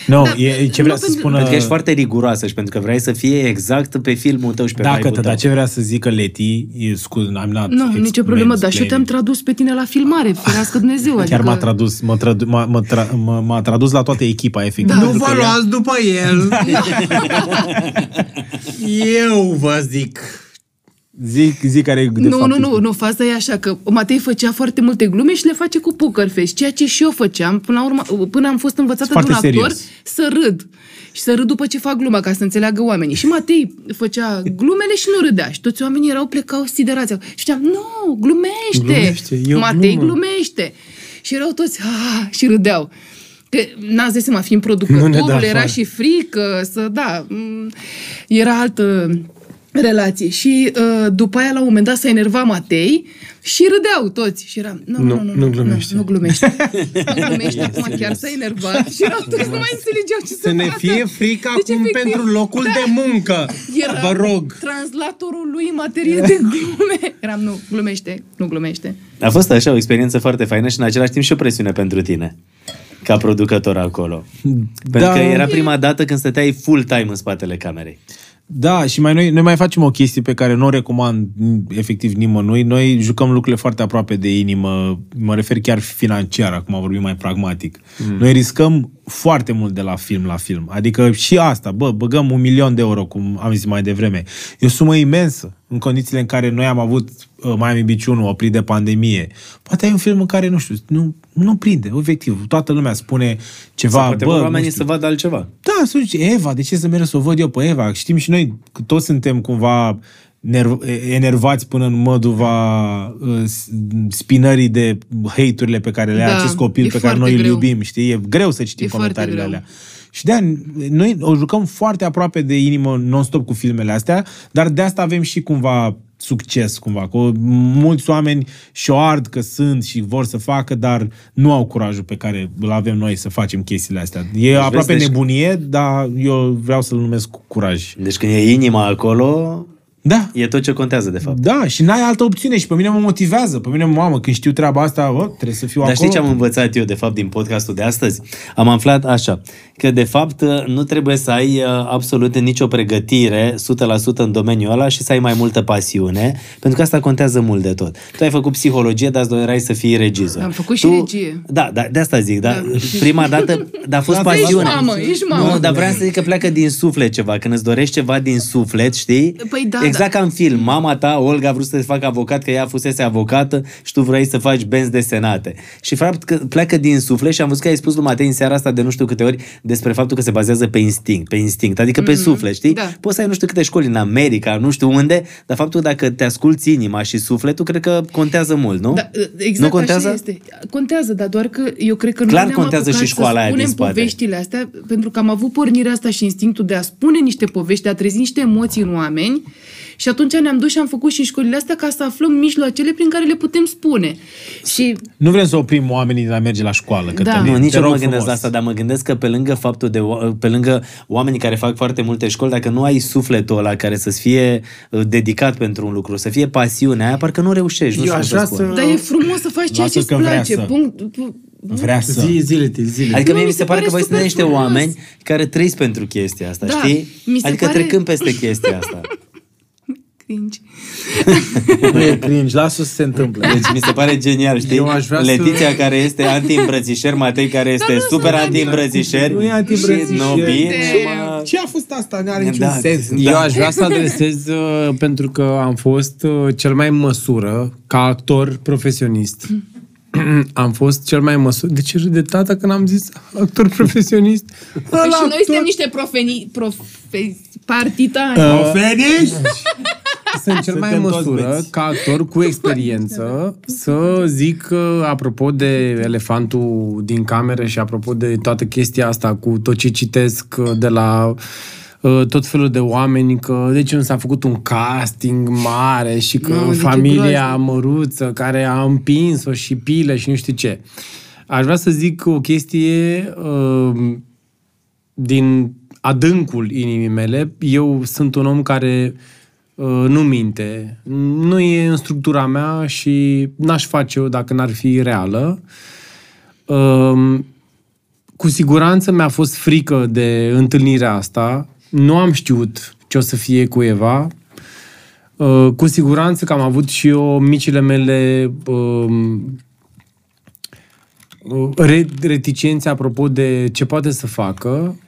Nu, Da, e, ce nu vrea să pentru- spună... Pentru că ești foarte riguroasă și pentru că vrei să fie exact pe filmul tău și pe Dacă, vibe-ul te, tău. dar ce vrea să zică Leti, e, scuze, I'm not nu, nicio problemă, dar și eu te-am mansplaining. tradus pe tine la filmare, ferească Dumnezeu. Adică, Chiar m-a tradus, m-a, tradu, m-a, m-a, tra, m-a, m-a tradus la toată echipa, efectiv. Da. Nu pentru vă că ea- luați după el. Eu vă zic. Zic, zic care e de Nu, fapt nu, nu, nu, faza e așa că Matei făcea foarte multe glume și le face cu poker face, ceea ce și eu făceam până, la urmă, până am fost învățată de un Foarte actor serios. să râd. Și să râd după ce fac gluma, ca să înțeleagă oamenii. Și Matei făcea glumele și nu râdea. Și toți oamenii erau plecau siderați. Și știam, nu, glumește. Glumește, e o Matei glumă." glumește. Și erau toți, ah, și râdeau. Că n-ați de seama, fiind Nu ne dă producătorul, era afară. și frică, să, da, m, era altă relație. Și uh, după aia, la un moment dat, s-a enervat Matei și râdeau toți. Și eram, nu, nu, Nu, nu, nu glumește. Nu, nu glumește. nu glumește, acum chiar s-a enervat și erau toți, nu mai înțelegeau ce Să ne facă. fie frică Deci, acum efectiv, pentru locul de muncă. Era Vă rog. translatorul lui în materie de glume. Eram, nu, glumește, nu glumește. A fost așa o experiență foarte faină și în același timp și o presiune pentru tine ca producător acolo. Pentru Da. că era prima dată când stăteai full-time în spatele camerei. Da, și mai noi, noi mai facem o chestie pe care nu o recomand m, efectiv nimănui. Noi jucăm lucrurile foarte aproape de inimă, mă refer chiar financiar, acum vorbim mai pragmatic. Mm. Noi riscăm foarte mult de la film la film. Adică și asta, bă, băgăm un milion de euro, cum am zis mai devreme. E o sumă imensă în condițiile în care noi am avut uh, Miami Beach 1 oprit de pandemie. Poate ai un film în care, nu știu, nu, nu prinde, efectiv. Toată lumea spune ceva, Sau poate bă, vor nu oamenii știu. să vadă altceva. Da, să zice, Eva, de ce să merg să o văd eu pe Eva? Știm și noi că toți suntem cumva nerv- enervați până în măduva uh, s- spinării de hate-urile pe care le are Da, acest copil e pe care foarte noi îl greu. iubim, știi? E greu să citim E foarte comentariile greu. alea. Și de noi o jucăm foarte aproape de inimă non-stop cu filmele astea, dar de asta avem și cumva succes cumva, că mulți oameni și-o ard că sunt și vor să facă, dar nu au curajul pe care îl avem noi să facem chestiile astea. E aproape deci- nebunie, dar eu vreau să-l numesc curaj. Deci când e inima acolo, Da, e tot ce contează, de fapt. da, și n-ai altă opțiune și pe mine mă motivează. Pe mine, mamă, când știu treaba asta, bă, trebuie să fiu Dar acolo. știi ce am învățat eu, de fapt, din podcastul de astăzi? Am aflat așa, că, de fapt, nu trebuie să ai uh, absolut nicio pregătire 100% în domeniul ăla și să ai mai multă pasiune, pentru că asta contează mult de tot. Tu ai făcut psihologie, dar îți doreai să fii regizor. Am făcut și tu... regie. Da, da, de asta zic, da. Da. Prima dată, dar a fost Ești pasiune. mamă, ești mamă. Nu, dar vreau să zic că pleacă din suflet ceva. Când îți dorești ceva din suflet, știi? Păi da, exact da. ca în film. Mama ta, Olga, a vrut să te facă avocat, că ea fusese avocată și tu vrei să faci benzi desenate. Și fapt că pleacă din suflet și am văzut că ai spus lui Matei în seara asta de nu știu câte ori despre faptul că se bazează pe instinct, pe instinct, adică pe suflet, știi? da. Poți să ai nu știu câte școli în America, nu știu unde, dar faptul dacă te asculți inima și sufletul, cred că contează mult, nu? Da, exact nu contează? așa este. Contează, dar doar că eu cred că Clar noi ne-am contează apucat și școala să aia din spunem spate. poveștile astea, pentru că am avut pornirea asta și instinctul de a spune niște povești, de a trezi niște emoții în oameni și atunci ne-am dus și am făcut și școlile astea ca să aflăm mijloacele prin care le putem spune. Și Nu vrem să oprim oamenii de la merge la școală. Cătălin. Da. Nu, Te nici eu nu rog mă gândesc frumos. la asta, dar mă gândesc că pe lângă faptul de, o- pe lângă oamenii care fac foarte multe școli, dacă nu ai sufletul ăla care să-ți fie uh, dedicat pentru un lucru, să fie pasiunea aia, parcă nu reușești. Nu Eu știu aș cum să vrea spun. să- dar e frumos să faci ceea Lasă ce îți că vrea place. să. Punct. Vrea să... Zi, zile-te, zile. Adică Nu, mie mi mi se se pare pare că voi sunteți super niște frumos. oameni care trăiți pentru chestia asta, Da, știi? mi se Adică pare- trecând peste chestia asta. Cringe. Nu e cringe, lasă să se întâmple. Deci mi se pare genial, știi? Eu aș vrea să- Letiția care este anti-îmbrățișeri, Matei care este nu super sunt anti-îmbrățișeri. Nu e anti-îmbrățișeri. Și Nobin Suntem- și mă... Ce a fost asta? Nu are niciun Da, sens. da. Eu aș vrea să adresez uh, pentru că am fost uh, cel mai în măsură ca actor profesionist. am fost cel mai în măsură. De ce râde tata când am zis actor profesionist? Păi și noi suntem niște profeni, profe, partitani. Uh, Finish? Sunt cel mai în Suntem toți măsură, beți. ca actor cu experiență, să zic că, apropo de elefantul din cameră și apropo de toată chestia asta cu tot ce citesc uh, de la uh, tot felul de oameni, că de ce nu s-a făcut un casting mare și că Mamă, de ce familia groază. măruță care a împins-o și pile și nu știu ce. Aș vrea să zic o chestie uh, din adâncul inimii mele. Eu sunt un om care uh, nu minte. Nu e în structura mea și n-aș face-o dacă n-ar fi reală. Uh, cu siguranță mi-a fost frică de întâlnirea asta. Nu am știut ce o să fie cu Eva. Uh, cu siguranță că am avut și eu micile mele um, uh, re- reticențe apropo de ce poate să facă.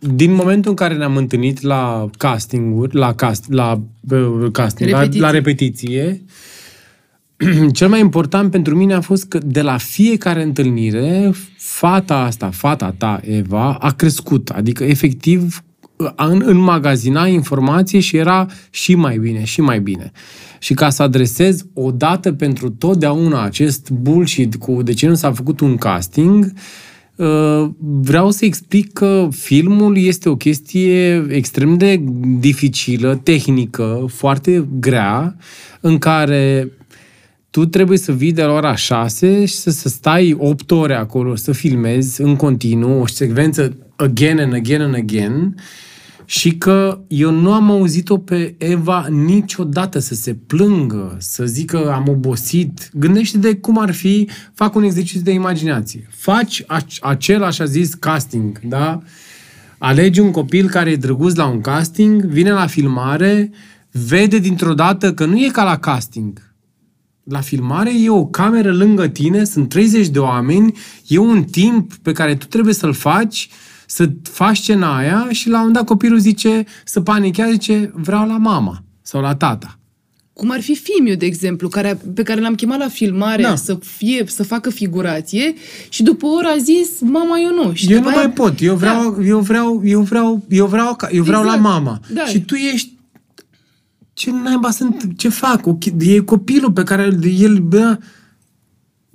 Din momentul în care ne-am întâlnit la castinguri, la, cast, la, uh, casting, la, Repetiții. la repetiție, cel mai important pentru mine a fost că de la fiecare întâlnire, fata asta, fata ta, Eva, a crescut. Adică, efectiv, în, înmagazina informație și era și mai bine, și mai bine. Și ca să adresez odată pentru totdeauna acest bullshit cu de ce nu s-a făcut un casting, uh, vreau să explic că filmul este o chestie extrem de dificilă, tehnică, foarte grea, în care tu trebuie să vii de la ora 6 și să, să stai 8 ore acolo, să filmezi în continuu o secvență again and again and again și că eu nu am auzit-o pe Eva niciodată să se plângă, să zică am obosit. Gândește de cum ar fi, fac un exercițiu de imaginație. Faci ac- acel așa zis casting, da? Alegi un copil care e drăguț la un casting, vine la filmare, vede dintr-o dată că nu e ca la casting. La filmare e o cameră lângă tine, sunt 30 de oameni, e un timp pe care tu trebuie să-l faci, să faci scena aia și la un moment dat copilul zice, să panichează, zice, vreau la mama sau la tata. Cum ar fi Fimiu, de exemplu, care, pe care l-am chemat la filmare Da. să, fie, să facă figurație și după o oră a zis, mama, eu nu. Și eu după nu aia- mai pot, eu vreau, da. eu vreau, eu vreau, eu vreau, ca- eu vreau Exact. la mama. Da. Și tu ești ce naiba sunt, ce fac? O chi- E copilul pe care el- el, bă,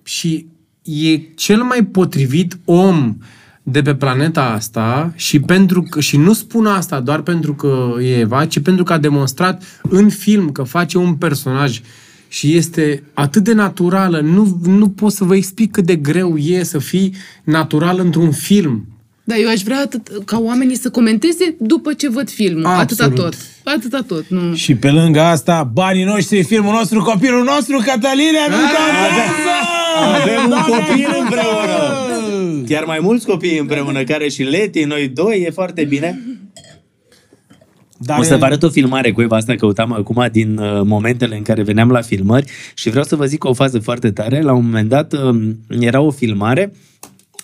și e cel mai potrivit om de pe planeta asta și pentru că, și nu spun asta doar pentru că e Eva, ci pentru că a demonstrat în film că face un personaj și este atât de naturală, nu, nu pot să vă explic cât de greu e să fii natural într-un film. Da, eu aș vrea atât, ca oamenii să comenteze după ce văd filmul. Atâta Absolut. tot. Atâta tot. Nu. Și pe lângă asta, banii noștri, filmul nostru, copilul nostru, Cătăline, nu Avem un copil împreună. Chiar mai mulți copii împreună, care și Leti, noi doi, e foarte bine. Dar o să vă arăt o filmare cu Eva, asta căutam acum din uh, momentele în care veneam la filmări și vreau să vă zic o fază foarte tare. La un moment dat uh, era o filmare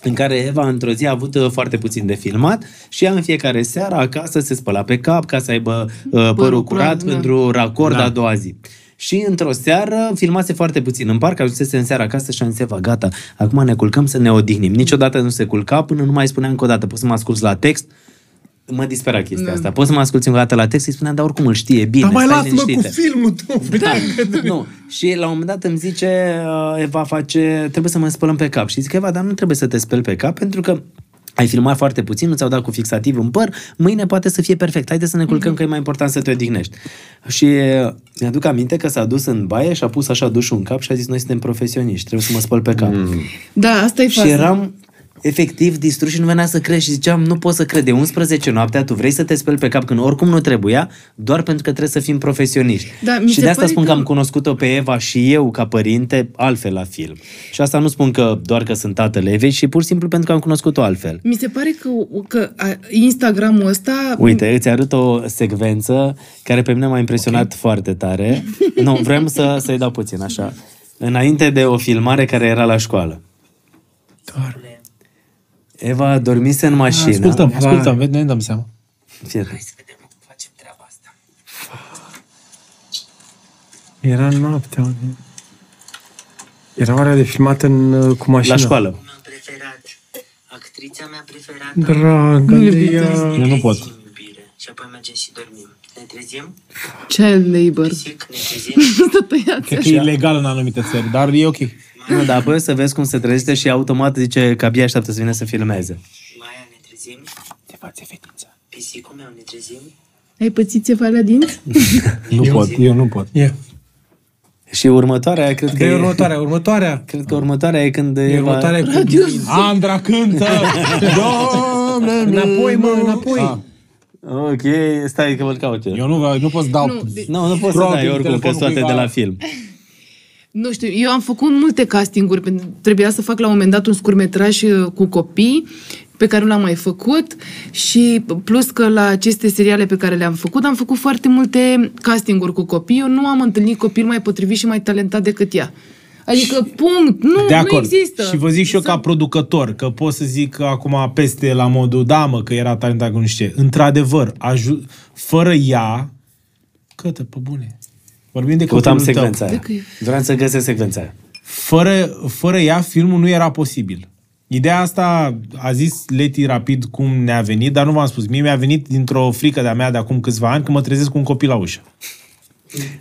în care Eva într-o zi a avut uh, foarte puțin de filmat și ea în fiecare seară acasă se spăla pe cap ca să aibă uh, părul, Părul curat curat, da. pentru racord da. a doua zi. Și într-o seară filmase foarte puțin în parc, ajunsese în seara acasă și am zis, Eva, gata, acum ne culcăm să ne odihnim. Niciodată nu se culca până nu mai spunea încă o dată, poți să mă asculți la text? Mă dispera chestia asta. Poți să mă asculti încă o dată la text? Îi spuneam, dar oricum îl știe bine. Dar mai stai lasă-mă cu liniștită." filmul tu. Da. nu. Și la un moment dat îmi zice, uh, Eva face, trebuie să mă spălăm pe cap. Și zic, Eva, dar nu trebuie să te speli pe cap, pentru că ai filmat foarte puțin, nu ți-au dat cu fixativ în păr, mâine poate să fie perfect. Haide să ne culcăm că e mai important să te odihnești. Și uh, mi-aduc aminte că s-a dus în baie și a pus așa dușul în cap și a zis, noi suntem profesioniști, trebuie să mă spăl pe cap. Mm. Da, asta e Și faza. eram efectiv distrus și nu venea să cred și ziceam, nu pot să cred, de 11 noaptea tu vrei să te speli pe cap când oricum nu trebuia, doar pentru că trebuie să fim profesioniști. Da, mi și se de asta pare spun că... că- am cunoscut-o pe Eva și eu ca părinte altfel la film. Și asta nu spun că doar că sunt tatăl Evei, și pur și simplu pentru că am cunoscut-o altfel. Mi se pare că, că a, Instagramul ăsta... Uite, îți arăt o secvență care pe mine m-a impresionat okay. foarte tare. Nu, vreau să, să-i dau puțin, așa. Înainte de o filmare care era la școală. Eva dormise în mașină. Ascultăm, ascultăm, vezi, ne dăm seama. Fii Hai să vedem cum facem treaba asta. Era noaptea. unde- Era ora de filmat în, uh, cu mașina. La școală. Cum am preferat. Actrița mea preferată. Dragă de ea. Eu nu pot. Trezim, iubire. Și apoi mergem și dormim. Ne trezim? Child labor. Pisic, ne trezim? Să tăiați Cred că e ilegal în anumite țări, dar e ok. Nu, dar apoi o să vezi cum se trezește și automat zice că abia așteaptă să vină să filmeze. Maia, ne trezim? Te face fetița. Pisicul meu, ne trezim? Ai pățit ceva la dinți? Nu pot, eu nu pot. E. Și următoarea, cred că Că e e, următoarea, următoarea. cred că următoarea e când E Eva... următoarea e cu... Andra cântă! Doamne, Înapoi, mă, înapoi. Ah. Ok, stai că vă caut eu. Eu nu, nu pot să dau... Nu, de- Nu, nu poți să Probabil dai oricum, că telefonul toate de cuiva. la film. Nu știu, eu am făcut multe castinguri. pentru- Trebuia să fac la un moment dat un scurmetraj uh, cu copii pe care nu l-am mai făcut și plus că la aceste seriale pe care le-am făcut, am făcut foarte multe castinguri cu copii. Eu nu am întâlnit copil mai potrivit și mai talentat decât ea. Adică, punct, nu, De nu acord. există. Și vă zic și eu ca producător, că pot să zic că acum peste la modul, da mă, că era talentat cu nu știu ce. Într-adevăr, aju- fără ea, cătă, pe bune. Vorbim de Căutam copilul tău. secvența aia. De că e- Vreau să găsesc secvența aia. Fără, fără ea, filmul nu era posibil. Ideea asta a zis Leti rapid cum ne-a venit, dar nu v-am spus. Mie mi-a venit dintr-o frică de-a mea de acum câțiva ani, când mă trezesc cu un copil la ușă.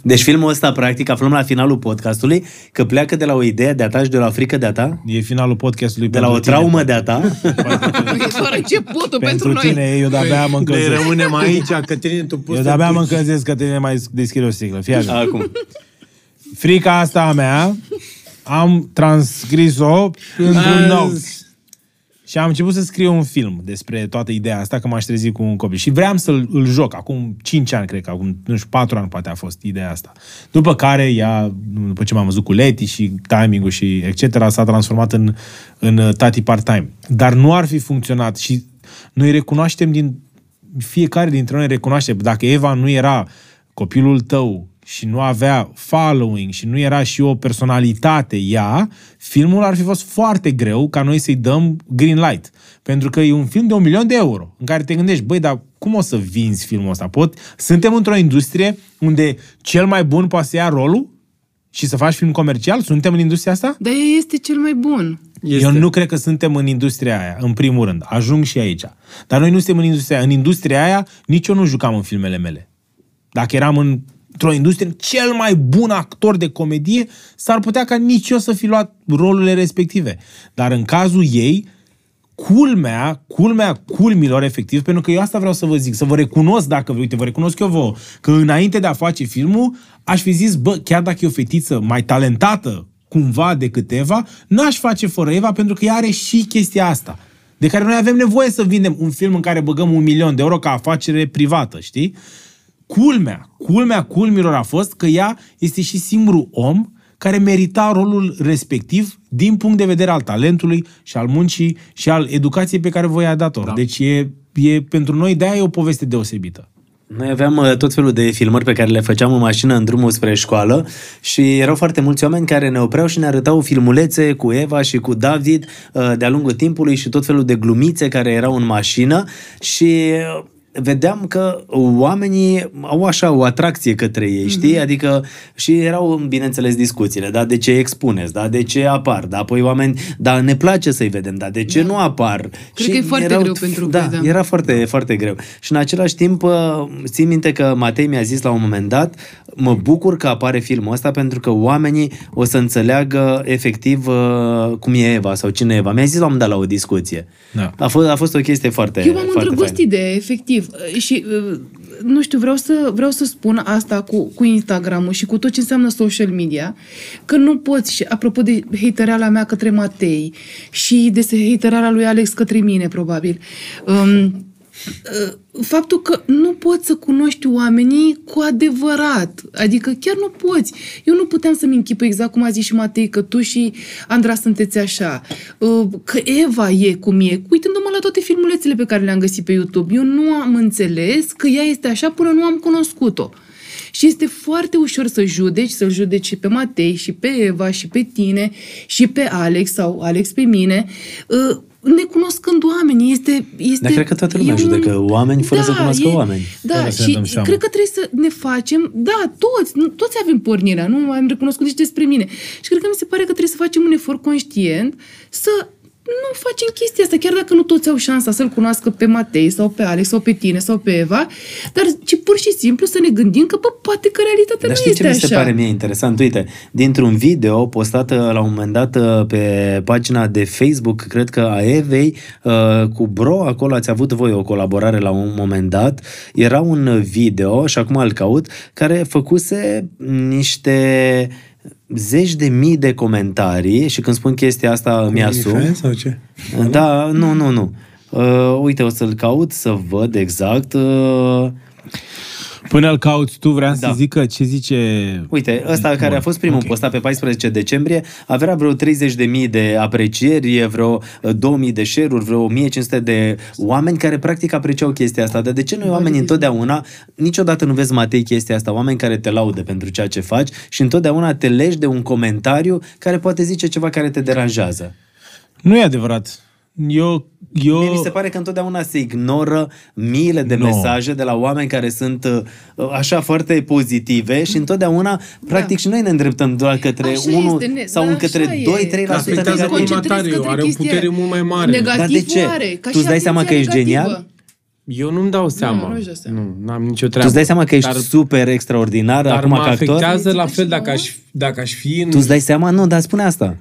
Deci filmul ăsta, practic, aflăm la finalul podcastului că pleacă de la o idee de-a ta și de la o frică de-a ta, E finalul podcastului de la o pentru tine. traumă de-a ta. E doar începutul pentru, Pentru noi. tine, eu de-abia mă Ne încălzesc. rămânem aici, Cătălin, tu poți Eu să de-abia mă duci. încălzesc că tine mai deschide o sticlă. Fii așa. Acum. Frica asta a mea am transcris-o într-un note. Și am început să scriu un film despre toată ideea asta, că m-aș trezi cu un copil. Și vreau să-l îl joc, acum 5 ani, cred că, acum, nu știu, 4 ani poate a fost ideea asta. După care, ea, după ce m-am văzut cu Leti și timing-ul și etc., s-a transformat în, în uh, tati part-time. Dar nu ar fi funcționat și noi recunoaștem din fiecare dintre noi recunoaște, dacă Eva nu era copilul tău și nu avea following și nu era și o personalitate ea, filmul ar fi fost foarte greu ca noi să-i dăm green light. Pentru că e un film de un milion de euro în care te gândești, băi, dar cum o să vinzi filmul ăsta? Pot? Suntem într-o industrie unde cel mai bun poate să ia rolul și să faci film comercial? Suntem în industria asta? Dar ea este cel mai bun. Este. Eu nu cred că suntem în industria aia, în primul rând. Ajung și aici. Dar noi nu suntem în industria aia. În industria aia, nici eu nu jucam în filmele mele. Dacă eram în, într-o industrie, cel mai bun actor de comedie, s-ar putea ca nici eu să fi luat rolurile respective. Dar în cazul ei, culmea, culmea culmilor efectiv, pentru că eu asta vreau să vă zic, să vă recunosc dacă, uite, vă recunosc eu vouă, că înainte de a face filmul, aș fi zis, bă, chiar dacă e o fetiță mai talentată cumva decât Eva, n-aș face fără Eva pentru că ea are și chestia asta de care noi avem nevoie să vindem un film în care băgăm un milion de euro ca afacere privată, știi? Culmea, culmea culmilor a fost că ea este și singurul om care merita rolul respectiv din punct de vedere al talentului și al muncii și al educației pe care voi a dat-o. Da. Deci e, e, pentru noi de-aia e o poveste deosebită. Noi aveam uh, tot felul de filmări pe care le făceam în mașină în drumul spre școală și erau foarte mulți oameni care ne opreau și ne arătau filmulețe cu Eva și cu David uh, de-a lungul timpului și tot felul de glumițe care erau în mașină și uh, vedeam că oamenii au așa o atracție către ei, știi? Mhm. Adică și erau, bineînțeles, discuțiile, da? De ce expuneți, da? De ce apar, da? Apoi oameni, da, ne place să-i vedem, da? De ce nu apar? Cred că e foarte greu pentru da, voi, da. era foarte, foarte greu. Și în același timp, uh, țin minte că Matei mi-a zis la un moment dat, mă bucur că apare filmul ăsta pentru că oamenii o să înțeleagă efectiv uh, cum e Eva sau cine e Eva. Mi-a zis la un moment dat la o discuție. Da. A fost, a fost o chestie foarte Eu m-am foarte îndrăgostit de, efectiv. Și, uh, nu știu, vreau să, vreau să spun asta cu, cu Instagram-ul și cu tot ce înseamnă social media, că nu poți, și apropo de hatereala mea către Matei și de hatereala lui Alex către mine, probabil, um, uh, faptul că nu poți să cunoști oamenii cu adevărat. Adică chiar nu poți. Eu nu puteam să-mi închipă exact cum a zis și Matei, că tu și Andra sunteți așa. Uh, Că Eva e cum e. Uitându-mă la toate filmulețele pe care le-am găsit pe YouTube, eu nu am înțeles că ea este așa până nu am cunoscut-o. Și este foarte ușor să judeci, să-l judeci și pe Matei, și pe Eva, și pe tine, și pe Alex, sau Alex pe mine, uh, necunoscând oamenii. Este, este, Dar cred că toată lumea e un- judecă oameni fără să cunoască oameni. Da, Fără să ne și dăm seama. cred că trebuie să ne facem, da, toți, nu- toți avem pornirea, nu am recunoscut nici despre mine. Și cred că mi se pare că trebuie să facem un efort conștient să nu facem chestia asta, chiar dacă nu toți au șansa să-l cunoască pe Matei sau pe Alex sau pe tine sau pe Eva, dar ci pur și simplu să ne gândim că, bă, poate că realitatea Dar nu știi este ce mi se așa. pare mie interesant? Uite, dintr-un video postat uh, la un moment dat uh, pe pagina de Facebook, cred că a Evei, uh, cu Bro, acolo ați avut voi o colaborare la un moment dat, era un video, și acum îl caut, care făcuse niște zeci de mii de comentarii și când spun chestia asta îmi asum. OnlyFans sau ce? Da, nu, nu, nu. Uh, uite, o să-l caut să văd exact. Uh, Până îl cauți tu, vreau Da. să zic că ce zice... Uite, ăsta care a fost primul ok. okay. postat pe 14 decembrie avea vreo 30.000 de aprecieri, vreo uh, 2000 de share-uri, vreo 1500 de oameni care practic apreciau chestia asta. Dar de ce noi oamenii întotdeauna, niciodată nu vezi, Matei, chestia asta, oameni care te laudă pentru ceea ce faci și întotdeauna te legi de un comentariu care poate zice ceva care te deranjează. Nu e adevărat. Eu... eu... Mie mi se pare că întotdeauna se ignoră miile de Nu. mesaje de la oameni care sunt uh, așa foarte pozitive și întotdeauna, practic, și noi ne îndreptăm doar către Așa unul este, ne- sau dar în către așa e. 2-3% Că afectează negativ. concentrarea. Concentrezi Matariu, către are o chestia putere mult mai mare. Negativ Dar de ce? oare? Ca Tu și îți dai seama că atenția ești negativă. genial? Eu nu-mi dau seama. nu-și dau seama. Nu, n-am nicio Tu treabă. îți dai seama că ești dar, super extraordinar dar acum mă ca actor? afectează la Și fel dacă nouă? aș, dacă aș fi în... Tu îți dai seama? Nu, dar spune asta.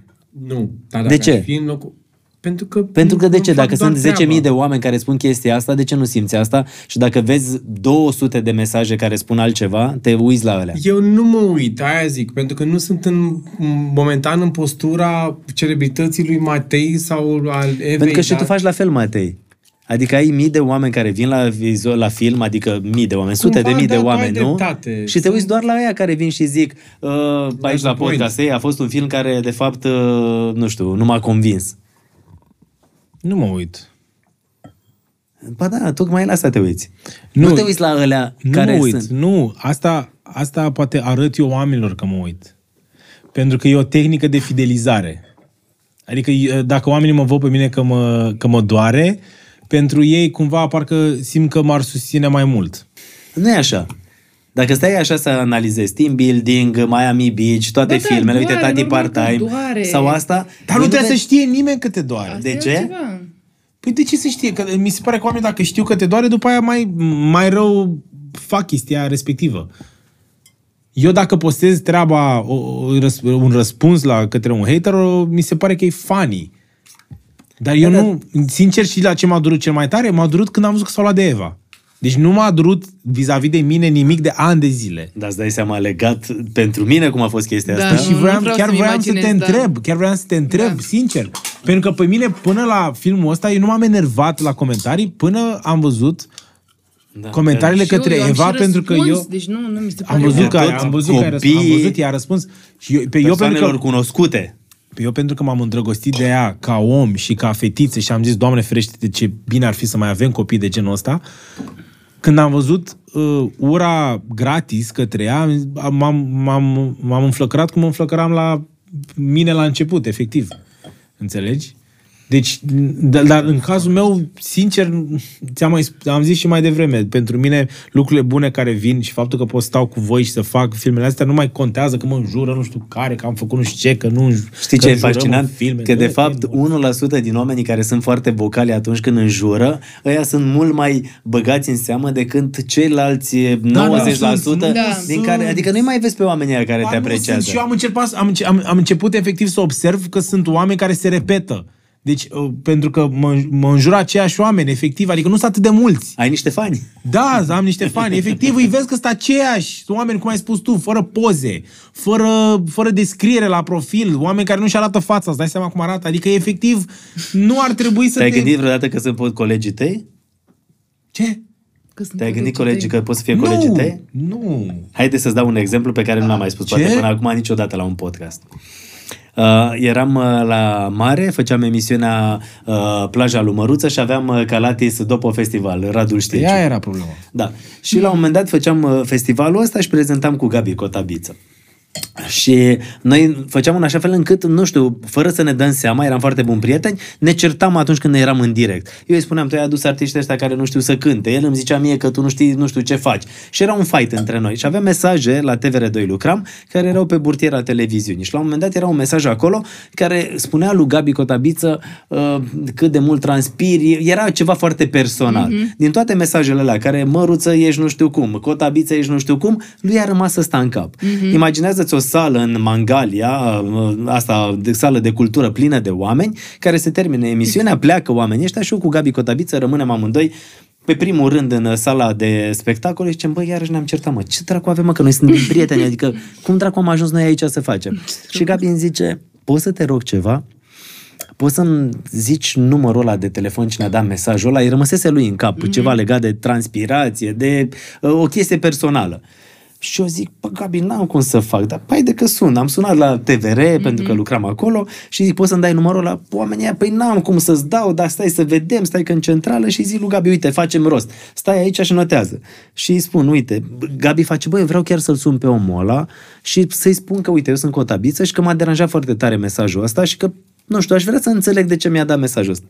Nu. Dar De dacă ce? Aș fi în locul... Pentru că... Pentru că de îmi ce? fac Dacă doar sunt 10.000 treaba. de oameni care spun chestia asta, de ce nu simți asta? Și dacă vezi 200 de mesaje care spun altceva, te uiți la alea. Eu nu mă uit, aia zic, pentru că nu sunt în, momentan în postura celebrității lui Matei sau al Evei. Pentru că și dar tu faci la fel, Matei. Adică ai mii de oameni care vin la, vizu- la film, adică mii de oameni, sute Cumva, de mii da, de tu ai oameni, nu? dreptate. Și te Sunt- uiți doar la aia care vin și zic uh, aici la the point. podcast ei a fost un film care, de fapt, uh, nu știu, nu m-a convins. Nu mă uit. Ba da, tocmai la asta te uiți. Nu, Nu, te uiți la alea Nu care mă uit. sunt. Nu, asta, asta poate arăt eu oamenilor că mă uit. Pentru că e o tehnică de fidelizare. Adică e, dacă oamenii mă văd pe mine că mă, că mă doare, pentru ei cumva parcă simt că m-ar susține mai mult. Nu e așa. Dacă stai așa să analizezi team building, Miami Beach, toate Ba da, filmele, uite, doare, Tati normal că Part-Time doare. sau asta... Dar nu ei trebuie să vezi- știe nimeni că te doare. Asta De e ce? altceva. Păi de ce să știe? Că mi se pare că oamenii dacă știu că te doare, după aia mai, mai rău fac chestia respectivă. Eu dacă postez treaba, o, o, răs- un răspuns la către un hater, o, mi se pare că e funny. Dar eu Da, nu, sincer și la ce m-a durut cel mai tare, m-a durut când am văzut că s-au luat de Eva. Deci nu m-a durut vis-a-vis de mine nimic de ani de zile. Dar îți dai seama legat pentru mine cum a fost chestia Da. asta? Și Nu vreau, vreau chiar să-mi vreau să te imaginez, da. întreb, chiar vreau să te întreb, Da. sincer. Pentru că pe mine, până la filmul ăsta, eu nu m-am enervat la comentarii până am văzut Da. comentariile Și eu- către eu am Eva, și pentru că răspuns, eu Deci nu, nu mi se am pare văzut că, Tot am văzut că ai răspuns, am copiii văzut, i-a răspuns. Și eu, pe eu pentru Persoanelor că, cunoscute. eu pentru că m-am îndrăgostit de ea ca om și ca fetiță și am zis, Doamne ferește de ce bine ar fi să mai avem copii de genul ăsta, când am văzut uh, ura gratis către ea, am zis, m-am, m-am, m-am înflăcărat cum mă înflăcăram la mine la început, efectiv. Înțelegi? Deci, dar, dar în cazul meu, sincer, ți-am mai, sp- am zis și mai devreme, pentru mine lucrurile bune care vin și faptul că pot stau cu voi și să fac filmele astea nu mai contează că mă înjură nu știu care, că am făcut nu știu ce, că nu Știi că ce e înjurăm fascinant? în Filme. Că de Bă, fapt 1% din oamenii care sunt foarte vocali atunci când înjură, ăia sunt mult mai băgați în seamă decât ceilalți 90% da, sunt, da. din care, adică nu mai vezi pe oamenii ăia care Ba, te nu apreciază. Sunt, și eu am început, am, înce- am, am început efectiv să observ că sunt oameni care se repetă. Deci, uh, pentru că mă, mă înjură aceiași oameni, efectiv, adică nu sunt atât de mulți. Ai niște fani. Da, am niște fani. Efectiv, îi vezi că sunt aceiași sunt oameni, cum ai spus tu, fără poze, fără, fără descriere la profil, oameni care nu-și arată fața, îți dai seama cum arată. Adică, efectiv, nu ar trebui să Te-ai te... gândit vreodată că sunt pot colegii tăi? Ce? Că sunt Te-ai gândit colegii colegii tăi. că pot să fie colegii nu, tăi? nu. Haide să-ți dau un exemplu pe care nu l-am mai spus, Ce? poate până acum niciodată la un podcast. Uh, eram uh, la mare, făceam emisiunea uh, Plaja lui Măruță și aveam uh, Calatis Dopo Festival, Radul Șteciu. Ea era problema. Da. Și la un moment dat făceam uh, festivalul ăsta și prezentam cu Gabi Cotabiță. Și noi făceam în așa fel încât, nu știu, fără să ne dăm seama, eram foarte buni prieteni, ne certam atunci când eram în direct. Eu îi spuneam, tu ai adus artiștii ăștia care nu știu să cânte. El îmi zicea mie că tu nu știi, nu știu ce faci. Și era un fight între noi. Și aveam mesaje, la TVR2 lucram, care erau pe burtiera televiziunii. Și la un moment dat era un mesaj acolo care spunea lui Gabi Cotabiță uh, cât de mult transpiri. Era ceva foarte personal. Mm-hmm. Din toate mesajele alea, care măruță ești nu știu cum, Cotabiță ești nu știu cum, lui a rămas să sta în cap. Mm-hmm. Imaginează-ți o sală în Mangalia, uh, asta de sală de cultură plină de oameni, care se termine emisiunea, pleacă oamenii ăștia și eu cu Gabi Cotabiță rămânem amândoi pe primul rând în sala de spectacole și zicem, băi, iarăși ne-am certat, mă, ce dracu avem, mă, că noi suntem prieteni, adică cum dracu am ajuns noi aici să facem? și Gabi îmi zice, poți să te rog ceva? Poți să-mi zici numărul ăla de telefon cine a dat mesajul ăla? Îi rămăsese lui în cap mm-hmm. ceva legat de transpirație, de uh, o chestie personală. Și eu zic, bă, Gabi, n-am cum să fac, dar pai de că sun. Am sunat la TVR mm-hmm. pentru că lucram acolo și zic, poți să-mi dai numărul ăla? Oamenii ăia, păi n-am cum să-ți dau, dar stai să vedem, stai că în centrală și zic lui Gabi, uite, facem rost. Stai aici și notează. Și îi spun, uite, Gabi face, băi, eu vreau chiar să-l sun pe omul ăla și să-i spun că, uite, eu sunt cotabiță și că m-a deranjat foarte tare mesajul ăsta și că, nu știu, aș vrea să înțeleg de ce mi-a dat mesajul ăsta.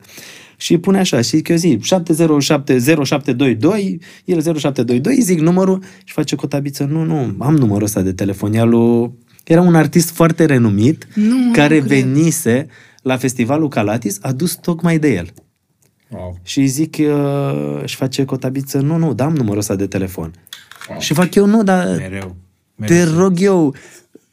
Și pune așa, și că eu zic 7070722, el 0722, zic numărul și face cotabiță, nu, nu, am numărul ăsta de telefon, e al lui... Era un artist foarte renumit Nu, mă, care nu cred. venise la festivalul Calatis, a dus tocmai de el. Wow. Și îi zic, uh, și face cotabiță, nu, nu, dam numărul ăsta de telefon. Și fac eu, nu, dar Mereu. te Mereu. rog eu,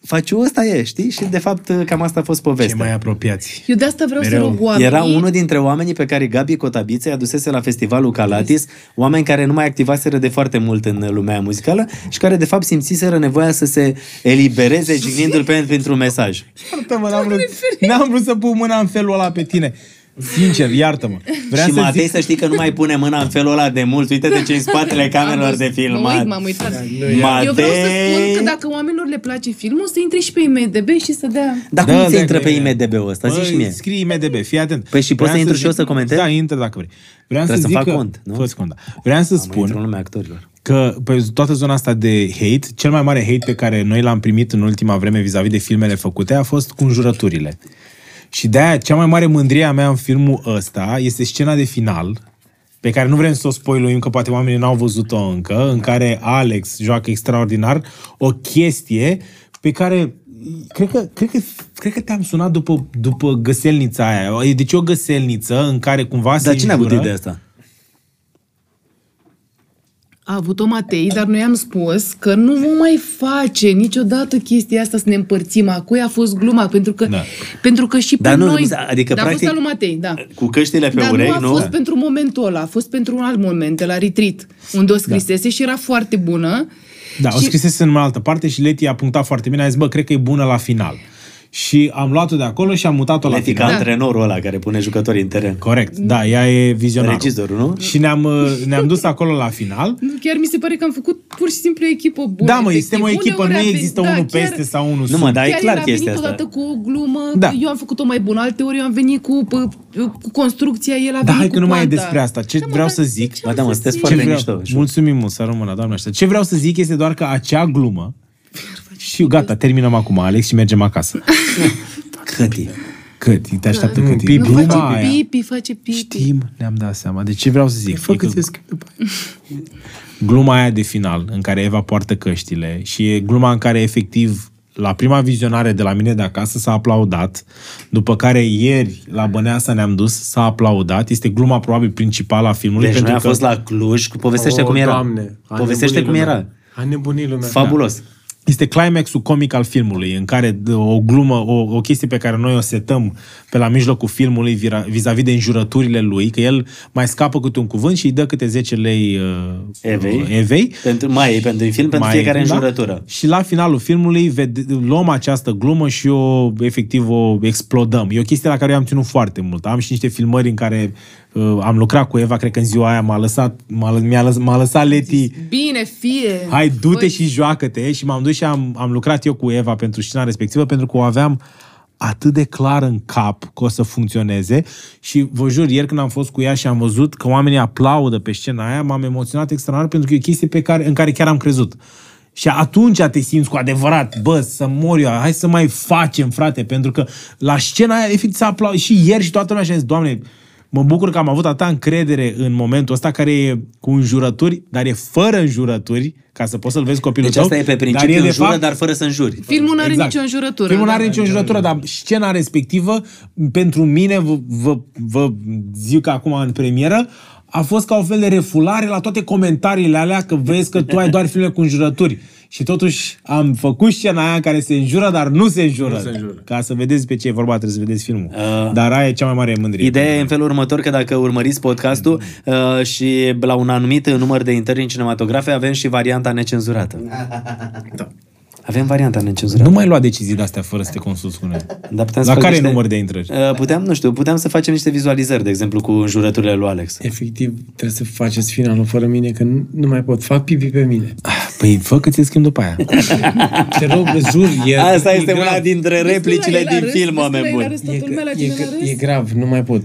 faci ăsta e, știi? Și de fapt cam asta a fost Cei povestea. mai apropiați. Eu de asta vreau Mereu. să rog oamenii. Era unul dintre oamenii pe care Gabi Cotabiță i-a dusese la festivalul Calatis, oameni care nu mai activaseră de foarte mult în lumea muzicală și care de fapt simțiseră nevoia să se elibereze jignindu-l pe printr-un mesaj. Iartă-mă, n-am vrut, n-am vrut să pun mâna în felul ăla pe tine. Sincer, iartă-mă. Vreau și să Matei zic... să știi că nu mai pune mâna în felul ăla de mult. Uite-te ce în spatele camerelor de Mă uit, filmat. m-am uitat. Matei... Eu vreau să spun că dacă oamenilor le place filmul, să intre și pe IMDB și să dea... Dar cum Da, ți da, intră că pe e. IMDB-ul ăsta? Zici și mie. Scrii IMDB, fii atent. Păi și poți Vreau să intru și eu zic- să comentez? Da, intră dacă vrei. Vreau Trebuie să, să zic fac că... cont, nu? Fă-ți cont, da. Vreau să Am intru în spun lumea actorilor. că pe toată zona asta de hate, cel mai mare hate pe care noi l-am primit în ultima vreme vis-a-vis de filmele făcute a fost cu înjurăturile. Și de-aia cea mai mare mândrie a mea în filmul ăsta este scena de final, pe care nu vrem să o spoiluim, că poate oamenii n-au văzut-o încă, în care Alex joacă extraordinar o chestie pe care cred că, cred că, cred că te-am sunat după, după găselnița aia. Deci o găselniță în care cuvva se Dar cine a avut înjură. ideea asta? A avut-o Matei, dar noi am spus că nu vom mai face niciodată chestia asta să ne împărțim. Acui a fost gluma, pentru că, Da. pentru că și Dar pe nu, noi... nu, adică, da, a fost practic, al lui Matei, da. Cu căștile pe Dar urechi, nu a nu? fost pentru momentul ăla, a fost pentru un alt moment, de la retreat, unde o scrisese și era foarte bună. Da, o și... scrisese în altă parte și Leti a punctat foarte bine. A zis, bă, cred că e bună la final. Și am luat-o de acolo și am mutat-o la Leti ca final. antrenorul ăla care pune jucătorii în teren. Corect, da, ea e vizionarul. Regizorul, nu? Și ne-am, uh, ne-am dus acolo la final. Nu, Chiar mi se pare că am făcut pur și simplu o echipă bună. Da, mă, efectiv. suntem o echipă, Uneori nu a venit- există da, unul chiar- peste sau unul Nu, sub. mă, dar e Chiar clar el a chestia venit asta. odată cu o glumă, Da. eu am făcut-o mai bună, alte ori eu am venit cu, cu, cu construcția, el a Da, venit hai cu că nu mai e poanta. despre asta. Ce Da, mă, vreau dar să zic- ce Ba am da, mă, să sunteți zic? foarte Ce mișto. vreau, mulțumim mult, să rămână, doamne ăștia. Ce vreau să zic este doar că acea glumă și gata, terminăm acum, Alex, și mergem acasă. Câti. Cât? Te așteaptă cât? pipi. Nu Gluma face aia. pipi, face pipi. Știm, ne-am dat seama. De ce vreau să zic? Fă E că că ți schimb după aia. gluma aia de final, în care Eva poartă căștile și e gluma în care efectiv la prima vizionare de la mine de acasă s-a aplaudat, după care ieri la Băneasa ne-am dus, s-a aplaudat, este gluma probabil principală a filmului. Deci noi pentru am că fost la Cluj, cu povestește O, cum era. Doamne, a povestește cum nebunit era. lumea. A nebunit lumea. Fabulos. Este climaxul comic al filmului, în care d- o glumă, o, o chestie pe care noi o setăm pe la mijlocul filmului vira- vis-a-vis de înjurăturile lui, că el mai scapă câte un cuvânt și îi dă câte 10 lei uh, Evei. uh, evei. Pentru, mai e pentru film, pentru Mai- fiecare da? înjurătură. Și la finalul filmului vede, luăm această glumă și o, efectiv, o explodăm. E o chestie la care eu am ținut foarte mult. Am și niște filmări în care uh, am lucrat cu Eva, cred că în ziua aia m-a lăsat, m-a, lă- mi-a lăs, m-a lăsat Leti, Bine, fie. hai, du-te Băi, și joacă-te. Și m-am dus și am, am lucrat eu cu Eva pentru scena respectivă, pentru că o aveam atât de clar în cap că o să funcționeze și vă jur, ieri când am fost cu ea și am văzut că oamenii aplaudă pe scena aia, m-am emoționat extraordinar pentru că e o chestie pe care, în care chiar am crezut. Și atunci te simți cu adevărat, bă, să mor eu, hai să mai facem, frate, pentru că la scena aia, efectiv, s-a aplaudat și ieri și toată lumea și a zis, doamne, mă bucur că am avut atâta încredere în momentul ăsta care e cu înjurături, dar e fără înjurături, ca să poți să-l vezi copilul Deci tău. asta e pe dar principiu de înjură, fapt- dar fără să înjuri. Filmul nu are nicio înjurătură. Filmul nu are da. nicio înjurătură, dar scena respectivă, pentru mine, vă, vă, vă zic acum în premieră, a fost ca o fel de refulare la toate comentariile alea că vezi că tu ai doar filme cu înjurături. Și totuși am făcut scena aia în care se înjură, dar nu se înjură. Nu se înjură. Ca să vedeți pe ce e vorba, trebuie să vedeți filmul. Uh, dar aia e cea mai mare mândrie. Ideea e în felul următor că dacă urmăriți podcastul uh, și la un anumit număr de intrări în cinematografe avem și varianta necenzurată. Da. Avem varianta necenzurată. Nu mai lua decizii de-astea fără să te consulți cu noi. Dar putem să La facem care niște- număr de intrări? Uh, Puteam, nu știu, puteam să facem niște vizualizări, de exemplu, cu înjurăturile lui Alex. Efectiv, trebuie să faceți finalul fără mine, că nu, nu mai pot. Fac pipi pe mine. Păi fă că ți schimb după aia. Te rog, jur, e, Asta e este grav. una dintre replicile Destul la el din a râs, film, destul la oameni el a buni. râs, E, Toată lumea la e, tine la râs. e grav, nu mai pot.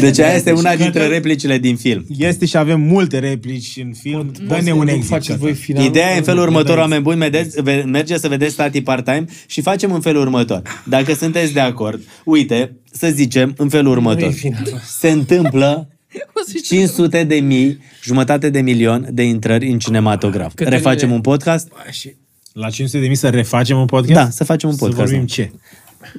Deci aia este una dintre replicile din film. Este și avem multe replici în film. Dă-ne un Nu exit. faceți voi finalul. Ideea e în felul Nu, următor, nu, oameni buni, vedeți, ve- mergeți să vedeți Tati Part-Time și facem în felul următor. Dacă sunteți de acord, uite, să zicem în felul următor. e finalul. Se întâmplă O să știu. 500 de mii, jumătate de milion de intrări în cinematograf. Cătăline- Refacem un podcast? Și La 500 de mii să refacem un podcast? Da, să facem un podcast. Să vorbim da. ce?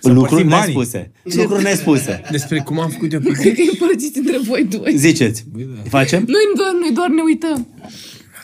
Lucruri împărțim banii. nespuse. Lucruri nespuse. despre cum am făcut eu pipi. Cred că e împărțiți între voi doi. Ziceți. Facem? Noi doar, noi doar ne uităm.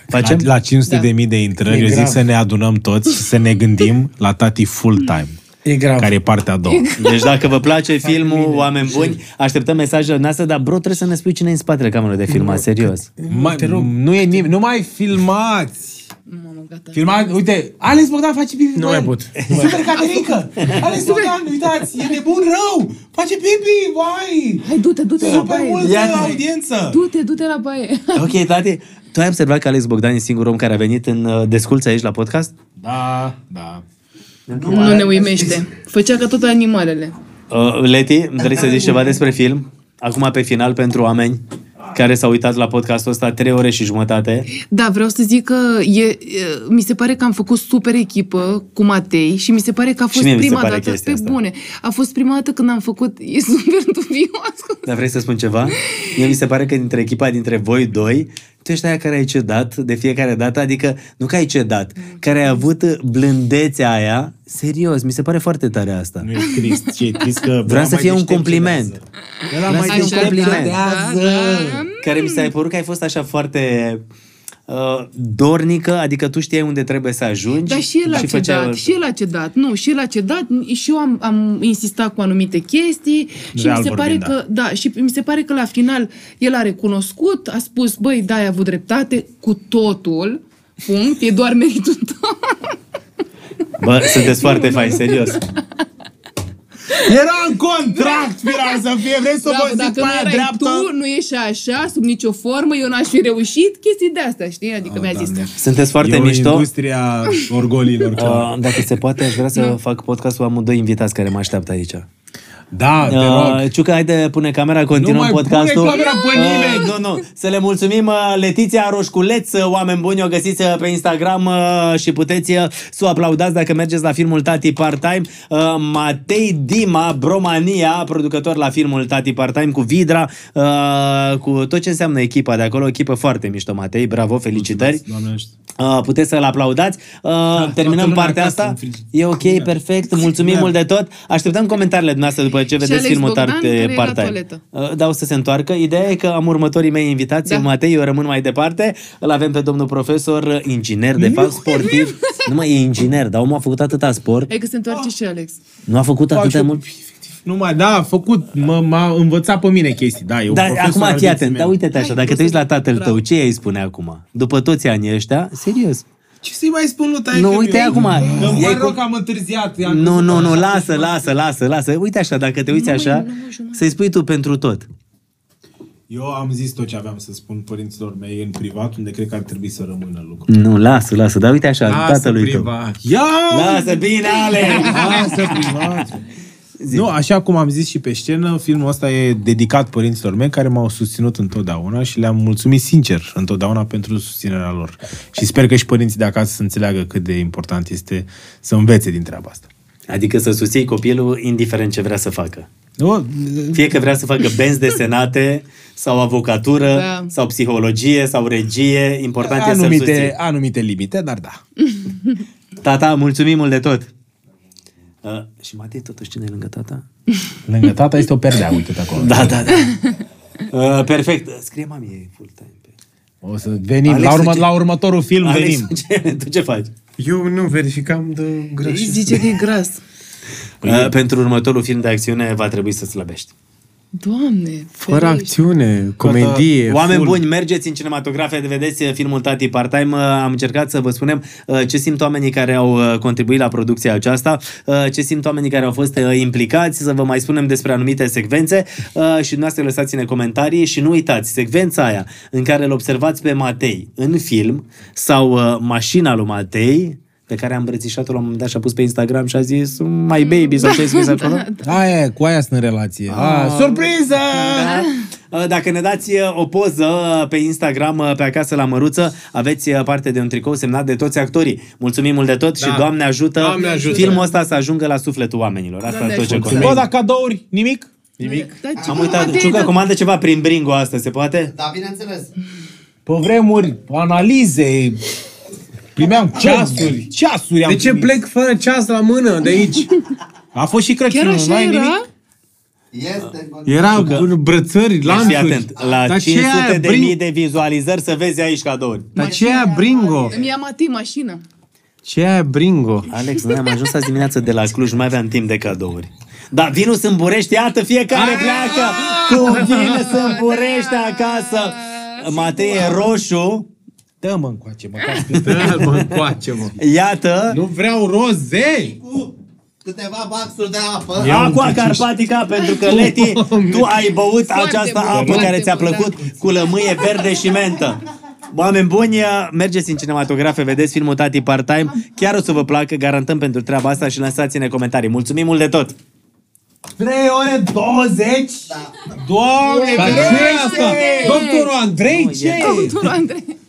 Facem? La, la 500 Da. de mii de intrări, E eu zic grav. să ne adunăm toți și să ne gândim la tati full-time, E grav. care e partea a doua. Deci dacă vă place filmul, oameni buni, așteptăm mesajele noastre, dar bro, trebuie să ne spui cine e în spatele camerei de filmat, serios. Mai, te rog. Nu e nimeni, nu mai filmați! Mamă, gata. Filmați, uite, Alex Bogdan face pipi Nu pe mai el. pot. Super Caterinca! Alex Bogdan, uitați, e nebun rău! Face pipi, vai! Hai, du-te, du-te la Super baie. multă Ia-te. audiență! Du-te, du-te la baie. Ok, tati, tu ai observat că Alex Bogdan e singurul om care a venit în uh, desculț aici la podcast? Da, da. Nu ne uimește. Făcea ca toate animalele. Uh, Leti, vrei să zici ceva despre film? Acum pe final pentru oameni care s-au uitat la podcastul ăsta trei ore și jumătate. Da, vreau să zic că e, e, mi se pare că am făcut super echipă cu Matei și mi se pare că a fost mie mi se prima pare dată chestia pe asta. bune. A fost prima dată când am făcut, e super dubios. Dar vrei să spun ceva? Mie mi se pare că dintre echipa, dintre voi doi, tu ești aia care ai cedat de fiecare dată, adică nu că ai cedat, care ai avut blândețea aia, serios, mi se pare foarte tare asta. Nu e trist, ce e trist că... Vreau să mai fie un deștept compliment. Era Vreau mai să fie un Așa, compliment. da, da, da. Care mi s-a părut că ai fost așa foarte uh, dornică, adică tu știai unde trebuie să ajungi. Dar și el a făceai cedat, orice. și el a cedat. Nu, și el a cedat și eu am, am insistat cu anumite chestii și Real mi se pare vorbind, că, da, și mi se pare că la final el a recunoscut, a spus, băi, da, ai avut dreptate cu totul, punct, e doar meritul tău. Bă, sunteți foarte fain, serios. Era în contract, Firar, să fie. Vrei să Bravo, vă zic dacă pe nu aia erai dreaptă? tu, nu ieși așa, sub nicio formă, eu n-aș fi reușit, chestii de astea, știi? Adică mi-a zis. Sunteți foarte e o mișto. industria orgolilor. Uh, Uh, dacă se poate, aș vrea să fac podcastul. Am doi invitați care mă așteaptă aici. Da, te rog. Uh, Ciucă, haide, pune camera, continuăm Nu mai pune podcastul. camera pe nimeni! Uh, nu, nu. Să le mulțumim uh, Letiția Roșculeț, uh, oameni buni, o găsiți uh, pe Instagram uh, și puteți uh, să o aplaudați dacă mergeți la filmul Tati Part-Time. Uh, Matei Dima, Bromania, producător la filmul Tati Part-Time cu Vidra, uh, cu tot ce înseamnă echipa de acolo, o echipă foarte mișto, Matei, bravo, felicitări. Doamne ajută. Uh, puteți să-l aplaudați. Uh, terminăm lumea partea acasă, asta. în frigid. E ok, perfect. Mulțumim mult de tot. Așteptăm comentariile dumneavoastră după ce vedeți Alex filmul Bogdan, Tarte care e la part-time. toaletă. Uh, Da, o să se întoarcă. Ideea e că am următorii mei invitați. Da. Matei, eu rămân mai departe. Îl avem pe domnul profesor, inginer, de fapt, sportiv. Nu mai e inginer, dar omul a făcut atâta sport. E că se întoarce și Alex. Nu a făcut Fac atât de și eu, mult. Nu mai, da, a făcut, mă, m-a învățat pe mine chestii, da, e un Dar profesor acum al fii vieții atent, mele. dar uite-te așa, dacă te uiți la tatăl tău, ce îi spune acum? După toți anii ăștia, serios. Ce să-i mai spun lui taică Nu, uite acum, Că îmi e pare cu- rău că am întârziat. i-am Nu, crezut nu, că nu, așa lasă, și lasă, lasă, lasă. Uite așa, dacă te uiți așa, să-i spui tu pentru tot. Eu am zis tot ce aveam să spun părinților mei în privat, unde cred că ar trebui să rămână lucrul. Nu, lasă, lasă, dar uite așa, Lasă tatălui tău. privat. Ia! Lasă, bine, Ale! Lasă privat! Nu, așa cum am zis și pe scenă, filmul ăsta e dedicat părinților mei care m-au susținut întotdeauna și le-am mulțumit sincer întotdeauna pentru susținerea lor. Și sper că și părinții de acasă să înțeleagă cât de important este să învețe din treaba asta. Adică să susții copilul indiferent ce vrea să facă. Nu, Fie că vrea să facă benzi desenate, sau avocatură, Da. sau psihologie, sau regie, important e să-l anumite, susții. anumite limite, dar da. Tata, mulțumim mult de tot! Uh, și Matei, totuși, cine e lângă tata? Lângă tata este o perdea, uite-te acolo. Da, da, da. Uh, perfect. Scrie mami full time. pe- O să venim, Alex, la, urmă, tu ce- la următorul film Alex, venim. tu ce, tu ce faci? Eu nu verificam de Îi greș. zice că e gras. Uh, pentru următorul film de acțiune va trebui să slăbești. Doamne, Fără ferește. acțiune, comedie, Oameni full. buni, mergeți în cinematografe, vedeți filmul Tati Part-Time. Uh, Am încercat să vă spunem uh, ce simt oamenii care au uh, contribuit la producția aceasta, uh, ce simt oamenii care au fost uh, implicați, să vă mai spunem despre anumite secvențe uh, și dumneavoastră lăsați-ne comentarii și nu uitați, secvența aia în care îl observați pe Matei în film sau uh, mașina lui Matei, pe care a îmbrățișat-o la un moment dat și a pus pe Instagram și a zis My baby sau ce ai scris acolo? Aia, e, cu aia sunt în relație. Ah, surpriză! Da. Dacă ne dați uh, o poză uh, pe Instagram uh, pe acasă la Măruță, aveți uh, parte de un tricou semnat de toți actorii. Mulțumim mult de tot Da. și Doamne ajută, Doamne ajută. filmul ăsta să ajungă la sufletul oamenilor. Asta Doamne e tot ce ajută. contează. Bă, dar cadouri, nimic? Nimic. Da, ce Am mă, uitat, Matei, Ciucă da- comandă ceva prin Bringo asta, se poate? Da, bineînțeles. Pe vremuri, analize, primeam ceasuri, ceasuri am De ce primit. plec fără ceas la mână de aici? A fost și Chiar Crăciunul, nu așa ai era? nimic? Este în continuare. Era brățări, Deci lanțuri. fii atent, la Dar ce 500 aia, de bring- mii de vizualizări să vezi aici cadouri. Dar ce e aia bringo? Îmi ia Matei mașină. Ce e aia bringo? Alex, noi am ajuns azi dimineață de la Cluj, nu mai aveam timp de cadouri. Da, vinul sunt Burești, iată, fiecare pleacă cu vin sunt Burești acasă. Matei e roșu, Dă-mă încoace, măcar. Da, mă încoace, mă. iată, nu vreau roze! Cu câteva baxuri de apă. Ia Aqua un Carpatica, pentru că, Leti, tu ai băut Foarte această bun, apă foarte care ți-a bun, plăcut cu lămâie verde și mentă. Oameni buni, mergeți în cinematografe, vedeți filmul Tati Part-Time, chiar o să vă placă, garantăm pentru treaba asta și lăsați-ne comentarii. Mulțumim mult de tot! 3 ore 20? Doamne, Dar ce e asta? ferește! Doctorul Andrei, ce e? Doctorul Andrei.